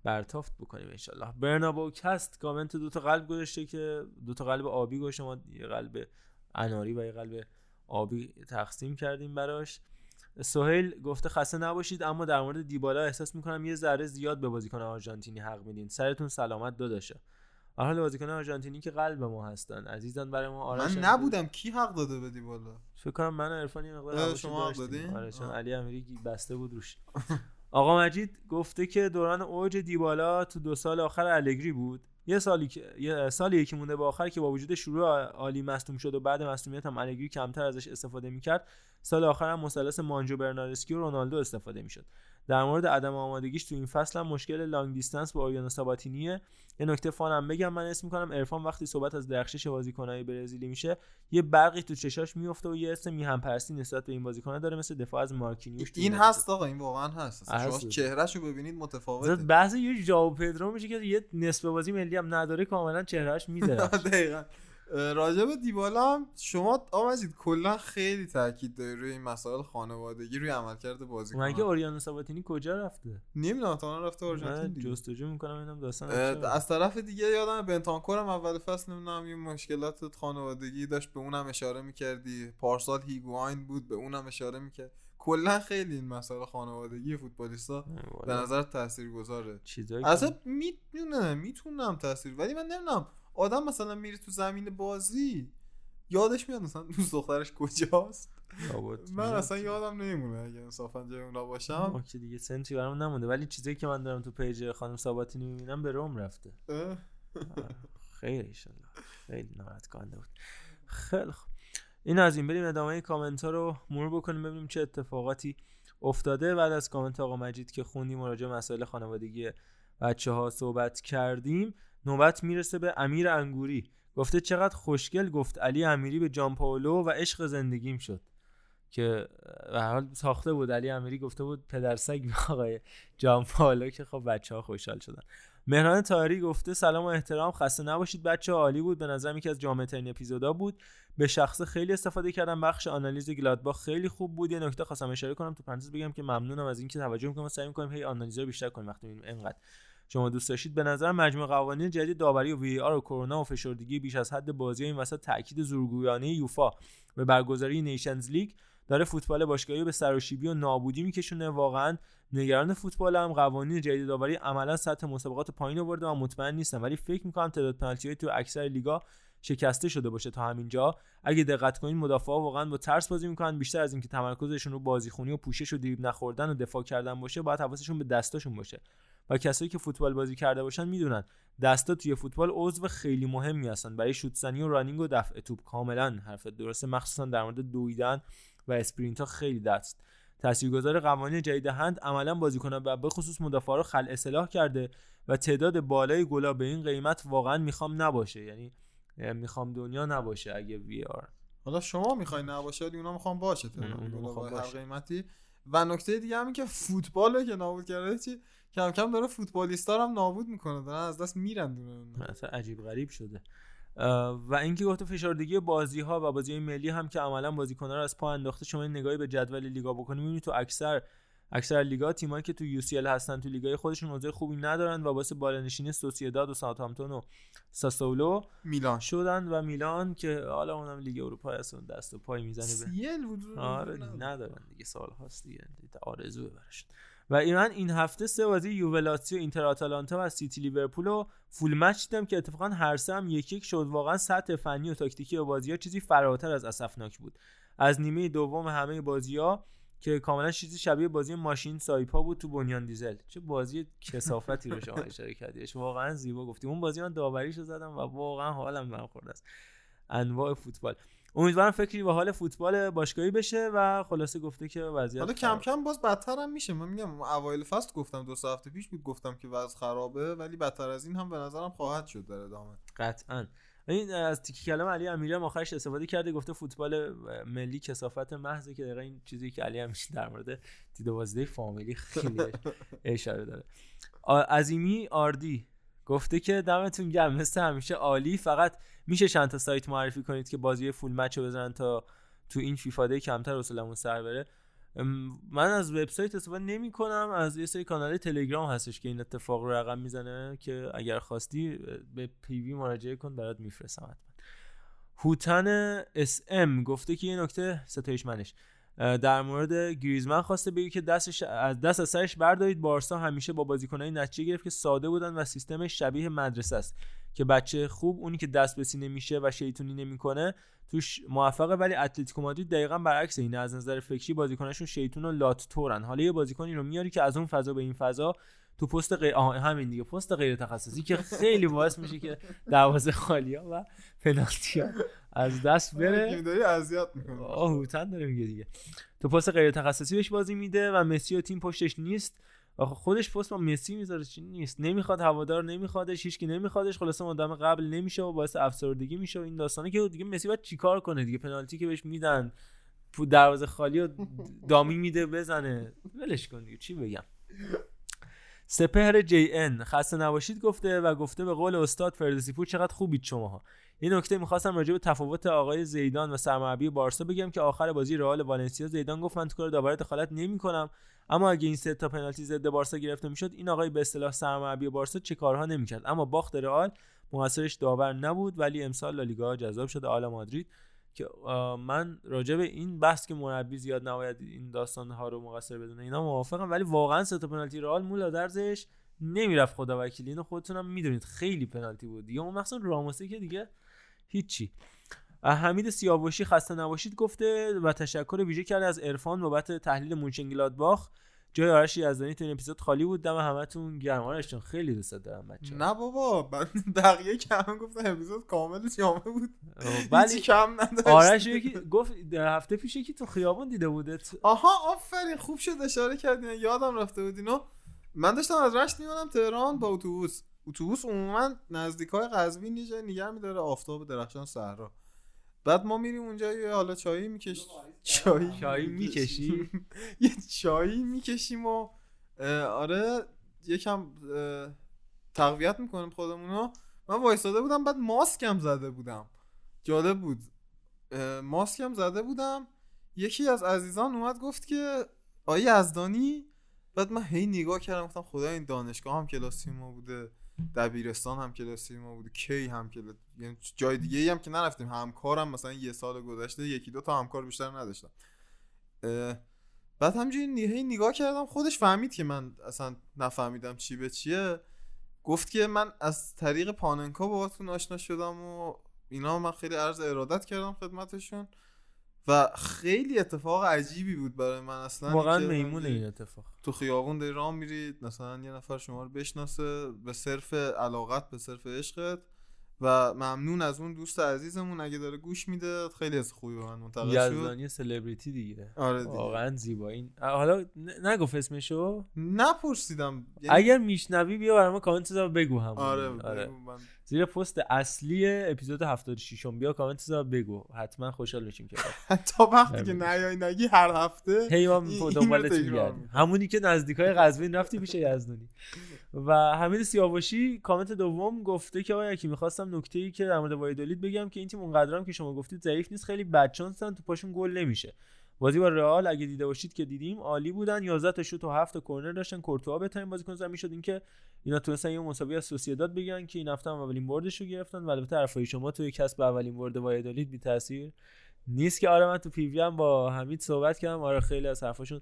Speaker 1: برتافت بکنیم انشالله. برنابو کست کامنت دو تا قلب گذاشته که دو تا قلب آبی گذاشته ما یه قلب اناری و یه قلب آبی تقسیم کردیم براش. سهیل گفته خسته نباشید اما در مورد دیبالا احساس می‌کنم یه ذره زیاد به بازیکن آرژانتینی حق میدین. سرتون سلامت داداشه. در حال بازیکن آرژانتینی که قلب ما هستن. عزیزان برای ما آرش
Speaker 2: من نبودم. کی حق داده بدی بالا
Speaker 1: فکر کنم من و عرفان یه مقدار
Speaker 2: شما حق. دادین؟
Speaker 1: آره چون. علی امیری بسته بود روش. آقا مجید گفته که دوران اوج دیبالا تو دو سال آخر الگری بود. یه سالی که یه سالی یکی مونده به آخر که با وجود شروع عالی مصدوم شد و بعد مصدومیت هم الگری کمتر ازش استفاده می‌کرد. سال آخر هم مثلث مانجو برناردسکی و رونالدو استفاده می‌شد. در مورد عدم آمادگیش تو این فصل هم مشکل لانگ دیستنس با اوریانو ساباتینیه. یه نکته فانم بگم من اسم می‌کنم عرفان. وقتی صحبت از درخشش بازیکنهای برزیلی میشه یه برقی تو چشاش میفته و یه اسم میهم پرستی نسبت به این بازیکن‌ها داره مثل دفاع از مارکینیوش
Speaker 2: این. هست آقا این واقعا هست. شما. چهرهشو ببینید متفاوته.
Speaker 1: بحث یه جاو پدرو میشه که یه نصف بازی ملی هم نداره کاملا چهرهش میده
Speaker 2: دقیقا. راجع به دیبالا هم شما آمدید کلا خیلی تاکید داری روی این مسائل خانوادگی روی عملکرد بازیکن
Speaker 1: مگه اوریانو ساباتینی کجا رفته
Speaker 2: نمی‌دونم تا رفته آرژانتین
Speaker 1: من
Speaker 2: دیگه.
Speaker 1: جستجو می‌کنم اینم داستان.
Speaker 2: از طرف دیگه یادم بنتانکور هم اول فصل نمی‌دونم یه مشکلات خانوادگی داشت به اونم اشاره می‌کردی پارسال هیگواین بود به اونم اشاره می‌کرد کلا خیلی این مسائل خانوادگی فوتبالیستا به. نظر تاثیرگذاره
Speaker 1: چیزایی
Speaker 2: اصلا می‌دونه می‌تونم تاثیر ولی من نمی‌دونم آدم مثلا میره تو زمین بازی یادش میاد مثلا دوست دخترش کجاست. من اصلا یادم نمیمونه اگه انصافا جای اونا
Speaker 1: ما
Speaker 2: باشم.
Speaker 1: که دیگه سنتی برام نمونده. ولی چیزایی که من دارم تو پیج خانم ساباتینی می‌بینم به روم رفته. خیر ایشالله خیلی ناراحت کننده بود. خیلی خوب. این از این. بریم ادامه کامنت ها رو مرور بکنیم ببینیم چه اتفاقاتی افتاده. بعد از کامنت آقا مجید که خوندیم و راجع مسائل خانوادگی بچه ها صحبت کردیم. نوبت می‌رسه به امیر انگوری. گفته چقدر خوشگل گفت علی امیری به جان پاولو و عشق زندگیم شد. که به حال ساخته بود. علی امیری گفته بود پدرسگ به آقای جان پاولو که خب بچه ها خوشحال شدن. مهران تاری گفته سلام و احترام. خسته نباشید بچه عالی بود. به نظرم یکی از جامع ترین اپیزودا بود. به شخصه خیلی استفاده کردم. بخش آنالیز گلادباخ خیلی خوب بود. یه نکته خواستم اشاره کنم. تو پرانتز بگم که ممنونم از اینکه توجه می‌کنم. سعی می‌کنیم هی آنالیز رو بیشتر کنیم. وقتی انقدر شما دوست داشتید به نظر مجموع قوانین جدید داوری و VAR و کرونا و فشردگی بیش از حد بازی این وسط تاکید زورگویانه یوفا به برگزاری Nations League داره فوتبال باشگاهی به سراشیبی و نابودی میکشونه. واقعا نگران فوتبال هم قوانین جدید داوری عملا سطح مسابقات پایین آورده و مطمئن نیستم ولی فکر می‌کنم تعداد پنالتی تو اکثر لیگا شکسته شده باشه تا همینجا. اگه دقت کنین مدافعا واقعا با ترس بازی می‌کنن. بیشتر از اینکه تمرکزشون رو بازیخونی و پوشش و دریبل نخوردن و دفاع کردن باشه باید حواسشون به دستاشون باشه. و کسایی که فوتبال بازی کرده باشن می‌دونن. دستا توی فوتبال عضو خیلی مهمی هستن. برای شوتزنی و رانینگ و دفع توپ. کاملا حرفت درسته. مخصوصا در مورد دویدن و اسپرینت ها خیلی دست. تاثیرگذار قوانین جدید هند عملا بازیکنان و به خصوص مدافعا رو خل اصلاح کرده و تعداد بالای گلا به این قیمت واقعا می‌خوام نباشه. یعنی می‌خوام دنیا نباشه اگه وی آر
Speaker 2: حالا شما می‌خوای نباشه ولی اونا می‌خوان باشه.
Speaker 1: اونا-
Speaker 2: تهران
Speaker 1: اونا
Speaker 2: حالا
Speaker 1: می‌خوان
Speaker 2: با هر
Speaker 1: باشه.
Speaker 2: قیمتی. و نکته دیگه همین که فوتباله که نابود کرده چی؟ کم کم داره فوتبالیستا هم نابود می‌کنه دارن از دست میرن دونه
Speaker 1: اصلا عجیب غریب شده. و اینکه گفته فشردگی بازی ها و بازی ملی هم که عملا بازیکن رو از پا انداخته شما نگاهی به جدول لیگا بکنی می‌بینی تو اکثر اکثر لیگا تیمایی که تو UCL هستن تو لیگای خودشون اوضاع خوبی ندارن و واسه بالانشینی سوسییداد و ساوثهامپتون و ساسولو
Speaker 2: میلان.
Speaker 1: شدن و میلان که حالا اونم لیگ اروپا هست اون دست و پای می‌زنه به
Speaker 2: سیل بود
Speaker 1: آره دیگه ندارن دیگه سال هاست دیگه آرزوه براشون. و ایران این هفته سه بازی یووه لاتزیو اینتر آتالانتا و سیتی لیورپول رو full match دیدم که اتفاقا هر سه هم یک یک شد. واقعا سطح فنی و تاکتیکی بازی ها چیزی فراتر از اسفناک بود. از نیمه دوم همه بازی ها که کاملا چیزی شبیه بازی ماشین سایپا بود تو بنیان دیزل. چه بازی کسافتی رو شما اشاره کردیش واقعا زیبا گفتی. اون بازی من داوریشو زدم و واقعا حالم من خورد است. انواع فوتبال. امیدوارم فکری به حال فوتبال باشگاهی بشه و خلاصه گفته که وضعیت
Speaker 2: حالا کم کم باز بدتر هم میشه. من میگم اوایل فصل گفتم دو هفته پیش بود گفتم که وضع خرابه ولی بدتر از این هم به نظرم خواهد شد در ادامه.
Speaker 1: قطعا. این از تیکی کلام علی امیری هم آخرش استفاده کرده گفته فوتبال ملی کسافت محضه که دقیقا این چیزی که علی همیشه در مورد دید و بازدهی فامیلی خیلی اشاره داره. عظیمی آردی. گفته که دمتون گرم مثل همیشه عالی. فقط میشه چند تا سایت معرفی کنید که بازی فول مچ رو بزنن تا تو این فیفا دی کمتر اصولمون سر بره. من از وبسایت استفاده نمی کنم از یه سری کانال تلگرام هستش که این اتفاق رو رقم می‌زنه که اگر خواستی به پیوی مراجعه کن برات میفرستم حتما. هوتن اس ام گفته که یه نکته ستایش منش در مورد گریزمن خواسته بگه که دستش از دست از سرش بردارید. بارسا همیشه با بازیکنای نتیجه گرفت که ساده بودن و سیستمش شبیه مدرسه است. که بچه خوب اونی که دست به سینه میشه و شیطونی نمی‌کنه توش موفقه. ولی اتلتیکو مادرید دقیقا برعکس اینه. از نظر فکری بازیکناشون شیطون و لات تورن حالا یه بازیکنی رو میاری که از اون فضا به این فضا تو پست غیر همین دیگه. پست غیر تخصصی که خیلی باعث میشه که دروازه خالی ها و پنالتی از دست بره.
Speaker 2: داری اذیت می‌کنه
Speaker 1: آه هوتن داره میگه دیگه. تو پست غیر تخصصی بهش بازی میده و مسی و تیم پشتش نیست. آخه خودش پست با مسی می‌ذاره چی نیست؟ نمی‌خواد هوادار نمیخوادش هیچکی نمیخوادش. خلاصه مدام قبل نمیشه و باعث افسردگی میشه و این داستانه که دیگه مسی باید چیکار کنه دیگه؟ پنالتی که بهش میدن دروازه خالی و دامی میده بزنه. ولش کن دیگه چی بگم؟ سپهر جی ان خسته نباشید گفته و گفته به قول استاد فردوسی پور چقدر خوبید شماها. این نکته می‌خواستم راجع به تفاوت آقای زیدان و سرمربی بارسا بگم که آخر بازی رئال والنسیا زیدان گفت من تو کار داوری دخالت نمی‌کنم. اما اگه این سه تا پنالتی ضد بارسا گرفته می‌شد این آقای به اصطلاح سرمربی بارسا چه کارها نمی‌کرد؟ اما باخت رئال مقصرش داور نبود ولی امسال لالیگا جذاب شده آلا مادرید که من راجع به این بحث که مربی زیاد نباید این داستان ها رو مقصر بدونه اینا موافقم ولی واقعا سه تا پنالتی رئال مولا درزش نمی‌رفت خدا وکیلی. اینو خودتونم می‌دونید خیلی پنالتی بود دیگه. اون مخصوصا راموسی که دیگه هیچی. حمید سیاوشی خسته نباشید گفته و تشکر ویژه کرده از عرفان بابت تحلیل مونچنگلادباخ. جای آرش یزدانی تو این اپیزود خالی بود دم همتون گرم. آرش جان خیلی دوست دارم بچه
Speaker 2: نه بابا من بقیه که همه گفتن اپیزود کامل جامع بود.
Speaker 1: ولی
Speaker 2: کم نداشت.
Speaker 1: آرش یکی گفت در هفته پیش یکی تو خیابون دیده بودت.
Speaker 2: آها آفرین خوب شد اشاره کردین یادم رفته بود اینو. من داشتم از رشت میمونم تهران با اتوبوس. اتوبوس عموما نزدیک های قزوین یه جای نگه میداره آفتاب درخشان صحرا. بعد ما میریم اونجا یه حالا چایی میکش چایی
Speaker 1: چایی می‌کشی
Speaker 2: یه چایی می‌کشیم و آره یکم تقویت می‌کنیم خودمونو. من وایساده بودم بعد ماسکم زده بودم. جالب بود. ماسکم زده بودم. یکی از عزیزان اومد گفت که آیه یزدانی بعد من هی نگاه کردم گفتم خدا این دانشگاه هم کلاسی ما بوده دبیرستان هم کلاسی ما بوده کی هم کلاس یعنی جای دیگه ای هم که نرفتیم. همکارم مثلا یه سال گذشته یکی دو تا همکار بیشتر نداشتم. بعد همجوری هی نگاه کردم خودش فهمید که من اصلا نفهمیدم چی به چیه. گفت که من از طریق پاننکا باهاتون آشنا شدم و اینا من خیلی عرض ارادت کردم خدمتشون و خیلی اتفاق عجیبی بود برای من. اصلا
Speaker 1: واقعا
Speaker 2: همینجوری
Speaker 1: این اتفاق.
Speaker 2: تو خیابون داری راه میرید مثلا یه نفر شما رو بشناسه به صرف علاقت به صرف عشقت. و ممنون از اون دوست عزیزمون. اگه داره گوش میده خیلی از خوبی به من منتقل شد.
Speaker 1: یزدانی سلبریتی دیگه.
Speaker 2: آره دیگه.
Speaker 1: واقعا زیبایی حالا ن- نگفت اسمشو.
Speaker 2: نپرسیدم. یعنی-
Speaker 1: اگر میشنوی بیا برام کامنت بذار بگو همون.
Speaker 2: آره, بگو من-
Speaker 1: زیر پست اصلی اپیزود 76 ام بیا کامنت بذار بگو. حتی خوشحال بشیم که
Speaker 2: تا وقتی که نیای نگی هر هفته
Speaker 1: هی ما دنبالت میگردیم. همونی که نزدیکای قزوین رفتی پیش یزدانی و حمید سیاوشی کامنت دوم گفته که آقا یکی می‌خواستم نکته ای که در مورد وایدولید بگم که این تیم اونقدرم که شما گفتید ضعیف نیست خیلی بدشانسن تو پاشون گل نمیشه. بازی با رئال اگه دیده باشید که دیدیم عالی بودن. 11 تا شوت و 7 تا کرنر داشتن. کورتوا بهترین بازیکن زمین شد. اینکه اینا تونستن یه مساوی از سوسییداد بگیرن که این هفته هم اولین بردش رو گرفتن و البته حرفای شما توی کسب اولین برد وایدولید بی تاثیر نیست که. آره من تو پی وی هم با حمید صحبت کردم. آره خیلی از حرفاشون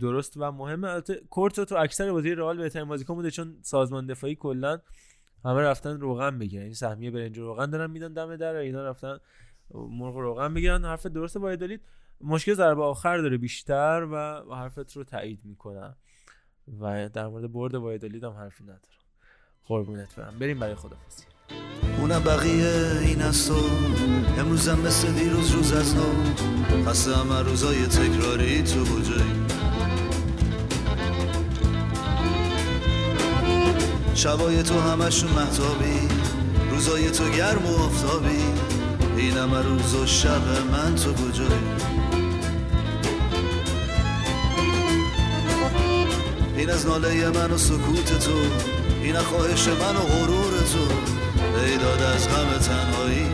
Speaker 1: درست و مهمه. البته کورتو تو اکثر بازی رئال بهترین بازیکن بوده چون سازمان دفاعی کلا همه رفتن روغن بگیرن. این سهمیه برنج روغن دارن میدن دم در اینا رفتن مرغ روغن بگیرن حرف درست وایدولید مشکل ضربه آخر داره بیشتر و حرفت رو تایید می‌کنم و در مورد برد وایدولید هم حرفی ندارم. قربونت برم. بریم برای خدافظی.
Speaker 11: اونم بقیه این است و امروزم مثل دیروز روز از نو. خسته هم روزای تکراری تو کجایی شبای تو همشون محتابی روزای تو گرم و آفتابی. این همه روز و شب من تو کجایی این از ناله من و سکوت تو این خواهش من و غرور تو. ای داد از غم تنهایی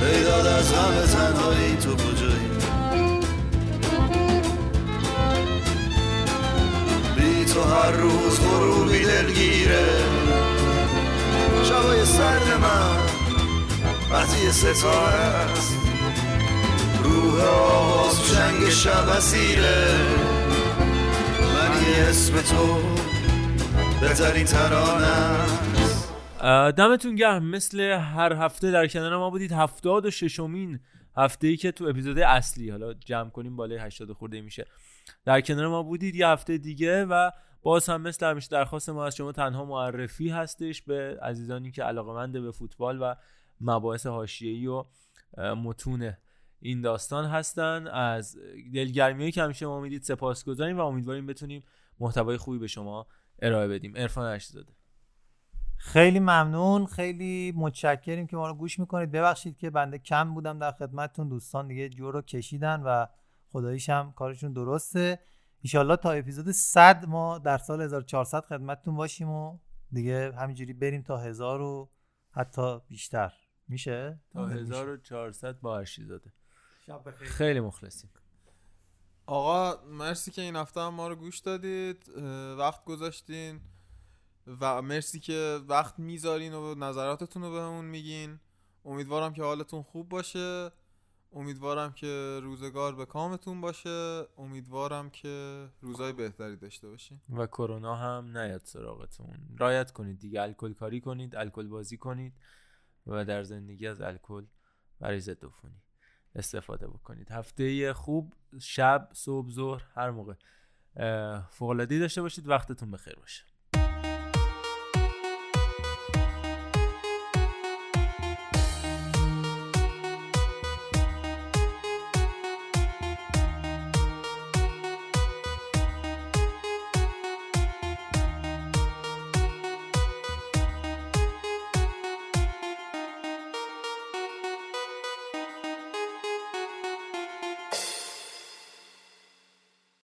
Speaker 11: ای داد از غم تنهایی تو کجایی؟ بی تو هر روز غروبی دلگیره شبای سرد من وقتی ستاره است. روح آواز جنگ شب اسیره. اسم تو بهترین ترانه
Speaker 1: دمتون گرم. مثل هر هفته در کنار ما بودید. هفتاد و ششمین هفته ای که تو اپیزود اصلی حالا جمع کنیم بالای 80 خورده میشه. در کنار ما بودید یه هفته دیگه و باز هم مثل همیشه درخواست ما از شما تنها معرفی هستش به عزیزانی که علاقمند به فوتبال و مباحث حاشیه‌ای و متون این داستان هستن. از دلگرمی که همیشه ما می‌دید سپاسگزاریم و امیدواریم بتونیم محتوای خوبی به شما ارائه بدیم. عرفان اشزاده
Speaker 3: خیلی ممنون. خیلی متشکریم که ما رو گوش می‌کنید. ببخشید که بنده کم بودم در خدمتتون. دوستان دیگه جو رو کشیدن و خداییش هم کارشون درسته. ایشالله تا اپیزود 100 ما در سال 1400 خدمتتون باشیم و دیگه همینجوری بریم تا هزار و حتی بیشتر. میشه؟
Speaker 1: تا 1400 با ارشیزاده
Speaker 3: شب بخیر.
Speaker 1: خیلی مخلصیم.
Speaker 2: آقا مرسی که این هفته هم ما رو گوش دادید وقت گذاشتین و مرسی که وقت می‌ذارین و نظراتتون رو بهمون میگین. امیدوارم که حالتون خوب باشه. امیدوارم که روزگار به کامتون باشه. امیدوارم که روزای بهتری داشته باشین.
Speaker 1: و کرونا هم نیاد سراغتون. رایت کنید دیگه الکل کاری کنید الکل بازی کنید و در زندگی از الکل برای ضد عفونی استفاده بکنید. هفته خوب شب صبح ظهر هر موقع. فوق داشته باشید وقتتون بخیر باشه.